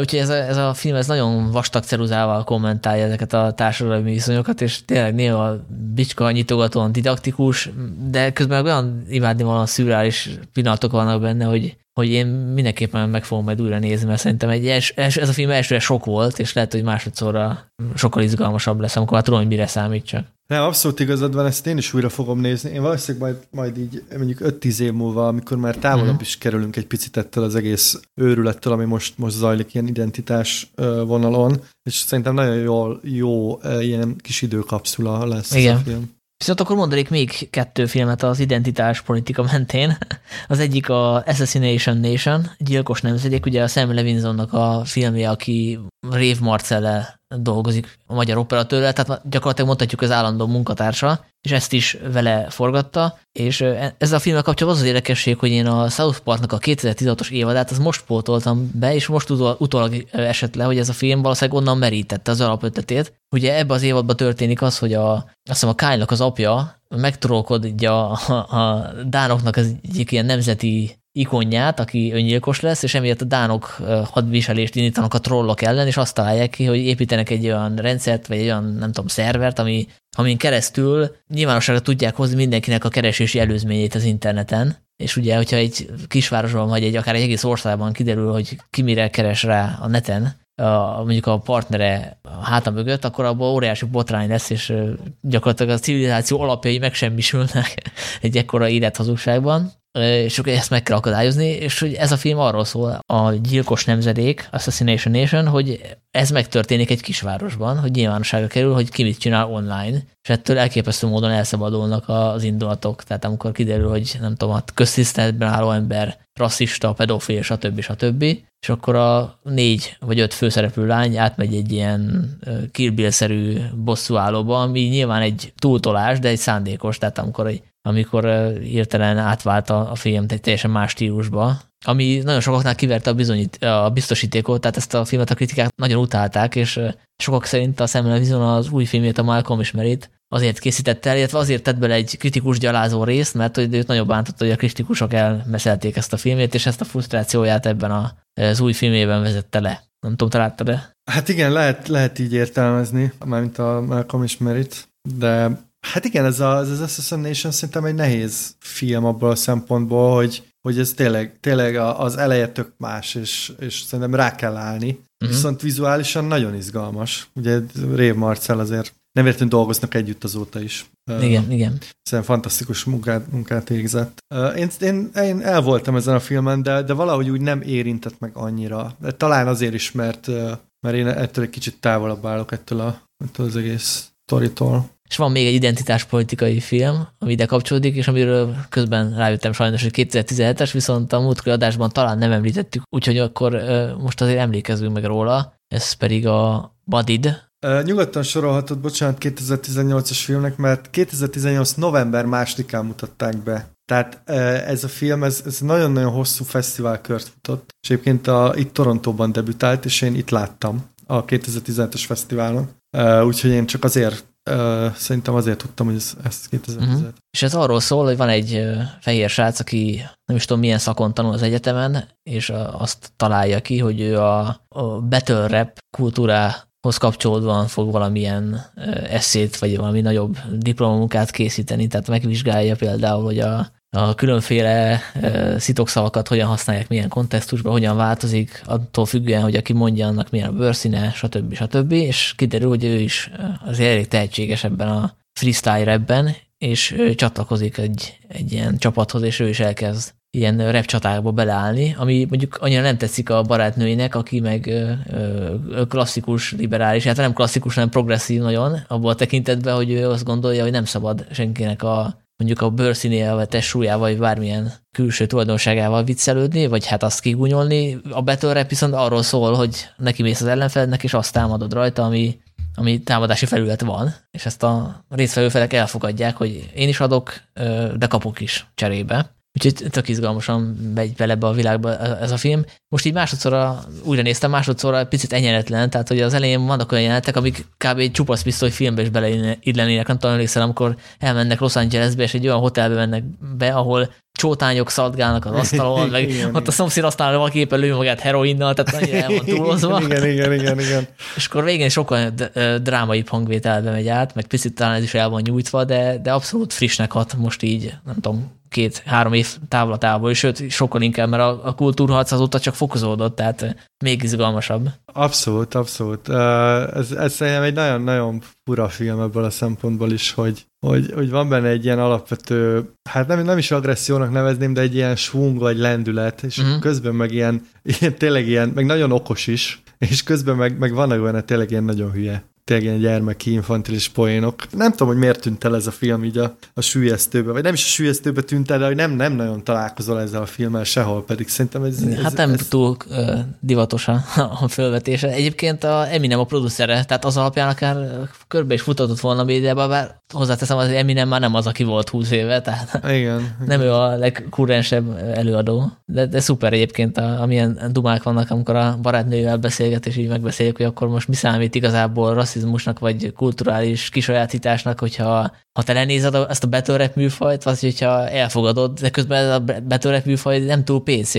Úgyhogy ez a, ez a film ez nagyon vastag ceruzával kommentálja ezeket a társadalmi viszonyokat, és tényleg néha bicska nyitogatóan didaktikus, de közben olyan imádni van a szürreális pillanatok vannak benne, hogy, hogy én mindenképpen meg fogom majd újra nézni, mert szerintem egy els, els, ez a film elsőre sok volt, és lehet, hogy másodszorra sokkal izgalmasabb lesz, amikor már tudom, hogy mire számít csak. Nem, abszolút igazad van, ezt én is újra fogom nézni. Én valószínűleg majd, majd így mondjuk 5-10 év múlva, amikor már távolabb mm. is kerülünk egy picit ettől az egész őrülettől, ami most, most zajlik ilyen identitás vonalon, és szerintem nagyon jó, jó ilyen kis időkapszula lesz Igen. ez a film. Viszont akkor mondanék még kettő filmet az identitás politika mentén. Az egyik a Assassination Nation, gyilkos nemzedék, ugye a Sam Levinsonnak a filmje, aki Rév Marcelle dolgozik a magyar operatőrrel, tehát gyakorlatilag mondhatjuk az állandó munkatársa, és ezt is vele forgatta, és ez a filmek kapcsolatban az az érdekesség, hogy én a South Parknak a 2016-os évadát az most pótoltam be, és most utólag esett le, hogy ez a film valószínűleg onnan merítette az alapötletét. Ugye ebbe az évadban történik az, hogy a, azt hiszem a kyle az apja megtrollkodja a, a Dánoknak az egyik ilyen nemzeti ikonját, aki öngyilkos lesz, és emiatt a dánok hadviselést indítanak a trollok ellen, és azt találják ki, hogy építenek egy olyan rendszert, vagy egy olyan, nem tudom, szervert, ami, amin keresztül nyilvánosságra tudják hozni mindenkinek a keresési előzményét az interneten, és ugye, hogyha egy kisvárosban vagy egy akár egy egész országban kiderül, hogy ki mire keres rá a neten, a, mondjuk a partnere a háta mögött, akkor abban óriási botrány lesz, és gyakorlatilag a civilizáció alapjai megsemmisülnek egy ekkora élethazugságban. És akkor ezt meg kell akadályozni, és hogy ez a film arról szól, a gyilkos nemzedék, Assassination Nation, hogy ez megtörténik egy kisvárosban, hogy nyilvánosságra kerül, hogy ki mit csinál online, és ettől elképesztő módon elszabadulnak az indulatok. Tehát amikor kiderül, hogy nem tudom, a köztiszteletben álló ember rasszista, pedofil, stb. stb. És akkor a négy vagy öt főszereplő lány átmegy egy ilyen Kill Bill-szerű bosszúállóba, ami nyilván egy túltolás, de egy szándékos, tehát amikor, egy, amikor hirtelen átvált a, film egy teljesen más stílusba, ami nagyon sokaknál kiverte a, bizonyít, a biztosítékot, tehát ezt a filmet a kritikák nagyon utálták, és sokak szerint a Samuel Vision az új filmét, a Malcolm ismerét, azért készítette el, illetve azért tett bele egy kritikus gyalázó részt, mert hogy őt nagyon bántott, hogy a kritikusok elmeszelték ezt a filmét, és ezt a frusztrációját ebben a, az új filmében vezette le. Nem tudom, találtad de. Hát igen, lehet, lehet így értelmezni, mármint a Malcolm ismerit, de hát igen, ez, a, ez az Assassination szerintem egy nehéz film abból a szempontból, hogy hogy ez tényleg, tényleg az eleje tök más, és, és szerintem rá kell állni. Uh-huh. Viszont vizuálisan nagyon izgalmas. Ugye Rév Marcel azért nem értünk dolgoznak együtt azóta is. Igen, uh, igen. Szerintem fantasztikus munkát, munkát végzett. Uh, én, én, én el voltam ezen a filmen, de, de valahogy úgy nem érintett meg annyira. De talán azért is, mert, uh, mert én ettől egy kicsit távolabb állok ettől, a, ettől az egész toritól. És van még egy identitáspolitikai film, ami ide kapcsolódik, és amiről közben rájöttem sajnos, hogy 2017-es, viszont a múltkori adásban talán nem említettük, úgyhogy akkor most azért emlékezzünk meg róla. Ez pedig a Badid. Nyugodtan sorolhatod, bocsánat, 2018-as filmnek, mert 2018 november másodikán mutatták be. Tehát ez a film, ez, ez nagyon-nagyon hosszú fesztiválkört futott, és egyébként a, itt Torontóban debütált, és én itt láttam a 2017-es fesztiválon. Úgyhogy én csak azért Uh, szerintem azért tudtam, hogy ez, ez 2010. Uh-huh. És ez arról szól, hogy van egy fehér srác, aki nem is tudom milyen szakon tanul az egyetemen, és azt találja ki, hogy ő a, a battle rap kultúrához kapcsolódóan fog valamilyen eszét, vagy valami nagyobb diplomamunkát készíteni, tehát megvizsgálja például, hogy a a különféle szitokszavakat hogyan használják, milyen kontextusban, hogyan változik, attól függően, hogy aki mondja, annak milyen a bőrszíne, stb. stb. És kiderül, hogy ő is azért elég tehetséges ebben a freestyle rapben, és ő csatlakozik egy, egy ilyen csapathoz, és ő is elkezd ilyen rap csatákba beleállni, ami mondjuk annyira nem tetszik a barátnőinek, aki meg klasszikus, liberális, hát nem klasszikus, hanem progresszív nagyon, abból a tekintetben, hogy ő azt gondolja, hogy nem szabad senkinek a mondjuk a bőrszínével, testsúlyával, vagy bármilyen külső tulajdonságával viccelődni, vagy hát azt kigúnyolni. A battle rap viszont arról szól, hogy neki mész az ellenfelednek, és azt támadod rajta, ami, ami támadási felület van, és ezt a résztvevő felek elfogadják, hogy én is adok, de kapok is cserébe. Úgyhogy tök izgalmasan megy bele ebbe a világba ez a film. Most így másodszorra újra néztem, másodszorra picit enyeretlen, tehát hogy az elején vannak olyan jelenetek, amik kb. csupasz pisztoly filmbe is beleillenének. Nem tudom, emlékszel, amikor elmennek Los Angelesbe, és egy olyan hotelbe mennek be, ahol csótányok szaladgálnak az asztalon, meg igen, ott a szomszéd asztalon valaki éppen lő magát heroinnal, tehát annyira el van túlozva. igen, igen, igen, igen. És akkor végén sokkal drámai hangvételbe megy át, meg picit talán ez is el van nyújtva, de, de abszolút frissnek hat most így, nem tudom, két-három év távlatából, és sőt, sokkal inkább, mert a, a kultúrharc azóta csak fokozódott, tehát még izgalmasabb. Abszolút, abszolút. Ez, ez szerintem egy nagyon-nagyon fura film ebből a szempontból is, hogy, hogy, hogy van benne egy ilyen alapvető, hát nem, nem is agressziónak nevezném, de egy ilyen svung vagy lendület, és uh-huh. közben meg ilyen, ilyen, tényleg ilyen, meg nagyon okos is, és közben meg, meg vannak benne tényleg ilyen nagyon hülye tényleg ilyen gyermeki infantilis poénok. Nem tudom, hogy miért tűnt el ez a film így a, a sülyeztőbe, vagy nem is a sülyeztőbe tűnt el, de hogy nem, nem nagyon találkozol ezzel a filmmel sehol, pedig szerintem ez... ez hát nem ez... túl uh, divatos a, a fölvetése. Egyébként a Eminem a producere, tehát az alapján akár körbe is futatott volna médiában, bár hozzáteszem, az Eminem már nem az, aki volt 20 éve, tehát igen, nem ő a legkurrensebb előadó, de, de szuper egyébként, a, amilyen dumák vannak, amikor a barátnővel beszélget, és így megbeszéljük, hogy akkor most mi számít igazából rasszizmusnak, vagy kulturális kisajátításnak, hogyha ha te lenézed ezt a battle rap műfajt, vagy hogyha elfogadod, de közben ez a battle rap műfaj nem túl PC,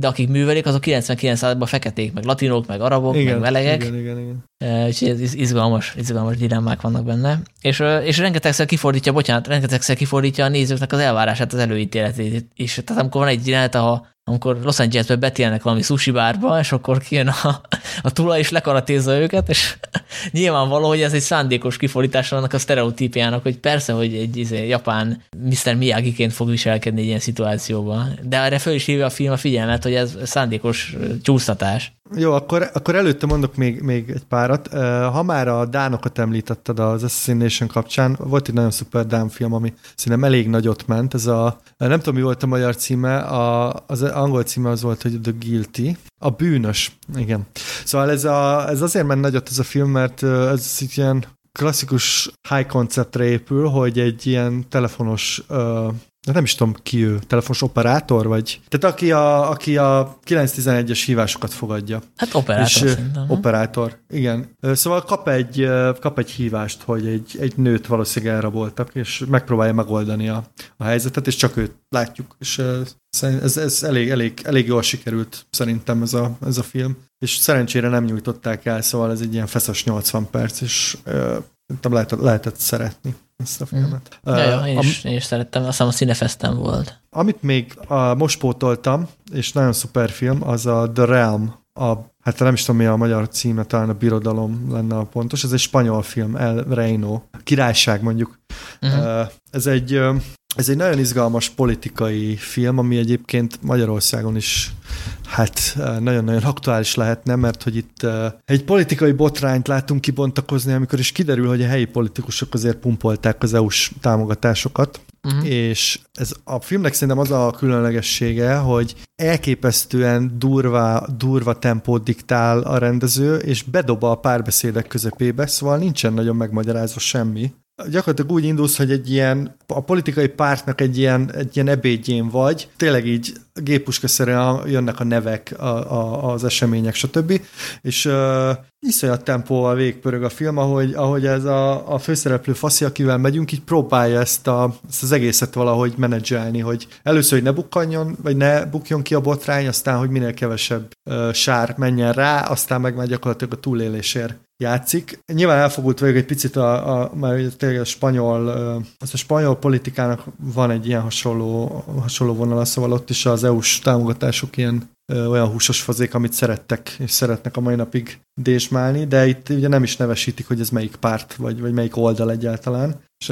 de akik művelik, azok 99%-ban feketék, meg latinok, meg arabok, igen, meg melegek. Igen, igen, igen. Úgyhogy ez izgalmas, izgalmas dilemmák vannak benne. És, és rengetegszer kifordítja, bocsánat, rengetegszer kifordítja a nézőknek az elvárását, az előítéletét is. Tehát amikor van egy jelenet, ahol amikor Los Angelesbe betélnek valami sushi bárba, és akkor kijön a, a tulaj, és lekaratézza őket, és nyilvánvaló, hogy ez egy szándékos kifordítása annak a sztereotípiának, hogy persze, hogy egy izé, japán Mr. Miyagi-ként fog viselkedni egy ilyen szituációban. De erre föl is hívja a film a figyelmet, hogy ez szándékos csúsztatás. Jó, akkor, akkor előtte mondok még, még egy párat. Ha már a Dánokat említetted az Assassination kapcsán, volt egy nagyon szuper Dán film, ami szerintem elég nagyot ment. Ez a, nem tudom, mi volt a magyar címe, a, az angol címe az volt, hogy The Guilty. A bűnös, igen. Szóval ez, a, ez azért ment nagyot ez a film, mert ez ilyen klasszikus high conceptre épül, hogy egy ilyen telefonos uh, nem is tudom ki ő, telefonos operátor, vagy... Tehát aki a, aki a 911-es hívásokat fogadja. Hát operátor és, szerintem. Operátor, igen. Szóval kap egy, kap egy hívást, hogy egy, egy nőt valószínűleg elraboltak, és megpróbálja megoldani a, a helyzetet, és csak őt látjuk. És ez, ez elég, elég, elég jól sikerült szerintem ez a, ez a film. És szerencsére nem nyújtották el, szóval ez egy ilyen feszes 80 perc, és nem lehetett, lehetett szeretni ezt a mhm. filmet. Mm. Ja, ja, én, is, én is szerettem, azt hiszem a Cinefestem volt. Amit még a, most pótoltam, és nagyon szuper film, az a The Realm, a, hát nem is tudom mi a magyar címe, talán a Birodalom lenne a pontos, ez egy spanyol film, El Reino, királyság mondjuk. Uh-huh. Ez egy ez egy nagyon izgalmas politikai film, ami egyébként Magyarországon is hát nagyon-nagyon aktuális lehetne, mert hogy itt egy politikai botrányt látunk kibontakozni, amikor is kiderül, hogy a helyi politikusok azért pumpolták az EU-s támogatásokat, uh-huh. és ez a filmnek szerintem az a különlegessége, hogy elképesztően durva, durva tempót diktál a rendező, és bedob a párbeszédek közepébe, szóval nincsen nagyon megmagyarázva semmi gyakorlatilag úgy indulsz, hogy egy ilyen, a politikai pártnak egy ilyen, egy ilyen ebédjén vagy, tényleg így gépuskaszerűen jönnek a nevek, a, a, az események, stb. És uh, iszonyat tempóval végpörög a film, ahogy, ahogy ez a, a főszereplő faszi, akivel megyünk, így próbálja ezt, a, ezt az egészet valahogy menedzselni, hogy először, hogy ne bukkanjon, vagy ne bukjon ki a botrány, aztán, hogy minél kevesebb uh, sár menjen rá, aztán meg már gyakorlatilag a túlélésért játszik. Nyilván elfogult vagyok egy picit a, a mert tényleg a spanyol, az a spanyol politikának van egy ilyen hasonló, hasonló vonala, szóval ott is az EU-s támogatások ilyen olyan húsos fazék, amit szerettek és szeretnek a mai napig désmálni, de itt ugye nem is nevesítik, hogy ez melyik párt, vagy, vagy melyik oldal egyáltalán. És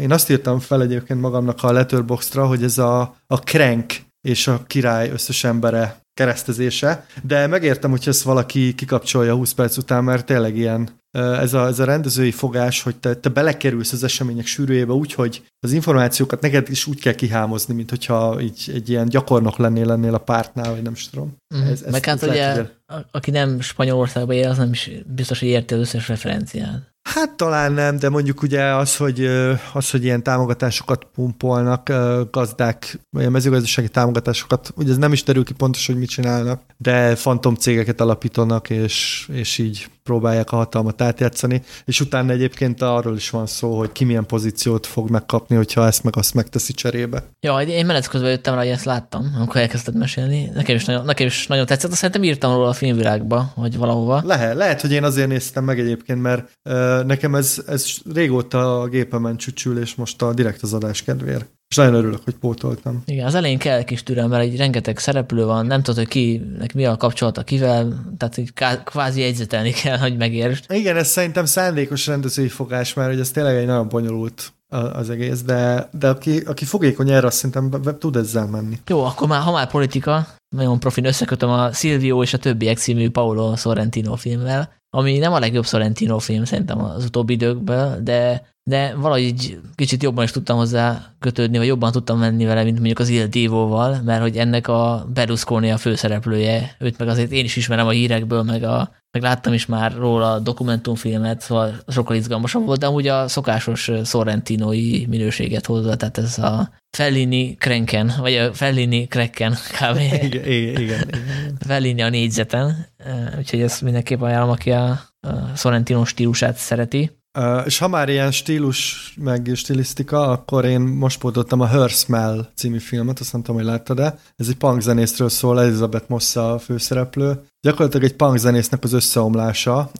én azt írtam fel egyébként magamnak a Letterboxdra, hogy ez a, a Crank és a király összes embere keresztezése, de megértem, hogy ezt valaki kikapcsolja 20 perc után, mert tényleg ilyen ez a, ez a rendezői fogás, hogy te, te belekerülsz az események sűrűjébe úgy, hogy az információkat neked is úgy kell kihámozni, mint hogyha így egy ilyen gyakornok lennél lennél a pártnál, vagy nem is tudom. Mm. Ez, Meg hát ugye, aki nem Spanyolországban él, az nem is biztos, hogy érti az összes referenciát. Hát talán nem, de mondjuk ugye az, hogy, az, hogy ilyen támogatásokat pumpolnak gazdák, vagy mezőgazdasági támogatásokat, ugye ez nem is derül ki pontosan, hogy mit csinálnak, de fantom cégeket alapítanak, és, és így próbálják a hatalmat átjátszani, és utána egyébként arról is van szó, hogy ki milyen pozíciót fog megkapni, hogyha ezt meg azt megteszi cserébe. Ja, én menet közben jöttem rá, hogy ezt láttam, amikor elkezdted mesélni. Nekem is nagyon, nekem is nagyon tetszett, azt szerintem írtam róla a filmvilágba, hogy valahova. Lehet, lehet, hogy én azért néztem meg egyébként, mert uh, nekem ez, ez régóta a gépemen csücsül, és most a direkt az adás kedvéért. És nagyon örülök, hogy pótoltam. Igen, az elején kell kis türelem, mert egy rengeteg szereplő van, nem tudod, hogy kinek mi a kapcsolata kivel, tehát így kvázi jegyzetelni kell, hogy megértsd. Igen, ez szerintem szándékos rendezői fogás, mert hogy ez tényleg egy nagyon bonyolult az egész, de, de aki, aki fogékony erre, azt szerintem tud ezzel menni. Jó, akkor már, ha már politika, nagyon profin összekötöm a Silvio és a többiek című Paolo Sorrentino filmmel, ami nem a legjobb Sorrentino film szerintem az utóbbi időkből, de de valahogy kicsit jobban is tudtam hozzá kötődni, vagy jobban tudtam menni vele, mint mondjuk az Il Divo-val, mert hogy ennek a Berlusconi a főszereplője, őt meg azért én is ismerem a hírekből, meg, a, meg láttam is már róla a dokumentumfilmet, szóval sokkal izgalmasabb volt, de amúgy a szokásos Sorrentinoi minőséget hozza, tehát ez a Fellini Krenken, vagy a Fellini Krekken kb. Igen, igen, igen. Fellini a négyzeten, úgyhogy ezt mindenképp ajánlom, aki a Sorrentino stílusát szereti. És ha már ilyen stílus, meg stilisztika, akkor én most pótoltam a Her Smell című filmet, azt nem tudom, hogy láttad-e. Ez egy punk zenészről szól, Elizabeth Moss a főszereplő. Gyakorlatilag egy punk zenésznek az összeomlása,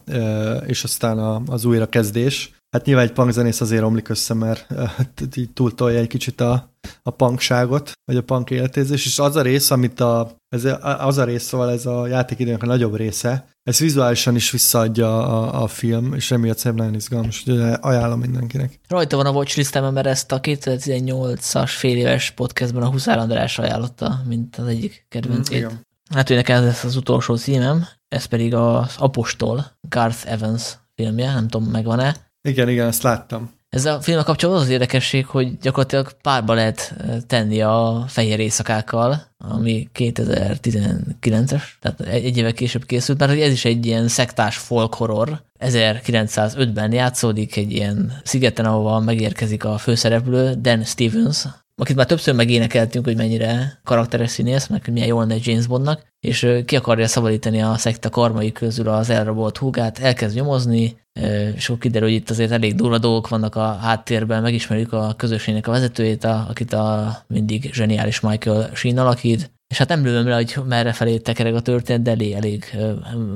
és aztán az újrakezdés. Hát nyilván egy punkzenész azért omlik össze, mert így túltolja egy kicsit a, a punkságot, vagy a punk életézés, és az a rész, amit a, ez, az a rész, szóval ez a játékidőnek a nagyobb része, ez vizuálisan is visszaadja a, a film, és emiatt szerintem nagyon izgalmas, úgyhogy ajánlom mindenkinek. Rajta van a watchlistem, mert ezt a 2018-as fél éves podcastban a Huszár András ajánlotta, mint az egyik kedvencét. Mm, hát ő nekem ez az utolsó címem, ez pedig az Apostol, Garth Evans filmje, nem tudom, megvan-e. Igen, igen, ezt láttam. Ez a film kapcsolatban az, az érdekesség, hogy gyakorlatilag párba lehet tenni a fehér éjszakákkal, ami 2019-es, tehát egy éve később készült, mert ez is egy ilyen szektás folk horror. 1905-ben játszódik egy ilyen szigeten, ahova megérkezik a főszereplő, Dan Stevens, akit már többször megénekeltünk, hogy mennyire karakteres színész, meg hogy milyen jól lenne James Bondnak, és ki akarja szabadítani a szekta karmai közül az elrabolt húgát, elkezd nyomozni, és akkor kiderül, hogy itt azért elég durva dolgok vannak a háttérben, megismerjük a közösségnek a vezetőjét, akit a mindig zseniális Michael Sheen alakít, és hát nem lőm le, hogy merre felé tekereg a történet, de elég, elég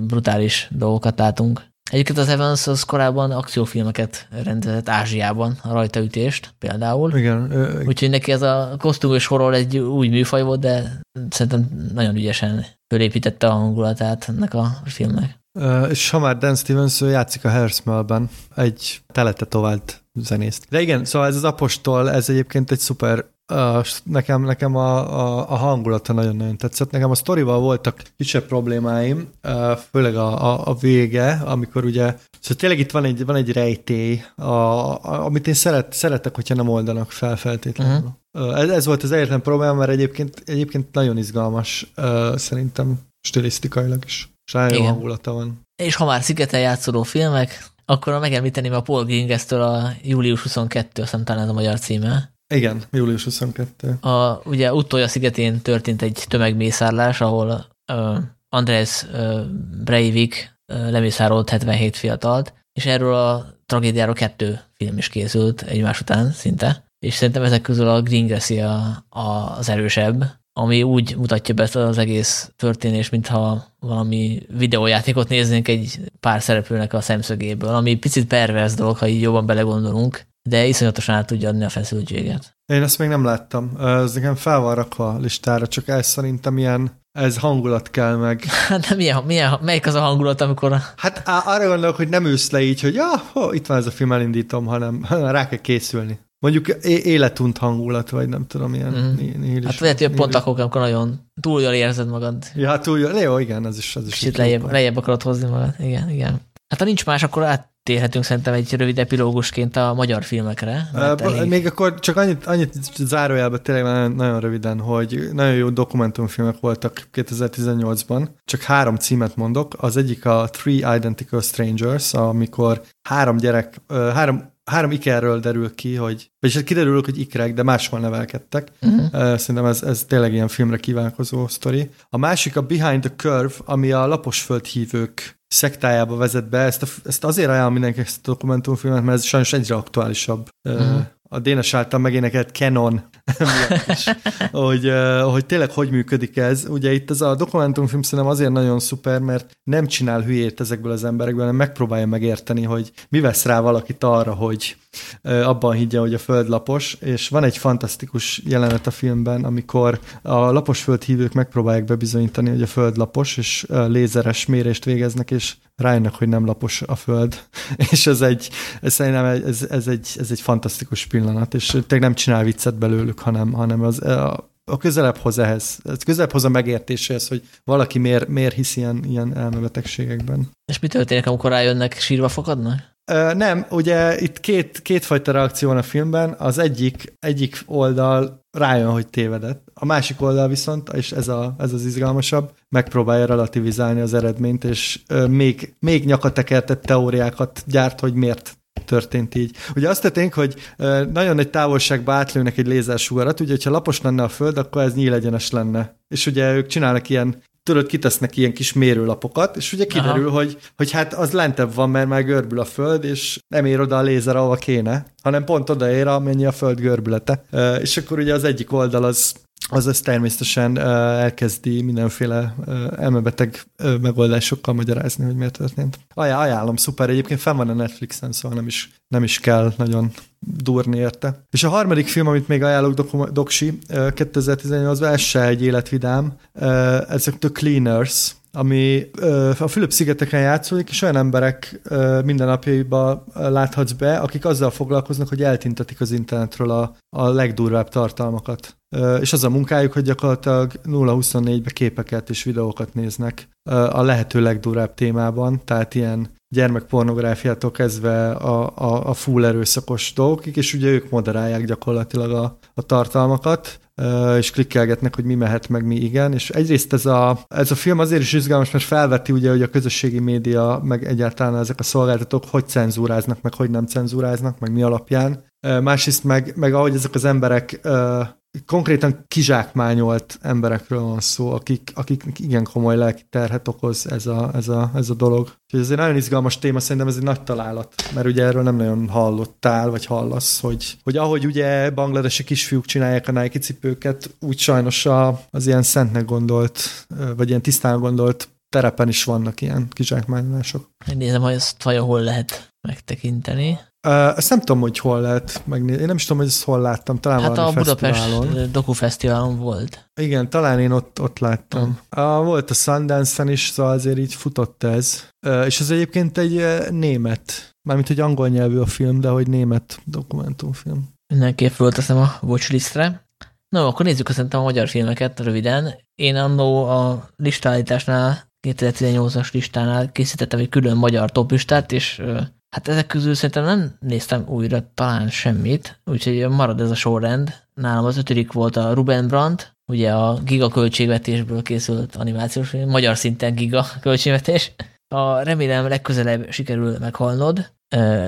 brutális dolgokat látunk. Egyébként az Evans az korábban akciófilmeket rendezett Ázsiában, a rajtaütést például. Igen. Ö... Úgyhogy neki ez a kosztümös horror egy új műfaj volt, de szerintem nagyon ügyesen fölépítette a hangulatát ennek a filmnek. Uh, és ha már Dan Stevens játszik a Hersmelben, egy teletetovált zenészt. De igen, szóval ez az apostol, ez egyébként egy szuper Uh, nekem, nekem a, a, a hangulata nagyon-nagyon tetszett. Nekem a sztorival voltak kisebb problémáim, uh, főleg a, a, a vége, amikor ugye, szóval tényleg itt van egy, van egy rejtély, a, a, amit én szeret, szeretek, hogyha nem oldanak fel feltétlenül. Uh-huh. Ez, ez volt az egyetlen probléma, mert egyébként, egyébként nagyon izgalmas, uh, szerintem stilisztikailag is. És nagyon jó hangulata van. És ha már szigeten játszódó filmek, akkor megemlíteném a Paul Gingestől a július 22, azt talán ez a magyar címe. Igen, július 22. A, ugye utolja szigetén történt egy tömegmészárlás, ahol uh, Andrés uh, Breivik uh, lemészárolt 77 fiatalt, és erről a tragédiáról kettő film is készült egymás után szinte, és szerintem ezek közül a Grassy a, a, az erősebb, ami úgy mutatja be az egész történés, mintha valami videójátékot néznénk egy pár szereplőnek a szemszögéből, ami picit pervers dolog, ha így jobban belegondolunk, de iszonyatosan át tudja adni a feszültséget. Én ezt még nem láttam. Ez nekem fel van rakva a listára, csak ez szerintem ilyen, ez hangulat kell meg. Hát milyen, milyen, melyik az a hangulat, amikor... Hát arra gondolok, hogy nem ülsz le így, hogy ja, ho, itt van ez a film, elindítom, hanem rá kell készülni. Mondjuk életunt hangulat, vagy nem tudom, ilyen mm. Hát lehet, hogy pont akkor, amikor nagyon túl jól érzed magad. Ja, túl jól, jó, igen, ez is. Ez is Kicsit lejjebb, lejjebb akarod hozni magad, igen, igen. Hát ha nincs más, akkor áttérhetünk szerintem egy rövid epilógusként a magyar filmekre. elég... Még akkor csak annyit, annyit zárójelben tényleg nagyon, nagyon röviden, hogy nagyon jó dokumentumfilmek voltak 2018-ban. Csak három címet mondok. Az egyik a Three Identical Strangers, amikor három gyerek, három három ikerről derül ki, hogy, vagyis hát kiderül, hogy ikrek, de máshol nevelkedtek. Uh-huh. Szerintem ez, ez tényleg ilyen filmre kívánkozó sztori. A másik a Behind the Curve, ami a laposföld hívők szektájába vezet be. Ezt, a, ezt azért ajánlom mindenkinek ezt a dokumentumfilmet, mert ez sajnos egyre aktuálisabb. Uh-huh. A Dénes által megénekelt Canon is, hogy, hogy tényleg hogy működik ez. Ugye itt ez a dokumentumfilm szerintem azért nagyon szuper, mert nem csinál hülyét ezekből az emberekből, hanem megpróbálja megérteni, hogy mi vesz rá valakit arra, hogy abban higgye, hogy a föld lapos, és van egy fantasztikus jelenet a filmben, amikor a lapos földhívők megpróbálják bebizonyítani, hogy a föld lapos, és lézeres mérést végeznek, és rájönnek, hogy nem lapos a föld. és ez egy, ez szerintem ez, ez, egy, ez egy fantasztikus pillanat, és tényleg nem csinál viccet belőlük, hanem, hanem az, a, a közelebb hoz ehhez, ez közelebb hoz a megértéséhez, hogy valaki miért, miért hisz ilyen, ilyen elmebetegségekben. És mi történik, amikor rájönnek, sírva fogadnak? Nem, ugye itt két, kétfajta reakció van a filmben. Az egyik, egyik oldal rájön, hogy tévedett. A másik oldal viszont, és ez, a, ez az izgalmasabb, megpróbálja relativizálni az eredményt, és még, még nyakatekertett teóriákat gyárt, hogy miért történt így. Ugye azt történik, hogy nagyon nagy távolságba átlőnek egy lézersugarat, ugye, hogyha lapos lenne a föld, akkor ez nyílegyenes lenne. És ugye ők csinálnak ilyen tudod, kitesznek ilyen kis mérőlapokat, és ugye kiderül, hogy, hogy hát az lentebb van, mert már görbül a föld, és nem ér oda a lézer, ahova kéne, hanem pont odaér, amennyi a föld görbülete. És akkor ugye az egyik oldal az azaz természetesen elkezdi mindenféle elmebeteg megoldásokkal magyarázni, hogy miért történt. Ajá, ajánlom, szuper. Egyébként fenn van a Netflixen, szóval nem is, nem is kell nagyon durni érte. És a harmadik film, amit még ajánlok dokum- Doksi 2018-ban, ez se egy életvidám, ezek The Cleaners, ami a Fülöp-szigeteken játszódik, és olyan emberek mindennapjaiba láthatsz be, akik azzal foglalkoznak, hogy eltintetik az internetről a, a legdurvább tartalmakat. És az a munkájuk, hogy gyakorlatilag 0-24-be képeket és videókat néznek a lehető legdurvább témában, tehát ilyen gyermekpornográfiától kezdve a, a, a full erőszakos dolgokig, és ugye ők moderálják gyakorlatilag a, a tartalmakat, és klikkelgetnek, hogy mi mehet, meg mi igen. És egyrészt ez a, ez a film azért is izgalmas, mert felveti ugye, hogy a közösségi média, meg egyáltalán ezek a szolgáltatók hogy cenzúráznak, meg hogy nem cenzúráznak, meg mi alapján. Másrészt meg, meg ahogy ezek az emberek konkrétan kizsákmányolt emberekről van szó, akik, akik igen komoly lelki terhet okoz ez a, ez a, ez a dolog. Úgyhogy ez egy nagyon izgalmas téma, szerintem ez egy nagy találat, mert ugye erről nem nagyon hallottál, vagy hallasz, hogy, hogy ahogy ugye bangladesi kisfiúk csinálják a Nike cipőket, úgy sajnos a, az ilyen szentnek gondolt, vagy ilyen tisztán gondolt terepen is vannak ilyen kizsákmányolások. Nézem, hogy ezt vajon hol lehet megtekinteni. Uh, ezt nem tudom, hogy hol lehet megnézni. Én nem is tudom, hogy ezt hol láttam. Talán hát a Budapest fesztiválon. Dokufesztiválon volt. Igen, talán én ott, ott láttam. Uh. Uh, volt a Sundance-en is, szóval azért így futott ez. Uh, és ez egyébként egy uh, német, mármint hogy angol nyelvű a film, de hogy német dokumentumfilm. Mindenképp fölteszem a watchlistre. No, akkor nézzük szerintem a magyar filmeket röviden. Én annó a listállításnál 2018-as listánál készítettem egy külön magyar toplistát, és Hát ezek közül szerintem nem néztem újra talán semmit, úgyhogy marad ez a sorrend. Nálam az ötödik volt a Ruben Brandt, ugye a giga költségvetésből készült animációs film, magyar szinten giga költségvetés. A remélem legközelebb sikerül meghalnod.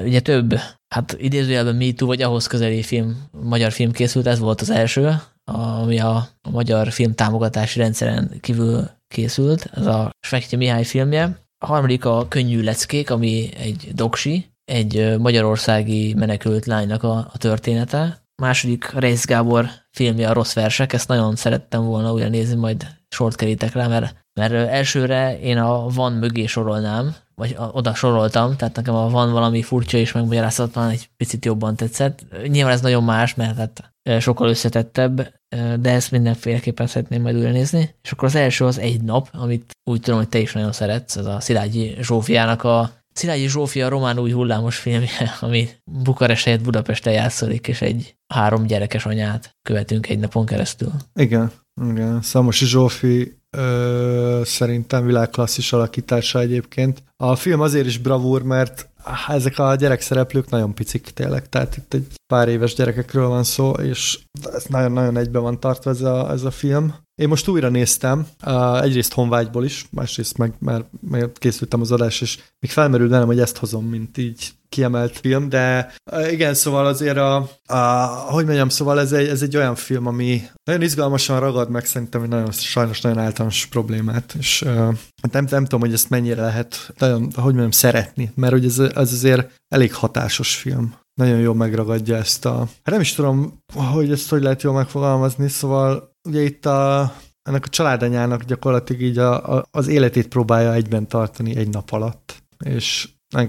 Ugye több, hát idézőjelben MeToo, vagy ahhoz közeli film, magyar film készült, ez volt az első, ami a magyar film támogatási rendszeren kívül készült, ez a Svekti Mihály filmje. A harmadik a Könnyű leckék, ami egy doksi, egy magyarországi menekült lánynak a, a története. A második Reis Gábor filmje a Rossz versek, ezt nagyon szerettem volna újra nézni, majd sort kerítek rá, mert, mert elsőre én a van mögé sorolnám, vagy oda soroltam, tehát nekem a van valami furcsa és megmagyarázhatatlan egy picit jobban tetszett. Nyilván ez nagyon más, mert hát sokkal összetettebb, de ezt mindenféleképpen szeretném majd újra nézni. És akkor az első az egy nap, amit úgy tudom, hogy te is nagyon szeretsz, ez a Szilágyi Zsófiának a Szilágyi Zsófia a román új hullámos filmje, ami Bukarest helyett Budapesten játszik, és egy három gyerekes anyát követünk egy napon keresztül. Igen, igen. Szamos Zsófi ö, szerintem világklasszis alakítása egyébként. A film azért is bravúr, mert ezek a gyerekszereplők nagyon picik tényleg, tehát itt egy pár éves gyerekekről van szó, és ez nagyon-nagyon egybe van tartva ez a, ez a film. Én most újra néztem, egyrészt honvágyból is, másrészt meg már, már készültem az adás, és még felmerült bennem, hogy ezt hozom, mint így kiemelt film, de uh, igen, szóval azért a, a hogy mondjam, szóval ez egy, ez egy olyan film, ami nagyon izgalmasan ragad meg szerintem egy nagyon, sajnos nagyon általános problémát, és uh, nem, nem tudom, hogy ezt mennyire lehet, nagyon, hogy mondjam, szeretni, mert hogy ez, ez azért elég hatásos film nagyon jól megragadja ezt a... Hát nem is tudom, hogy ezt hogy lehet jól megfogalmazni, szóval ugye itt a, ennek a családanyának gyakorlatilag így a, a, az életét próbálja egyben tartani egy nap alatt. És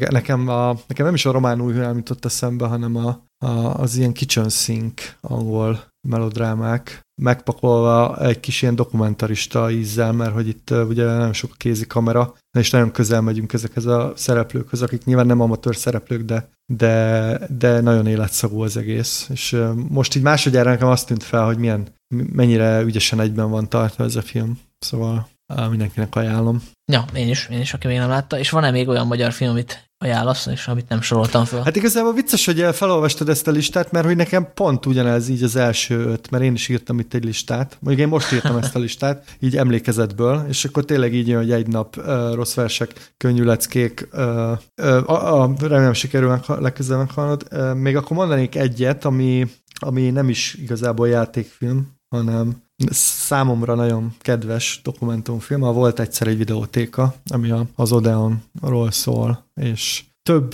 nekem, a, nekem nem is a román új jutott eszembe, hanem a, a, az ilyen kitchen sink angol melodrámák, megpakolva egy kis ilyen dokumentarista ízzel, mert hogy itt ugye nagyon sok a kézi kamera, és nagyon közel megyünk ezekhez a szereplőkhöz, akik nyilván nem amatőr szereplők, de, de, de nagyon életszagú az egész. És most így másodjára nekem azt tűnt fel, hogy milyen, mennyire ügyesen egyben van tartva ez a film. Szóval mindenkinek ajánlom. Ja, én is, én is, aki még nem látta. És van-e még olyan magyar film, amit ajánlasz, és amit nem soroltam fel? Hát igazából vicces, hogy felolvastad ezt a listát, mert hogy nekem pont ugyanez így az első öt, mert én is írtam itt egy listát. Mondjuk én most írtam ezt a listát, így emlékezetből, és akkor tényleg így jön, hogy egy nap uh, rossz versek, könnyű leckék, uh, uh, a, remélem sikerül legközelebb meghalnod. Uh, még akkor mondanék egyet, ami, ami nem is igazából játékfilm, hanem számomra nagyon kedves dokumentumfilm. Volt egyszer egy videótéka, ami az Odeonról szól, és több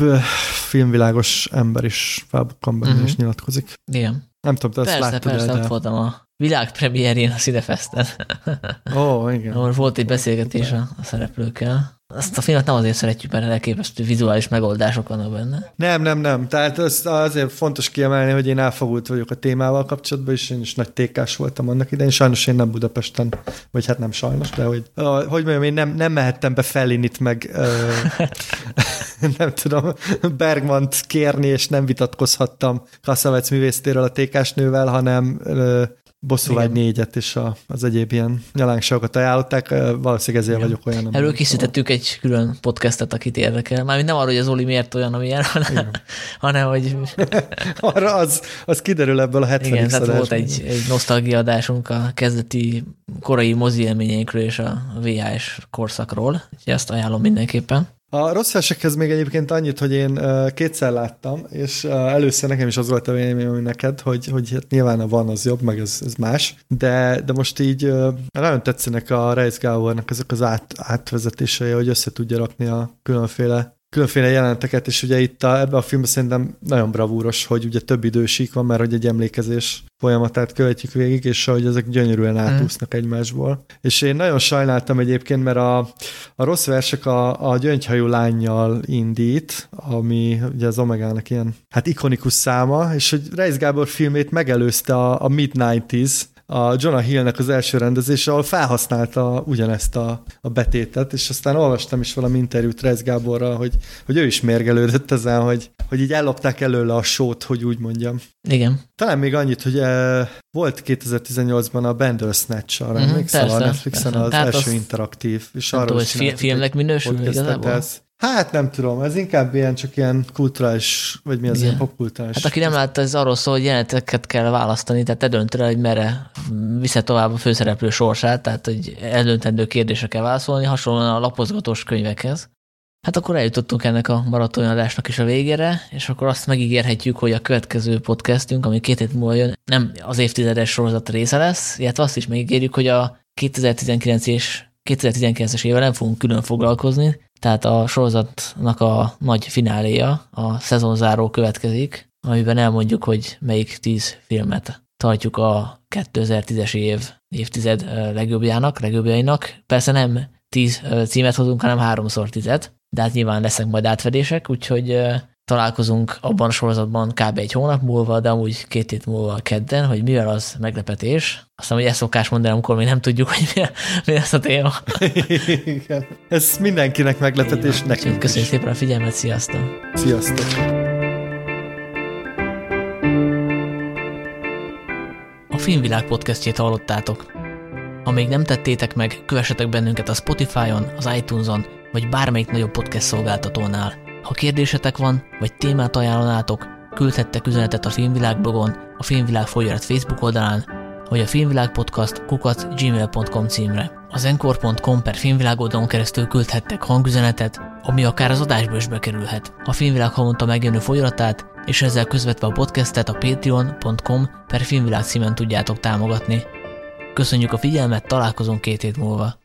filmvilágos ember is felbukkan benne uh-huh. és nyilatkozik. Igen. Nem tudom, te Persze, láttad persze, ott de... voltam a világpremierjén a Cinefesten, Ó, igen. ahol volt egy beszélgetés a, a szereplőkkel. Azt a filmet nem azért szeretjük, mert elképesztő vizuális megoldások vannak benne. Nem, nem, nem. Tehát az, azért fontos kiemelni, hogy én elfogult vagyok a témával kapcsolatban, és én is nagy tékás voltam annak idején. Sajnos én nem Budapesten, vagy hát nem sajnos, de hogy, hogy mondjam, én nem, nem mehettem be Fellinit meg ö, nem tudom, Bergmant kérni, és nem vitatkozhattam Kasszavec művésztéről a tékásnővel, hanem ö, Bosszúvágy négyet és a, az egyéb ilyen nyalánkságokat ajánlották, valószínűleg ezért Igen. vagyok olyan. Erről készítettük egy külön podcastet, akit érdekel. Mármint nem arról, hogy az Oli miért olyan, amilyen, hanem, hanem hogy Arra az, az kiderül ebből a 70 igen, tehát volt egy, egy nosztalgia adásunk a kezdeti korai mozi élményeinkről és a VHS korszakról, úgyhogy azt ajánlom mindenképpen. A rossz versekhez még egyébként annyit, hogy én kétszer láttam, és először nekem is az volt a véleményem, neked, hogy, hogy hát nyilván a van az jobb, meg ez, ez más, de, de most így nagyon tetszenek a Reis Gábornak ezek az át, átvezetései, hogy össze tudja rakni a különféle különféle jeleneteket, és ugye itt a, ebben a filmben szerintem nagyon bravúros, hogy ugye több idősík van, mert hogy egy emlékezés folyamatát követjük végig, és hogy ezek gyönyörűen átúsznak egymásból. És én nagyon sajnáltam egyébként, mert a, a rossz versek a, a gyöngyhajú lányjal indít, ami ugye az Omegának ilyen hát ikonikus száma, és hogy Reis Gábor filmét megelőzte a, a Mid-90s, a Jonah Hillnek az első rendezése, ahol felhasználta ugyanezt a, a betétet, és aztán olvastam is valami interjút Reis Gáborral, hogy, hogy ő is mérgelődött ezen, hogy, hogy így ellopták előle a sót, hogy úgy mondjam. Igen. Talán még annyit, hogy e, volt 2018-ban a Bandersnatch, arra Mhm, emlékszel, a Netflixen persze. az Tehát első azt interaktív, és Nem tudom, arról hogy filmnek minősül igazából? ez- Hát nem tudom, ez inkább ilyen csak ilyen kulturális, vagy mi az Igen. ilyen popkulturális. Hát aki nem látta, ez arról szól, hogy jeleneteket kell választani, tehát te döntöd el, hogy merre viszed tovább a főszereplő sorsát, tehát hogy eldöntendő kérdésre kell válaszolni, hasonlóan a lapozgatós könyvekhez. Hát akkor eljutottunk ennek a maratonadásnak is a végére, és akkor azt megígérhetjük, hogy a következő podcastünk, ami két hét múlva jön, nem az évtizedes sorozat része lesz, illetve azt is megígérjük, hogy a 2019 és 2019-es évvel nem fogunk külön foglalkozni, tehát a sorozatnak a nagy fináléja, a szezonzáró következik, amiben elmondjuk, hogy melyik tíz filmet tartjuk a 2010-es év évtized legjobbjának, legjobbjainak. Persze nem tíz címet hozunk, hanem háromszor tizet, de hát nyilván lesznek majd átfedések, úgyhogy találkozunk abban a sorozatban kb. egy hónap múlva, de amúgy két hét múlva kedden, hogy mivel az meglepetés. Aztán, hogy ezt szokás mondani, amikor még nem tudjuk, hogy mi, mi lesz a téma. Igen. Ez mindenkinek meglepetés, Úgyhogy nekünk Köszönjük is. szépen a figyelmet, sziasztok! Sziasztok! A Filmvilág podcastjét hallottátok. Ha még nem tettétek meg, kövessetek bennünket a Spotify-on, az iTunes-on, vagy bármelyik nagyobb podcast szolgáltatónál. Ha kérdésetek van, vagy témát ajánlanátok, küldhettek üzenetet a Filmvilág blogon, a Filmvilág folyarat Facebook oldalán, vagy a Filmvilág podcast kukac gmail.com címre. Az encore.com per filmvilág oldalon keresztül küldhettek hangüzenetet, ami akár az adásba is bekerülhet. A Filmvilág havonta megjelenő folyaratát, és ezzel közvetve a podcastet a patreon.com per filmvilág címen tudjátok támogatni. Köszönjük a figyelmet, találkozunk két hét múlva.